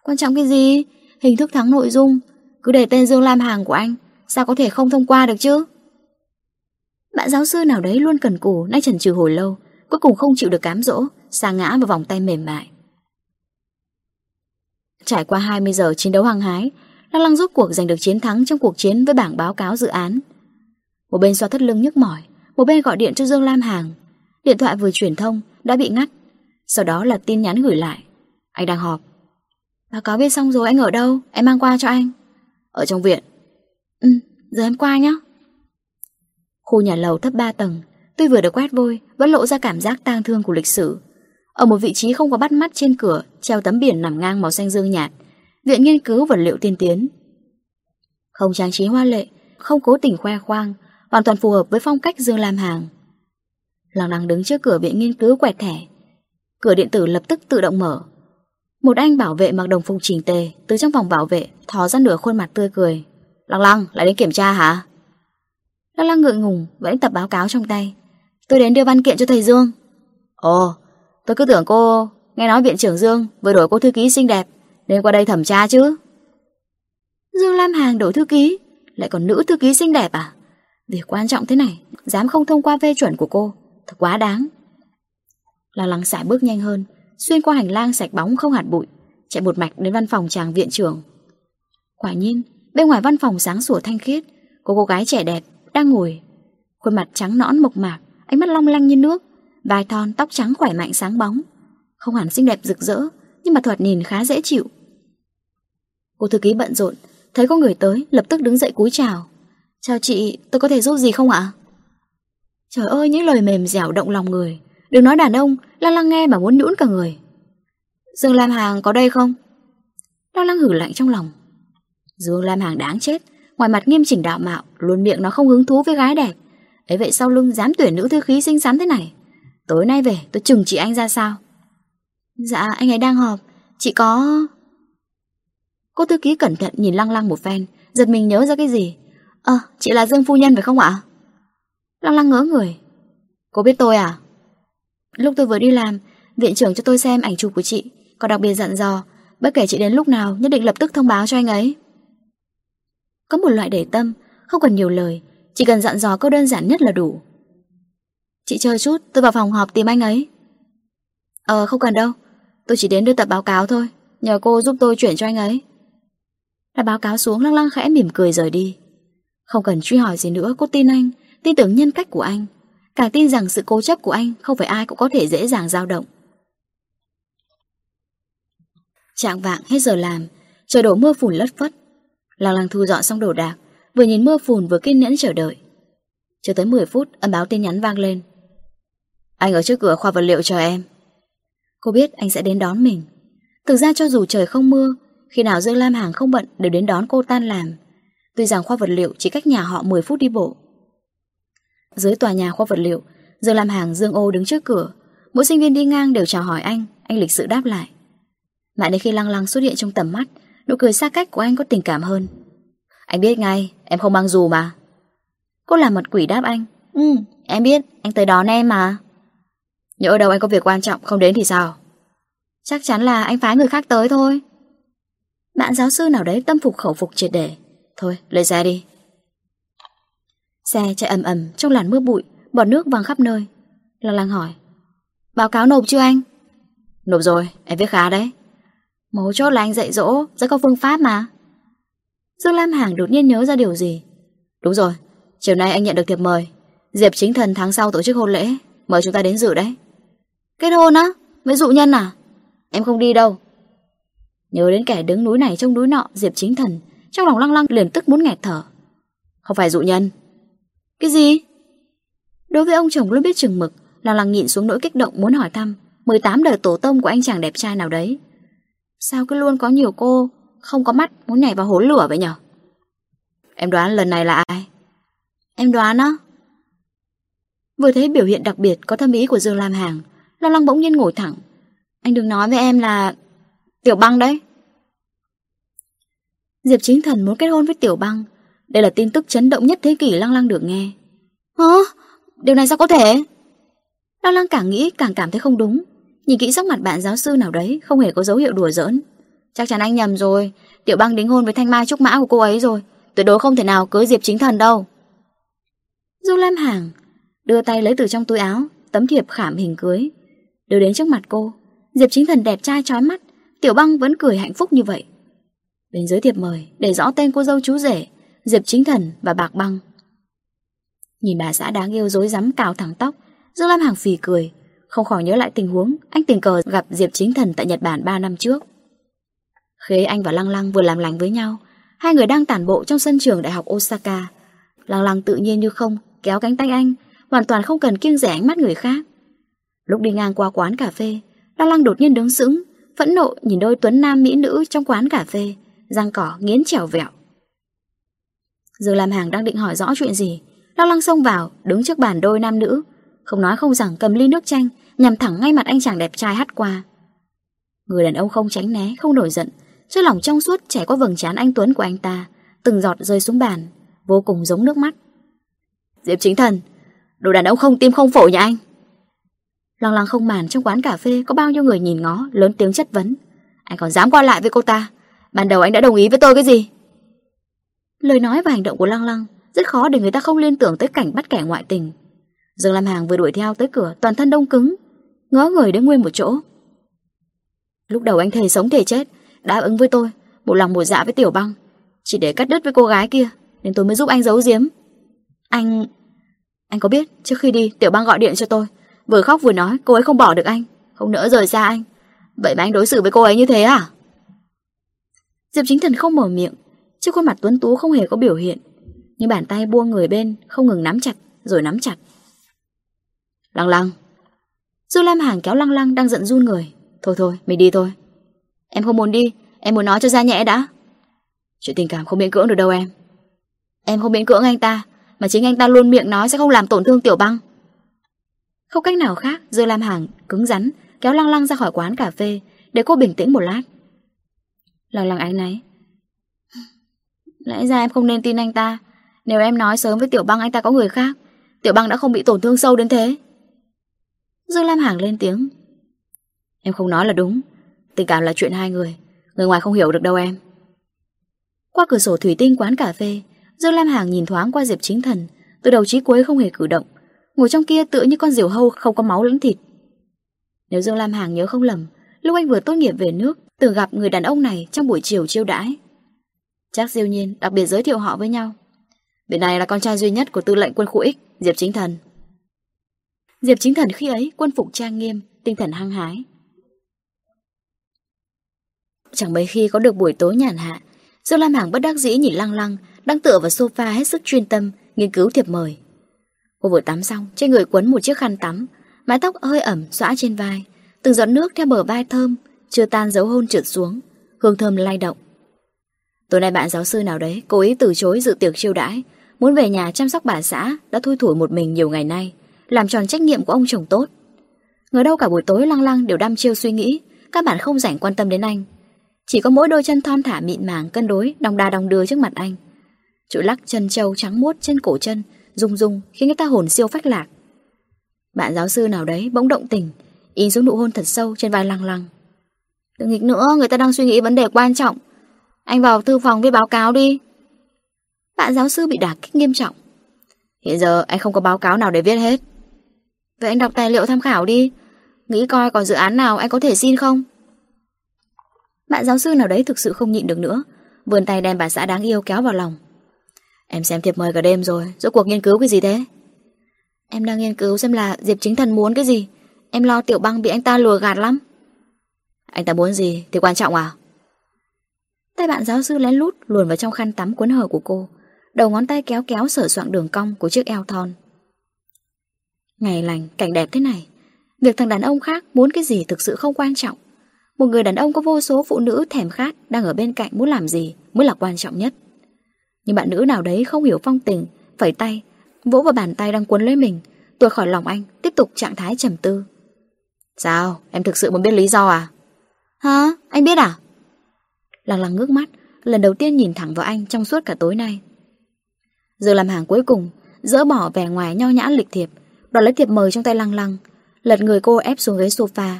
Quan trọng cái gì? Hình thức thắng nội dung. Cứ để tên Dương Lam Hàng của anh, sao có thể không thông qua được chứ? Bạn giáo sư nào đấy luôn cần cù, nay chần chừ hồi lâu, cuối cùng không chịu được cám dỗ, sa ngã vào vòng tay mềm mại. Trải qua 20 giờ chiến đấu hăng hái, Lăng Lăng rốt cuộc giành được chiến thắng trong cuộc chiến với bảng báo cáo dự án. Một bên xoa thất lưng nhức mỏi, một bên gọi điện cho Dương Lam Hàng. Điện thoại vừa truyền thông đã bị ngắt, sau đó là tin nhắn gửi lại. Anh đang họp. Báo cáo biết xong rồi anh ở đâu? Em mang qua cho anh. Ở trong viện. Ừ, giờ em qua nhé. Khu nhà lầu thấp 3 tầng, tuy vừa được quét vôi, vẫn lộ ra cảm giác tang thương của lịch sử. Ở một vị trí không có bắt mắt trên cửa, treo tấm biển nằm ngang màu xanh dương nhạt, viện nghiên cứu vật liệu tiên tiến. Không trang trí hoa lệ, không cố tình khoe khoang, hoàn toàn phù hợp với phong cách Dương Lam Hàng. Lăng lăng đứng trước cửa viện nghiên cứu quẹt thẻ. Cửa điện tử lập tức tự động mở. Một anh bảo vệ mặc đồng phục chỉnh tề từ trong phòng bảo vệ thò ra nửa khuôn mặt tươi cười. Lăng lăng, lại đến kiểm tra hả? Lăng lăng ngượng ngùng, vẫn tập báo cáo trong tay. Tôi đến đưa văn kiện cho thầy Dương. Ồ, tôi cứ tưởng cô nghe nói viện trưởng Dương vừa đổi cô thư ký xinh đẹp nên qua đây thẩm tra chứ. Dương Lam Hàng đổi thư ký, lại còn nữ thư ký xinh đẹp à? Việc quan trọng thế này, dám không thông qua phê chuẩn của cô, thật quá đáng. Lăng lăng xài bước nhanh hơn, xuyên qua hành lang sạch bóng không hạt bụi, chạy một mạch đến văn phòng chàng viện trưởng. Quả nhiên, bên ngoài văn phòng sáng sủa thanh khiết, có cô gái trẻ đẹp đang ngồi, khuôn mặt trắng nõn mộc mạc, ánh mắt long lanh như nước, vai thon tóc trắng khỏe mạnh sáng bóng, không hẳn xinh đẹp rực rỡ, nhưng mà thoạt nhìn khá dễ chịu. Cô thư ký bận rộn, thấy có người tới, lập tức đứng dậy cúi chào. Chào chị, tôi có thể giúp gì không ạ? Trời ơi, những lời mềm dẻo động lòng người. Đừng nói đàn ông, Lăng Lăng nghe mà muốn nhũn cả người. Dương Lam Hàng có đây không? Lăng Lăng hử lạnh trong lòng. Dương Lam Hàng đáng chết, ngoài mặt nghiêm chỉnh đạo mạo, luôn miệng nó không hứng thú với gái đẹp. ấy vậy sau lưng dám tuyển nữ thư khí xinh xắn thế này. Tối nay về tôi chừng chị anh ra sao? Dạ, anh ấy đang họp. Chị có... Cô thư ký cẩn thận nhìn Lăng Lăng một phen, giật mình nhớ ra cái gì. Ờ, chị là Dương Phu Nhân phải không ạ? Lăng Lăng ngỡ người. Cô biết tôi à? Lúc tôi vừa đi làm, viện trưởng cho tôi xem ảnh chụp của chị, còn đặc biệt dặn dò, bất kể chị đến lúc nào nhất định lập tức thông báo cho anh ấy. Có một loại để tâm, không cần nhiều lời, chỉ cần dặn dò câu đơn giản nhất là đủ. Chị chờ chút, tôi vào phòng họp tìm anh ấy. Ờ, không cần đâu, tôi chỉ đến đưa tập báo cáo thôi, nhờ cô giúp tôi chuyển cho anh ấy. Đã báo cáo xuống lăng lăng khẽ mỉm cười rời đi. Không cần truy hỏi gì nữa, cô tin anh, tin tưởng nhân cách của anh. Càng tin rằng sự cố chấp của anh không phải ai cũng có thể dễ dàng dao động. Trạng vạng hết giờ làm, trời đổ mưa phùn lất phất. Lăng lăng thu dọn xong đồ đạc, vừa nhìn mưa phùn vừa kiên nhẫn chờ đợi. Chưa tới 10 phút, âm báo tin nhắn vang lên. Anh ở trước cửa khoa vật liệu chờ em. Cô biết anh sẽ đến đón mình. Thực ra cho dù trời không mưa, khi nào Dương Lam Hàng không bận đều đến đón cô tan làm. Tuy rằng khoa vật liệu chỉ cách nhà họ 10 phút đi bộ. Dưới tòa nhà khoa vật liệu, Dương Lam Hàng Dương ô đứng trước cửa. Mỗi sinh viên đi ngang đều chào hỏi anh, anh lịch sự đáp lại. Mãi đến khi lăng lăng xuất hiện trong tầm mắt, nụ cười xa cách của anh có tình cảm hơn. Anh biết ngay, em không mang dù mà. Cô làm mật quỷ đáp anh. Ừ, em biết, anh tới đón em mà. Nhỡ đâu anh có việc quan trọng, không đến thì sao? Chắc chắn là anh phái người khác tới thôi. Bạn giáo sư nào đấy tâm phục khẩu phục triệt để. Thôi, lấy xe đi. Xe chạy ầm ầm trong làn mưa bụi, bọt nước văng khắp nơi. Lăng lăng hỏi. Báo cáo nộp chưa anh? Nộp rồi, em viết khá đấy. Mấu chốt là anh dạy dỗ, rất có phương pháp mà. Dương Lam Hàng đột nhiên nhớ ra điều gì. Đúng rồi, chiều nay anh nhận được thiệp mời. Diệp chính thần tháng sau tổ chức hôn lễ, mời chúng ta đến dự đấy. Kết hôn á? Với dụ nhân à? Em không đi đâu. Nhớ đến kẻ đứng núi này trong núi nọ, Diệp chính thần, trong lòng lăng lăng liền tức muốn nghẹt thở. Không phải dụ nhân. Cái gì? Đối với ông chồng luôn biết chừng mực, lăng lăng nhịn xuống nỗi kích động muốn hỏi thăm 18 đời tổ tông của anh chàng đẹp trai nào đấy. Sao cứ luôn có nhiều cô, Không có mắt, muốn nhảy vào hố lửa vậy nhở? Em đoán lần này là ai? Em đoán á? Vừa thấy biểu hiện đặc biệt Có thâm ý của Dương Lam Hàng, Lo lăng bỗng nhiên ngồi thẳng. Anh đừng nói với em là Tiểu băng đấy. Diệp Chính Thần muốn kết hôn với Tiểu băng, Đây là tin tức chấn động nhất thế kỷ Lăng Lăng được nghe. Hả? Điều này sao có thể? Lăng Lăng càng nghĩ càng cảm thấy không đúng. Nhìn kỹ sắc mặt bạn giáo sư nào đấy, Không hề có dấu hiệu đùa giỡn. Chắc chắn anh nhầm rồi. Tiểu băng đính hôn với thanh mai trúc mã của cô ấy rồi. Tuyệt đối không thể nào cưới Diệp chính thần đâu. Du Lam Hàng Đưa tay lấy từ trong túi áo, Tấm thiệp khảm hình cưới. Đưa đến trước mặt cô, Diệp chính thần đẹp trai trói mắt, Tiểu băng vẫn cười hạnh phúc như vậy. Bên dưới thiệp mời, để rõ tên cô dâu chú rể, Diệp chính thần và bạc băng. Nhìn bà xã đáng yêu dối rắm cào thẳng tóc Dương Lam Hàng phì cười không khỏi nhớ lại tình huống anh tình cờ gặp Diệp Chính Thần tại Nhật Bản 3 năm trước. Khi anh và Lăng Lăng vừa làm lành với nhau, hai người đang tản bộ trong sân trường Đại học Osaka. Lăng Lăng tự nhiên như không, kéo cánh tay anh, hoàn toàn không cần kiêng rẻ ánh mắt người khác. Lúc đi ngang qua quán cà phê, Lăng Lăng đột nhiên đứng sững, phẫn nộ nhìn đôi tuấn nam mỹ nữ trong quán cà phê, răng cỏ nghiến trèo vẹo. Dương làm hàng đang định hỏi rõ chuyện gì, Lăng Lăng xông vào, đứng trước bàn đôi nam nữ, không nói không rằng cầm ly nước chanh, Nhằm thẳng ngay mặt anh chàng đẹp trai hắt qua. Người đàn ông không tránh né, Không nổi giận, Cho lòng trong suốt chảy qua vầng trán anh Tuấn của anh ta, Từng giọt rơi xuống bàn, Vô cùng giống nước mắt. Diệp chính thần, Đồ đàn ông không tim không phổi nhà anh. Lòng lăng không màn trong quán cà phê Có bao nhiêu người nhìn ngó, lớn tiếng chất vấn. Anh còn dám qua lại với cô ta? Ban đầu anh đã đồng ý với tôi cái gì? Lời nói và hành động của Lăng Lăng Rất khó để người ta không liên tưởng tới cảnh bắt kẻ ngoại tình. Dương Lam Hàng vừa đuổi theo tới cửa toàn thân đông cứng, ngó người đứng nguyên một chỗ. Lúc đầu anh thề sống thể chết, đáp ứng với tôi, một lòng một dạ với Tiểu Băng, chỉ để cắt đứt với cô gái kia, nên tôi mới giúp anh giấu giếm. Anh... Anh có biết trước khi đi Tiểu Băng gọi điện cho tôi, vừa khóc vừa nói cô ấy không bỏ được anh, không nỡ rời xa anh. Vậy mà anh đối xử với cô ấy như thế à? Diệp Chính Thần không mở miệng, trước khuôn mặt tuấn tú không hề có biểu hiện, nhưng bàn tay buông người bên không ngừng nắm chặt, rồi nắm chặt. Lăng lăng. Du Lam Hàng kéo lăng lăng đang giận run người. Thôi thôi, mình đi thôi. Em không muốn đi, em muốn nói cho ra nhẹ đã. Chuyện tình cảm không miễn cưỡng được đâu em. Em không miễn cưỡng anh ta, mà chính anh ta luôn miệng nói sẽ không làm tổn thương tiểu băng. Không cách nào khác, Dư Lam Hàng cứng rắn kéo lăng lăng ra khỏi quán cà phê để cô bình tĩnh một lát. Lăng lăng ánh náy. Lẽ ra em không nên tin anh ta. Nếu em nói sớm với tiểu băng anh ta có người khác, tiểu băng đã không bị tổn thương sâu đến thế. Dương Lam Hàng lên tiếng. Em không nói là đúng. Tình cảm là chuyện hai người. Người ngoài không hiểu được đâu em. Qua cửa sổ thủy tinh quán cà phê, Dương Lam Hàng nhìn thoáng qua Diệp Chính Thần, từ đầu chí cuối không hề cử động, ngồi trong kia tựa như con diều hâu không có máu lẫn thịt. Nếu Dương Lam Hàng nhớ không lầm, lúc anh vừa tốt nghiệp về nước, từng gặp người đàn ông này trong buổi chiều chiêu đãi. Chắc siêu nhiên đặc biệt giới thiệu họ với nhau. Vị này là con trai duy nhất của tư lệnh quân khu X, Diệp Chính Thần. Diệp Chính Thần khi ấy quân phục trang nghiêm, tinh thần hăng hái. Chẳng mấy khi có được buổi tối nhàn hạ, Dương Lam Hàng bất đắc dĩ nhìn lăng lăng, đang tựa vào sofa hết sức chuyên tâm, nghiên cứu thiệp mời. Cô vừa tắm xong, trên người quấn một chiếc khăn tắm, mái tóc hơi ẩm xõa trên vai, từng giọt nước theo bờ vai thơm, chưa tan dấu hôn trượt xuống, hương thơm lay động. Tối nay bạn giáo sư nào đấy cố ý từ chối dự tiệc chiêu đãi, muốn về nhà chăm sóc bà xã đã thui thủi một mình nhiều ngày nay, làm tròn trách nhiệm của ông chồng tốt. Người đâu cả buổi tối lăng lăng đều đăm chiêu suy nghĩ, các bạn không rảnh quan tâm đến anh. Chỉ có mỗi đôi chân thon thả mịn màng cân đối, đong đa đong đưa trước mặt anh. Chỗ lắc chân trâu trắng muốt trên cổ chân, rung rung khiến người ta hồn siêu phách lạc. Bạn giáo sư nào đấy bỗng động tình, in xuống nụ hôn thật sâu trên vai lăng lăng. Đừng nghịch nữa, người ta đang suy nghĩ vấn đề quan trọng. Anh vào thư phòng với báo cáo đi. Bạn giáo sư bị đả kích nghiêm trọng. Hiện giờ anh không có báo cáo nào để viết hết. Vậy anh đọc tài liệu tham khảo đi. Nghĩ coi còn dự án nào anh có thể xin không? Bạn giáo sư nào đấy thực sự không nhịn được nữa. Vươn tay đem bà xã đáng yêu kéo vào lòng. Em xem thiệp mời cả đêm rồi, rốt cuộc nghiên cứu cái gì thế? Em đang nghiên cứu xem là Diệp Chính Thần muốn cái gì. Em lo Tiểu Băng bị anh ta lừa gạt lắm. Anh ta muốn gì thì quan trọng à? Tay bạn giáo sư lén lút luồn vào trong khăn tắm cuốn hở của cô. Đầu ngón tay kéo kéo sở soạn đường cong của chiếc eo thon. Ngày lành, cảnh đẹp thế này. Việc thằng đàn ông khác muốn cái gì thực sự không quan trọng. Một người đàn ông có vô số phụ nữ thèm khát đang ở bên cạnh muốn làm gì mới là quan trọng nhất. Nhưng bạn nữ nào đấy không hiểu phong tình, phẩy tay, vỗ vào bàn tay đang cuốn lấy mình, tuột khỏi lòng anh, tiếp tục trạng thái trầm tư. Sao? Em thực sự muốn biết lý do à? Hả? Anh biết à? Lăng lăng ngước mắt, lần đầu tiên nhìn thẳng vào anh trong suốt cả tối nay. Giờ làm hàng cuối cùng, dỡ bỏ vẻ ngoài nho nhã lịch thiệp, đoạt lấy thiệp mời trong tay lăng lăng, lật người cô ép xuống ghế sofa.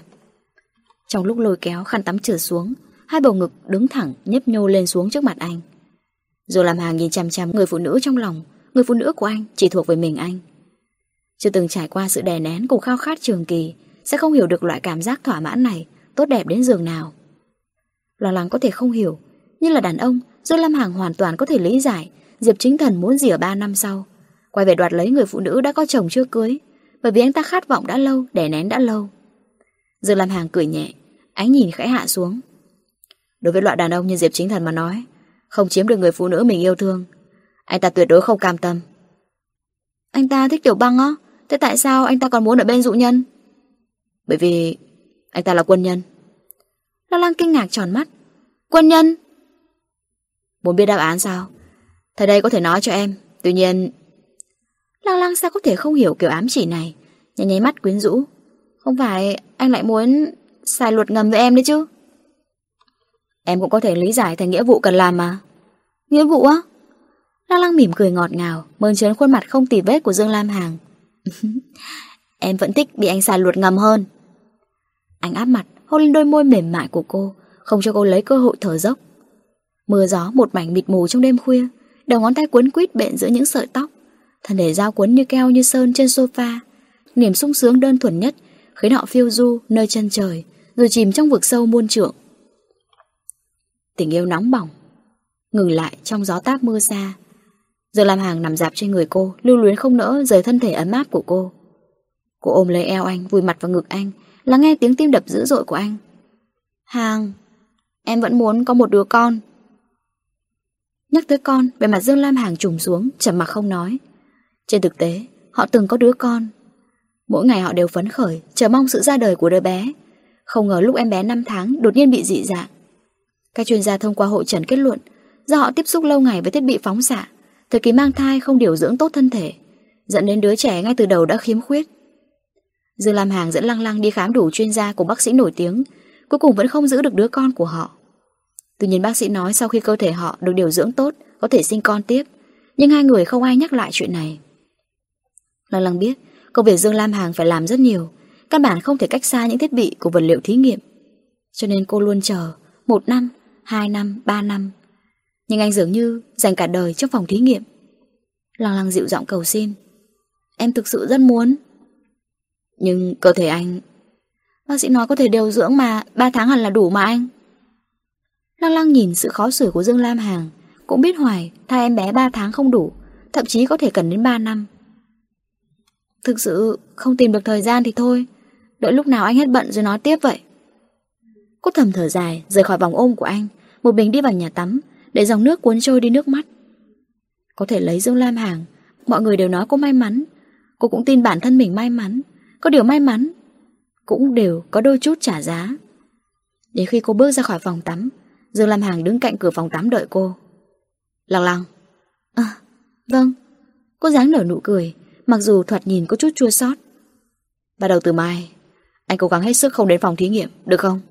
Trong lúc lôi kéo khăn tắm trở xuống, hai bầu ngực đứng thẳng nhấp nhô lên xuống trước mặt anh. Rồi làm hàng nhìn chằm chằm người phụ nữ trong lòng, người phụ nữ của anh chỉ thuộc về mình anh. Chưa từng trải qua sự đè nén cùng khao khát trường kỳ, sẽ không hiểu được loại cảm giác thỏa mãn này tốt đẹp đến giường nào. Lo lắng có thể không hiểu, nhưng là đàn ông, Dương Lam Hàng hoàn toàn có thể lý giải Diệp Chính Thần muốn gì ở 3 năm sau. Quay về đoạt lấy người phụ nữ đã có chồng chưa cưới, bởi vì anh ta khát vọng đã lâu, đè nén đã lâu. Dương Lam Hàng cười nhẹ, ánh nhìn khẽ hạ xuống. Đối với loại đàn ông như Diệp Chính Thần mà nói, không chiếm được người phụ nữ mình yêu thương, anh ta tuyệt đối không cam tâm. Anh ta thích Tiểu Băng á, thế tại sao anh ta còn muốn ở bên dụ nhân? Bởi vì anh ta là quân nhân. La Lăng kinh ngạc tròn mắt. Quân nhân? Muốn biết đáp án sao? Thầy đây có thể nói cho em. Tuy nhiên... Lăng Lăng sao có thể không hiểu kiểu ám chỉ này? Nháy nháy mắt quyến rũ. Không phải anh lại muốn xài luật ngầm với em đấy chứ? Em cũng có thể lý giải thành nghĩa vụ cần làm mà. Nghĩa vụ á? Lăng Lăng mỉm cười ngọt ngào, mơn trớn khuôn mặt không tì vết của Dương Lam Hàng. em vẫn thích bị anh xài luật ngầm hơn. Anh áp mặt, hôn lên đôi môi mềm mại của cô, không cho cô lấy cơ hội thở dốc. Mưa gió một mảnh mịt mù trong đêm khuya, đầu ngón tay cuốn quýt bện giữa những sợi tóc, thân thể dao cuốn như keo như sơn trên sofa. Niềm sung sướng đơn thuần nhất khiến họ phiêu du nơi chân trời, rồi chìm trong vực sâu muôn trượng. Tình yêu nóng bỏng, ngừng lại trong gió táp mưa xa. Giờ làm hàng nằm dạp trên người cô, lưu luyến không nỡ rời thân thể ấm áp của cô. Cô ôm lấy eo anh, vùi mặt vào ngực anh, lắng nghe tiếng tim đập dữ dội của anh. Hàng, em vẫn muốn có một đứa con. Nhắc tới con, về mặt Dương Lam Hàng trùng xuống, chầm mặc không nói. Trên thực tế, họ từng có đứa con. Mỗi ngày họ đều phấn khởi, chờ mong sự ra đời của đứa bé. Không ngờ lúc em bé 5 tháng đột nhiên bị dị dạng. Các chuyên gia thông qua hội trần kết luận, do họ tiếp xúc lâu ngày với thiết bị phóng xạ, thời kỳ mang thai không điều dưỡng tốt thân thể, dẫn đến đứa trẻ ngay từ đầu đã khiếm khuyết. Dương Lam Hàng dẫn Lăng Lăng đi khám đủ chuyên gia của bác sĩ nổi tiếng, cuối cùng vẫn không giữ được đứa con của họ. Tuy nhiên bác sĩ nói sau khi cơ thể họ được điều dưỡng tốt, có thể sinh con tiếp, nhưng hai người không ai nhắc lại chuyện này. Lăng Lăng biết, công việc Dương Lam Hàng phải làm rất nhiều, căn bản không thể cách xa những thiết bị của vật liệu thí nghiệm. Cho nên cô luôn chờ, một năm, hai năm, ba năm. Nhưng anh dường như dành cả đời trong phòng thí nghiệm. Lăng Lăng dịu giọng cầu xin. Em thực sự rất muốn. Nhưng cơ thể anh... Bác sĩ nói có thể điều dưỡng mà, ba tháng hẳn là đủ mà anh. Lăng lăng nhìn sự khó xử của Dương Lam Hàng, cũng biết hoài thai em bé 3 tháng không đủ, thậm chí có thể cần đến 3 năm. Thực sự không tìm được thời gian thì thôi, đợi lúc nào anh hết bận rồi nói tiếp vậy. Cô thầm thở dài, rời khỏi vòng ôm của anh, một mình đi vào nhà tắm, để dòng nước cuốn trôi đi nước mắt. Có thể lấy Dương Lam Hàng, mọi người đều nói cô may mắn, cô cũng tin bản thân mình may mắn, có điều may mắn Cũng đều có đôi chút trả giá. Đến khi cô bước ra khỏi phòng tắm Dương Lam Hàng đứng cạnh cửa phòng tắm đợi cô. Lăng lăng. À vâng. Cô dáng nở nụ cười Mặc dù thoạt nhìn có chút chua xót Bắt đầu từ mai, Anh cố gắng hết sức không đến phòng thí nghiệm, Được không?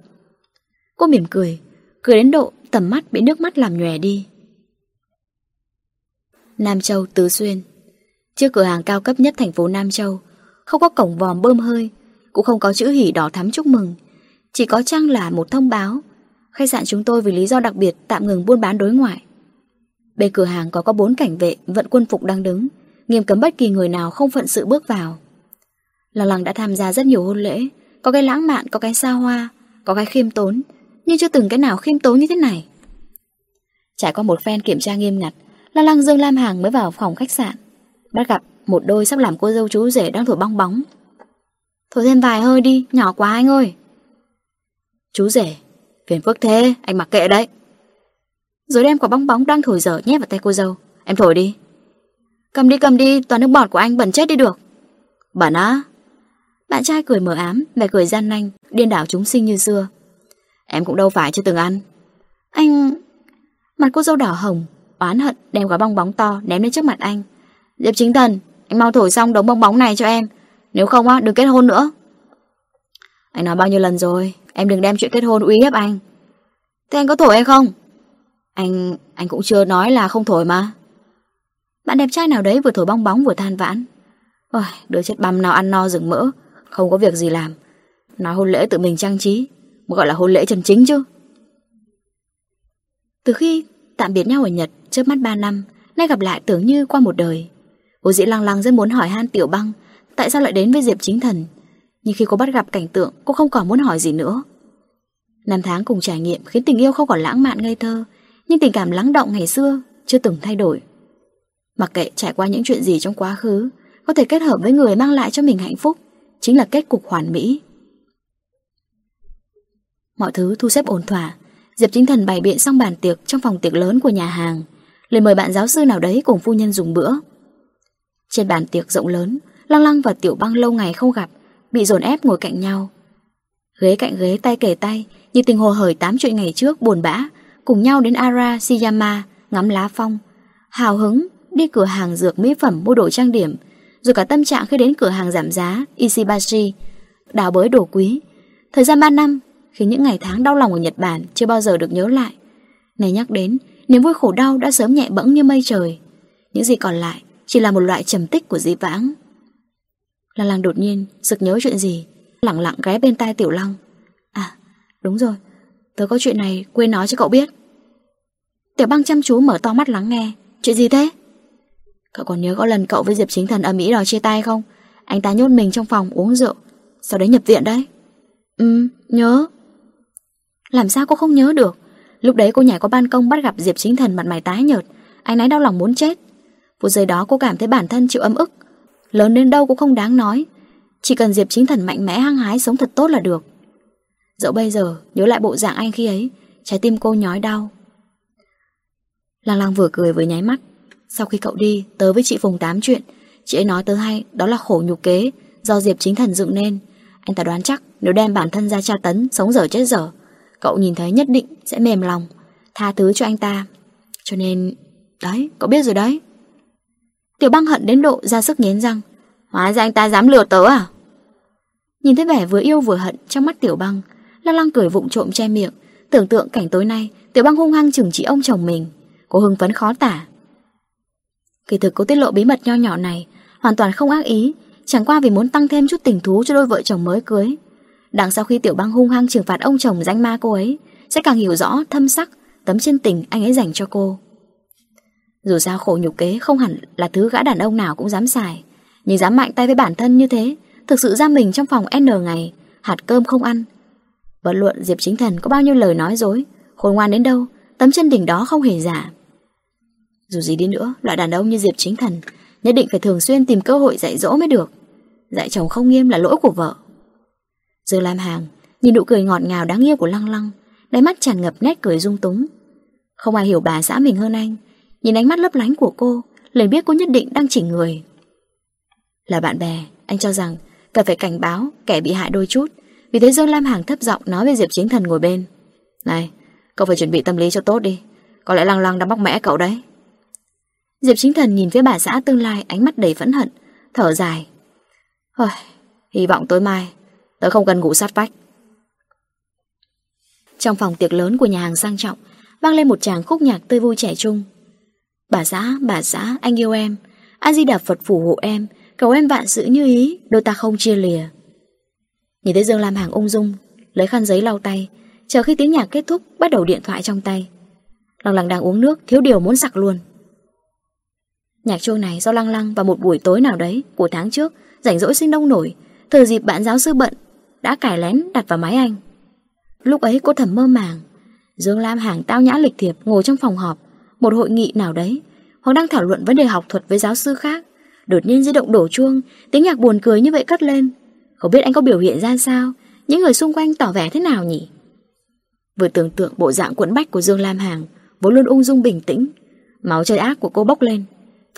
Cô mỉm cười Cười đến độ tầm mắt bị nước mắt làm nhòe đi. Nam Châu, Tứ Xuyên. Trước cửa hàng cao cấp nhất thành phố Nam Châu, không có cổng vòm bơm hơi, Cũng không có chữ hỉ đỏ thắm chúc mừng. Chỉ có chăng là một thông báo, Khách sạn chúng tôi vì lý do đặc biệt Tạm ngừng buôn bán đối ngoại. Bên cửa hàng có có bốn cảnh vệ, Vận quân phục đang đứng. Nghiêm cấm bất kỳ người nào không phận sự bước vào. Lăng lăng đã tham gia rất nhiều hôn lễ. Có cái lãng mạn, có cái xa hoa Có cái khiêm tốn. Nhưng chưa từng cái nào khiêm tốn như thế này. Trải qua một phen kiểm tra nghiêm ngặt Lăng lăng Dương Lam Hàng mới vào phòng khách sạn. Bắt gặp một đôi sắp làm cô dâu chú rể đang thổi bong bóng. Thổi thêm vài hơi đi Nhỏ quá anh ơi. Chú rể Phiền phức thế anh mặc kệ đấy. Rồi đem quả bong bóng đang thổi dở nhét vào tay cô dâu. Em thổi đi. Cầm đi cầm đi, toàn nước bọt của anh bẩn chết đi được. Bẩn á, Bạn trai cười mờ ám, Vẻ cười gian nanh, Điên đảo chúng sinh như xưa. Em cũng đâu phải chưa từng ăn. Anh, Mặt cô dâu đỏ hồng, Oán hận đem quả bong bóng to ném lên trước mặt anh. Diệp chính thần, Anh mau thổi xong đống bong bóng này cho em. Nếu không á, đừng kết hôn nữa. Anh nói bao nhiêu lần rồi, Em đừng đem chuyện kết hôn uy hiếp anh. Thế anh có thổi hay không? Anh anh cũng chưa nói là không thổi mà. Bạn đẹp trai nào đấy vừa thổi bong bóng vừa than vãn. Ôi, đứa chết băm nào ăn no rừng mỡ Không có việc gì làm. Nói hôn lễ tự mình trang trí Mới gọi là hôn lễ chân chính chứ. Từ khi tạm biệt nhau ở Nhật Trước mắt 3 năm Nay gặp lại tưởng như qua một đời. Cô dĩ lăng lăng rất muốn hỏi han tiểu băng Tại sao lại đến với Diệp chính thần? Nhưng khi cô bắt gặp cảnh tượng Cô không còn muốn hỏi gì nữa. Năm tháng cùng trải nghiệm khiến tình yêu không còn lãng mạn ngây thơ Nhưng tình cảm lắng động ngày xưa Chưa từng thay đổi. Mặc kệ trải qua những chuyện gì trong quá khứ Có thể kết hợp với người mang lại cho mình hạnh phúc Chính là kết cục hoàn mỹ Mọi thứ thu xếp ổn thỏa Diệp chính thần bày biện xong bàn tiệc Trong phòng tiệc lớn của nhà hàng Lời mời bạn giáo sư nào đấy cùng phu nhân dùng bữa trên bàn tiệc rộng lớn, Lăng Lăng và Tiểu Băng lâu ngày không gặp, bị dồn ép ngồi cạnh nhau. Ghế cạnh ghế tay kề tay, như tình hồ hởi tám chuyện ngày trước buồn bã, cùng nhau đến Ara Shiyama ngắm lá phong. Hào hứng đi cửa hàng dược mỹ phẩm mua đồ trang điểm, rồi cả tâm trạng khi đến cửa hàng giảm giá Ishibashi, đào bới đồ quý. Thời gian 3 năm, khiến những ngày tháng đau lòng ở Nhật Bản chưa bao giờ được nhớ lại. Này nhắc đến, niềm vui khổ đau đã sớm nhẹ bẫng như mây trời. Những gì còn lại chỉ là một loại trầm tích của dĩ vãng. Lăng lăng đột nhiên sực nhớ chuyện gì, lặng lặng ghé bên tai Tiểu Lăng. À, đúng rồi, tớ có chuyện này quên nói cho cậu biết. Tiểu băng chăm chú mở to mắt lắng nghe, chuyện gì thế? Cậu còn nhớ có lần cậu với Diệp Chính Thần ở Mỹ đòi chia tay không? Anh ta nhốt mình trong phòng uống rượu, sau đấy nhập viện đấy. Ừ, nhớ. Làm sao cô không nhớ được? Lúc đấy cô nhảy qua ban công bắt gặp Diệp Chính Thần mặt mày tái nhợt, anh ấy đau lòng muốn chết. Phút giây đó cô cảm thấy bản thân chịu âm ức Lớn đến đâu cũng không đáng nói Chỉ cần Diệp chính thần mạnh mẽ hăng hái sống thật tốt là được Dẫu bây giờ nhớ lại bộ dạng anh khi ấy Trái tim cô nhói đau Lăng lăng vừa cười vừa nháy mắt sau khi cậu đi, tớ với chị Phùng tám chuyện. Chị ấy nói tớ hay, đó là khổ nhục kế, Do Diệp chính thần dựng nên. Anh ta đoán chắc, nếu đem bản thân ra tra tấn, Sống dở chết dở, Cậu nhìn thấy nhất định sẽ mềm lòng, Tha thứ cho anh ta. Cho nên, Đấy, cậu biết rồi đấy. Tiểu băng hận đến độ ra sức nghiến răng. Hóa ra anh ta dám lừa tớ à? Nhìn thấy vẻ vừa yêu vừa hận trong mắt tiểu băng Lăng lăng cười vụng trộm che miệng. Tưởng tượng cảnh tối nay, Tiểu băng hung hăng chừng chỉ ông chồng mình. Cô hưng phấn khó tả. Kỳ thực cô tiết lộ bí mật nho nhỏ này, Hoàn toàn không ác ý, Chẳng qua vì muốn tăng thêm chút tình thú cho đôi vợ chồng mới cưới. Đằng sau khi tiểu băng hung hăng trừng phạt ông chồng danh ma cô ấy, Sẽ càng hiểu rõ thâm sắc Tấm chân tình anh ấy dành cho cô. Dù sao khổ nhục kế không hẳn là thứ gã đàn ông nào cũng dám xài, Nhưng dám mạnh tay với bản thân như thế, Thực sự ra mình trong phòng N ngày, Hạt cơm không ăn. Bất luận Diệp Chính Thần có bao nhiêu lời nói dối, Khôn ngoan đến đâu, Tấm chân đỉnh đó không hề giả. Dù gì đi nữa, Loại đàn ông như Diệp Chính Thần, Nhất định phải thường xuyên tìm cơ hội dạy dỗ mới được. Dạy chồng không nghiêm là lỗi của vợ. Dương Lam Hàng Nhìn nụ cười ngọt ngào đáng yêu của Lăng Lăng, Đáy mắt tràn ngập nét cười dung túng. Không ai hiểu bà xã mình hơn anh, Nhìn ánh mắt lấp lánh của cô, Liền biết cô nhất định đang chỉnh người. Là bạn bè, Anh cho rằng cần phải cảnh báo kẻ bị hại đôi chút, Vì thế Dương Lam Hàng thấp giọng nói với Diệp Chính Thần ngồi bên. Này, Cậu phải chuẩn bị tâm lý cho tốt đi, Có lẽ Lăng Lăng đã bóc mẽ cậu đấy. Diệp Chính Thần nhìn phía bà xã tương lai Ánh mắt đầy phẫn hận Thở dài. Ôi, Hy vọng tối mai Tớ không cần ngủ sát vách. Trong phòng tiệc lớn của nhà hàng sang trọng vang lên một tràng khúc nhạc tươi vui trẻ trung. Bà xã, bà xã, anh yêu em A-di-đà Phật phù hộ em Cầu em vạn sự như ý Đôi ta không chia lìa. Nhìn thấy Dương Lam Hàng ung dung Lấy khăn giấy lau tay Chờ khi tiếng nhạc kết thúc Bắt đầu điện thoại trong tay. Lòng lằng đang uống nước Thiếu điều muốn sặc luôn. Nhạc chuông này do Lăng Lăng vào một buổi tối nào đấy Của tháng trước Rảnh rỗi sinh đông nổi Thời dịp bạn giáo sư bận, Đã cải lén đặt vào máy anh. Lúc ấy cô thầm mơ màng, Dương Lam Hàng tao nhã lịch thiệp ngồi trong phòng họp, Một hội nghị nào đấy, Hoặc đang thảo luận vấn đề học thuật với giáo sư khác, Đột nhiên di động đổ chuông, Tiếng nhạc buồn cười như vậy cất lên. Không biết anh có biểu hiện ra sao, Những người xung quanh tỏ vẻ thế nào nhỉ? Vừa tưởng tượng bộ dạng quẫn bách của Dương Lam Hàng, Vốn luôn ung dung bình tĩnh, Máu trời ác của cô bốc lên.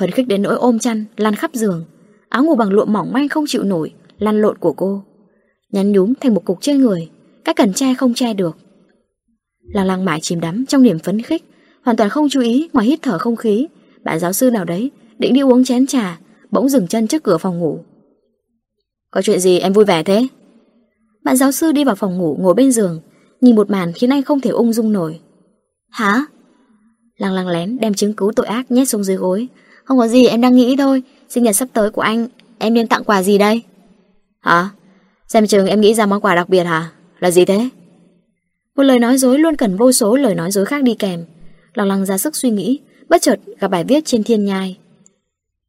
Phấn khích đến nỗi ôm chăn, lăn khắp giường. Áo ngủ bằng lụa mỏng manh không chịu nổi, Lăn lộn của cô. Nhắn nhúm thành một cục trên người Các cần che không che được. Lăng lăng mãi chìm đắm trong niềm phấn khích, Hoàn toàn không chú ý ngoài hít thở không khí. Bạn giáo sư nào đấy, Định đi uống chén trà, Bỗng dừng chân trước cửa phòng ngủ. Có chuyện gì em vui vẻ thế? Bạn giáo sư đi vào phòng ngủ, ngồi bên giường, Nhìn một màn khiến anh không thể ung dung nổi. Hả? Lăng lăng lén đem chứng cứ tội ác nhét xuống dưới gối không có gì, em đang nghĩ thôi. Sinh nhật sắp tới của anh, Em nên tặng quà gì đây? Hả? Xem chừng em nghĩ ra món quà đặc biệt hả? Là gì thế? Một lời nói dối luôn cần vô số lời nói dối khác đi kèm. Lòng lăng ra sức suy nghĩ, Bất chợt gặp bài viết trên thiên nhai.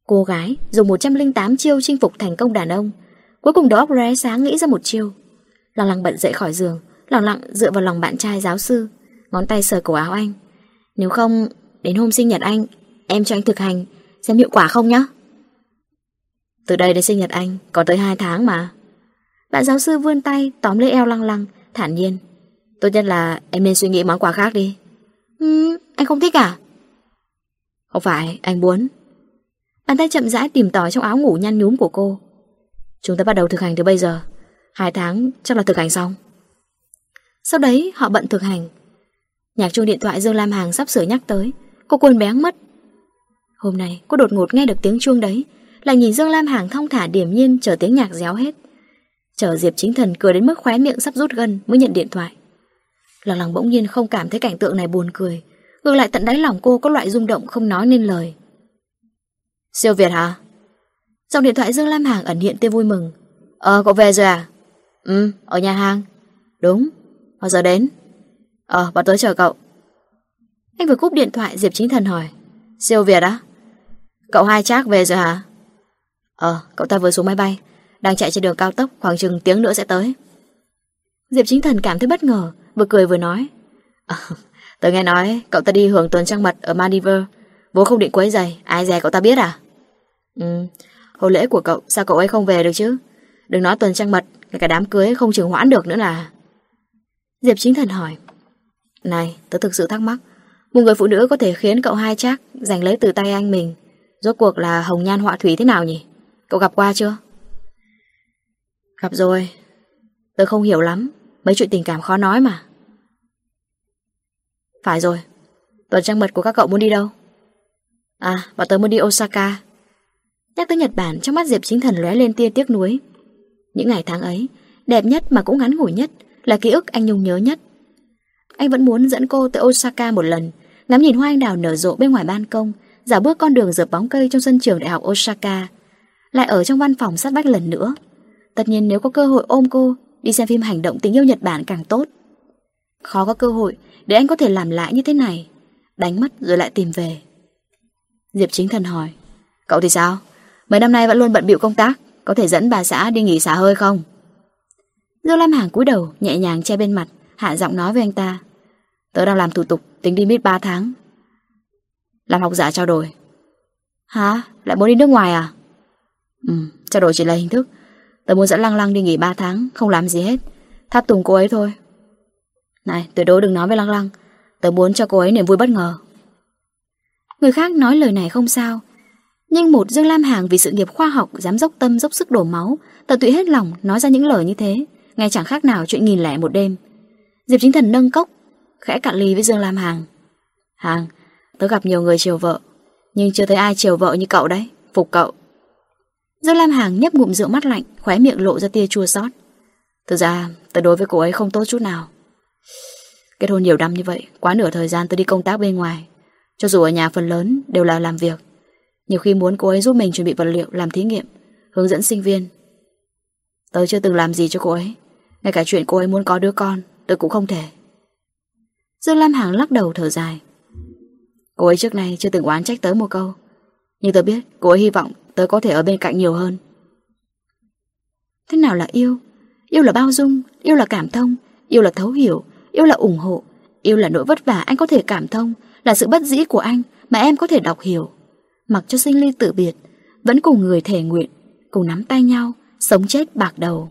Cô gái dùng 108 chiêu chinh phục thành công đàn ông. Cuối cùng đó óc ré sáng nghĩ ra một chiêu. Lăng lăng bận dậy khỏi giường. Lặng lặng dựa vào lòng bạn trai giáo sư. Ngón tay sờ cổ áo anh. Nếu không, đến hôm sinh nhật anh, Em cho anh thực hành. Xem hiệu quả không nhá. Từ đây đến sinh nhật anh Còn tới 2 tháng mà. Bạn giáo sư vươn tay, tóm lấy eo lăng lăng, Thản nhiên. Tốt nhất là em nên suy nghĩ món quà khác đi. Ừ anh không thích à? Không phải, anh muốn. Bàn tay chậm rãi tìm tòi trong áo ngủ nhăn nhúm của cô. Chúng ta bắt đầu thực hành từ bây giờ. Hai tháng, chắc là thực hành xong. Sau đấy, họ bận thực hành. Nhạc chuông điện thoại Dương Lam Hàng sắp sửa nhắc tới. Cô quên béng mất Hôm nay cô đột ngột nghe được tiếng chuông đấy Lại nhìn Dương Lam Hàng thong thả điểm nhiên Chờ tiếng nhạc réo hết Chờ Diệp Chính Thần cười đến mức khóe miệng sắp rút gân Mới nhận điện thoại Lòng lòng bỗng nhiên không cảm thấy cảnh tượng này buồn cười Ngược lại tận đáy lòng cô có loại rung động không nói nên lời Siêu Việt hả? Trong điện thoại Dương Lam Hàng ẩn hiện tia vui mừng Ờ cậu về rồi à? Ừ ở nhà hàng Đúng Bao giờ đến? Ờ bọn tới chờ cậu Anh vừa cúp điện thoại Diệp Chính Thần hỏi Siêu Việt á? Cậu hai chắc về rồi hả? Ờ cậu ta vừa xuống máy bay. Đang chạy trên đường cao tốc khoảng chừng tiếng nữa sẽ tới. Diệp Chính Thần cảm thấy bất ngờ Vừa cười vừa nói. À, Tớ nghe nói cậu ta đi hưởng tuần trăng mật ở Maldives. Bố không định quấy giày Ai dè cậu ta biết à? Ừ Hôn lễ của cậu sao cậu ấy không về được chứ? Đừng nói tuần trăng mật Ngay cả đám cưới không chừng hoãn được nữa là. Diệp chính thần hỏi. Này tớ thực sự thắc mắc. Một người phụ nữ có thể khiến cậu hai chắc giành lấy từ tay anh mình. Rốt cuộc là hồng nhan họa thủy thế nào nhỉ? Cậu gặp qua chưa? Gặp rồi. Tớ không hiểu lắm. Mấy chuyện tình cảm khó nói mà. Phải rồi. Tuần trăng mật của các cậu muốn đi đâu? À, bọn tớ muốn đi Osaka. Nhắc tới Nhật Bản trong mắt Diệp Chính Thần lóe lên tia tiếc nuối. Những ngày tháng ấy, đẹp nhất mà cũng ngắn ngủi nhất là ký ức anh Nhung nhớ nhất. Anh vẫn muốn dẫn cô tới Osaka một lần, ngắm nhìn hoa anh đào nở rộ bên ngoài ban công, giả bước con đường dợp bóng cây trong sân trường đại học Osaka, lại ở trong văn phòng sát vách lần nữa. Tất nhiên nếu có cơ hội ôm cô, đi xem phim hành động tình yêu Nhật Bản càng tốt. Khó có cơ hội để anh có thể làm lại như thế này, đánh mất rồi lại tìm về. Diệp Chính Thần hỏi, cậu thì sao? Mấy năm nay vẫn luôn bận bịu công tác, có thể dẫn bà xã đi nghỉ xả hơi không? Dương Lam Hàng cúi đầu, nhẹ nhàng che bên mặt, hạ giọng nói với anh ta. Tớ đang làm thủ tục, tính đi mít 3 tháng. Làm học giả trao đổi. Hả? Lại muốn đi nước ngoài à? Ừ, trao đổi chỉ là hình thức. Tớ muốn dẫn Lăng Lăng đi nghỉ 3 tháng, không làm gì hết. Tháp tùng cô ấy thôi. Này, tuyệt đối đừng nói với Lăng Lăng. Tớ muốn cho cô ấy niềm vui bất ngờ. Người khác nói lời này không sao. Nhưng một Dương Lam Hàng vì sự nghiệp khoa học dám dốc tâm dốc sức đổ máu, tận tụy hết lòng nói ra những lời như thế, ngay chẳng khác nào chuyện nghìn lẻ một đêm. Diệp Chính Thần nâng cốc, khẽ cạn ly với Dương Lam Hàng. Hàng, tớ gặp nhiều người chiều vợ, nhưng chưa thấy ai chiều vợ như cậu đấy, phục cậu. Dương Lam Hàng nhấp ngụm rượu mắt lạnh, khóe miệng lộ ra tia chua xót. Thực ra, tớ đối với cô ấy không tốt chút nào. Kết hôn nhiều năm như vậy, quá nửa thời gian tớ đi công tác bên ngoài. Cho dù ở nhà phần lớn đều là làm việc. Nhiều khi muốn cô ấy giúp mình chuẩn bị vật liệu làm thí nghiệm, hướng dẫn sinh viên. Tớ chưa từng làm gì cho cô ấy. Ngay cả chuyện cô ấy muốn có đứa con, tớ cũng không thể. Dương Lam hàng lắc đầu thở dài. Cô ấy trước nay chưa từng oán trách tớ một câu. Nhưng tớ biết cô ấy hy vọng tớ có thể ở bên cạnh nhiều hơn. Thế nào là yêu? Yêu là bao dung, yêu là cảm thông, yêu là thấu hiểu, yêu là ủng hộ, yêu là nỗi vất vả anh có thể cảm thông, là sự bất dĩ của anh mà em có thể đọc hiểu. Mặc cho sinh ly tự biệt, vẫn cùng người thể nguyện, cùng nắm tay nhau, sống chết bạc đầu.